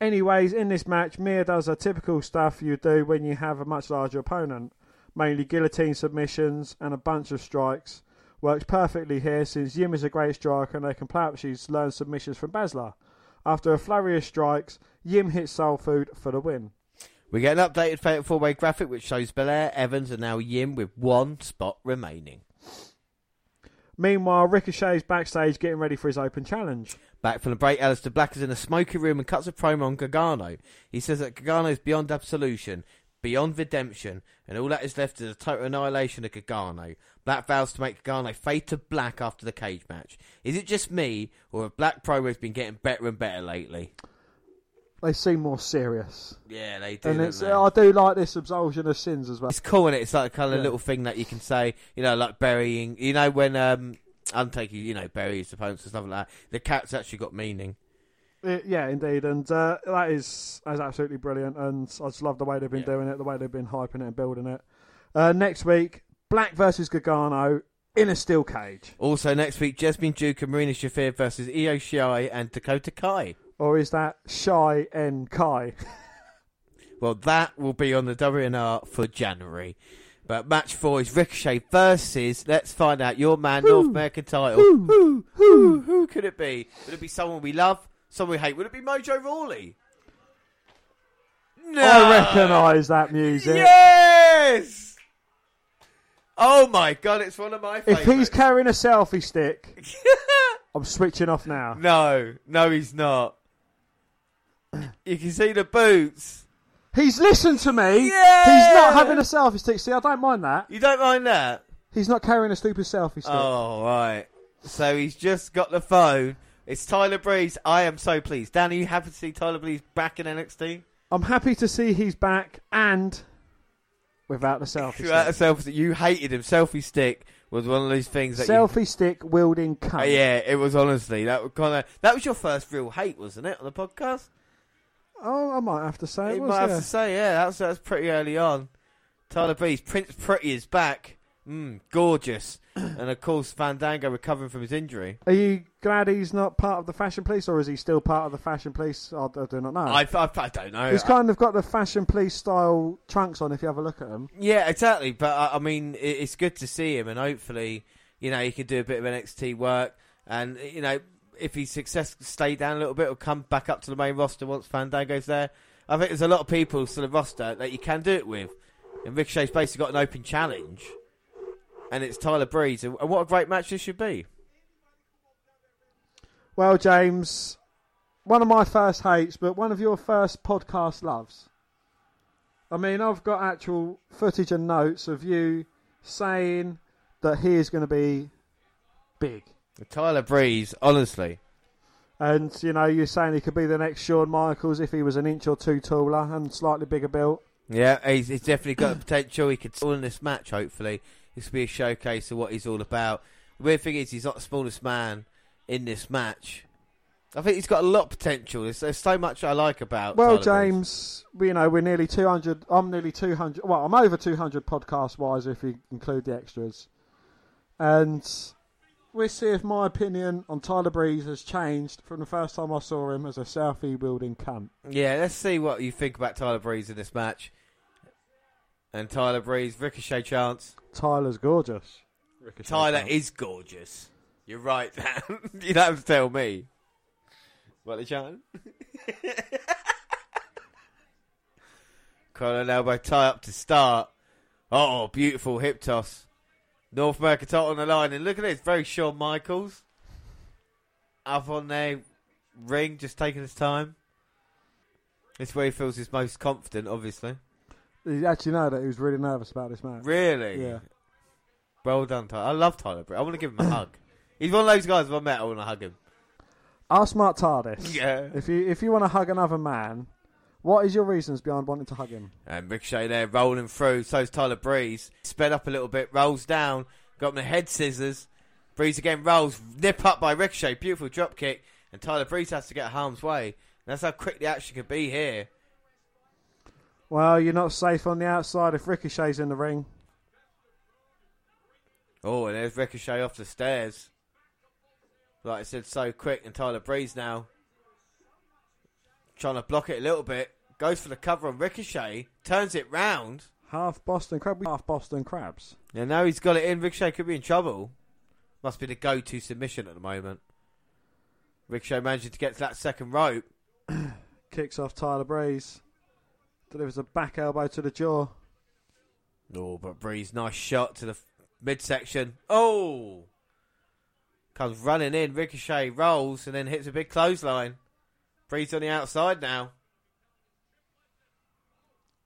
Anyways, in this match, Mia does her typical stuff you do when you have a much larger opponent, mainly guillotine submissions and a bunch of strikes. Works perfectly here since Yim is a great striker and they can play up she's learned submissions from Baszler. After a flurry of strikes, Yim hits Soul Food for the win. We get an updated Four Way graphic which shows Belair, Evans, and now Yim with one spot remaining. Meanwhile, Ricochet's backstage getting ready for his open challenge. Back from the break, Aleister Black is in a smoky room and cuts a promo on Gargano. He says that Gargano is beyond absolution, beyond redemption, and all that is left is a total annihilation of Gargano. Black vows to make Gargano fade to black after the cage match. Is it just me, or have Black promos been getting better and better lately? They seem more serious. Yeah, they do. And it's, they? I do like this absolution of sins as well. It's cool, and it? it's like a kind of Yeah. little thing that you can say, you know, like burying. You know, when um, Undertaker, you know, buries opponents and stuff like that. The cat's actually got meaning. Uh, yeah, indeed, and uh, that is is absolutely brilliant. And I just love the way they've been Yeah. doing it, the way they've been hyping it and building it. Uh, next week, Black versus Gargano in a steel cage, Also, next week, Jasmine Duke and Marina Shafir versus Io Shirai and Dakota Kai. Or is that Shy and Kai? Well, that will be on the WNR for January. But match four is Ricochet versus, let's find out, your man, North American title. Who, who, who who could it be? Would it be someone we love, someone we hate? Would it be Mojo Rawley? No! I recognise that music. Yes! Oh my god, it's one of my If he's carrying a selfie stick, I'm switching off now. no, no, he's not. You can see the boots. He's listened to me. Yeah! He's not having a selfie stick. See, I don't mind that. You don't mind that? He's not carrying a stupid selfie stick. Oh, right. So he's just got the phone. It's Tyler Breeze. I am so pleased. Danny, you happy to see Tyler Breeze back in NXT? I'm happy to see he's back and without the selfie Throughout stick. the selfie, stick. you hated him. Selfie stick was one of those things that you Selfie stick wielding cunt. Uh, yeah, it was honestly that was kind of that was your first real hate, wasn't it, on the podcast? Oh, I might have to say it was. might have yeah. to say, yeah, that was, that was pretty early on. Tyler Breeze, Prince Pretty is back, mm, gorgeous, and of course Fandango recovering from his injury. Are you glad he's not part of the fashion police, or is he still part of the fashion police? I, I do not know. I, I, I don't know. He's kind of got the fashion police style trunks on. If you have a look at them, Yeah, exactly. But I mean, it, it's good to see him, and hopefully, you know, he can do a bit of NXT work, and you know, if he's successful, stay down a little bit, or come back up to the main roster once Fandango's there. I think there's a lot of people to the roster that you can do it with, and Ricochet's basically got an open challenge, and it's Tyler Breeze, and what a great match this should be. well, James, one of my first hates, but one of your first podcast loves. I mean, I've got actual footage and notes of you saying that he is going to be big. Tyler Breeze, honestly, And, you know, you're saying he could be the next Shawn Michaels if he was an inch or two taller and slightly bigger built. yeah, he's, he's definitely got the potential. He could all in this match. Hopefully, this will be a showcase of what he's all about. The weird thing is, he's not the smallest man in this match. I think he's got a lot of potential. There's, there's so much I like about. Well, Tyler Breeze. James, you know, we're nearly 200. I'm nearly 200. Well, I'm over 200 podcast wise if you include the extras. And we'll see if my opinion on Tyler Breeze has changed from the first time I saw him as a selfie wielding cunt. Yeah, let's see what you think about Tyler Breeze in this match. And Tyler Breeze, Ricochet chance. Tyler's gorgeous. Ricochet Tyler cunt. is gorgeous. You're right, Dan. you don't have to tell me. What the chant? Collar and elbow tie up to start. Oh, beautiful hip toss. North America title on the line. And look at this, very Shawn Michaels. Up on their ring, just taking his time. This is where he feels his most confident, obviously. You actually know that he was really nervous about this match. Really? Yeah. Well done, Tyler. I love Tyler Breeze. I want to give him a hug. He's one of those guys if I met, I want to hug him. Ask Mark TARDIS. Yeah. If you if you want to hug another man, what is your reasons behind wanting to hug him? Uh, and Ricochet there rolling through. So's Tyler Breeze. Sped up a little bit, rolls down, got him the head scissors. Breeze again rolls, nip up by Ricochet. Beautiful drop kick. And Tyler Breeze has to get harm's way. That's how quick the action could be here. Well, you're not safe on the outside if Ricochet's in the ring. Oh, and there's Ricochet off the stairs. Like I said, so quick. And Tyler Breeze now trying to block it a little bit. Goes for the cover on Ricochet. Turns it round. Half Boston Crab, half Boston Crabs. And now he's got it in. Ricochet could be in trouble. Must be the go-to submission at the moment. Ricochet managing to get to that second rope. Kicks off Tyler Breeze. Delivers a back elbow to the jaw. Oh, but Breeze, nice shot to the midsection. Oh! Comes running in. Ricochet rolls and then hits a big clothesline. Breeze on the outside now.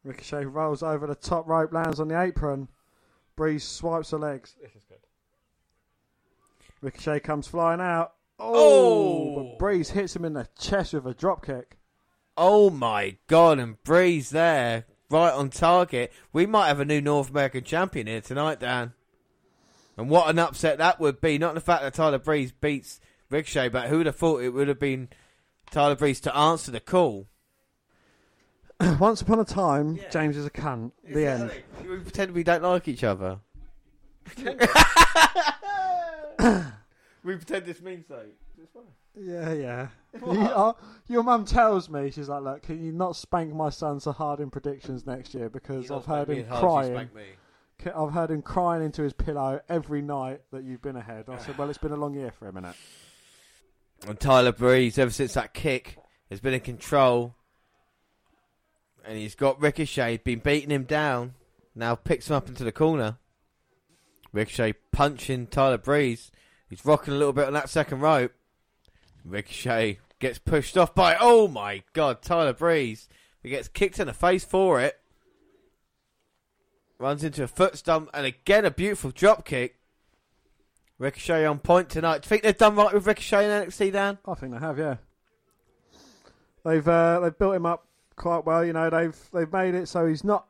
Ricochet rolls over the top rope, lands on the apron. Breeze swipes the legs. This is good. Ricochet comes flying out. Oh! Oh! But Breeze hits him in the chest with a drop kick. Oh my god, and Breeze there, right on target. We might have a new North American champion here tonight, Dan. And what an upset that would be. Not the fact that Tyler Breeze beats Ricochet, but who would have thought it would have been Tyler Breeze to answer the call? Once upon a time, Yeah. James is a cunt. The end. We pretend we don't like each other. we pretend this means so. Yeah, yeah. You- uh, your mum tells me, she's like, look, can you not spank my son so hard in predictions next year? Because I've heard him crying. I've heard him crying into his pillow every night that you've been ahead. I said, well, it's been a long year for him, innit? Tyler Breeze, ever since that kick, has been in control. And he's got Ricochet, been beating him down. Now picks him up into the corner. Ricochet punching Tyler Breeze. He's rocking a little bit on that second rope. Ricochet gets pushed off by, oh my god, Tyler Breeze. He gets kicked in the face for it. Runs into a foot stump and again a beautiful drop kick. Ricochet on point tonight. Do you think they've done right with Ricochet in NXT, Dan? I think they have, yeah. They've uh, they've built him up quite well. You know, they've they've made it so he's not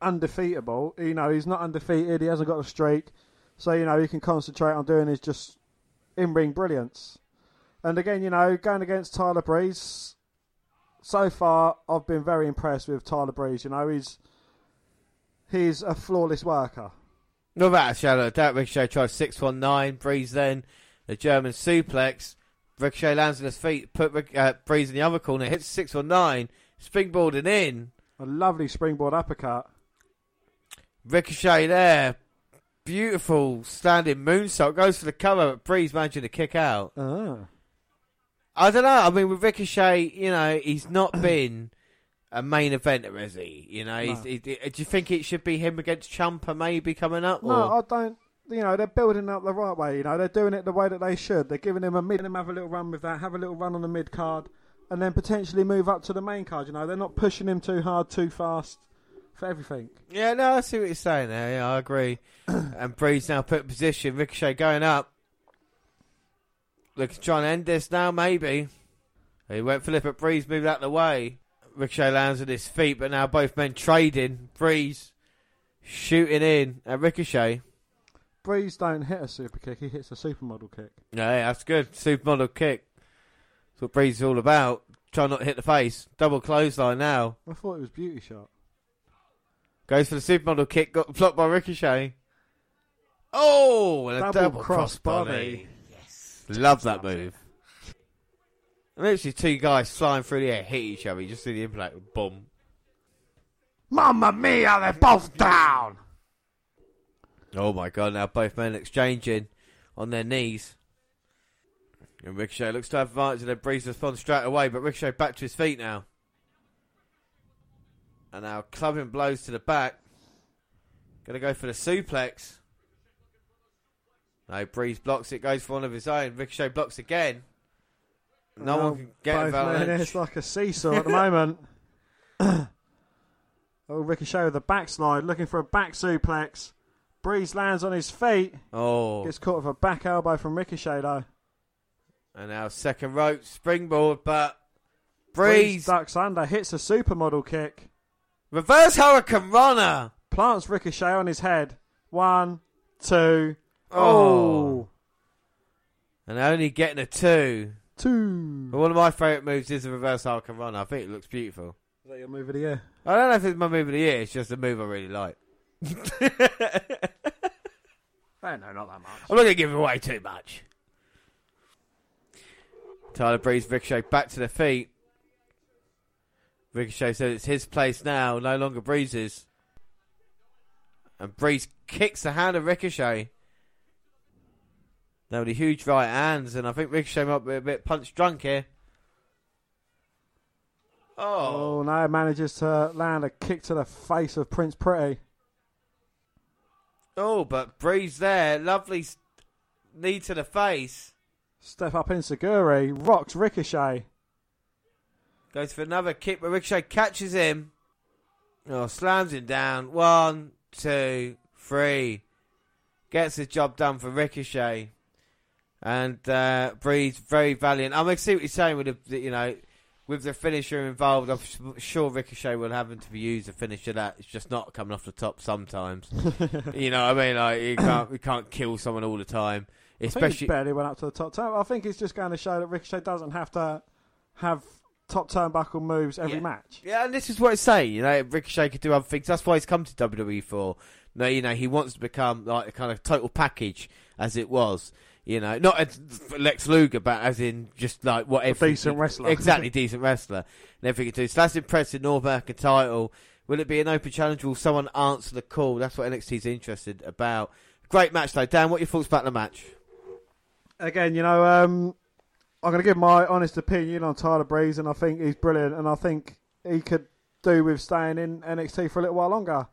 undefeatable. You know, he's not undefeated. He hasn't got a streak, so you know he can concentrate on doing his just in ring brilliance. And again, you know, going against Tyler Breeze, so far I've been very impressed with Tyler Breeze. You know, he's he's a flawless worker. No matter shadow of doubt, Ricochet tries 619, Breeze then, the German suplex. Ricochet lands on his feet, put uh, Breeze in the other corner, hits 619, springboarding in. A lovely springboard uppercut. Ricochet there, beautiful standing moonsault, goes for the cover, but Breeze managing to kick out. Ah. I don't know, I mean, with Ricochet, you know, he's not been a main eventer, is he? You know, he's, No. he, do you think it should be him against Ciampa maybe coming up? No, or? I don't. You know, they're building up the right way. You know, they're doing it the way that they should. They're giving him a mid, him have a little run with that, have a little run on the mid card, and then potentially move up to the main card. You know, they're not pushing him too hard, too fast for everything. Yeah, no, I see what you're saying there. Yeah, I agree. and Breeze now put in position. Ricochet going up. Looking trying to end this now, maybe. He went for lip at Breeze, moved out of the way. Ricochet lands on his feet, but now both men trading. Breeze shooting in at Ricochet. Breeze don't hit a super kick; he hits a supermodel kick. Yeah, yeah, that's good. Supermodel kick. That's what Breeze is all about. Try not to hit the face. Double clothesline now. I thought it was beauty shot. Goes for the supermodel kick, got blocked by Ricochet. Oh, and a Double double, cross crossbody. body. Yes. Love that move. Literally two guys flying through the air hit each other. You just see the impact. Boom. Mamma mia! They're both down. Oh my god, now both men exchanging on their knees. And Ricochet looks to have advantage and then Breeze responds straight away, but Ricochet back to his feet now. And now clubbing blows to the back. Gonna go for the suplex. No, Breeze blocks it, goes for one of his own. Ricochet blocks again. No one can get both men, advantage. It's like a seesaw at the moment. oh, Ricochet with a backslide, looking for a back suplex. Breeze lands on his feet. Oh, Gets caught with a back elbow from Ricochet, though. and now second rope springboard, but Breeze Breeze ducks under, hits a supermodel kick. reverse Hurricanrana. Plants Ricochet on his head. One, two. Oh. Oh. And only getting a two. Two. But one of my favourite moves is the reverse Hurricanrana. I think it looks beautiful. Is that your move of the year? I don't know if it's my move of the year. It's just a move I really like. Oh, no, not that much. I'm not going to give away too much. Tyler Breeze, Ricochet back to the feet. Ricochet said it's his place now, no longer Breeze's. And Breeze kicks the hand of Ricochet. Now with the huge right hands, and I think Ricochet might be a bit punch drunk here. Oh. Oh, no, manages to land a kick to the face of Prince Pretty. Oh, but Breeze there, lovely knee to the face. Step up enzuigiri, rocks Ricochet. Goes for another kick, but Ricochet catches him. Oh, slams him down. One, two, three. Gets the job done for Ricochet. And uh, Breeze very valiant. I'm going to see what you're saying with the, you know, with the finisher involved. I'm sure Ricochet will have to be used a finisher that it's just not coming off the top sometimes. you know what I mean? Like you can't, you can't kill someone all the time, I especially. barely went up to the top turn. I think it's just going to show that Ricochet doesn't have to have top turnbuckle moves every Yeah. match. Yeah, and this is what it's saying. You know, Ricochet could do other things. That's why he's come to WWE for. No, you know, he wants to become like a kind of total package as it was. You know, not as Lex Luger, but as in just like whatever. decent wrestler. Exactly, decent wrestler. And everything can do. So that's impressive. North American title. Will it be an open challenge? Will someone answer the call? That's what NXT's interested about. Great match though. Dan, what are your thoughts about the match? Again, you know, um, I'm going to give my honest opinion on Tyler Breeze, and I think he's brilliant, and I think he could do with staying in NXT for a little while longer.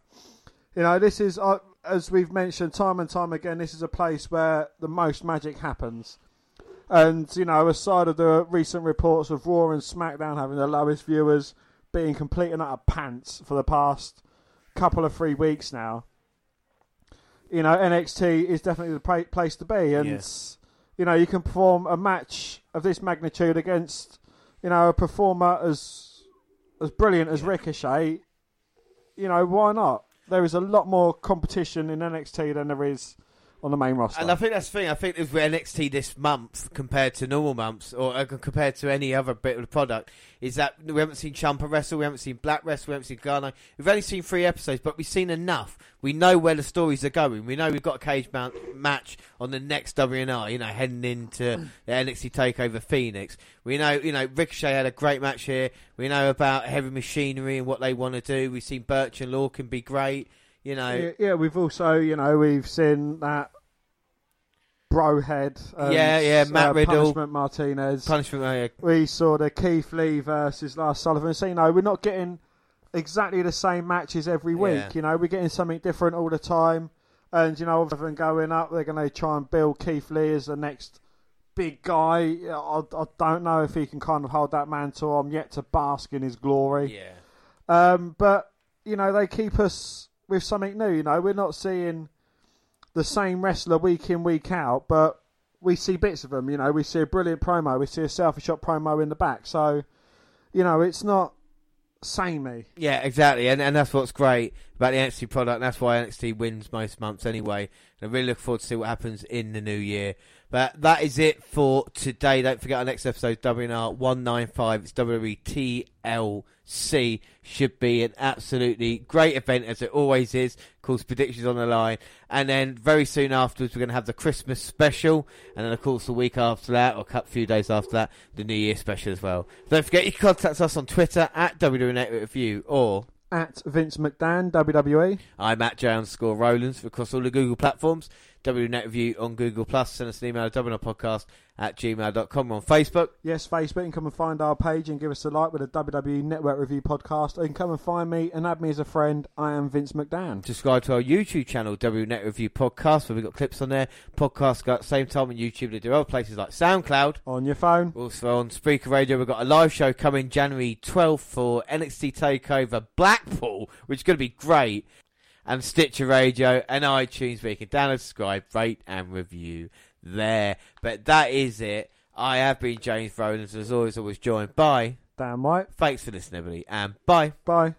You know, this is, uh, as we've mentioned time and time again, this is a place where the most magic happens. And, you know, aside of the recent reports of Raw and SmackDown having the lowest viewers, being complete and utter pants for the past couple of three weeks now, you know, NXT is definitely the place to be. And, Yes. you know, you can perform a match of this magnitude against, you know, a performer as as brilliant as Ricochet. You know, why not? There is a lot more competition in NXT than there is on the main roster. And I think that's the thing. I think with NXT this month compared to normal months, or uh, compared to any other bit of the product, is that we haven't seen Ciampa wrestle, we haven't seen Black wrestle, we haven't seen Garno. We've only seen three episodes, but we've seen enough. We know where the stories are going. We know we've got a cage mount match on the next WNR. You know, heading into the NXT Takeover Phoenix. We know, you know, Ricochet had a great match here. We know about Heavy Machinery and what they want to do. We've seen Burch and Lorcan be great. You know, yeah, yeah, we've also, you know, we've seen that Brohead. And, Yeah, yeah, Matt uh, Riddle. Punishment Martinez. punishment. uh, we saw the Keith Lee versus Lars Sullivan. So, you know, we're not getting exactly the same matches every week. Yeah. You know, we're getting something different all the time. And, you know, other than going up, they're going to try and build Keith Lee as the next big guy. I, I don't know if he can kind of hold that mantle. I'm yet to bask in his glory. yeah. Um, but, you know, they keep us with something new. You know, we're not seeing the same wrestler week in, week out, but we see bits of them. You know, we see a brilliant promo, we see a selfie shot promo in the back. So, you know, it's not samey. Yeah, exactly, and and that's what's great about the NXT product. And that's why NXT wins most months anyway. And I really look forward to see what happens in the new year. But that is it for today. Don't forget our next episode, WNR one nine five. It's WWE TLC. Should be an absolutely great event as it always is. Of course, predictions on the line, and then very soon afterwards we're going to have the Christmas special, and then of course the week after that, or a few days after that, the New Year special as well. Don't forget you can contact us on Twitter at WWE Review or At Vince McDan, WWE. I'm at J underscore Rowlands across all the Google platforms. W Net Review on Google Plus. Send us an email at podcast at gmail.com on Facebook. Yes, Facebook, and come and find our page and give us a like with a WWE Network Review podcast. And come and find me and add me as a friend. I am Vince McDan. Subscribe to our YouTube channel, W Net Review Podcast, where we've got clips on there. Podcasts go at the same time on YouTube. They do other places like SoundCloud. On your phone. Also on Spreaker Radio, we've got a live show coming January 12th for NXT TakeOver Blackpool, which is going to be great. And Stitcher Radio and iTunes, where you can download, subscribe, rate, and review there. But that is it. I have been James Rowlands, as always, always joined by. Damn right. Thanks for listening, everybody, and bye. Bye.